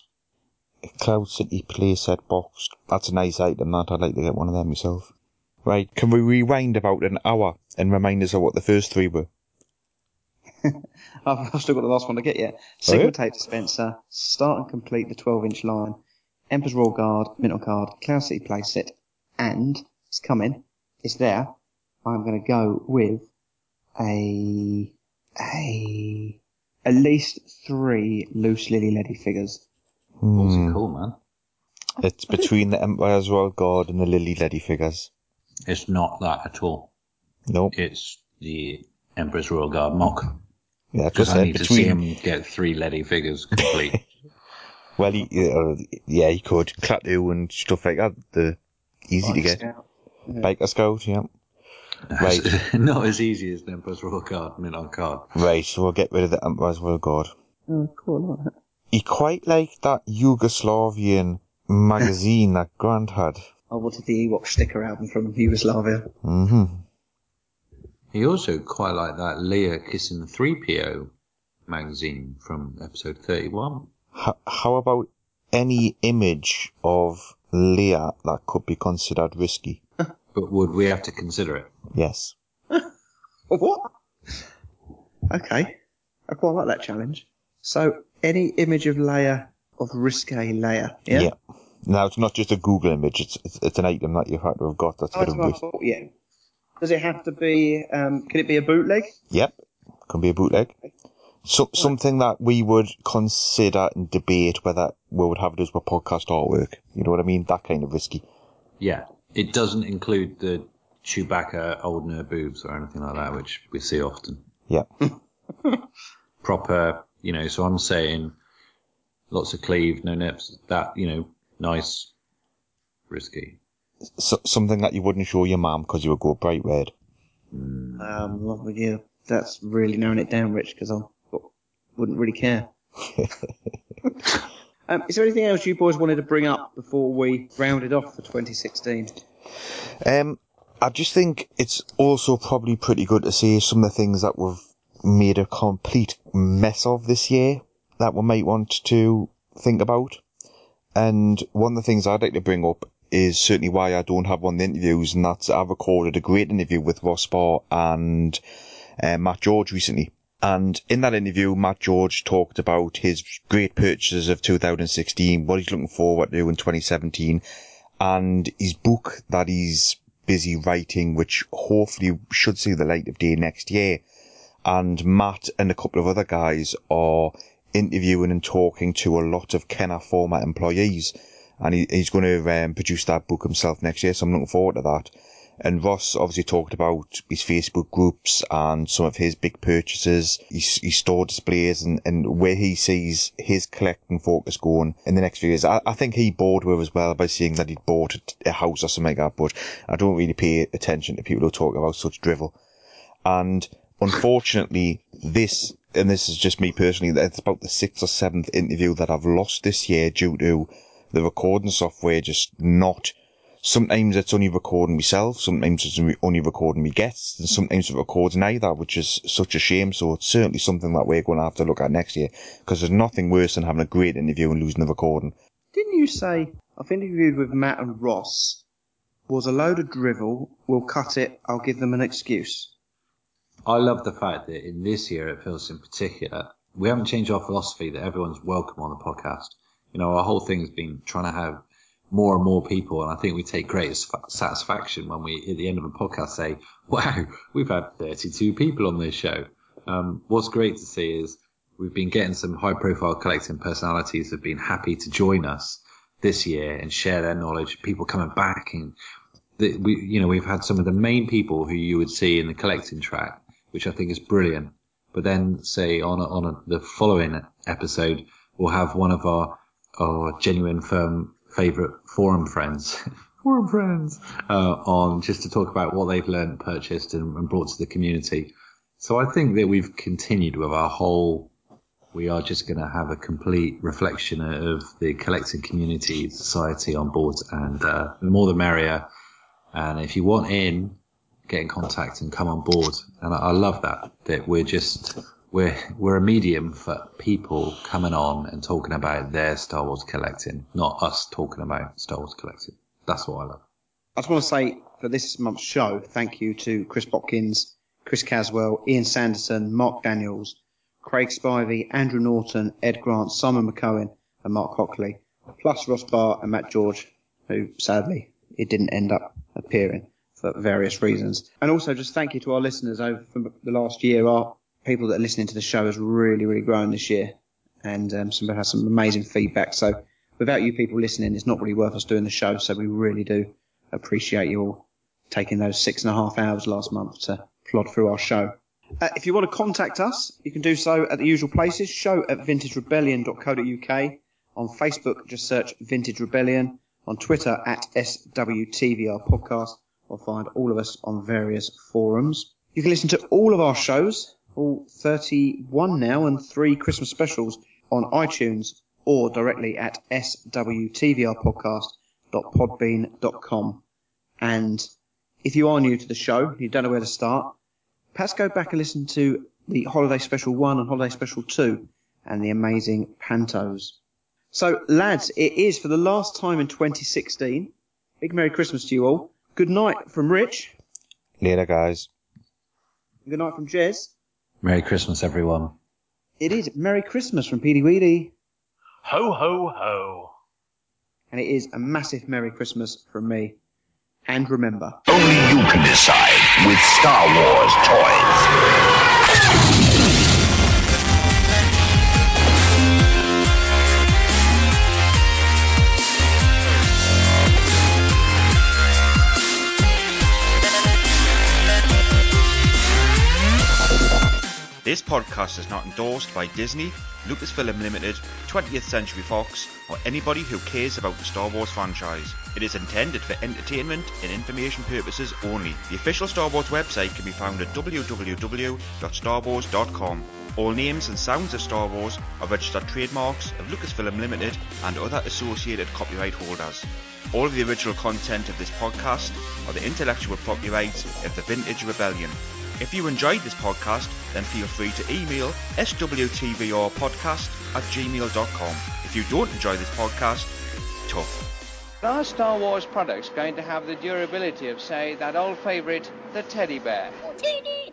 A Cloud City playset box. That's a nice item. That I'd like to get one of them myself. Right. Can we rewind about an hour and remind us of what the first three were? I've I've still got the last one to get yet. Sigma yeah? tape dispenser, start and complete the 12 inch line, Emperor's Royal Guard, Mental Card, Cloud City playset, and it's coming, it's there. I'm going to go with a, a, at least three loose Lili Ledy figures. Ballsy Hmm. cool, man. It's between the Empire's Royal Guard and the Lili Ledy figures. It's not that at all. Nope. It's the Emperor's Royal Guard mock. Yeah, Because I said need to see him get three Ledy figures complete. Well, he, uh, yeah, he could. Klaatu and stuff like that. The easy to get. Scout. Biker Scout, yeah. Right. not as easy as the Emperor's Royal Guard mint on card. Right, so we'll get rid of the Empire's Royal Guard. Oh, cool. I he quite liked that Yugoslavian magazine that Grant had. I wanted the Ewok sticker album from Yugoslavia. hmm He also quite liked that Leia kissing the 3PO magazine from episode 31. H- how about any image of Leia that could be considered risky? But would we have to consider it? Yes. What? Okay. I quite like that challenge. So, any image of Leia, of risque Leia, yeah? Now it's not just a Google image; it's it's, it's an item that you have to have got. That's oh, a Oh, bit of what I risk. thought, yeah. Does it have to be, um, can it be a bootleg? Yep, can be a bootleg. So, something that we would consider and debate whether we would have it as a podcast artwork. You know what I mean? That kind of risky. Yeah. It doesn't include the Chewbacca old nerd boobs or anything like that, which we see often. Yeah. Proper, you know, so I'm saying lots of cleave, no nips, that, you know, nice, risky. So, something that you wouldn't show your mum because you would go bright red. Um, well, yeah, that's really narrowing it down, Rich, because I wouldn't really care. um, is there anything else you boys wanted to bring up before we rounded off for 2016? Um, I just think it's also probably pretty good to see some of the things that we've made a complete mess of this year that we might want to think about. And one of the things I'd like to bring up is certainly why I don't have one of the interviews, and that's I've recorded a great interview with Ross Barr and uh, Matt George recently. And in that interview, Matt George talked about his great purchases of 2016, what he's looking forward to in 2017, and his book that he's busy writing, which hopefully should see the light of day next year. And Matt and a couple of other guys are interviewing and talking to a lot of Kenner former employees. And he, he's going to um, produce that book himself next year, so I'm looking forward to that. And Ross obviously talked about his Facebook groups and some of his big purchases, his, his store displays and, and where he sees his collecting focus going in the next few years. I, I think he bored with as well by seeing that he'd bought a, a house or something like that, but I don't really pay attention to people who talk about such drivel. And unfortunately, this, and this is just me personally, it's about the sixth or seventh interview that I've lost this year due to the recording software just not sometimes it's only recording myself, sometimes it's only recording me guests, and sometimes it records neither, which is such a shame. So it's certainly something that we're going to have to look at next year, because there's nothing worse than having a great interview and losing the recording. Didn't you say, I've interviewed with Matt and Ross, was a load of drivel, we'll cut it, I'll give them an excuse? I love the fact that in this year at Phil's in particular, we haven't changed our philosophy that everyone's welcome on the podcast. You know, our whole thing has been trying to have more and more people, and I think we take great satisfaction when we, at the end of a podcast, say, "Wow, we've had 32 people on this show." Um, what's great to see is we've been getting some high-profile collecting personalities have been happy to join us this year and share their knowledge. People coming back, and the, we, you know, we've had some of the main people who you would see in the collecting track, which I think is brilliant. But then, say on a, on a, the following episode, we'll have one of our our genuine firm favorite forum friends, forum friends, uh, on just to talk about what they've learned, purchased, and, and brought to the community. So I think that we've continued with our whole. We are just going to have a complete reflection of the collecting community, society on board, and uh, the more the merrier. And if you want in, get in contact and come on board. And I, I love that that we're just we're we're a medium for people coming on and talking about their Star Wars collecting, not us talking about Star Wars collecting. That's what I love. I just want to say for this month's show, thank you to Chris Botkins, Chris Caswell, Ian Sanderson, Mark Daniels, Craig Spivey, Andrew Norton, Ed Grant, Simon McCohen, and Mark Hockley, plus Ross Barr and Matt George, who sadly it didn't end up appearing for various reasons. And also just thank you to our listeners over the last year. Our people that are listening to the show has really, really grown this year, and um, some had some amazing feedback. So without you people listening, it's not really worth us doing the show. So we really do appreciate you all taking those six and a half hours last month to plod through our show. Uh, if you want to contact us, you can do so at the usual places. Show at vintagerebellion.co.uk. On Facebook, just search Vintage Rebellion. On Twitter, at SWTVR Podcast. Or find all of us on various forums. You can listen to all of our shows, all 31 now, and three Christmas specials on iTunes or directly at swtvrpodcast.podbean.com. And if you are new to the show, you don't know where to start, perhaps go back and listen to the Holiday Special 1 and Holiday Special 2 and the amazing Pantos. So, lads, it is for the last time in 2016. Big Merry Christmas to you all. Good night from Rich. Later, guys. Good night from Jez. Merry Christmas, everyone. It is Merry Christmas from Petey Weedy. Ho ho ho. And it is a massive Merry Christmas from me. And remember, Only you can decide with Star Wars toys. This podcast is not endorsed by Disney, Lucasfilm Limited, 20th Century Fox, or anybody who cares about the Star Wars franchise. It is intended for entertainment and information purposes only. The official Star Wars website can be found at www.starwars.com. All names and sounds of Star Wars are registered trademarks of Lucasfilm Limited and other associated copyright holders. All of the original content of this podcast are the intellectual property of the Vintage Rebellion. If you enjoyed this podcast, then feel free to email swtvrpodcast at gmail.com. If you don't enjoy this podcast, tough. Are Star Wars products going to have the durability of, say, that old favourite, the teddy bear? Oh, Teeny